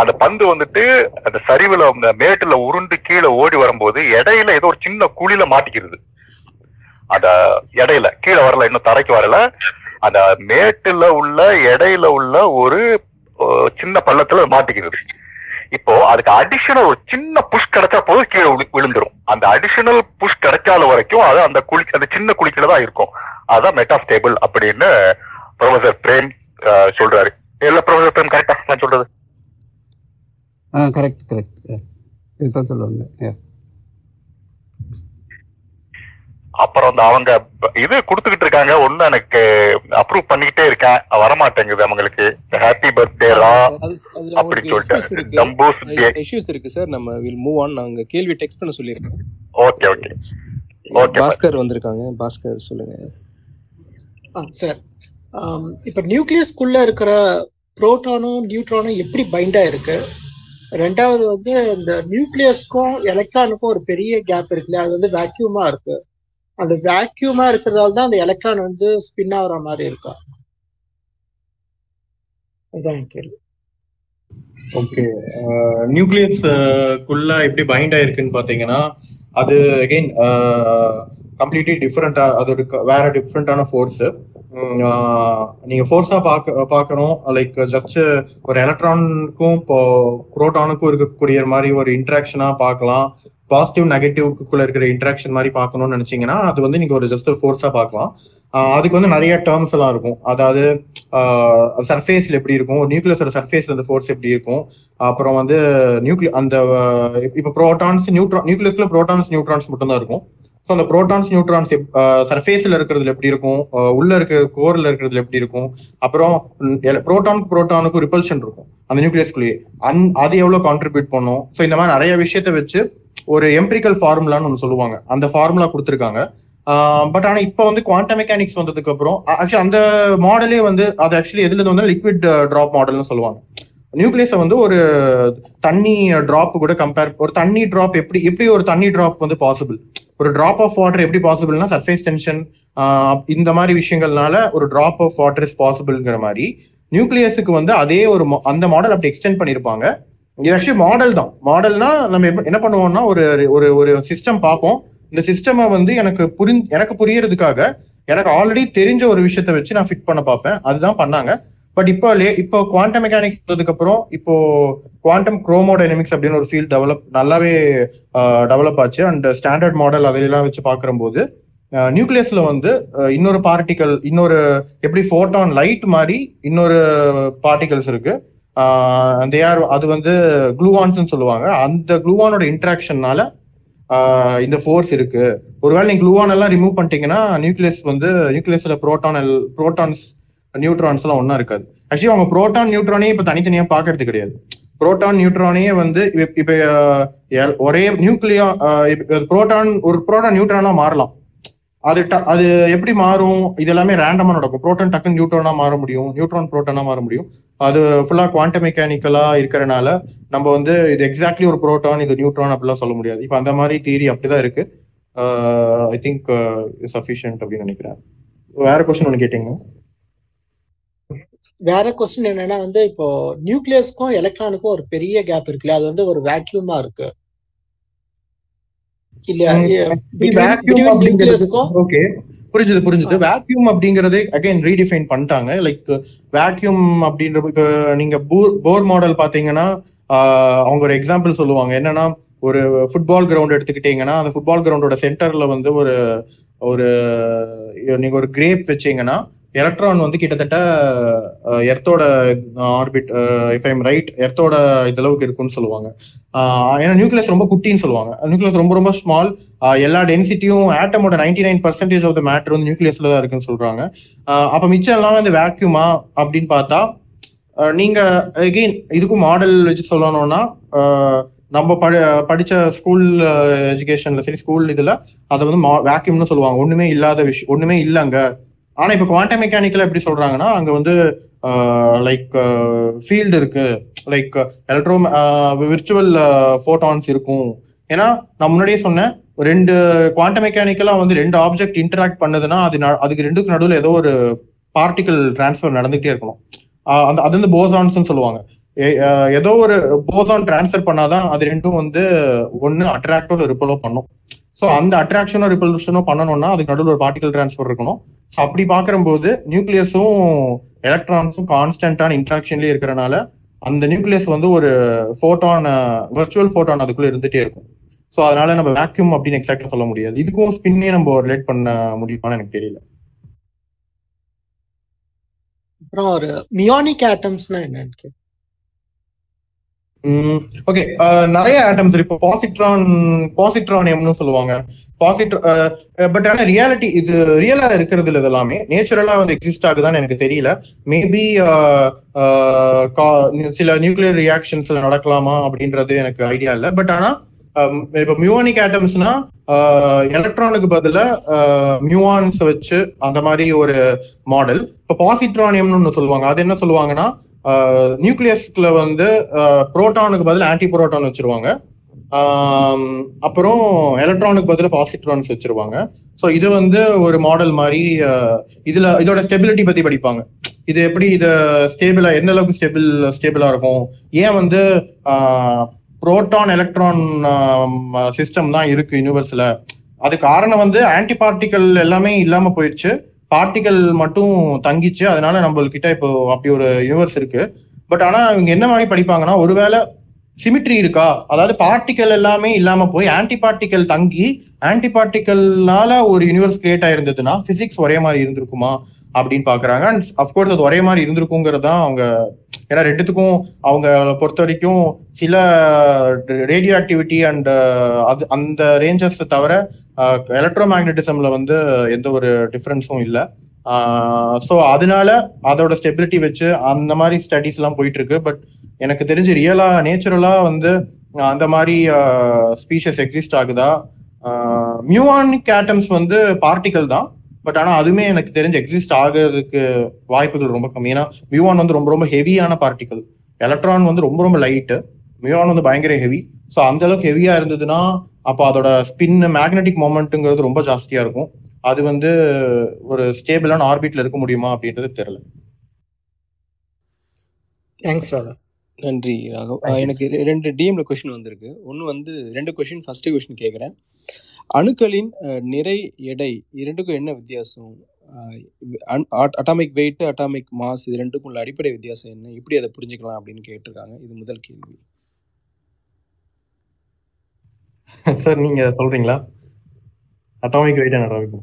அந்த பந்து வந்துட்டு அந்த சரிவுல அந்த மேட்டுல உருண்டு கீழே ஓடி வரும்போது இடையில ஏதோ ஒரு சின்ன குழியில மாட்டிக்கிறது. அந்த இடையில கீழே வரல இன்னும் தரைக்கு வரல. அந்த மேட்டுல உள்ள இடையில உள்ள ஒரு சின்ன பள்ளத்துல மாட்டிக்கிறது இப்போ அதுக்கு அடிஷனல் ஒரு சின்ன புஷ் கிடைச்சா போது கீழே விழு- விழுந்துரும். அந்த அடிஷனல் புஷ் கிடைக்காத வரைக்கும் அது அந்த குழி அந்த சின்ன குழிக்கில தான் இருக்கும். அதான் மெட்டாஸ்டேபிள் அப்படின்னு ப்ரொஃபசர் பிரேம் சொல்றாரு. இல்ல ப்ரொஃபசர் பிரேம் கரெக்டா நான் சொல்றது? கரெக்ட் கரெக்ட் இதுதான் சொல்லுவாங்க. அப்புறம் அந்த அவங்க இது கொடுத்துக்கிட்டு இருக்காங்க. ஒண்ணு எனக்கு அப்ரூவ் பண்ணிக்கிட்டே இருக்கேன். வரமாட்டேங்குது அவங்களுக்கு. ஹாப்பி பர்த்டே ரா. அப்படி சொல்லிட்டு இஷ்யூஸ் இருக்கு. சார் நம்ம வில் மூவ் ஆன் நாங்க கேள்வி டெக்ஸ்ட் பண்ண சொல்லியிருக்கோம் ஓகே ஓகே ஓகே பாஸ்கர் வந்திருக்காங்க. பாஸ்கர் சொல்லுங்க. ஆ சார் இப்போ நியூக்ளியஸ்குள்ள இருக்கிற புரோட்டானும் நியூட்ரானும் எப்படி பைண்டா இருக்கு ரெண்டாவது வந்து இந்த நியூக்ளியஸ்க்கும் எலக்ட்ரானுக்கும் ஒரு பெரிய கேப் இருக்குல்ல. அது வந்து வேக்யூமா இருக்கு. அந்த வேக்யூமா இருக்கிறதால தான் அந்த எலக்ட்ரான் வந்து ஸ்பின் ஆகுற மாதிரி இருக்கும். அதான் கேள்வி. ஓகே நியூக்ளியஸ் uh, uh, குள்ள எப்படி பைண்ட் ஆயிருக்குன்னு பாத்தீங்கன்னா அது அகைன் கம்ப்ளீட்லி டிஃப்ரெண்டா அது ஒரு வேற டிஃப்ரெண்டான ஃபோர்ஸ் நீங்க ஃபோர்ஸா பார்க்க பார்க்கணும் லைக் ஜஸ்ட் ஒரு எலக்ட்ரானுக்கும் இப்போ புரோட்டானுக்கும் இருக்கக்கூடிய மாதிரி ஒரு இன்ட்ராக்ஷனா பார்க்கலாம் பாசிட்டிவ் நெகட்டிவ்க்குள்ள இருக்கிற இன்ட்ராக்ஷன் மாதிரி பார்க்கணும்னு நினைச்சீங்கன்னா அது வந்து நீங்க ஒரு ஜஸ்ட் ஃபோர்ஸா பார்க்கலாம் அதுக்கு வந்து நிறைய டேர்ம்ஸ் எல்லாம் இருக்கும். அதாவது சர்ஃபேஸ்ல எப்படி இருக்கும்? நியூக்ளியஸோட சர்ஃபேஸ்ல இந்த ஃபோர்ஸ் எப்படி இருக்கும்? அப்புறம் வந்து நியூக்ளிய அந்த இப்போ இப்ப புரோட்டான்ஸ் நியூட்ரான் நியூக்ளியஸ்ல புரோட்டான்ஸ் நியூட்ரான்ஸ் மட்டும் தான் இருக்கும். ஸோ அந்த புரோட்டான்ஸ் நியூட்ரான்ஸ் சர்ஃபேஸ்ல இருக்கிறதுல எப்படி இருக்கும்? உள்ள இருக்கிற கோர்ல இருக்கிறதுல எப்படி இருக்கும்? அப்புறம் புரோட்டானுக்கு ப்ரோட்டானுக்கு ரிப்பல்ஷன் இருக்கும் அந்த நியூக்ளியஸ்குள்ளேயே அந் அது எவ்வளவு கான்ட்ரிபியூட் பண்ணும்? ஸோ இந்த மாதிரி நிறைய விஷயத்த வச்சு ஒரு எம்பிரிக்கல் ஃபார்முலான்னு ஒன்று சொல்லுவாங்க. அந்த ஃபார்முலா கொடுத்துருக்காங்க. பட் ஆனால் இப்போ வந்து குவாண்டம் மெக்கானிக்ஸ் வந்ததுக்கு அப்புறம் ஆக்சுவலி அந்த மாடலே வந்து அது ஆக்சுவலி எதுல வந்து லிக்விட் டிராப் மாடல்னு சொல்லுவாங்க. நியூக்ளியஸை வந்து ஒரு தண்ணி டிராப் கூட கம்பேர் ஒரு தண்ணி டிராப் எப்படி எப்படி ஒரு தண்ணி டிராப் வந்து பாசிபிள் ஒரு டிராப் ஆஃப் வாட்டர் எப்படி பாசிபிள்னா சர்ஃபேஸ் டென்ஷன் இந்த மாதிரி விஷயங்கள்னால ஒரு டிராப் ஆஃப் வாட்டர் இஸ் பாசிபிள்ங்கிற மாதிரி நியூக்ளியஸுக்கு வந்து அதே ஒரு அந்த மாடல் அப்படி எக்ஸ்டெண்ட் பண்ணியிருப்பாங்க இது ஆக்சுவலி மாடல் தான். மாடல்னா நம்ம என்ன பண்ணுவோம்னா ஒரு ஒரு ஒரு சிஸ்டம் பார்ப்போம். இந்த சிஸ்டமை வந்து எனக்கு புரி எனக்கு புரியறதுக்காக எனக்கு ஆல்ரெடி தெரிஞ்ச ஒரு விஷயத்த வச்சு நான் ஃபிட் பண்ண பார்ப்பேன். அதுதான் பண்ணாங்க. பட் இப்போ இப்போ குவாண்டம் மெக்கானிக்ஸ் வந்ததுக்கு அப்புறம் இப்போ குவாண்டம் குரோமோடைனமிக்ஸ் அப்படின்னு ஒரு ஃபீல்ட் டெவலப் நல்லாவே டெவலப் ஆச்சு. அண்ட் ஸ்டாண்டர்ட் மாடல் அதெல்லாம் வச்சு பார்க்கும்போது நியூக்ளியஸ்ல வந்து இன்னொரு பார்ட்டிக்கல் இன்னொரு எப்படி ஃபோட்டான் லைட் மாதிரி இன்னொரு பார்ட்டிகல்ஸ் இருக்கு. அந்த யார் அது வந்து குளூவான்ஸ் சொல்லுவாங்க. அந்த குளூவானோட இன்ட்ராக்ஷன்னால இந்த ஃபோர்ஸ் இருக்கு. ஒருவேளை நீங்க குளூவான் எல்லாம் ரிமூவ் பண்ணிட்டீங்கன்னா நியூக்ளியஸ் வந்து நியூக்ளியஸ்ல புரோட்டான் புரோட்டான்ஸ் நியூட்ரான்ஸ் எல்லாம் ஒன்றும் இருக்காது. ஆக்சுவலி அவங்க புரோட்டான் நியூட்ரானே இப்ப தனித்தனியா பாக்குறது கிடையாது. புரோட்டான் நியூட்ரானே வந்து இப்ப- எல்- ஒரே நியூக்ளியா புரோட்டான் ஒரு புரோட்டான் நியூட்ரானா மாறலாம். அது ட- அது எப்படி மாறும்? இது எல்லாமே ரேண்டமா நடக்கும். புரோட்டான் டக்குன்னு நியூட்ரானா மாற முடியும். நியூட்ரான் புரோட்டானா மாற முடியும். அது ஃபுல்லா குவாண்டம் மெக்கானிக்கலா இருக்கிறனால நம்ம வந்து இது எக்ஸாக்ட்லி ஒரு புரோட்டான் இது நியூட்ரான் அப்படிலாம் சொல்ல முடியாது. இப்போ அந்த மாதிரி தியரி அப்படிதான் இருக்கு. ஐ திங்க் சஃபிஷியன்ட் அப்படின்னு நினைக்கிறேன். வேற கொஸ்டின் ஒன்று கேட்டீங்க வேற கொஸ்டின் என்னன்னா வந்து இப்போ நியூக்ளியஸ்க்கும் எலக்ட்ரானுக்கும் ஒரு பெரிய கேப் இருக்குல்ல? அது வந்து ஒரு வேக்யூமா இருக்கு. புரிஞ்சுது புரிஞ்சுது. வேக்யூம் அப்படிங்கறது அகைன் ரீடிஃபைன் பண்ணிட்டாங்க. லைக் வேக்யூம் அப்படின்ற இப்ப நீங்க போர் மாடல் பாத்தீங்கன்னா அவங்க ஒரு எக்ஸாம்பிள் சொல்லுவாங்க. என்னன்னா ஒரு ஃபுட்பால் கிரவுண்ட் எடுத்துக்கிட்டீங்கன்னா அந்த ஃபுட்பால் கிரவுண்டோட சென்டர்ல வந்து ஒரு ஒரு நீங்க ஒரு கிரேப் வச்சீங்கன்னா எலக்ட்ரான் வந்து கிட்டத்தட்ட எர்த்தோட ஆர்பிட் இஃப் ஐம் ரைட் எர்த்தோட இதளவுக்கு இருக்கும்னு சொல்லுவாங்க. ஏன்னா நியூக்ளியஸ் ரொம்ப குட்டின்னு சொல்லுவாங்க. நியூக்ளியஸ் ரொம்ப ரொம்ப ஸ்மால் எல்லா டென்சிட்டியும் ஆட்டமோட ninety nine percentage of the matter வந்து நியூக்ளியஸ்ல தான் இருக்குன்னு சொல்றாங்க. அப்ப மிச்சம் எல்லாமே இந்த வேக்யூமா அப்படின்னு பார்த்தா நீங்க எகெயின் இதுக்கும் மாடல் வச்சு சொல்லணும்னா நம்ம படி படிச்ச ஸ்கூல் எஜுகேஷன்ல சரி ஸ்கூல் இதுல அதை வந்து வேக்யூம்னு சொல்லுவாங்க. ஒண்ணுமே இல்லாத விஷயம் ஒண்ணுமே இல்லைங்க. ஆனா இப்ப குவாண்டம் மெக்கானிக்கல் எப்படி சொல்றாங்கன்னா அங்க வந்து லைக் ஃபீல்டு இருக்கு. லைக் எலக்ட்ரோ விர்ச்சுவல் ஃபோட்டான்ஸ் இருக்கும். ஏன்னா நான் முன்னாடியே சொன்னேன் ரெண்டு குவாண்டம் மெக்கானிக்கலா வந்து ரெண்டு ஆப்ஜெக்ட் இன்டராக்ட் பண்ணுதுன்னா அது அதுக்கு ரெண்டுக்கு நடுவில் ஏதோ ஒரு பார்ட்டிகல் டிரான்ஸ்ஃபர் நடந்துகிட்டே இருக்கணும். அந்த அது வந்து போசான்ஸ்னு சொல்லுவாங்க. ஏதோ ஒரு போசான் டிரான்ஸ்ஃபர் பண்ணாதான் அது ரெண்டும் வந்து ஒன்னு அட்ராக்டோ ரிப்பலோ பண்ணும். ஸோ அந்த அட்ராக்ஷனோ ரிப்பல்ஷனோ பண்ணணும்னா அதுக்கு நடுவில் ஒரு பார்ட்டிகல் டிரான்ஸ்ஃபர் இருக்கணும். ஸோ அப்படி பார்க்கும்போது நியூக்ளியஸும் எலக்ட்ரான்ஸும் கான்ஸ்டன்டான இன்ட்ராக்ஷன்லேயே இருக்கிறனால அந்த நியூக்ளியஸ் வந்து ஒரு ஃபோட்டான் வர்ச்சுவல் ஃபோட்டான் அதுக்குள்ள இருந்துட்டே இருக்கும். ஸோ அதனால நம்ம வேக்யூம் அப்படின்னு எக்ஸாக்டா சொல்ல முடியாது. இதுக்கும் ஸ்பின்னே நம்ம ரிலேட் பண்ண முடியுமான்னு எனக்கு தெரியல. அப்புறம் ஒரு மியானிக் ஆட்டம்ஸ்னா என்னன்னு ஓகே நிறைய ஆட்டம்ஸ் இப்போ பாசிட்ரான் பாசிட்ரானியம்னு சொல்லுவாங்க. பாசிட் பட் ஆனா ரியாலிட்டி இது ரியலா இருக்கிறது இல்லை இதெல்லாமே நேச்சுரலா வந்து எக்ஸிஸ்ட் ஆகுதான்னு எனக்கு தெரியல. மேபி சில நியூக்ளியர் ரியாக்ஷன்ஸ்ல நடக்கலாமா அப்படின்றது எனக்கு ஐடியா இல்லை. பட் ஆனா இப்போ மியூவானிக் ஆட்டம்ஸ்னா எலக்ட்ரானுக்கு பதில மியூவான்ஸ் வச்சு அந்த மாதிரி ஒரு மாடல் இப்போ பாசிட்ரானியம்னு ஒன்று சொல்லுவாங்க. அது என்ன சொல்லுவாங்கன்னா நியூக்ளியஸ்ல வந்து புரோட்டானுக்கு பதில் ஆன்டி புரோட்டான் வச்சிருவாங்க அப்புறம் எலக்ட்ரானுக்கு பதில் பாசிட்ரான்ஸ் வச்சிருவாங்க. ஸோ இது வந்து ஒரு மாடல் மாதிரி இதுல இதோட ஸ்டெபிலிட்டி பத்தி படிப்பாங்க. இது எப்படி இது ஸ்டேபிளா எந்த அளவுக்கு ஸ்டேபிள் ஸ்டேபிளா இருக்கும்? ஏன் வந்து புரோட்டான் எலக்ட்ரான் சிஸ்டம் தான் இருக்கு யூனிவர்ஸ்ல அது காரணம் வந்து ஆன்டி பார்ட்டிகல் எல்லாமே இல்லாம போயிடுச்சு. பார்ட்டிகல் மட்டும் தங்கிச்சு. அதனால நம்மள்கிட்ட இப்போ அப்படி ஒரு யூனிவர்ஸ் இருக்கு. பட் ஆனா இவங்க என்ன மாதிரி படிப்பாங்கன்னா ஒருவேளை சிமிட்ரி இருக்கா? அதாவது பார்ட்டிக்கல் எல்லாமே இல்லாம போய் ஆன்டி பார்ட்டிக்கல் தங்கி ஆன்டி பார்ட்டிக்கல்னால ஒரு யூனிவர்ஸ் கிரியேட் ஆயிருந்ததுன்னா பிசிக்ஸ் ஒரே மாதிரி இருந்திருக்குமா? அப்படின்னு பாக்குறாங்க. அண்ட் அஃப்கோர்ஸ் அது ஒரே மாதிரி இருந்திருக்குங்கிறது தான் அவங்க ஏன்னா ரெண்டுத்துக்கும் அவங்க பொறுத்த வரைக்கும் சில ரேடியோ ஆக்டிவிட்டி அண்ட் அது அந்த ரேஞ்சஸ் தவிர uh, எலக்ட்ரோ மேக்னட்டிசம்ல வந்து எந்த ஒரு டிஃபரன்ஸும் இல்லை. ஸோ அதனால அதோட ஸ்டெபிலிட்டி வச்சு அந்த மாதிரி ஸ்டடிஸ் எல்லாம் போயிட்டு இருக்கு பட் எனக்கு தெரிஞ்சு ரியலா நேச்சுரலா வந்து அந்த மாதிரி uh, ஸ்பீஷஸ் எக்ஸிஸ்ட் ஆகுதா? Uh, மியூவானிக் ஆட்டம்ஸ் வந்து பார்ட்டிகல் தான். பட் ஆனா அதுவுமே எனக்கு தெரிஞ்சு எக்ஸிஸ்ட் ஆகிறதுக்கு வாய்ப்புகள் ரொம்ப கம்மி. ஏன்னா மியூவான் வந்து ரொம்ப ரொம்ப ஹெவியான பார்ட்டிகல் எலக்ட்ரான் வந்து ரொம்ப ரொம்ப லைட்டு மியூவான் வந்து பயங்கர ஹெவி ஸோ அந்த அளவுக்கு ஹெவியா இருந்ததுன்னா அப்போ அதோட ஸ்பின் மேக்னெட்டிக் மொமெண்ட்டுங்கிறது ரொம்ப ஜாஸ்தியா இருக்கும். அது வந்து ஒரு ஸ்டேபிளான ஆர்பிட்ல இருக்க முடியுமா அப்படின்றது தெரியல. தேங்க்ஸ் ராதா நன்றி ராகவ். எனக்கு ரெண்டு டிஎம்ல கொஸ்டின் வந்திருக்கு. ஒன்று வந்து ரெண்டு கொஸ்டின் ஃபர்ஸ்ட் கொஸ்டின் கேட்குறேன் அணுக்களின் நிறை எடை இரண்டுக்கும் என்ன வித்தியாசம்? அட்டாமிக் வெயிட் அட்டாமிக் மாஸ் இது ரெண்டுக்கும் உள்ள அடிப்படை வித்தியாசம் என்ன? எப்படி அதை புரிஞ்சுக்கலாம் அப்படின்னு கேட்டிருக்காங்க. இது முதல் கேள்வி. சார் நீங்க சொல்றீங்களா? Atomic weight and atomic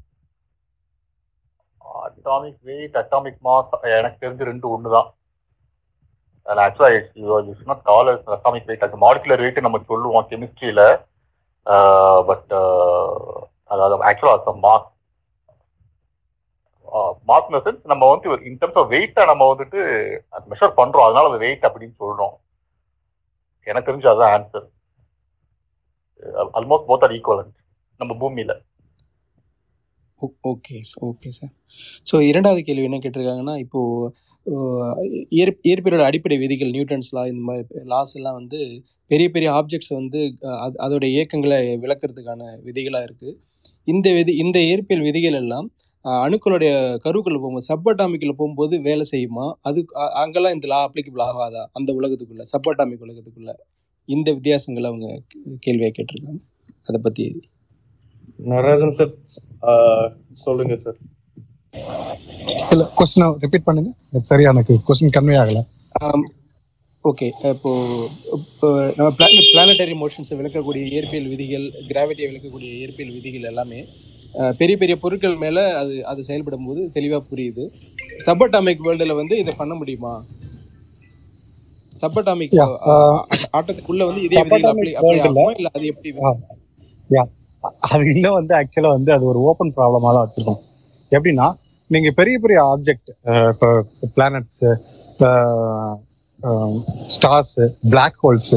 atomic weight atomic mass எனக்கு தெரிஞ்சு ரெண்டு ஒன்று தான் ஆக்சுவலா it's not call atomic weight அது மாலிகுலர் வெயிட் நம்ம சொல்லுவோம் கெமிஸ்ட்ரியில Uh, பட் uh, அதாவது ஆக்சுவலாக மார்க் மாஸ் மெசன்ஸ் நம்ம வந்து இன் டர்ம்ஸ் ஆஃப் வெயிட்டை நம்ம வந்துட்டு மெஷர் பண்றோம். அதனால அது வெயிட் அப்படின்னு சொல்றோம். எனக்கு தெரிஞ்சு அதுதான் answer almost both are equivalent நம்ம பூமியில. ஓகே ஓகே சார் ஸோ இரண்டாவது கேள்வி என்ன கேட்டிருக்காங்கன்னா இப்போ uh, இயற் இயற்பியலோட அடிப்படை விதிகள் நியூட்டன்ஸ் லா இந்த மாதிரி லாஸ் எல்லாம் வந்து பெரிய பெரிய ஆப்ஜெக்ட்ஸ் வந்து அதோட இயக்கங்களை விளக்குறதுக்கான விதிகளாக இருக்குது இந்த விதி இந்த இயற்பியல் விதிகள் எல்லாம் அணுக்களுடைய கருக்குள்ள போகும்போது சப்பாட்டாமிக்குள்ள போகும்போது வேலை செய்யுமா? அது அங்கெல்லாம் இந்த லா அப்ளிகபிள் ஆகாதா? அந்த உலகத்துக்குள்ள சப்பாட்டாமிக் உலகத்துக்குள்ள? இந்த வித்தியாசங்களை அவங்க கே- கேள்வியா கேட்டிருக்காங்க. அதை பத்தி நடராஜன் சார் சொல்லுங்க சார் இல்ல கொஸ்டினை ரிப்பீட் பண்ணுங்க. எனக்கு சரியா எனக்கு கொஸ்டின் கன்வே ஆகல. ஓகே இப்போ நம்ம பிளானட் பிளானட்டரி மோஷன்ஸை விளக்கக்கூடிய இயற்பியல் விதிகள் கிராவிட்டியை விளக்கக்கூடிய இயற்பியல் விதிகள் எல்லாமே பெரிய பெரிய பொருட்கள் மேலே அது அது செயல்படும் போது தெளிவாக புரியுது சப்பட்டாமிக் வேர்ல்டில் வந்து இதை பண்ண முடியுமா? சப்பட்டாமிக் uh, ஆட்டத்துக்குள்ள வந்து இதே விதிகள் அப்ளை அப்ளை ஆகுமா? இல்லை அது எப்படி? அது இன்னும் வந்து ஆக்சுவலா வந்து அது ஒரு ஓப்பன் ப்ராப்ளமா தான் வச்சிருக்கோம். எப்படின்னா நீங்க பெரிய பெரிய ஆப்ஜெக்ட் இப்போ பிளானட்ஸ் ஸ்டார்ஸ் பிளாக் ஹோல்ஸ்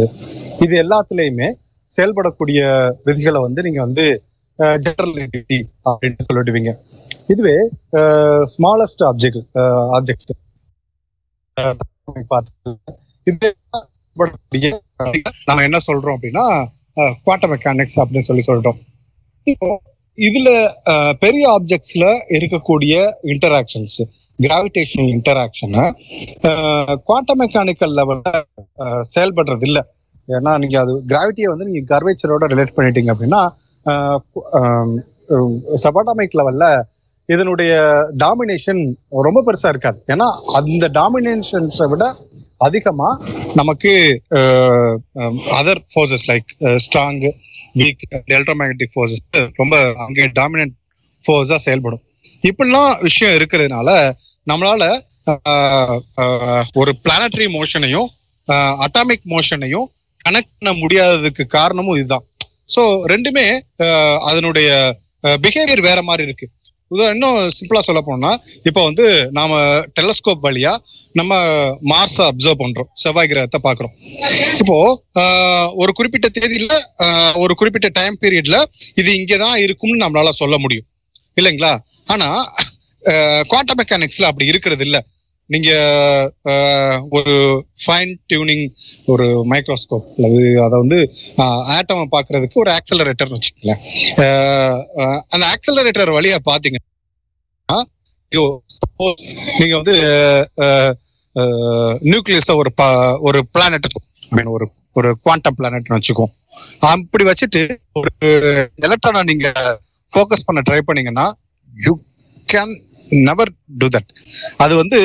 இது எல்லாத்துலயுமே செயல்படக்கூடிய விதிகளை வந்து நீங்க வந்து ஜெனரலிட்டி அப்படின்னு சொல்லிடுவீங்க. இதுவே ஸ்மாலஸ்ட் ஆப்ஜெக்ட் ஆப்ஜெக்ட்ஸ் இது நம்ம என்ன சொல்றோம் அப்படின்னா குவாட்டர் மெக்கானிக்ஸ் அப்படின்னு சொல்லி சொல்றோம். இப்போ இதுல பெரிய ஆப்ஜெக்ட்ஸ்ல இருக்கக்கூடிய இன்டராக்ஷன்ஸ் கிராவிடேஷன் இன்டராக்ஷனை குவாண்டம் மெக்கானிக்கல் லெவல்ல செயல்படுறது இல்லை ஏன்னா நீங்கள் அது கிராவிட்டியை வந்து நீங்கள் கர்வேச்சரோட ரிலேட் பண்ணிட்டீங்க அப்படின்னா சபாட்டாமிக் லெவல்ல இதனுடைய டாமினேஷன் ரொம்ப பெருசா இருக்காது. ஏன்னா அந்த டாமினேஷன்ஸை விட அதிகமாக நமக்கு other forces like strong weak electromagnetic forces ரொம்ப அங்கே டாமினன்ட் ஃபோர்ஸாக செயல்படும். இப்படிலாம் விஷயம் இருக்கிறதுனால நம்மளால ஒரு பிளானட்டரி மோஷனையும் அட்டாமிக் மோஷனையும் கனெக்ட் பண்ண முடியாததுக்கு காரணமும் இதுதான். ஸோ ரெண்டுமே அதனுடைய பிஹேவியர் வேற மாதிரி இருக்கு. உதாரணம் இன்னும் சிம்பிளா சொல்ல போனா இப்போ வந்து நாம டெலஸ்கோப் வழியா நம்ம மார்ஸை அப்சர்வ் பண்றோம். செவ்வாய் கிரகத்தை பாக்குறோம் இப்போ ஒரு குறிப்பிட்ட தேதியில ஒரு குறிப்பிட்ட டைம் பீரியட்ல இது இங்கதான் இருக்கும்னு நம்மளால சொல்ல முடியும். இல்லைங்களா? ஆனா குவாண்டம் மெக்கானிக்ஸ்ல அப்படி இருக்கிறது இல்ல. நீங்க ஒரு ஃபைன் டியூனிங் ஒரு மைக்ரோஸ்கோப் அல்லது அதை வந்து ஆட்டமை பாக்குறதுக்கு ஒரு ஆக்சலரேட்டர்னு வச்சுக்கோங்களேன். அந்த ஆக்சலரேட்டர் வழியா பாத்தீங்கன்னா நீங்க வந்து நியூக்ளியஸ் ஒரு ப- ஒரு பிளானட் மீன் ஒரு ஒரு குவாண்டம் பிளானட்னு வச்சுக்கோம். அப்படி வச்சுட்டு ஒரு எலக்ட்ரானை நீங்க ஃபோக்கஸ் பண்ண ட்ரை பண்ணீங்கன்னா you can never do that அது வந்து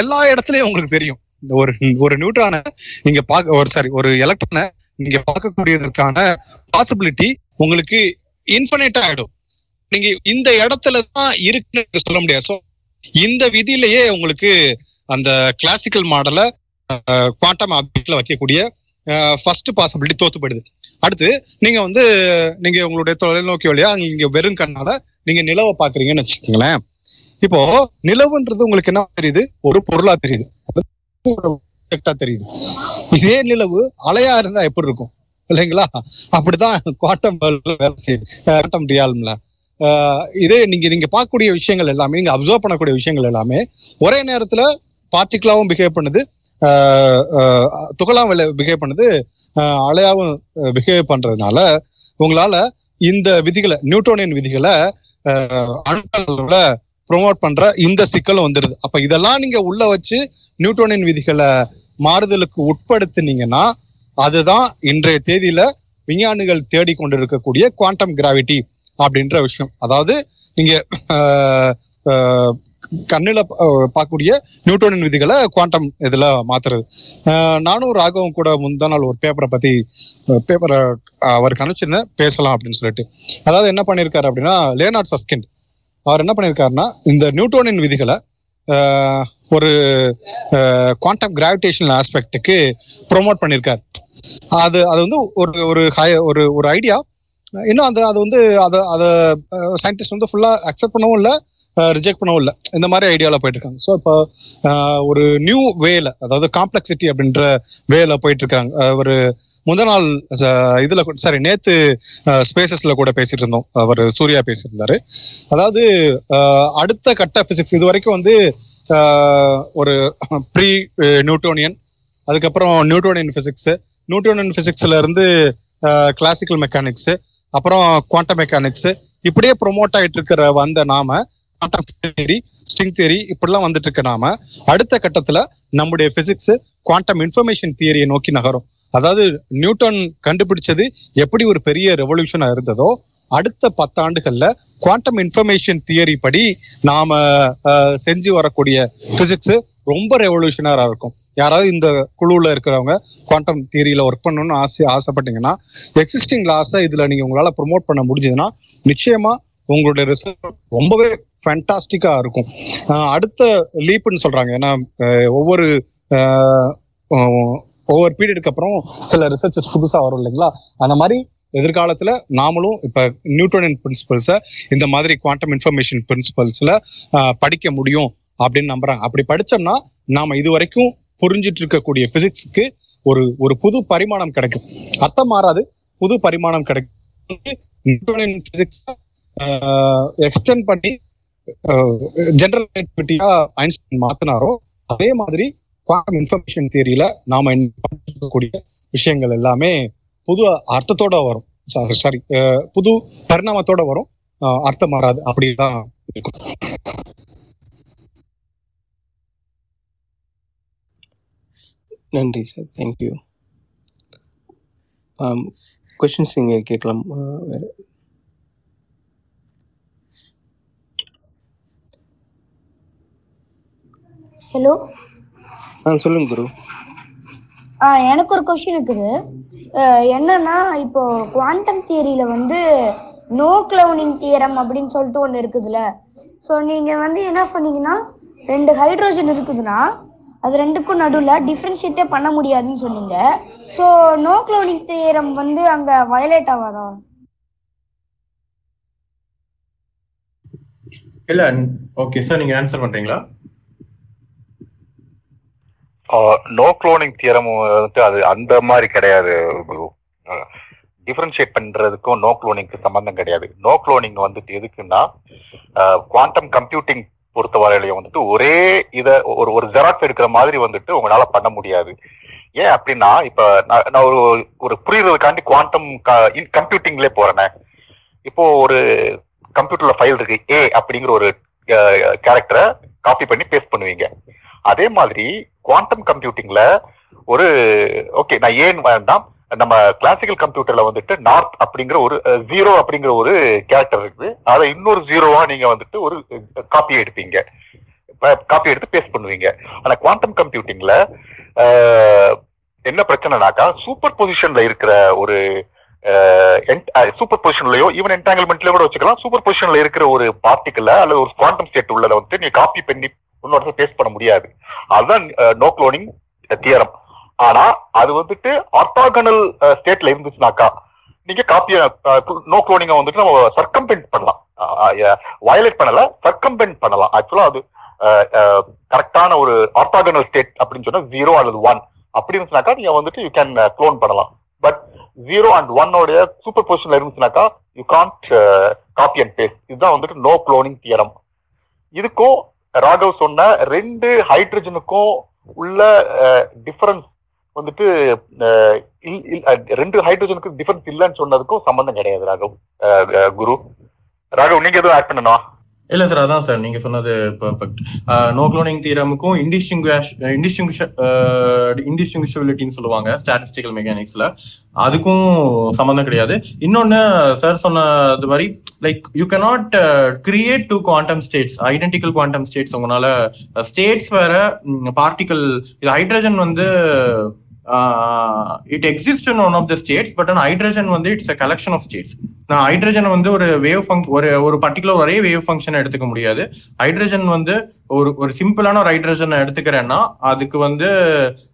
எல்லா இடத்துலயும் உங்களுக்கு தெரியும். ஒரு ஒரு நியூட்ரானை நீங்க பார்க்க ஒரு சாரி ஒரு எலக்ட்ரானை நீங்க பார்க்கக்கூடியதற்கான பாசிபிலிட்டி உங்களுக்கு இன்ஃபினைட் ஆயிடும். நீங்க இந்த இடத்துல தான் இருக்குன்னு சொல்ல முடியாது. ஸோ இந்த விதியிலேயே உங்களுக்கு அந்த கிளாசிக்கல் மாடலை குவாண்டம் ஆப்ஜெக்ட்ல வைக்கக்கூடிய ஃபர்ஸ்ட் பாசிபிலிட்டி தோத்துப்படுது அடுத்து நீங்க வந்து நீங்க உங்களுடைய தொலைநோக்கி வழியா நீங்க வெறும் கண்ணால நீங்க நிலவை பாக்குறீங்கன்னு வச்சுக்கோங்களேன். இப்போ நிலவுன்றது உங்களுக்கு என்ன தெரியுது? ஒரு பொருளா தெரியுது. தெரியுது. இதே நிலவு அலையா இருந்தா எப்படி இருக்கும்? இல்லைங்களா? அப்படிதான் குவாட்டம் வேலை செய்யுது. ரியால்ம்ல இதே நீங்க நீங்க பார்க்கக்கூடிய விஷயங்கள் எல்லாமே நீங்க அப்சர்வ் பண்ணக்கூடிய விஷயங்கள் எல்லாமே ஒரே நேரத்துல பார்ட்டிகுலாவும் பிஹேவ் பண்ணுது. ஆஹ் பிஹேவ் பண்ணுது. அலையாவும் பிஹேவ் பண்றதுனால உங்களால இந்த விதிகளை நியூட்டோனியன் விதிகளை அணுக்களோட ப்ரொமோட் பண்ற இந்த சிக்கலும் வந்துடுது அப்ப இதெல்லாம் நீங்க உள்ள வச்சு நியூட்டோனியன் விதிகளை மாறுதலுக்கு உட்படுத்துனீங்கன்னா அதுதான் இன்றைய தேதியில விஞ்ஞானிகள் தேடிக்கொண்டிருக்கக்கூடிய குவாண்டம் கிராவிட்டி அப்படின்ற விஷயம். அதாவது நீங்க கண்ணுல பார்க்கக்கூடிய நியூட்டோனின் விதிகளை குவாண்டம் இதுல மாத்துறது. ஆஹ், நானும் ராகவும் கூட முந்தா நாள் ஒரு பேப்பரை பத்தி பேப்பரை அவருக்கு அனுப்பிச்சிருந்தேன். பேசலாம் அப்படின்னு சொல்லிட்டு. அதாவது என்ன பண்ணியிருக்காரு அப்படின்னா லேனார்ட் சஸ்கிண்ட் அவர் என்ன பண்ணியிருக்காருன்னா இந்த நியூட்டோனின் விதிகளை ஆஹ், ஒரு குவாண்டம் கிராவிடேஷனல் ஆஸ்பெக்டுக்கு ப்ரோமோட் பண்ணியிருக்காரு அது அது வந்து ஒரு ஒரு ஹை ஒரு ஒரு ஐடியா இன்னும் அந்த அது வந்து அதை அதை சயின்டிஸ்ட் வந்து ஃபுல்லா அக்செப்ட் பண்ணவும் இல்லை. ரிஜெக்ட் பண்ணவும் இல்லை. இந்த மாதிரி ஐடியாவில் போயிட்டு இருக்காங்க. ஸோ இப்போ ஒரு நியூ வேல அதாவது காம்ப்ளெக்சிட்டி அப்படின்ற வேல போயிட்டு இருக்காங்க. ஒரு முத நாள் இதுல சாரி நேத்து ஸ்பேசஸ்ல கூட பேசிட்டு இருந்தோம். அவர் சூர்யா பேசியிருந்தாரு. அதாவது அடுத்த கட்ட பிசிக்ஸ் இது வரைக்கும் வந்து ஒரு ப்ரீ நியூட்டோனியன் அதுக்கப்புறம் நியூட்டோனியன் பிசிக்ஸ் நியூட்டோனியன் பிசிக்ஸ்ல இருந்து கிளாசிக்கல் மெக்கானிக்ஸ் அப்புறம் குவாண்டம் மெக்கானிக்ஸ் இப்படியே ப்ரொமோட் ஆயிட்டு இருக்கிற வந்த நாம குவாண்டம் தியரி ஸ்ட்ரிங் தியரி இப்படிலாம் வந்துட்டு இருக்க நாம. அடுத்த கட்டத்துல நம்முடைய பிசிக்ஸ் குவாண்டம் இன்ஃபர்மேஷன் தியரியை நோக்கி நகரும். அதாவது நியூட்டன் கண்டுபிடிச்சது எப்படி ஒரு பெரிய ரெவல்யூஷனா இருந்ததோ அடுத்த பத்தாண்டுகள்ல குவாண்டம் இன்ஃபர்மேஷன் தியரி படி நாம செஞ்சு வரக்கூடிய பிசிக்ஸ் ரொம்ப ரெவல்யூஷனரா இருக்கும். யாராவது இந்த குழுவுல இருக்கிறவங்க குவாண்டம் தியரியில ஒர்க் பண்ணணும்னு ஆசை ஆசைப்பட்டீங்கன்னா எக்ஸிஸ்டிங் லாஸை இதுல நீங்க உங்களால ப்ரொமோட் பண்ண முடிஞ்சதுன்னா நிச்சயமா உங்களுடைய ரிசல்ட் ரொம்பவே ஃபேண்டாஸ்டிக்கா இருக்கும். அடுத்த லீப்னு சொல்றாங்க. ஏன்னா ஒவ்வொரு ஒவ்வொரு பீரியடுக்கு அப்புறம் சில ரிசர்ச்சஸ் புதுசா வரும் இல்லைங்களா? அந்த மாதிரி எதிர்காலத்துல நாமளும் இப்ப நியூட்டனின் பிரின்சிபல்ஸ இந்த மாதிரி குவாண்டம் இன்ஃபர்மேஷன் பிரின்சிபல்ஸ்ல படிக்க முடியும் அப்படின்னு நம்புறாங்க. அப்படி படிச்சோம்னா நாம இது வரைக்கும் புரிஞ்சிட்டு இருக்கக்கூடிய பிசிக்ஸ்க்கு ஒரு ஒரு புது பரிமாணம் கிடைக்கும். அர்த்தம் மாறாது. புது பரிமாணம் கிடைக்கும். நியூட்டனின் பிசிக்ஸ் பண்ணி ஜென்ரல் ரிலேட்டிவிட்டியா ஐன்ஸ்டைன் மாத்தினாரோ அதே மாதிரி குவாண்டம் இன்ஃபர்மேஷன் தியரியில நாம இருக்கக்கூடிய விஷயங்கள் எல்லாமே புது அர்த்தத்தோட வரும். சாரி புது பரிணாமத்தோட வரும். அர்த்தம் மாறாது. அப்படிதான் இருக்கும். நன்றி சார் தேங்க்யூ கொஷின்ஸ் நீங்கள் கேட்கலாம். வேறு ஹலோ ஆ சொல்லுங்க குரு. ஆ எனக்கு ஒரு கொஸ்டின் இருக்குது. என்னன்னா இப்போ குவாண்டம் தியரியில வந்து நோ கிளவுனிங் தியரம் அப்படின்னு சொல்லிட்டு ஒன்று இருக்குதுல்ல. ஸோ நீங்க வந்து என்ன சொன்னீங்கன்னா ரெண்டு ஹைட்ரோஜன் இருக்குதுன்னா அது ரெண்டுக்கும் நடுவில் டிஃப்ரென்ஷியேட்டே பண்ண முடியாதுன்னு சொன்னீங்க. ஸோ நோ கிளவுனிங் தியரம் வந்து அங்கே வயலேட் ஆகாதா? இல்ல ஓகே சார் நீங்க ஆன்சர் பண்றீங்களா? நோ குளோனிங் தியரம் வந்துட்டு அது அந்த மாதிரி கிடையாது. டிஃபரன்ஷியேட் பண்றதுக்கும் நோ குளோனிங்க்கு சம்பந்தம் கிடையாது. நோ குளோனிங் வந்துட்டு எதுக்குன்னா குவாண்டம் கம்ப்யூட்டிங் பொறுத்தவரையிலையும் வந்துட்டு ஒரே இதை ஒரு ஒரு ஜெராக்ஸ் எடுக்கிற மாதிரி வந்துட்டு உங்களால பண்ண முடியாது. ஏன் அப்படின்னா இப்ப நான் நான் ஒரு ஒரு புரியுறதுக்காண்டி குவாண்டம் கம்ப்யூட்டிங்லேயே போறேனே. இப்போ ஒரு கம்ப்யூட்டர்ல ஃபைல் இருக்கு ஏ அப்படிங்கிற ஒரு கேரக்டரை காப்பி பண்ணி பேஸ்ட் பண்ணுவீங்க. அதே மாதிரி குவாண்டம் கம்ப்யூட்டிங்ல ஒரு ஓகே நான் ஏன் வேண்டாம் நம்ம கிளாசிக்கல் கம்ப்யூட்டர்ல வந்துட்டு நார்த் அப்படிங்கிற ஒரு ஜீரோ அப்படிங்கிற ஒரு கேரக்டர் இருக்குது. அதை இன்னொரு ஜீரோவா நீங்க வந்துட்டு ஒரு காப்பி எடுப்பீங்க. காப்பி எடுத்து பேஸ்ட் பண்ணுவீங்க. ஆனா குவாண்டம் கம்ப்யூட்டிங்ல என்ன பிரச்சனைனாக்கா சூப்பர் பொசிஷன்ல இருக்கிற ஒரு சூப்பர் பொசிஷன்லயோ ஈவன் என்டாங்கிள்மெண்ட்லயோ கூட வச்சுக்கலாம். சூப்பர் பொசிஷன்ல இருக்கிற ஒரு பார்ட்டிக்கல அல்லது ஒரு குவாண்டம் ஸ்டேட் உள்ளதை வந்துட்டு நீங்க காப்பி பண்ணி இன்னொருத்தர் டேஸ்ட் பண்ண முடியாது. அதுதான் நோ குளோனிங் தியரம் ஆனா அது வந்துட்டு ஆர்த்தாகனல் ஸ்டேட்ல இருந்துச்சுனாக்கா நீங்க காப்பிய நோ குளோனிங்க வந்துட்டு நம்ம சர்க்கம்பெண்ட் பண்ணலாம். வயலேட் பண்ணல சர்க்கம்பெண்ட் பண்ணலாம். ஆக்சுவலா அது கரெக்டான ஒரு ஆர்த்தாகனல் ஸ்டேட் அப்படின்னு சொன்னா ஜீரோ அல்லது ஒன் அப்படி இருந்துச்சுனாக்கா நீங்க வந்துட்டு யூ கேன் க்ளோன் பண்ணலாம். பட் ஜீரோ அண்ட் ஒன்னோடைய சூப்பர் பொசிஷன்ல இருந்துச்சுனாக்கா you can't copy and paste இதுதான் வந்துட்டு நோ குளோனிங் தியரம் இதுக்கும் ராகவ் சொன்ன ரெண்டு ஹைட்ரஜனுக்கும் உள்ள டிஃபரன்ஸ் வந்துட்டு ரெண்டு ஹைட்ரஜனுக்கு டிஃபரன்ஸ் இல்லைன்னு சொன்னதுக்கும் சம்பந்தம் கிடையாது ராகவ். குரு. ராகவ் நீங்க எதுவும் ஆட் பண்ணணும்? இல்ல சார் அதான் சார் நீங்க சொன்னது பெர்ஃபெக்ட் நோ குளோனிங் தியரமுக்கும் இன்டிஸ்டிங்விஷ் சொல்லுவாங்க ஸ்டாட்டிஸ்டிக்கல் மெக்கானிக்ஸ்ல அதுக்கும் சம்மந்தம் கிடையாது. இன்னொன்னு சார் சொன்னது மாதிரி like you cannot create two quantum states identical quantum states உங்களால ஸ்டேட்ஸ் வேற பார்ட்டிக்கல் இது ஹைட்ரஜன் வந்து it exist in one of the states but ஆனால் ஹைட்ரஜன் வந்து it's a collection of states நான் ஹைட்ரஜன் வந்து ஒரு வேவ் ஃபங்க் ஒரு ஒரு பர்டிகுலர் ஒரே வேவ் ஃபங்க்ஷன் எடுத்துக்க முடியாது. ஹைட்ரஜன் வந்து ஒரு ஒரு சிம்பிளான ஒரு ஹைட்ரஜன் எடுத்துக்கிறேன்னா அதுக்கு வந்து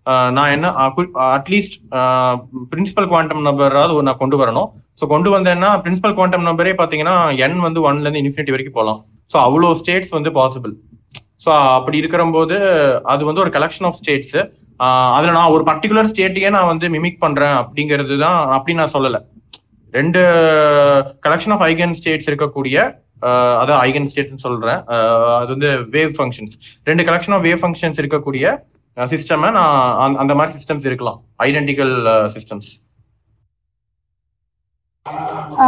uh, நான் என்ன அட்லீஸ்ட் பிரின்சிபல் குவாண்டம் நம்பராவது நான் கொண்டு வரணும். ஸோ கொண்டு வந்தேன்னா பிரின்சிபல் குவாண்டம் நம்பரே பார்த்தீங்கன்னா என் வந்து ஒன்லேருந்து இன்ஃபினிட்டி வரைக்கும் போகலாம் ஸோ அவ்வளோ ஸ்டேட்ஸ் வந்து பாசிபிள் ஸோ அப்படி இருக்கிற போது அது வந்து ஒரு கலெக்ஷன் ஆஃப் ஸ்டேட்ஸு அதுல நான் ஒரு பர்டிகுலர் ஸ்டேட்டையே நான் வந்து மிமிக் பண்றேன் அப்படிங்கிறது தான் அப்படி நான் சொல்லலை. ரெண்டு கலெக்ஷன் ஆஃப் ஐகன் ஸ்டேட்ஸ் இருக்கக்கூடிய அதான் ஐகன் ஸ்டேட்ஸ் சொல்றேன். அது வந்து வேவ் ஃபங்க்ஷன்ஸ் ரெண்டு கலெக்ஷன் ஆஃப் வேவ் ஃபங்க்ஷன்ஸ் இருக்கக்கூடிய சிஸ்டம் நான் அந்த மாதிரி சிஸ்டம்ஸ் இருக்கலாம். ஐடென்டிக்கல் சிஸ்டம்ஸ்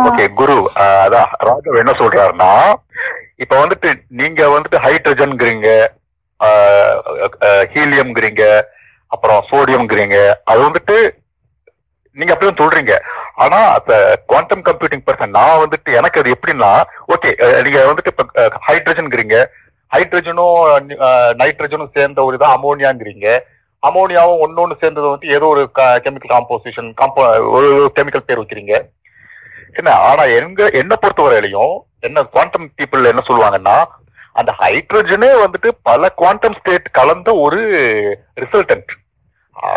ஓகே குரு அதான் ராகவ் என்ன சொல்றாருன்னா இப்ப வந்துட்டு நீங்க வந்துட்டு ஹைட்ரஜன்ங்கிறீங்க ஹீலியம்ங்கிறீங்க அப்புறம் சோடியம்ங்கிறீங்க. அது வந்துட்டு நீங்க அப்படிதான் சொல்றீங்க. ஆனா அந்த குவாண்டம் கம்ப்யூட்டிங் பர்சன் நான் வந்துட்டு எனக்கு அது எப்படின்னா ஓகே நீங்க வந்துட்டு இப்ப ஹைட்ரஜன்ங்கிறீங்க ஹைட்ரஜனும் நைட்ரஜனும் சேர்ந்த ஒரு இதான் அமோனியாங்கிறீங்க அமோனியாவும் ஒன்னொன்னு சேர்ந்தது வந்து ஏதோ ஒரு கெமிக்கல் காம்போசிஷன் காம்போ ஒரு கெமிக்கல் பேர் வைக்கிறீங்க. என்ன? ஆனா எங்க என்ன பொறுத்த வரையிலையும் என்ன குவாண்டம் பீப்புள் என்ன சொல்லுவாங்கன்னா அந்த ஹைட்ரஜனே வந்துட்டு பல குவாண்டம் ஸ்டேட் கலந்த ஒரு ரிசல்டன்ட்.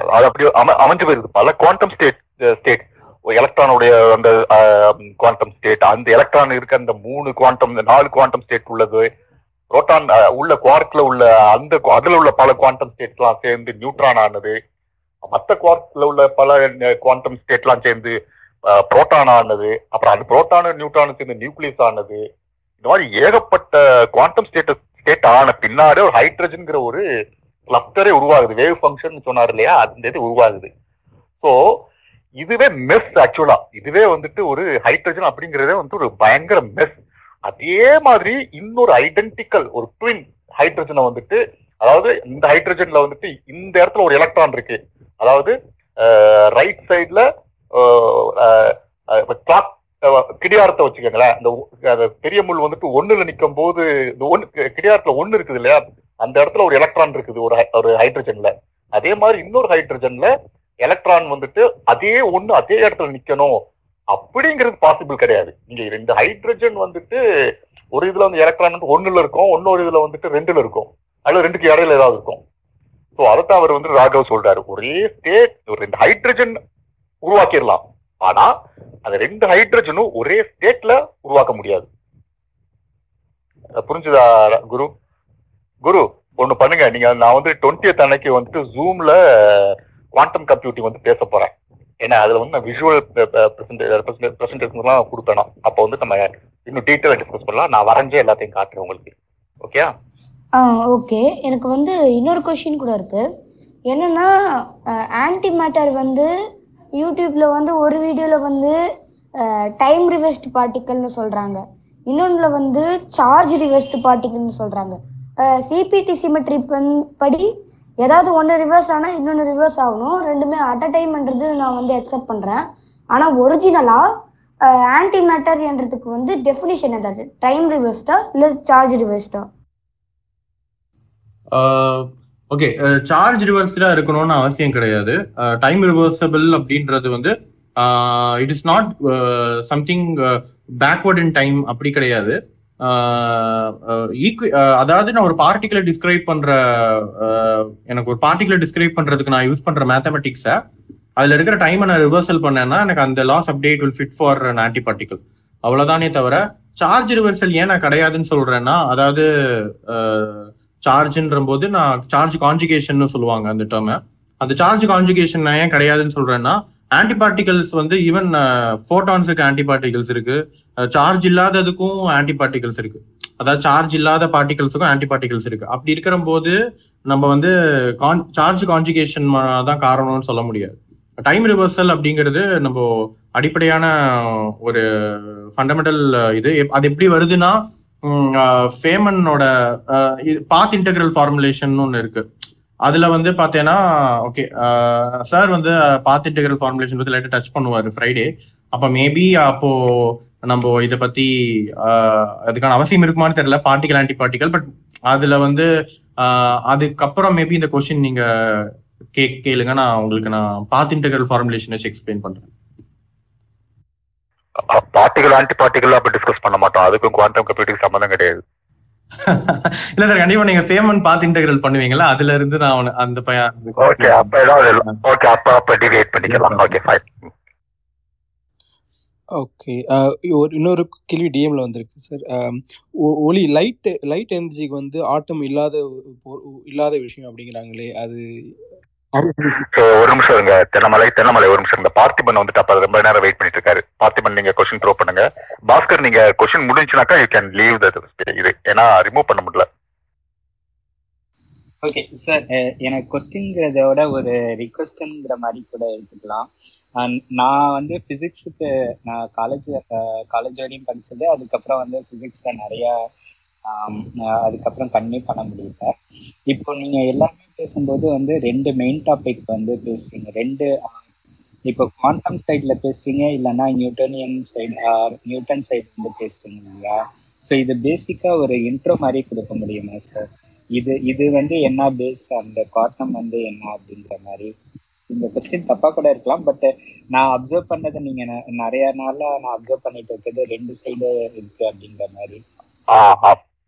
அது அப்படி அம- அமைஞ்சு போயிருது. பல குவாண்டம் ஸ்டேட் ஸ்டேட். எலக்ட்ரானுடைய அந்த குவாண்டம் ஸ்டேட் அந்த எலக்ட்ரான் இருக்க அந்த மூணு குவாண்டம் நாலு குவாண்டம் ஸ்டேட் உள்ளது. புரோட்டான் உள்ள குவார்க்ல உள்ள அந்த அதுல உள்ள பல குவாண்டம் ஸ்டேட்லாம் சேர்ந்து நியூட்ரான் ஆனது. மற்ற குவார்க்ல உள்ள பல குவாண்டம் ஸ்டேட்லாம் சேர்ந்து புரோட்டான் ஆனது. அப்புறம் அது புரோட்டான நியூட்ரான் சேர்ந்து நியூக்ளியஸ் ஆனது. இந்த மாதிரி ஏகப்பட்ட குவாண்டம் ஸ்டேட்டஸ் ஸ்டேட் ஆன பின்னாடி ஒரு ஹைட்ரஜன்ங்கிற ஒரு கிளஸ்டரே உருவாகுது. வேவ் ஃபங்க்ஷன் சொன்னார் இல்லையா? அந்த இது உருவாகுது. ஸோ இதுவே மெஸ் ஆக்சுவலா இதுவே வந்துட்டு ஒரு ஹைட்ரஜன் அப்படிங்கறதே வந்து ஒரு பயங்கர மெஸ் அதே மாதிரி இன்னொரு ஐடென்டிக்கல் ஒரு ட்வின் ஹைட்ரஜனை வந்துட்டு அதாவது இந்த ஹைட்ரஜன்ல வந்துட்டு இந்த இடத்துல ஒரு எலக்ட்ரான் இருக்கு. அதாவது ரைட் சைட்ல கிளாக் கிடியாரத்தை வச்சுக்கோங்களேன். அந்த பெரிய முள் வந்துட்டு ஒண்ணுல நிற்கும் போது இந்த ஒன்று கிடியாரத்துல ஒண்ணு இருக்குது இல்லையா? அந்த இடத்துல ஒரு எலக்ட்ரான் இருக்குது ஒரு ஒரு ஹைட்ரஜன்ல அதே மாதிரி இன்னொரு ஹைட்ரஜன்ல எலக்ட்ரான் வந்துட்டு அதே ஒண்ணு அதே இடத்துல நிக்கணும். அப்படிங்கிறது பாசிபிள் கிடையாது. இங்க ரெண்டு ஹைட்ரஜன் வந்துட்டு ஒரு இதுல வந்து எலக்ட்ரான் வந்து ஒண்ணுல இருக்கும் இன்னொரு இதுல வந்துட்டு ரெண்டுல இருக்கும். அதுல ரெண்டுக்கு இடையில ஏதாவது இருக்கும். ஸோ அதைத்தான் அவர் வந்து ராகவ் சொல்றாரு. ஒரே ஸ்டேட் ஒரு ரெண்டு ஹைட்ரஜன் உருவாக்கிடலாம். ஆனா அந்த ரெண்டு ஹைட்ரஜனும் ஒரே ஸ்டேட்ல உருவாக்க முடியாது. புரிஞ்சுதா குரு? குரு ஒண்ணு பண்ணுங்க. நீங்க நான் வந்து டுவெண்ட்டி அன்னைக்கு வந்துட்டு ஜூம்ல குவாண்டம் கம்ப்யூட்டிங் வந்து பேச போறேன். ஏன்னா அதுல வந்து நான் விஷுவல் ப்ரெசன்டேஷன்லாம் கொடுப்பேன் அப்போ வந்து நம்ம இன்னும் டீட்டெயிலாக டிஸ்கஸ் பண்ணலாம். நான் வரைஞ்சே எல்லாத்தையும் காட்டுறேன் உங்களுக்கு. ஓகே ஆ ஓகே எனக்கு வந்து இன்னொரு கொஷின் கூட இருக்கு. என்னன்னா ஆன்டி மேட்டர் வந்து யூடியூப்ல வந்து ஒரு வீடியோல வந்து டைம் ரிவெஸ்ட் பார்ட்டிக்கல்னு சொல்றாங்க. இன்னொன்றுல வந்து சார்ஜ் ரிவெஸ்ட் பார்ட்டிக்கல்னு சொல்றாங்க. சிபிடி சிமெட்ரி படி ஏதாவது ஒன்று ரிவர்ஸ் ஆனால் இன்னொன்று ரிவர்ஸ் ஆகணும். ரெண்டுமே அட் அ டைம்ன்றது நான் வந்து அக்செப்ட் பண்ணுறேன் ஆனால் ஒரிஜினலாக ஆன்டி மேட்டர் என்றதுக்கு வந்து டெஃபினிஷன் ஏதாவது டைம் ரிவர்ஸ்டா இல்லை சார்ஜ் ரிவர்ஸ்டா ஓகே சார்ஜ் ரிவர்ஸ்டா இருக்கணும்னு அவசியம் கிடையாது. Uh, டைம் ரிவர்சபிள் அப்படின்றது வந்து it is not something backward in time அப்படி கிடையாது. Uh, uh, ஈக்வி அதாவது நான் ஒரு பார்ட்டிகுலர் டிஸ்கிரைப் பண்ற எனக்கு ஒரு பார்ட்டிகுலர் டிஸ்கிரைப் பண்றதுக்கு நான் யூஸ் பண்ற மேத்தமெட்டிக்ஸை அதுல இருக்கிற டைமை நான் ரிவர்சல் பண்ணேன்னா எனக்கு அந்த laws update will fit for antiparticle அவ்வளவுதானே தவிர சார்ஜ் ரிவர்சல் ஏன் நான் கிடையாதுன்னு சொல்றேன்னா அதாவது சார்ஜ்ன்ற போது நான் சார்ஜ் கான்ஜுகேஷன் சொல்லுவாங்க அந்த டேர்மை அந்த சார்ஜ் கான்ஜுகேஷன் நான் ஏன் கிடையாதுன்னு சொல்றேன்னா ஆன்டிபார்ட்டிகல்ஸ் வந்து ஈவன் ஃபோட்டான்ஸுக்கு ஆன்டிபார்ட்டிகல்ஸ் இருக்கு. சார்ஜ் இல்லாததுக்கும் ஆன்டிபார்ட்டிகல்ஸ் இருக்கு. அதாவது சார்ஜ் இல்லாத பார்ட்டிகல்ஸுக்கும் ஆன்டிபார்ட்டிகல்ஸ் இருக்கு. அப்படி இருக்கிற போது நம்ம வந்து கான் சார்ஜ் கான்ஜுகேஷன் தான் காரணம்னு சொல்ல முடியாது. டைம் ரிவர்சல் அப்படிங்கிறது நம்ம அடிப்படையான ஒரு ஃபண்டமெண்டல் இது. எப்- அது எப்படி வருதுன்னா ஃபேமனோட பாத் இன்டெகிரல் ஃபார்முலேஷன் ஒன்று இருக்கு. அதுல வந்து பார்த்தேன்னா ஓகே சார் வந்து பாத் இன்டெகிரல் ஃபார்முலேஷன் பத்தி லைட்டாக டச் பண்ணுவார் ஃப்ரைடே அப்போ மேபி அப்போ நம்ம இதை பத்தி அதுக்கான அவசியம் இருக்குமான்னு தெரியல பார்ட்டிகல் ஆன்டி பார்ட்டிகல் பட் அதுல வந்து அதுக்கப்புறம் மேபி இந்த கொஸ்டின் நீங்க கே கேளுங்க. நான் உங்களுக்கு நான் பாத் இன்டெகிரல் ஃபார்முலேஷன் வச்சு எக்ஸ்பிளைன் பண்றேன். பார்ட்டிகல் ஆன்டி பார்ட்டிகல் அப்ப டிஸ்கஸ் பண்ண மாட்டோம். அதுக்கும் குவாண்டம் கம்ப்யூட்டிங் சம்மந்தம் கிடையாது. இல்ல சார் கண்டிப்பா நீங்க பேமெண்ட் பாத் இன்டெகிரல் பண்ணுவீங்களா அதுல இருந்து நான் அந்த பையன் ஓகே அப்ப ஏதாவது ஓகே அப்ப அப்ப டிவைட் பண்ணிக்கலாம். ஓகே ஃபைன் ஓகே ஒரு இன்னொரு கேள்வி டிஎம்ல வந்திருக்கு சார் ஒளி லைட் லைட் எனர்ஜிக்கு வந்து ஆட்டம் இல்லாத இல்லாத விஷயம் அப்படிங்கிறாங்களே அது ஒரு நிமிஷம் இருங்க. தென்னமலை தென்னமலை ஒரு நிமிஷம் இருங்க. பார்த்திபன் வந்துட்டு அப்ப ரொம்ப நேரம் வெயிட் பண்ணிட்டு இருக்காரு பார்த்திபன் நீங்க கொஸ்டின் த்ரோ பண்ணுங்க. பாஸ்கர் நீங்க கொஸ்டின் முடிஞ்சுனாக்கா யூ கேன் லீவ் த இது. ஏன்னா ரிமூவ் பண்ண முடியல. ஓகே சார் எனக்கு கொஸ்டின்ங்கிறத விட ஒரு ரிக்வஸ்ட்ங்கிற மாதிரி கூட எடுத்துக்கலாம். நான் வந்து பிசிக்ஸுக்கு நான் காலேஜ் காலேஜ் வரையும் படிச்சது. அதுக்கப்புறம் வந்து ஃபிசிக்ஸில் நிறைய அதுக்கப்புறம் கன்டினியூ பண்ண முடியல. இப்போ நீங்க எல்லாமே பேசும்போது வந்து ரெண்டு மெயின் டாபிக் வந்து பேசுறீங்க. ரெண்டு இப்போ குவாண்டம் சைட்ல பேசுறீங்க இல்லைன்னா நியூட்டனியன் சைடு நியூட்டன் சைடு வந்து பேசுறீங்க இல்லையா? ஸோ இது பேசிக்கா ஒரு இன்ட்ரோ மாதிரி கொடுக்க முடியுமா சார் இது இது வந்து என்ன பேஸ் அந்த குவாண்டம் வந்து என்ன அப்படிங்கிற மாதிரி. இந்த கொஸ்டின் தப்பா கூட இருக்கலாம் பட் நான் அப்சர்வ் பண்ணதை நீங்க நிறைய நாளா நான் அப்சர்வ் பண்ணிட்டு இருக்கிறது ரெண்டு சைடு இருக்கு அப்படிங்கிற மாதிரி.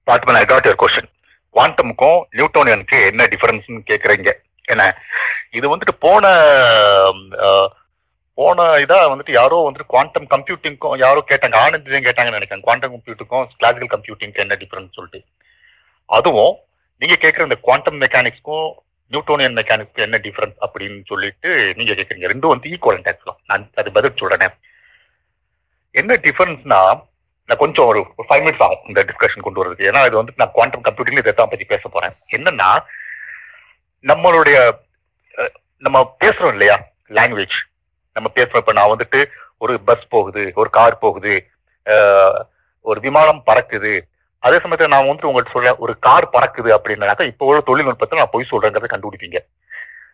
Parthiban I got your question குவாண்டமுக்கும் நியூட்டோனியனுக்கு என்ன டிஃபரன்ஸ்னு கேட்குறீங்க என்ன? இது வந்துட்டு போன போன இதாக வந்துட்டு யாரோ வந்துட்டு குவாண்டம் கம்ப்யூட்டிங்க்கும் யாரோ கேட்டாங்க. ஆனந்த் கேட்டாங்கன்னு நினைக்கிறேன். குவாண்டம் கம்ப்யூட்டருக்கும் கிளாசிக்கல் கம்ப்யூட்டிங்க்கு என்ன டிஃபரன்ஸ் சொல்லிட்டு. அதுவும் நீங்கள் கேட்குற இந்த குவாண்டம் மெக்கானிக்ஸ்க்கும் நியூட்டோனியன் மெக்கானிக்ஸ்க்கும் என்ன டிஃபரன்ஸ் அப்படின்னு சொல்லிட்டு நீங்கள் கேட்குறீங்க ரெண்டும் வந்து ஈக்குவல் ஆக்சுவலா நான் அது பதில் சொல்கிறேன் என்ன டிஃபரன்ஸ்னா நான் கொஞ்சம் ஒரு ஃபைவ் மினிட்ஸ் ஆகும் இந்த டிஸ்கஷன் கொண்டு வரதுக்கு ஏன்னா இது வந்து நான் குவாண்டம் கம்ப்யூட்டிங்ல இதை தான் பத்தி பேச போறேன். என்னன்னா நம்மளுடைய நம்ம பேசுறோம் இல்லையா லாங்குவேஜ் நம்ம பேசுறோம். இப்ப நான் வந்துட்டு ஒரு பஸ் போகுது ஒரு கார் போகுது ஒரு விமானம் பறக்குது. அதே சமயத்தில் நான் வந்துட்டு உங்கள்கிட்ட சொல்றேன் ஒரு கார் பறக்குது அப்படின்னாக்கா இப்போ உள்ள தொழில்நுட்பத்தை நான் பொய் சொல்றேங்கிறத கண்டுபிடிப்பீங்க.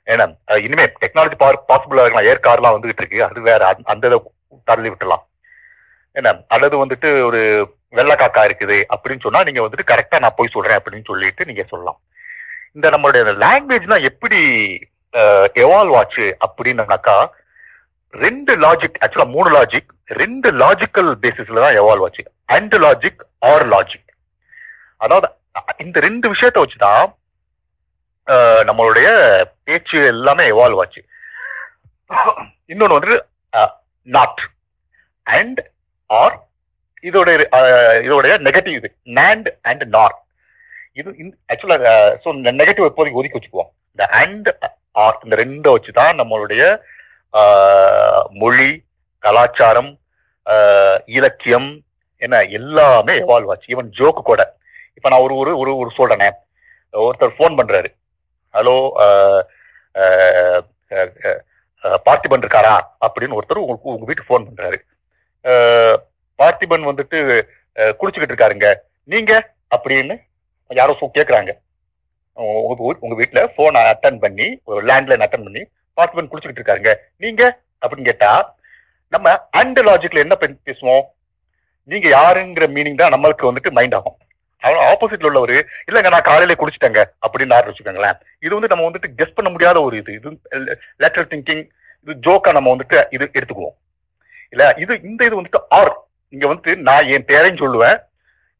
ஏன்னா இனிமே டெக்னாலஜி பாசிபிளா இருக்கலாம். ஏர் கார்லாம் வந்துகிட்டு இருக்கு. அது வேற அந்த- அந்த இதை தள்ளி விட்டுலாம் என்ன அல்லது வந்துட்டு ஒரு வெள்ளை காக்கா இருக்குது அப்படின்னு சொன்னா நீங்க வந்துட்டு கரெக்டா நான் போய் சொல்றேன் அப்படின்னு சொல்லிட்டு நீங்க சொல்லலாம். இந்த நம்மளுடைய லாங்குவேஜ்லாம் எப்படி எவால்வ் ஆச்சு அப்படின்னாக்கா ரெண்டு லாஜிக் ஆக்சுவலா மூணு லாஜிக் ரெண்டு லாஜிக்கல் பேசிஸ்ல தான் எவால்வ் ஆச்சு. அண்ட் லாஜிக் ஆர் லாஜிக் அதாவது இந்த ரெண்டு விஷயத்த வச்சுதான் நம்மளுடைய பேச்சு எல்லாமே எவால்வ் ஆச்சு. இன்னொன்று வந்து நாட் அண்ட் ஆர் இதோட இதோடைய நெகட்டிவ் இது. நேண்ட் அண்ட் நார் இது ஆக்சுவலாக ஸோ நெகட்டிவ் எப்போதைக்கு ஒதுக்கி வச்சுக்குவோம். இந்த அண்ட் ஆர் இந்த ரெண்டை வச்சு தான் நம்மளுடைய மொழி கலாச்சாரம் இலக்கியம் என்ன எல்லாமே எவால்வ் ஆச்சு. ஈவன் ஜோக்கு கூட. இப்போ நான் ஒரு ஒரு ஒரு ஒரு சொல்றேனே. ஒருத்தர் ஃபோன் பண்ணுறாரு ஹலோ பார்த்திபன் இருக்காரா? அப்படின்னு ஒருத்தர் உங்களுக்கு உங்கள் வீட்டுக்கு ஃபோன் பண்ணுறாரு பார்த்திபன் வந்துட்டு அஹ், குளிச்சுக்கிட்டு இருக்காருங்க. நீங்க அப்படின்னு யாரோ சொ- கேட்குறாங்க உங்க வீ- உங்க வீட்டுல போன் அட்டன் பண்ணி ஒரு லேண்ட்லைன் அட்டன் பண்ணி பார்த்திபன் குளிச்சுக்கிட்டு இருக்காருங்க. நீங்க அப்படின்னு கேட்டா நம்ம அண்ட் லாஜிக்ல என்ன பேசுவோம்? நீங்க யாருங்கிற மீனிங் தான் நம்மளுக்கு வந்துட்டு மைண்ட் ஆகும். அவன் ஆப்போசிட்ல உள்ளவர் இல்லைங்க நான் காலையில குடிச்சிட்டேங்க அப்படின்னு ஆரம்பிச்சுக்கோங்களேன் வச்சுக்கோங்களேன். இது வந்து நம்ம வந்துட்டு கெஸ் பண்ண முடியாத ஒரு இது. இது லேட்டரல் திங்கிங் இது ஜோக்கா நம்ம வந்துட்டு இது எடுத்துக்குவோம். இல்ல இது இந்த இது வந்துட்டு ஆர். இங்க வந்துட்டு நான் என் பேரையும் சொல்லுவேன்.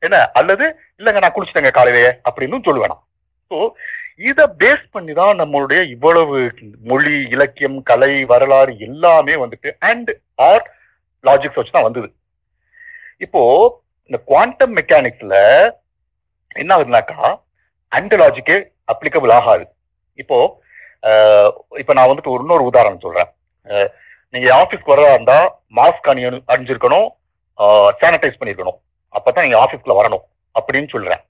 என்ன? அல்லது இல்லங்க நான் குளிச்சுட்டேங்க காலையிலேயே அப்படின்னு சொல்லுவேன் ஸோ இதை பேஸ் பண்ணி தான் நம்மளுடைய இவ்வளவு மொழி இலக்கியம் கலை வரலாறு எல்லாமே வந்துட்டு அண்ட் ஆர் லாஜிக்ஸ் வச்சு தான் வந்தது. இப்போ இந்த குவாண்டம் மெக்கானிக்ஸ்ல என்ன ஆகுதுனாக்கா அண்ட் லாஜிக்கே அப்ளிகபிள் ஆகாது. இப்போ இப்போ நான் வந்துட்டு ஒரு இன்னொரு உதாரணம் சொல்றேன். நீங்க ஆஃபீஸ்க்கு வரதா இருந்தா மாஸ்க் அணி அணிஞ்சிருக்கணும் சானிடைஸ் பண்ணிருக்கணும். அப்பதான் நீங்க ஆபீஸ்க்குள்ள வரணும் அப்படின்னு சொல்றேன்.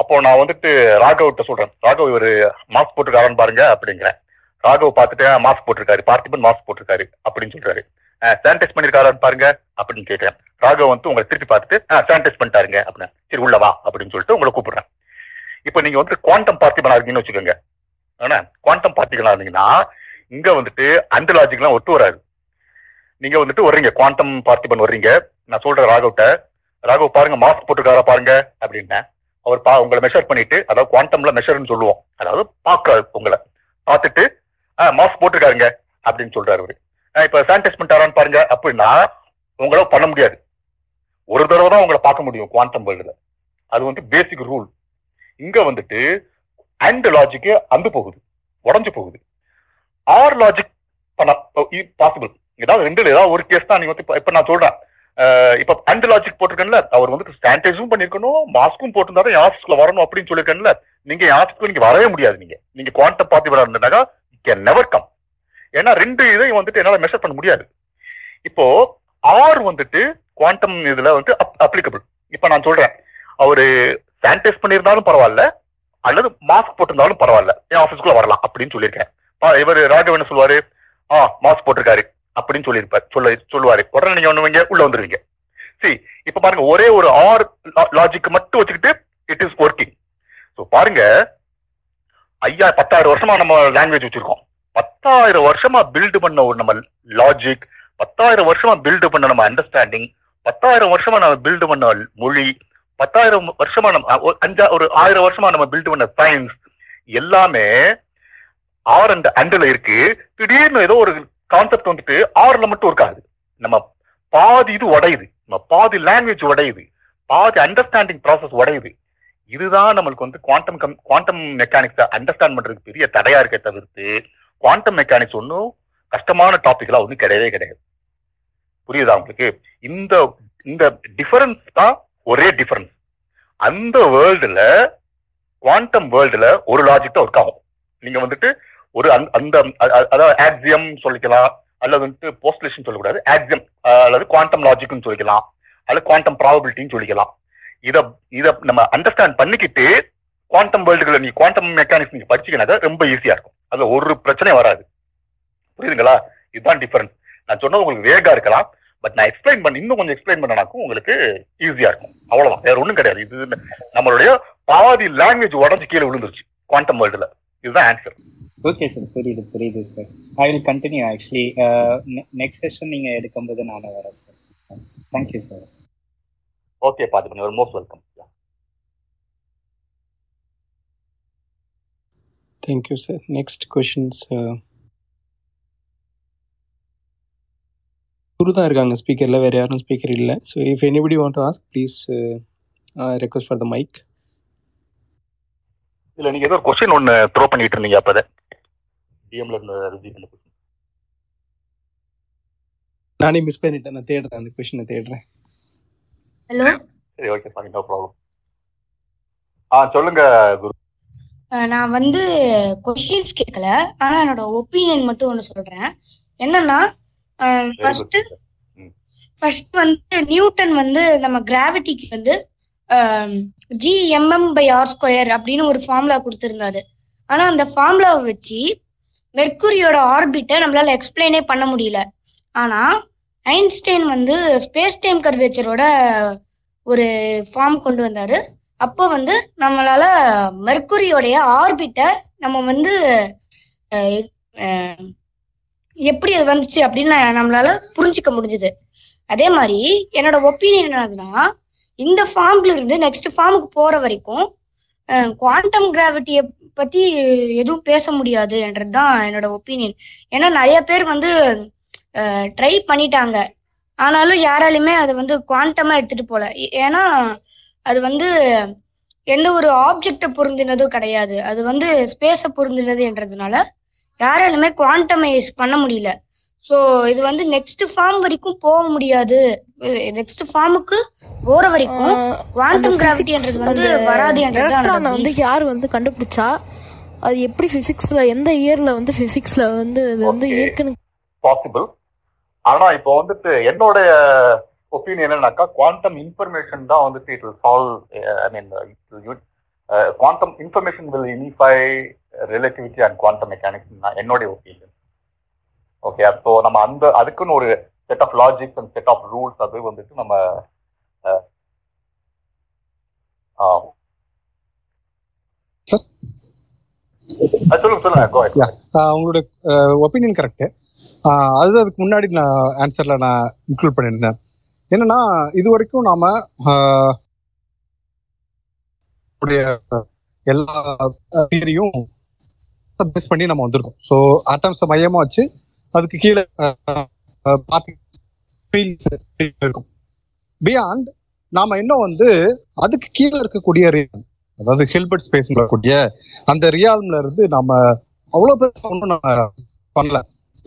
அப்போ நான் வந்துட்டு ராகவ்கிட்ட சொல்றேன். ராகவ் இவர் மாஸ்க் போட்டிருக்காரான்னு பாருங்க அப்படிங்கிறேன். ராகவ் பார்த்துட்டு மாஸ்க் போட்டிருக்காரு. பார்த்திபன் மாஸ்க் போட்டிருக்காரு. அப்படின்னு சொல்றாரு. சானிடைஸ் பண்ணிருக்காரான்னு பாருங்க அப்படின்னு கேட்கிறேன் ராகவ் வந்து உங்களை திருப்பி பார்த்துட்டு சானிடைஸ் பண்ணிட்டாருங்க அப்படின்னு சரி உள்ளவா அப்படின்னு சொல்லிட்டு உங்களை கூப்பிடுறேன். இப்போ நீங்க வந்து குவாண்டம் பார்த்திபனா இருக்கீங்கன்னு வச்சுக்கோங்க. ஆனா குவாண்டம் பார்த்திபனா இருந்தீங்கன்னா இங்க வந்துட்டு அந்த லாஜிக்லாம் ஒட்டு வராது. நீங்க வந்துட்டு வர்றீங்க குவாண்டம் பார்த்திபன் வர்றீங்க. நான் சொல்றேன் ராகவ்ட்ட ராகவ் பாருங்க மாஸ்க் போட்டிருக்காரா பாருங்க அப்படின்னேன். அவர் பா உங்களை மெஷர் பண்ணிட்டு அதாவது குவாண்டம்ல மெஷர்னு சொல்லுவோம். அதாவது பாக்குறாரு உங்களை. பார்த்துட்டு மாஸ்க் போட்டிருக்காருங்க அப்படின்னு சொல்றாரு அவரு. இப்ப சானிடைஸ் பண்ணிட்டாரான்னு பாருங்க அப்படின்னா உங்களால பண்ண முடியாது. ஒரு தடவை தான் உங்களை பார்க்க முடியும் குவாண்டம் வேர்ல்டுல அது வந்து பேசிக் ரூல் இங்க வந்துட்டு அண்ட் லாஜிக்கு அந்து போகுது உடஞ்சு போகுது. ஆர் லாஜிக் பண்ண பாசிபிள் ஏதாவது ரெண்டு ஏதாவது ஒரு கேஸ் தான் நீங்க வந்து இப்ப- நான் சொல்றேன். இப்ப அண்ட் லாஜிக் போட்டிருக்கேன்ல அவர் வந்து சானிடைஸும் பண்ணிருக்கணும் மாஸ்க்கும் போட்டிருந்தாரு என் ஆஃபீஸ்ல வரணும் அப்படின்னு சொல்லியிருக்கேன்ல நீங்க யாஸ்க்கு ஆஃபீஸ்க்கு நீங்க வரவே முடியாது நீங்க. நீங்க குவாண்டம் பார்த்திபனா இருந்தாக்கா கேன் நெவர் கம் ஏன்னா ரெண்டு இதையும் வந்துட்டு என்னால மெஷர் பண்ண முடியாது. இப்போ ஆர் வந்துட்டு குவாண்டம் இதுல வந்து அப்ளிகபிள் இப்ப நான் சொல்றேன் அவரு சானிடைஸ் பண்ணியிருந்தாலும் பரவாயில்ல அல்லது மாஸ்க் போட்டிருந்தாலும் பரவாயில்ல என் ஆஃபீஸ்க்குள்ள வரலாம் அப்படின்னு சொல்லியிருக்கேன். பா, இவர் ராகவன் சொல்லுவாரு ஆ மாஸ்க் போட்டிருக்காரு. அப்படின்னு சொல்லியிருப்பார். சொல்ல சொல்லுவாரு. உடனே நீங்க ஒண்ணுவீங்க உள்ள வந்துருவீங்க. சரி இப்ப பாருங்க ஒரே ஒரு ஆர் லாஜிக் மட்டும் வச்சுக்கிட்டு இட் இஸ் ஒர்க்கிங் ஸோ பாருங்க ஐயா பத்தாயிரம் வருஷமா நம்ம லாங்குவேஜ் வச்சிருக்கோம். பத்தாயிரம் வருஷமா பில்டு பண்ண ஒரு நம்ம லாஜிக் பத்தாயிரம் வருஷமா பில்டு பண்ண நம்ம அண்டர்ஸ்டாண்டிங் பத்தாயிரம் வருஷமா நம்ம பில்டு பண்ண மொழி பத்தாயிரம் வருஷமா நம்ம ஒரு அஞ்சா ஒரு ஆயிரம் வருஷமா நம்ம பில்டு பண்ண சயின்ஸ் எல்லாமே ஆர் அண்ட் அண்டில் இருக்கு. திடீர்னு ஏதோ ஒரு கான்செப்ட் வந்துட்டு ஆறுல மட்டும் இருக்காது. நம்ம பாதி இது உடையுது. நம்ம பாதி லாங்குவேஜ் உடையுது. பாதி அண்டர்ஸ்டாண்டிங் ப்ராசஸ் உடையுது. இதுதான் நம்மளுக்கு வந்து குவாண்டம் கம் குவாண்டம் மெக்கானிக்ஸை அண்டர்ஸ்டாண்ட் பண்றதுக்கு பெரிய தடையா இருக்க தவிர்த்து குவாண்டம் மெக்கானிக்ஸ் ஒன்றும் கஷ்டமான டாபிக்லாம் ஒன்றும் கிடையவே கிடையாது. புரியுதா உங்களுக்கு? இந்த இந்த டிஃபரன்ஸ் தான் ஒரே டிஃபரன்ஸ் அந்த வேர்ல்டுல குவாண்டம் வேர்ல்டுல ஒரு லாஜிக் தான் ஒர்க் ஆகும். நீங்க வந்துட்டு ஒரு அந்த- அந்த அதாவது ஆக்சியம் சொல்லிக்கலாம் அல்லது வந்துட்டு போஸ்ட்லேஷன் சொல்லக்கூடாது. ஆக்சியம் அல்லது குவாண்டம் லாஜிக்னு சொல்லிக்கலாம் அல்லது குவாண்டம் ப்ராபபிலிட்டின்னு சொல்லிக்கலாம். இத இத நம்ம அண்டர்ஸ்டாண்ட் பண்ணிக்கிட்டு குவாண்டம் வேர்ல்டுகளை நீ குவாண்டம் மெக்கானிக்ஸ் நீங்க படிச்சீங்கன்னா ரொம்ப ஈஸியா இருக்கும். அதுல ஒரு பிரச்சனையும் வராது. புரியுதுங்களா? இதுதான் டிஃபரன்ஸ் நான் சொன்னது உங்களுக்கு வேகா இருக்கலாம் பட் நான் எக்ஸ்பிளைன் பண்ணி இன்னும் கொஞ்சம் எக்ஸ்பிளைன் பண்ணனாக்கும் உங்களுக்கு ஈஸியா இருக்கும். அவ்வளவுதான். வேற ஒன்றும் கிடையாது. இது நம்மளுடைய பாதி லாங்குவேஜ் உடஞ்சு கீழே விழுந்துருச்சு குவாண்டம் வேர்ல்டுல இதுதான் ஆன்சர் ஓகே சார் புரியுது புரியுது sir I will continue actually next session நீங்க எடுக்கும்போது நானும் வரேன் sir thank you sir okay பாத்துக்கணும் your most welcome thank you sir next questions Guru தான் இருக்காங்க. ஸ்பீக்கரில் வேறு யாரும் ஸ்பீக்கர் இல்லை. So if anybody want to ask please request for the mic இல்ல நீங்க ஏதோ ஒரு கொஸ்டின் ஒன்னு த்ரோ பண்ணிட்டு இருந்தீங்க அப்பதான். டிஎம்ல இருந்து பண்ண. நானே மிஸ் பண்ணிட்டேன். நான் தேடுறேன். அந்த கொஷினை தேடுறேன். ஹலோ சரி ஓகே சாரி நோ ப்ராப்ளம் ஆ சொல்லுங்க குரு. நான் வந்து கொஸ்டின்ஸ் கேட்கல ஆனா என்னோட ஒப்பீனியன் மட்டும் ஒன்று சொல்றேன். என்னன்னா ஃபர்ஸ்ட் ஃபர்ஸ்ட் வந்து நியூட்டன் வந்து நம்ம கிராவிட்டிக்கு வந்து G M M by R square அப்படின்னு ஒரு ஃபார்முலா கொடுத்துருந்தாரு. ஆனா அந்த ஃபார்முலாவை வச்சு மெர்க்குரியோட ஆர்பிட்டை நம்மளால எக்ஸ்பிளைனே பண்ண முடியல. ஆனா ஐன்ஸ்டைன் வந்து ஸ்பேஸ் டைம் கர்வேச்சரோட ஒரு ஃபார்ம் கொண்டு வந்தாரு. அப்போ வந்து நம்மளால மெர்க்குரியோடைய ஆர்பிட்டை நம்ம வந்து எப்படி அது வந்துச்சு அப்படின்னு நம்மளால புரிஞ்சிக்க முடிஞ்சுது. அதே மாதிரி என்னோட ஒப்பீனியன் என்னதுன்னா இந்த ஃபார்ம்ல இருந்து நெக்ஸ்ட் ஃபார்முக்கு போற வரைக்கும் குவாண்டம் கிராவிட்டியை பத்தி எதுவும் பேச முடியாது என்றது தான் என்னோட ஒப்பீனியன் ஏன்னா நிறைய பேர் வந்து ட்ரை பண்ணிட்டாங்க. ஆனாலும் யாராலையுமே அதை வந்து குவாண்டமா எடுத்துட்டு போல. ஏன்னா அது வந்து எந்த ஒரு ஆப்ஜெக்டை பொருந்தினதும் கிடையாது. அது வந்து ஸ்பேஸை பொருந்தினது என்றதுனால யாராலுமே குவாண்டமைஸ் பண்ண முடியல. ஸோ இது வந்து நெக்ஸ்ட் ஃபார்ம் வரைக்கும் போக முடியாது. நெக்ஸ்ட் ஃபார்முக்கு போற வரைக்கும் குவாண்டம் கிராவிட்டின்றது வந்து வராது என்றது என்னோட வந்து. யார் வந்து கண்டுபிடிச்சா? அது எப்படி பிசிக்ஸ்ல எந்த இயர்ல வந்து பிசிக்ஸ்ல வந்து இது வந்து. இருக்குன்னு பாசிபிள் ஆனா இப்போ வந்துட்டு என்னோட ஒப்பீனியன் என்னன்னாக்கா குவாண்டம் இன்ஃபர்மேஷன் தான் வந்துட்டு it will solve I mean quantum information will unify relativity and quantum mechanics என்னுடைய ஒப்பீனியன் ஓகே அப்போ நம்ம அந்த அதுக்குன்னு ஒரு set of logics and set of rules அது வந்துட்டு நம்ம உங்களோட ஒப்பீனியன் கரெக்டு அது அதுக்கு முன்னாடி நான் ஆன்சர்ல நான் இன்க்ளூட் பண்ணியிருந்தேன். என்னன்னா இது வரைக்கும் நாம எல்லா தியரியும் பேஸ் பண்ணி நம்ம வந்திருக்கோம். ஸோ ஆட்டம்ஸை மையமா வச்சு அதுக்கு கீழே இருக்கும். பியாண்ட் நாம இன்னும் வந்து அதுக்கு கீழே இருக்கக்கூடிய அதாவது ஹில்பர்ட் ஸ்பேஸ் கூடிய அந்த ரியால்ம்ல இருந்து நாம அவ்வளவு பெருசா ஒன்றும் நம்ம பண்ணல.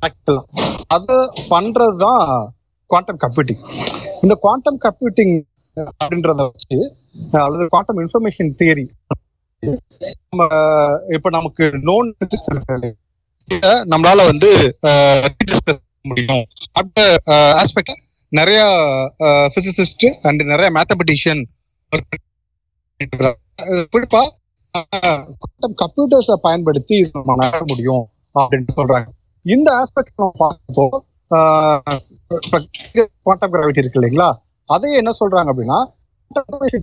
Practical-ஆ. அது குவாண்டம் கம்ப்யூட்டிங் இந்த குவாண்டம் கம்ப்யூட்டிங் அப்படின்றத வச்சு அல்லது குவாண்டம் இன்ஃபர்மேஷன் தியரி நம்ம இப்ப நமக்கு நோன் பிசிக்ஸ் இருக்கு நம்மளால வந்து முடியும். அந்த ஆஸ்பெக்ட் நிறைய பிசிசிஸ்ட் அண்ட் நிறைய மேத்தமெட்டிஷியன் குறிப்பா கம்ப்யூட்டர்ஸ கம்ப்யூட்டர்ஸை பயன்படுத்தி நம்ம முடியும் அப்படின்னு சொல்றாங்க. இந்த ஆஸ்பெக்ட் நம்ம பார்க்கப்போ குவாண்டம் கிராவிட்டி இருக்கு இல்லைங்களா? அதையே என்ன சொல்றாங்க அப்படின்னா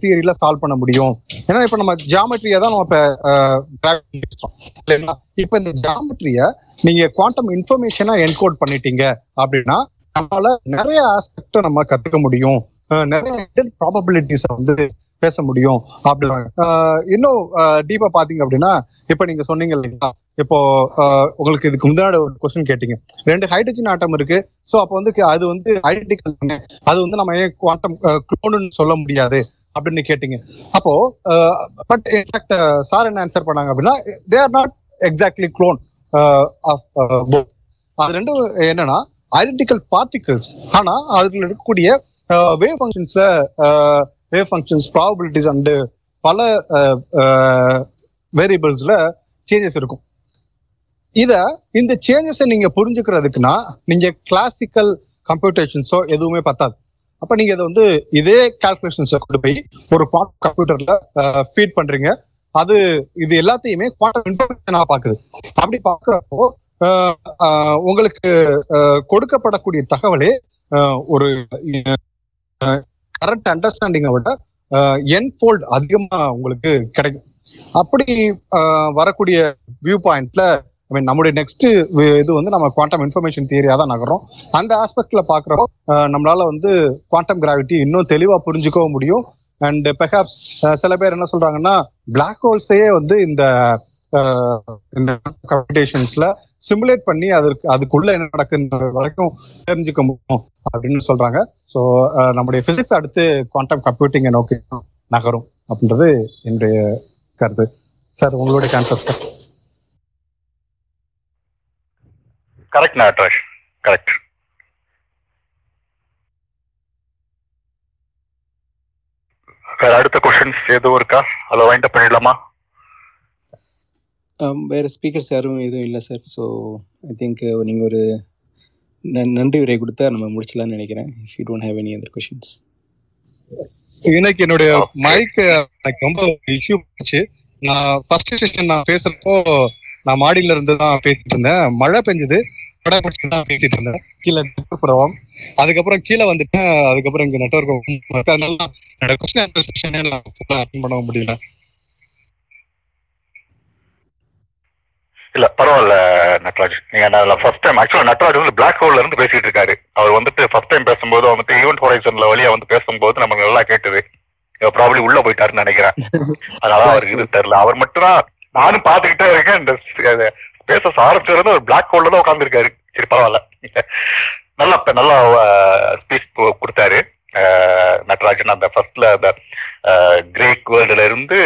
தியரியில சால்வ் பண்ண முடியும். ஏன்னா இப்ப நம்ம ஜியாமெட்ரியை தான் நம்ம இப்ப இல்லைங்களா இப்ப இந்த ஜாமெட்ரிய நீங்க குவாண்டம் இன்ஃபர்மேஷனா என்கோட் பண்ணிட்டீங்க அப்படின்னா நம்மளால நிறைய ஆஸ்பெக்ட நம்ம கத்துக்க முடியும். நிறைய ப்ராபபிலிட்டிஸ் வந்து பேச முடியும் அப்படின்னு இன்னும் டீப்பா பாத்தீங்க அப்படின்னா இப்ப நீங்க சொன்னீங்க இல்லைங்களா? இப்போ உங்களுக்கு இதுக்கு முன்னாடி ஒரு கொஸ்டின் கேட்டீங்க. ரெண்டு ஹைட்ரஜன் ஆட்டம் இருக்கு. சோ அப்போ வந்து அது வந்து ஐடென்டிக்கல் அது வந்து நம்ம ஏன் குவாண்டம் குளோனு சொல்ல முடியாது அப்படின்னு கேட்டீங்க. அப்போ பட் இன்ஃபேக்ட் சார் என்ன ஆன்சர் பண்ணாங்க அப்படின்னா they are not exactly clone அது ரெண்டும் என்னன்னா ஐடென்டிக்கல் பார்ட்டிகல்ஸ் ஆனா அதுல இருக்கக்கூடிய வேவ் ஃபங்க்ஷன்ஸ்ல வேவ் ஃபங்க்ஷன்ஸ் ப்ராபபிலிட்டிஸ் அண்டு பல வேரியபிள்ஸ்ல சேஞ்சஸ் இருக்கும். இத இந்த சேஞ்சஸை நீங்க புரிஞ்சுக்கிறதுக்குன்னா நீங்க கிளாசிக்கல் கம்ப்யூட்டேஷன்ஸோ எதுவுமே பத்தாது. அப்ப நீங்க இதை வந்து இதே கால்குலேஷன்ஸை கொண்டு போய் ஒரு கம்ப்யூட்டர்ல ஃபீட் பண்றீங்க. அது இது எல்லாத்தையுமே குவாண்டம் இன்ஃபர்மேஷனா பாக்குது. அப்படி பாக்குறப்போ உங்களுக்கு கொடுக்கப்படக்கூடிய தகவலே ஒரு கரெக்ட் அண்டர்ஸ்டாண்டிங்கை விட என் ஃபோல்ட் அதிகமா உங்களுக்கு கிடைக்கும். அப்படி வரக்கூடிய வியூ பாயிண்ட்ல ஐ மீன் நம்முடைய நெக்ஸ்ட் இது வந்து நம்ம குவாண்டம் இன்ஃபர்மேஷன் தியரியா தான் நகரும் அந்த ஆஸ்பெக்ட்ல பாக்குறப்போ நம்மளால வந்து குவாண்டம் கிராவிட்டி இன்னும் தெளிவா புரிஞ்சுக்கவும் முடியும். அண்ட் பெர்ஹாப்ஸ் சில பேர் என்ன சொல்றாங்கன்னா பிளாக் ஹோல்ஸையே வந்து இந்த அஹ், இந்த கம்ப்யூட்டேஷன்ஸ்ல சிமுலேட் பண்ணி அதற்கு அதுக்குள்ள என்ன நடக்குன்ற வரைக்கும் தெரிஞ்சுக்க முடியும் அப்படின்னு சொல்றாங்க. ஸோ நம்முடைய பிசிக்ஸ் அடுத்து குவாண்டம் கம்ப்யூட்டிங்கை நோக்கி நகரும் அப்படின்றது என்னுடைய கருத்து. சார் உங்களுடைய concept sir correct Natraj correct வேற அடுத்த கொஸ்டின்ஸ் எதுவும் இருக்கா? அதை வைண்ட் பண்ணிடலாமா? வேறு ஸ்பீக்கர்ஸ் யாரும் எதுவும் இல்லை sir so I think uh, நீங்கள் ஒரு நன்றி உரை கொடுத்தா நம்ம முடிச்சலாம்னு நினைக்கிறேன் if you don't have any other questions எனக்கு என்னுடைய மைக் uh, எனக்கு ரொம்ப இஷ்யூ போச்சு நான் ஃபர்ஸ்ட் செஷன் நான் பேசுறப்போ நான் மாடியில இருந்து தான் பேசிட்டு இருந்தேன். மழை பெஞ்சது மழை பிடிச்சி தான் பேசிட்டு இருந்தேன். கீழே நெட்வொர்க் ப்ராப்ளம் அதுக்கப்புறம் கீழே வந்துட்டேன். அதுக்கப்புறம் இங்க நெட்வொர்க் அதனால என்னோட கொஸ்டின் செஷனே நான் அட்டன் பண்ண முடியல. இல்ல பரவாயில்ல நட்ராஜ். நீங்க ஃபர்ஸ்ட் டைம் ஆக்சுவலா நட்ராஜ் வந்து பிளாக் ஹோல்ல இருந்து பேசிட்டு இருக்காரு. அவர் வந்துட்டு ஃபர்ஸ்ட் டைம் பேசும்போது வந்துட்டு ஈவென்ட் ஹொரைசன்ல வழியா வந்து பேசும்போது நமக்கு நல்லா கேட்டது. ப்ராப்ளி உள்ள போயிட்டாருன்னு நினைக்கிறேன். அதனால அவருக்கு இது தெரியல. அவர் மட்டும் தான் நானும் பாத்துக்கிட்டே இருக்கேன். இந்த ஸ்பேசஸ் ஆரம்பிச்சிருந்து ஒரு பிளாக் ஹோல்ல தான் உட்காந்துருக்காரு சரி பரவாயில்ல. நல்லா நல்லா ஸ்பீச் கொடுத்தாரு. நட்ராஜன் அந்த ஃபர்ஸ்ட்ல அந்த கிரேக் வேர்ல்டுல இருந்து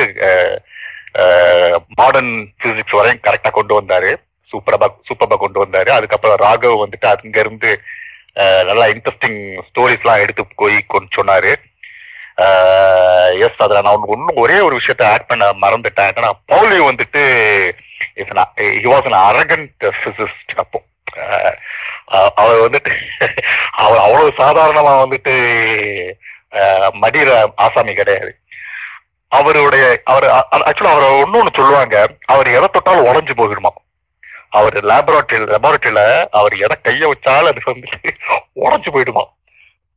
மாடர்ன் பிசிக்ஸ் வரையும் கரெக்டா கொண்டு வந்தாரு. சூப்பரா சூப்பரா கொண்டு வந்தாரு. அதுக்கப்புறம் ராகவ் வந்துட்டு அங்க இருந்து அஹ், நல்லா இன்ட்ரெஸ்டிங் ஸ்டோரிஸ் எல்லாம் எடுத்து போய் கொண்டு சொன்னாரு. எஸ் அதுல நான் ஒன்னும் ஒரே ஒரு விஷயத்த ஆட் பண்ண மறந்துட்டேன். ஏன்னா பவுலி வந்துட்டு he was an arrogant physicist அப்போ. அவர் வந்துட்டு அவர் அவ்வளவு சாதாரணமா வந்துட்டு அஹ், மடியிற ஆசாமி கிடையாது. அவருடைய அவர் ஆக்சுவலா அவர் ஒன்னொன்னு சொல்லுவாங்க. அவர் எதை தொட்டாலும் உடஞ்சு போயிடுமா? அவர் லேபரேட்டரி லெபார்டரியில அவர் எதை கைய வச்சாலும் அது வந்து உடஞ்சு போயிடுமா?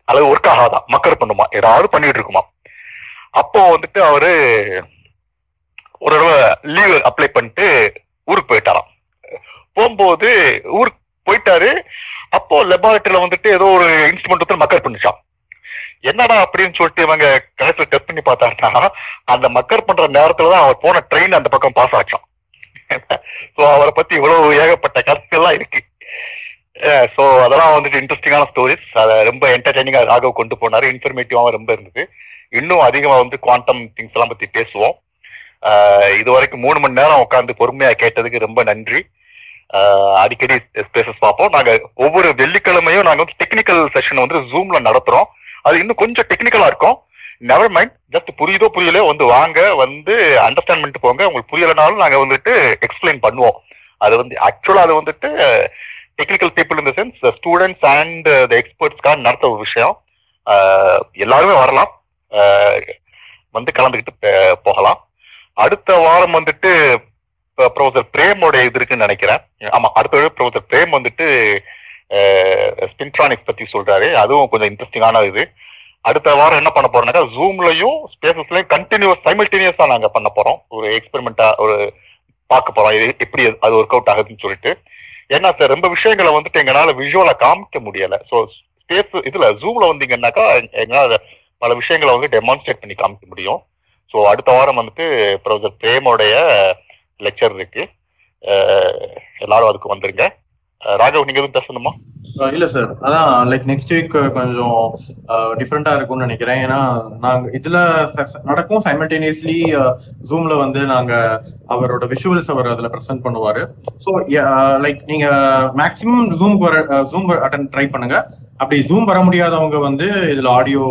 அல்லது ஒர்க் ஆகாதான் மக்கர் பண்ணுமா? ஏதாவது பண்ணிட்டு இருக்குமா? அப்போ வந்துட்டு அவரு ஒரு தடவை லீவ் அப்ளை பண்ணிட்டு ஊருக்கு போயிட்டாராம். போகும்போது ஊருக்கு போயிட்டாரு. அப்போ லெபார்டரியில வந்துட்டு ஏதோ ஒரு இன்ஸ்ட்ருமெண்ட் வந்து மக்கர் பண்ணிச்சான் என்னடா அப்படின்னு சொல்லிட்டு இவங்க கடைசியில் டெஸ்ட் பண்ணி பார்த்தாருன்னா அந்த மக்கர் பண்ற நேரத்துல தான் அவர் போன ட்ரெயின் அந்த பக்கம் பாஸ் ஆச்சான் ஸோ அவரை பத்தி இவ்வளவு ஏகப்பட்ட கருத்துக்கள்லாம் இருக்கு. ஸோ அதெல்லாம் வந்துட்டு இன்ட்ரெஸ்டிங்கான ஸ்டோரிஸ் அதை ரொம்ப என்டர்டைனிங்காக ராகவ் கொண்டு போனார். இன்ஃபர்மேட்டிவாகவும் ரொம்ப இருந்தது. இன்னும் அதிகமாக வந்து குவாண்டம் திங்ஸ் எல்லாம் பற்றி பேசுவோம். இது வரைக்கும் மூணு மணி நேரம் உட்காந்து பொறுமையாக கேட்டதுக்கு ரொம்ப நன்றி. அடிக்கடி ஸ்பேசஸ் பார்ப்போம். நாங்கள் ஒவ்வொரு வெள்ளிக்கிழமையும் நாங்கள் வந்து டெக்னிக்கல் செஷன் வந்து ஜூமில் நடத்துகிறோம் அது இன்னும் கொஞ்சம் டெக்னிக்கலா இருக்கும். நெவர் மைண்ட் ஜஸ்ட் புரியுதோ புரியலையோ வந்து வாங்க வந்து அண்டர்ஸ்டாண்ட் பண்ணிட்டு போங்க. உங்களுக்கு புரியலைனாலும் நாங்க வந்துட்டு எக்ஸ்பிளைன் பண்ணுவோம். அது வந்து ஆக்சுவலா அது வந்துட்டு டெக்னிக்கல் பீப்புள் இந்த சென்ஸ் ஸ்டூடெண்ட்ஸ் அண்ட் த எக்ஸ்பர்ட்ஸ்க்காக நடத்த ஒரு விஷயம். எல்லாருமே வரலாம். வந்து கலந்துக்கிட்டு போகலாம். அடுத்த வாரம் வந்துட்டு ப்ரொஃபசர் பிரேமோட இது இருக்குன்னு நினைக்கிறேன். ஆமா அடுத்த ப்ரொஃபசர் பிரேம் வந்துட்டு ஸ்பின்ட்ரானிக்ஸ் பத்தி சொல்றாரு. அதுவும் கொஞ்சம் இன்ட்ரெஸ்டிங்கான இது. அடுத்த வாரம் என்ன பண்ண போறோம்னாக்கா ஜூம்லயும் ஸ்பேசஸ்லயும் கண்டினியூஸ் சைமல்டேனியஸா நாங்க பண்ண போறோம். ஒரு எக்ஸ்பெரிமெண்டா ஒரு பார்க்க போறோம். இது எப்படி அது ஒர்க் அவுட் ஆகுதுன்னு சொல்லிட்டு. ஏன்னா சார் ரொம்ப விஷயங்களை வந்துட்டு எங்களால விஷுவலா காமிக்க முடியல. ஸோ ஸ்பேஸ் இதுல ஜூம்ல வந்தீங்கன்னாக்கா எங்களால பல விஷயங்களை வந்து டெமான்ஸ்ட்ரேட் பண்ணி காமிக்க முடியும். ஸோ அடுத்த வாரம் வந்துட்டு ப்ரொஃபசர் பிரேமோடைய லெக்சர் இருக்கு. எல்லாரும் அதுக்கு வந்துருங்க. ராகவ் நீங்க எதுவும் பேசணுமா இல்ல சார் அதான் லைக் நெக்ஸ்ட் வீக் கொஞ்சம் டிஃப்ரெண்டா இருக்கும்னு நினைக்கிறேன். ஏன்னா நாங்க இதுல நடக்கும் சைமல்டேனியஸ்லி ஜூம்ல வந்து நாங்க அவரோட விஷுவல்ஸ் அவர் அதுல ப்ரெசென்ட் பண்ணுவாரு. ஸோ லைக் நீங்க maximum zoom zoom attend try பண்ணுங்க. அப்படி ஜூம் வர முடியாதவங்க வந்து இதுல ஆடியோ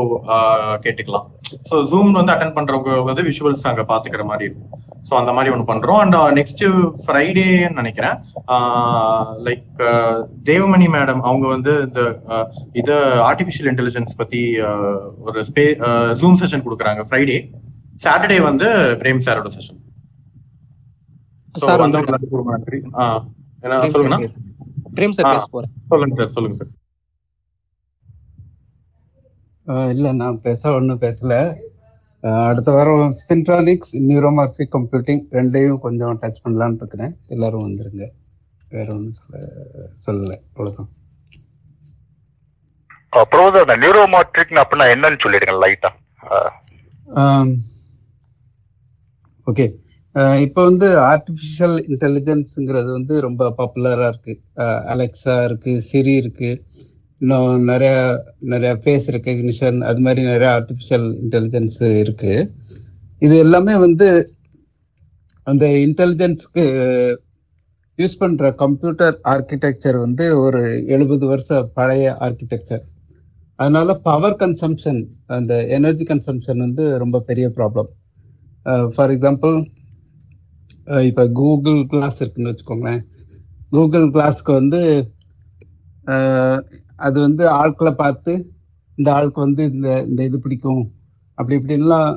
கேட்டுக்கலாம். ஸோ ஜூம் வந்து அட்டன் பண்றவங்க வந்து விஷுவல்ஸ் அங்க பாத்துக்கிற மாதிரி இருக்கும். ஸோ அந்த மாதிரி ஒன்று பண்றோம். அண்ட் நெக்ஸ்ட் ஃப்ரைடேன்னு நினைக்கிறேன். லைக் தேவமணி மேடம் அவங்க வந்து இந்த இது ஆர்டிஃபிஷியல் இன்டெலிஜென்ஸ் பத்தி ஒரு ஸ்பே ஜூம் செஷன் கொடுக்குறாங்க ஃப்ரைடே சாட்டர்டே வந்து பிரேம் சாரோட செஷன் ஸோ சார் வந்து வந்து எல்லாத்துக்கும் ரொம்ப நன்றி ஆ என்ன பிரேம் சார் சொல்லுங்கண்ணா பேச பிரேம் சார் ஆ பேச போறேன் சொல்லுங்க சார் சொல்லுங்க சார் ஆஹ் இல்ல நான் பேச ஒன்றும் பேசல. அடுத்த வாரம் ஸ்பின்ட்ரானிக்ஸ் நியூரோமார்பிக் கம்ப்யூட்டிங் ரெண்டையும் கொஞ்சம் டச் பண்ணலான்னு இருக்கிறேன். எல்லாரும் வந்துருங்க. வேற ஒன்றும் சொல்ல சொல்லல. அவ்வளவுதான். ப்ரொஃபசர் அந்த நியூரோமாட்ரிக் அப்படின்னா என்னன்னு சொல்லிடுங்க லைட்டா ஓகே. இப்போ வந்து ஆர்டிஃபிஷியல் இன்டெலிஜென்ஸுங்கிறது வந்து ரொம்ப பாப்புலராக இருக்கு. அலெக்ஸா இருக்கு சிரி இருக்கு. இன்னும் நிறைய நிறைய ஃபேஸ் ரெக்கக்னிஷன் அது மாதிரி நிறைய ஆர்டிஃபிஷியல் இன்டெலிஜென்ஸ் இருக்கு. இது எல்லாமே வந்து அந்த இன்டெலிஜென்ஸ்க்கு யூஸ் பண்ற கம்ப்யூட்டர் ஆர்கிடெக்சர் வந்து ஒரு எழுபது வருஷ பழைய ஆர்கிடெக்சர் அதனால பவர் கன்சம்ஷன் அந்த எனர்ஜி கன்சம்ஷன் வந்து ரொம்ப பெரிய ப்ராப்ளம் ஃபார் எக்ஸாம்பிள் இப்போ கூகுள் கிளாஸ் இருக்குன்னு வச்சுக்கோங்களேன். கூகுள் கிளாஸ்க்கு வந்து அது வந்து ஆட்களை பார்த்து இந்த ஆளுக்கு வந்து இந்த இந்த இது பிடிக்கும். அப்படி இப்படின்லாம்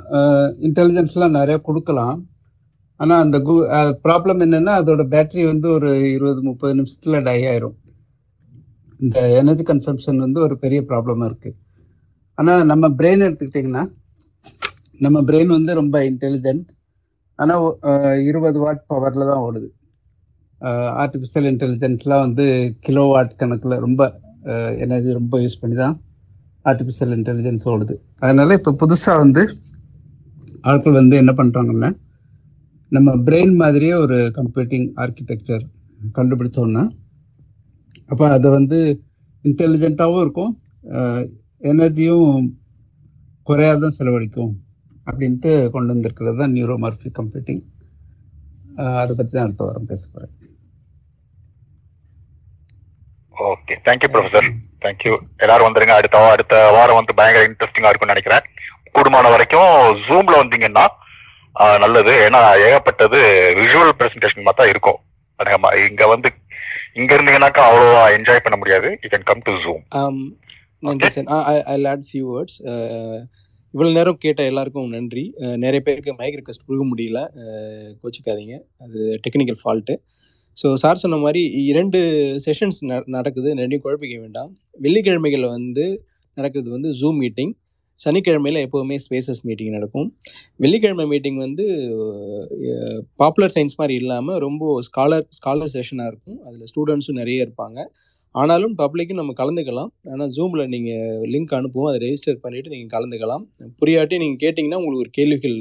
இன்டெலிஜென்ஸ்லாம் நிறையா கொடுக்கலாம். ஆனால் அந்த கு ப்ராப்ளம் என்னென்னா அதோட பேட்டரி வந்து ஒரு இருபது முப்பது நிமிஷத்தில் டை ஆயிரும். இந்த எனர்ஜி கன்சம்ஷன் வந்து ஒரு பெரிய ப்ராப்ளமாக இருக்குது ஆனால் நம்ம பிரெயின் எடுத்துக்கிட்டிங்கன்னா நம்ம பிரெயின் வந்து ரொம்ப இன்டெலிஜென்ட் ஆனால் இருபது வாட் பவரில் தான் ஓடுது. ஆர்டிஃபிஷியல் இன்டெலிஜென்ஸ்லாம் வந்து கிலோ வாட் கணக்கில் ரொம்ப எனர்ஜி ரொம்ப யூஸ் பண்ணி தான் ஆர்டிஃபிஷியல் இன்டெலிஜென்ஸ் ஓடுது. அதனால இப்போ புதுசாக வந்து ஆட்கள் வந்து என்ன பண்ணுறாங்கன்னா நம்ம பிரெயின் மாதிரியே ஒரு கம்ப்யூட்டிங் ஆர்கிடெக்சர் கண்டுபிடிச்சோன்னா அப்போ அது வந்து இன்டெலிஜென்ட்டாகவும் இருக்கும் எனர்ஜியும் குறையாதான் செலவழிக்கும் அப்படின்ட்டு கொண்டு வந்திருக்கிறது தான் நியூரோமார்பிக் கம்ப்யூட்டிங் அதை பற்றி தான் அடுத்த வாரம் பேச போகிறேன் ஓகே தேங்க்யூ ப்ரொஃபசர் தேங்க்யூ எல்லாரும் வந்துருங்க. அடுத்த அடுத்த வாரம் வந்து பயங்கர இன்ட்ரெஸ்டிங்கா இருக்கும்னு நினைக்கிறேன். கூடுமான வரைக்கும் ஜூம்ல வந்தீங்கன்னா நல்லது. ஏன்னா ஏகப்பட்டது விஷுவல் பிரசன்டேஷன் மாதிரி தான் இருக்கும் அநேகமா இங்க வந்து இங்க இருந்தீங்கன்னாக்கா அவ்வளோவா என்ஜாய் பண்ண முடியாது. You can come to zoom நன்றி sir. I add few words இவ்வளோ நேரம் கேட்ட எல்லாருக்கும் நன்றி. நிறைய பேருக்கு மைக் ரெக்வஸ்ட் கொடுக்க முடியல. கோச்சிக்காதீங்க. அது டெக்னிக்கல் ஃபால்ட்டு ஸோ சார் சொன்ன மாதிரி இரண்டு செஷன்ஸ் நடக்குது. ரெண்டையும் குழப்பிக்க வேண்டாம். வெள்ளிக்கிழமைகளில் வந்து நடக்கிறது வந்து ஜூம் மீட்டிங் சனிக்கிழமையில் எப்போவுமே ஸ்பேசஸ் மீட்டிங் நடக்கும். வெள்ளிக்கிழமை மீட்டிங் வந்து பாப்புலர் சயின்ஸ் மாதிரி இல்லாமல் ரொம்ப ஸ்காலர் ஸ்காலர் செஷனாக இருக்கும். அதில் ஸ்டூடெண்ட்ஸும் நிறைய இருப்பாங்க. ஆனாலும் பப்ளிக்கும் நம்ம கலந்துக்கலாம். ஆனால் ஜூமில் நீங்கள் லிங்க் அனுப்புவோம். அதை ரெஜிஸ்டர் பண்ணிவிட்டு நீங்கள் கலந்துக்கலாம். புரியாட்டி நீங்கள் கேட்டிங்கன்னா உங்களுக்கு ஒரு கேள்விகள்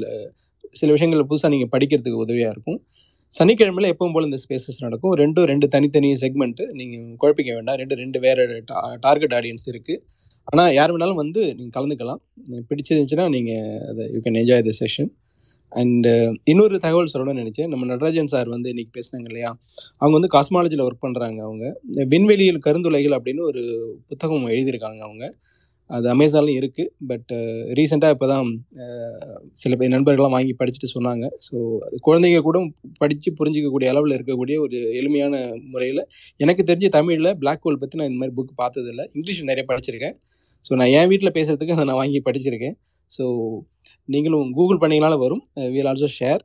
சில விஷயங்கள் புதுசாக நீங்கள் படிக்கிறதுக்கு உதவியாக இருக்கும். சனிக்கிழமையில் எப்பவும் போல் இந்த ஸ்பேசஸ் நடக்கும். ரெண்டும் ரெண்டு தனித்தனி செக்மெண்ட்டு நீங்கள் குழப்பிக்க வேண்டாம். ரெண்டு ரெண்டு வேறு டார்கெட் ஆடியன்ஸ் இருக்குது ஆனால் யார் வேணாலும் வந்து நீங்கள் கலந்துக்கலாம். பிடிச்சிருந்துச்சுன்னா நீங்கள் அதை you can enjoy the session and இன்னொரு தகவல் சொல்லணும்னு நினச்சேன். நம்ம நடராஜன் சார் வந்து இன்னைக்கு பேசினாங்க இல்லையா? அவங்க வந்து காஸ்மாலஜியில் ஒர்க் பண்ணுறாங்க அவங்க. விண்வெளியில் கருந்துளைகள் அப்படின்னு ஒரு புத்தகம் எழுதியிருக்காங்க அவங்க. அது அமேசான்லேயும் இருக்குது பட் ரீசெண்டாக இப்போ தான் சில பேர் நண்பர்கள்லாம் வாங்கி படிச்சுட்டு சொன்னாங்க. ஸோ குழந்தைங்க கூட படித்து புரிஞ்சிக்கக்கூடிய அளவில் இருக்கக்கூடிய ஒரு எளிமையான முறையில் எனக்கு தெரிஞ்ச தமிழில் பிளாக் ஹோல் பற்றி நான் இந்த மாதிரி புக் பார்த்ததில்ல. இங்கிலீஷில் நிறைய படிச்சிருக்கேன். ஸோ நான் என் வீட்டில் பேசுறதுக்கு அதை நான் வாங்கி படிச்சிருக்கேன். ஸோ நீங்களும் கூகுள் பண்ணிங்கனால வரும். வீல் ஆல்சோ ஷேர்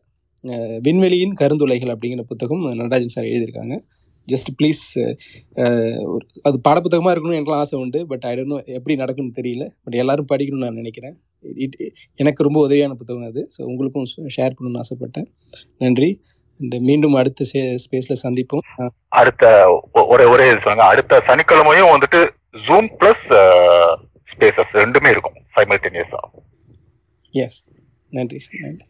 விண்வெளியின் கருந்துளைகள் அப்படிங்கிற புத்தகம் நடராஜன் சார் எழுதியிருக்காங்க. ஜஸ்ட் ப்ளீஸ் அது பாடப்புத்தகமாக இருக்கணும்னு எனக்குலாம் ஆசை உண்டு பட் ஐ டோன்ட் எப்படி நடக்கும்னு தெரியல. பட் எல்லாரும் படிக்கணும்னு நான் நினைக்கிறேன். இட் எனக்கு ரொம்ப உதவியான புத்தகம் அது. ஸோ உங்களுக்கும் ஷேர் பண்ணணும்னு ஆசைப்பட்டேன். நன்றி. அண்ட் மீண்டும் அடுத்த ஸ்பேஸில் சந்திப்போம். அடுத்த ஒரே ஒரே சொல்லுங்க அடுத்த சனிக்கிழமையும் வந்துட்டு ஜூம் பிளஸ் ஸ்பேசஸ் ரெண்டுமே இருக்கும் சைமல்டேனியஸா எஸ் நன்றி சார் நன்றி.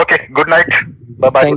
Okay good night bye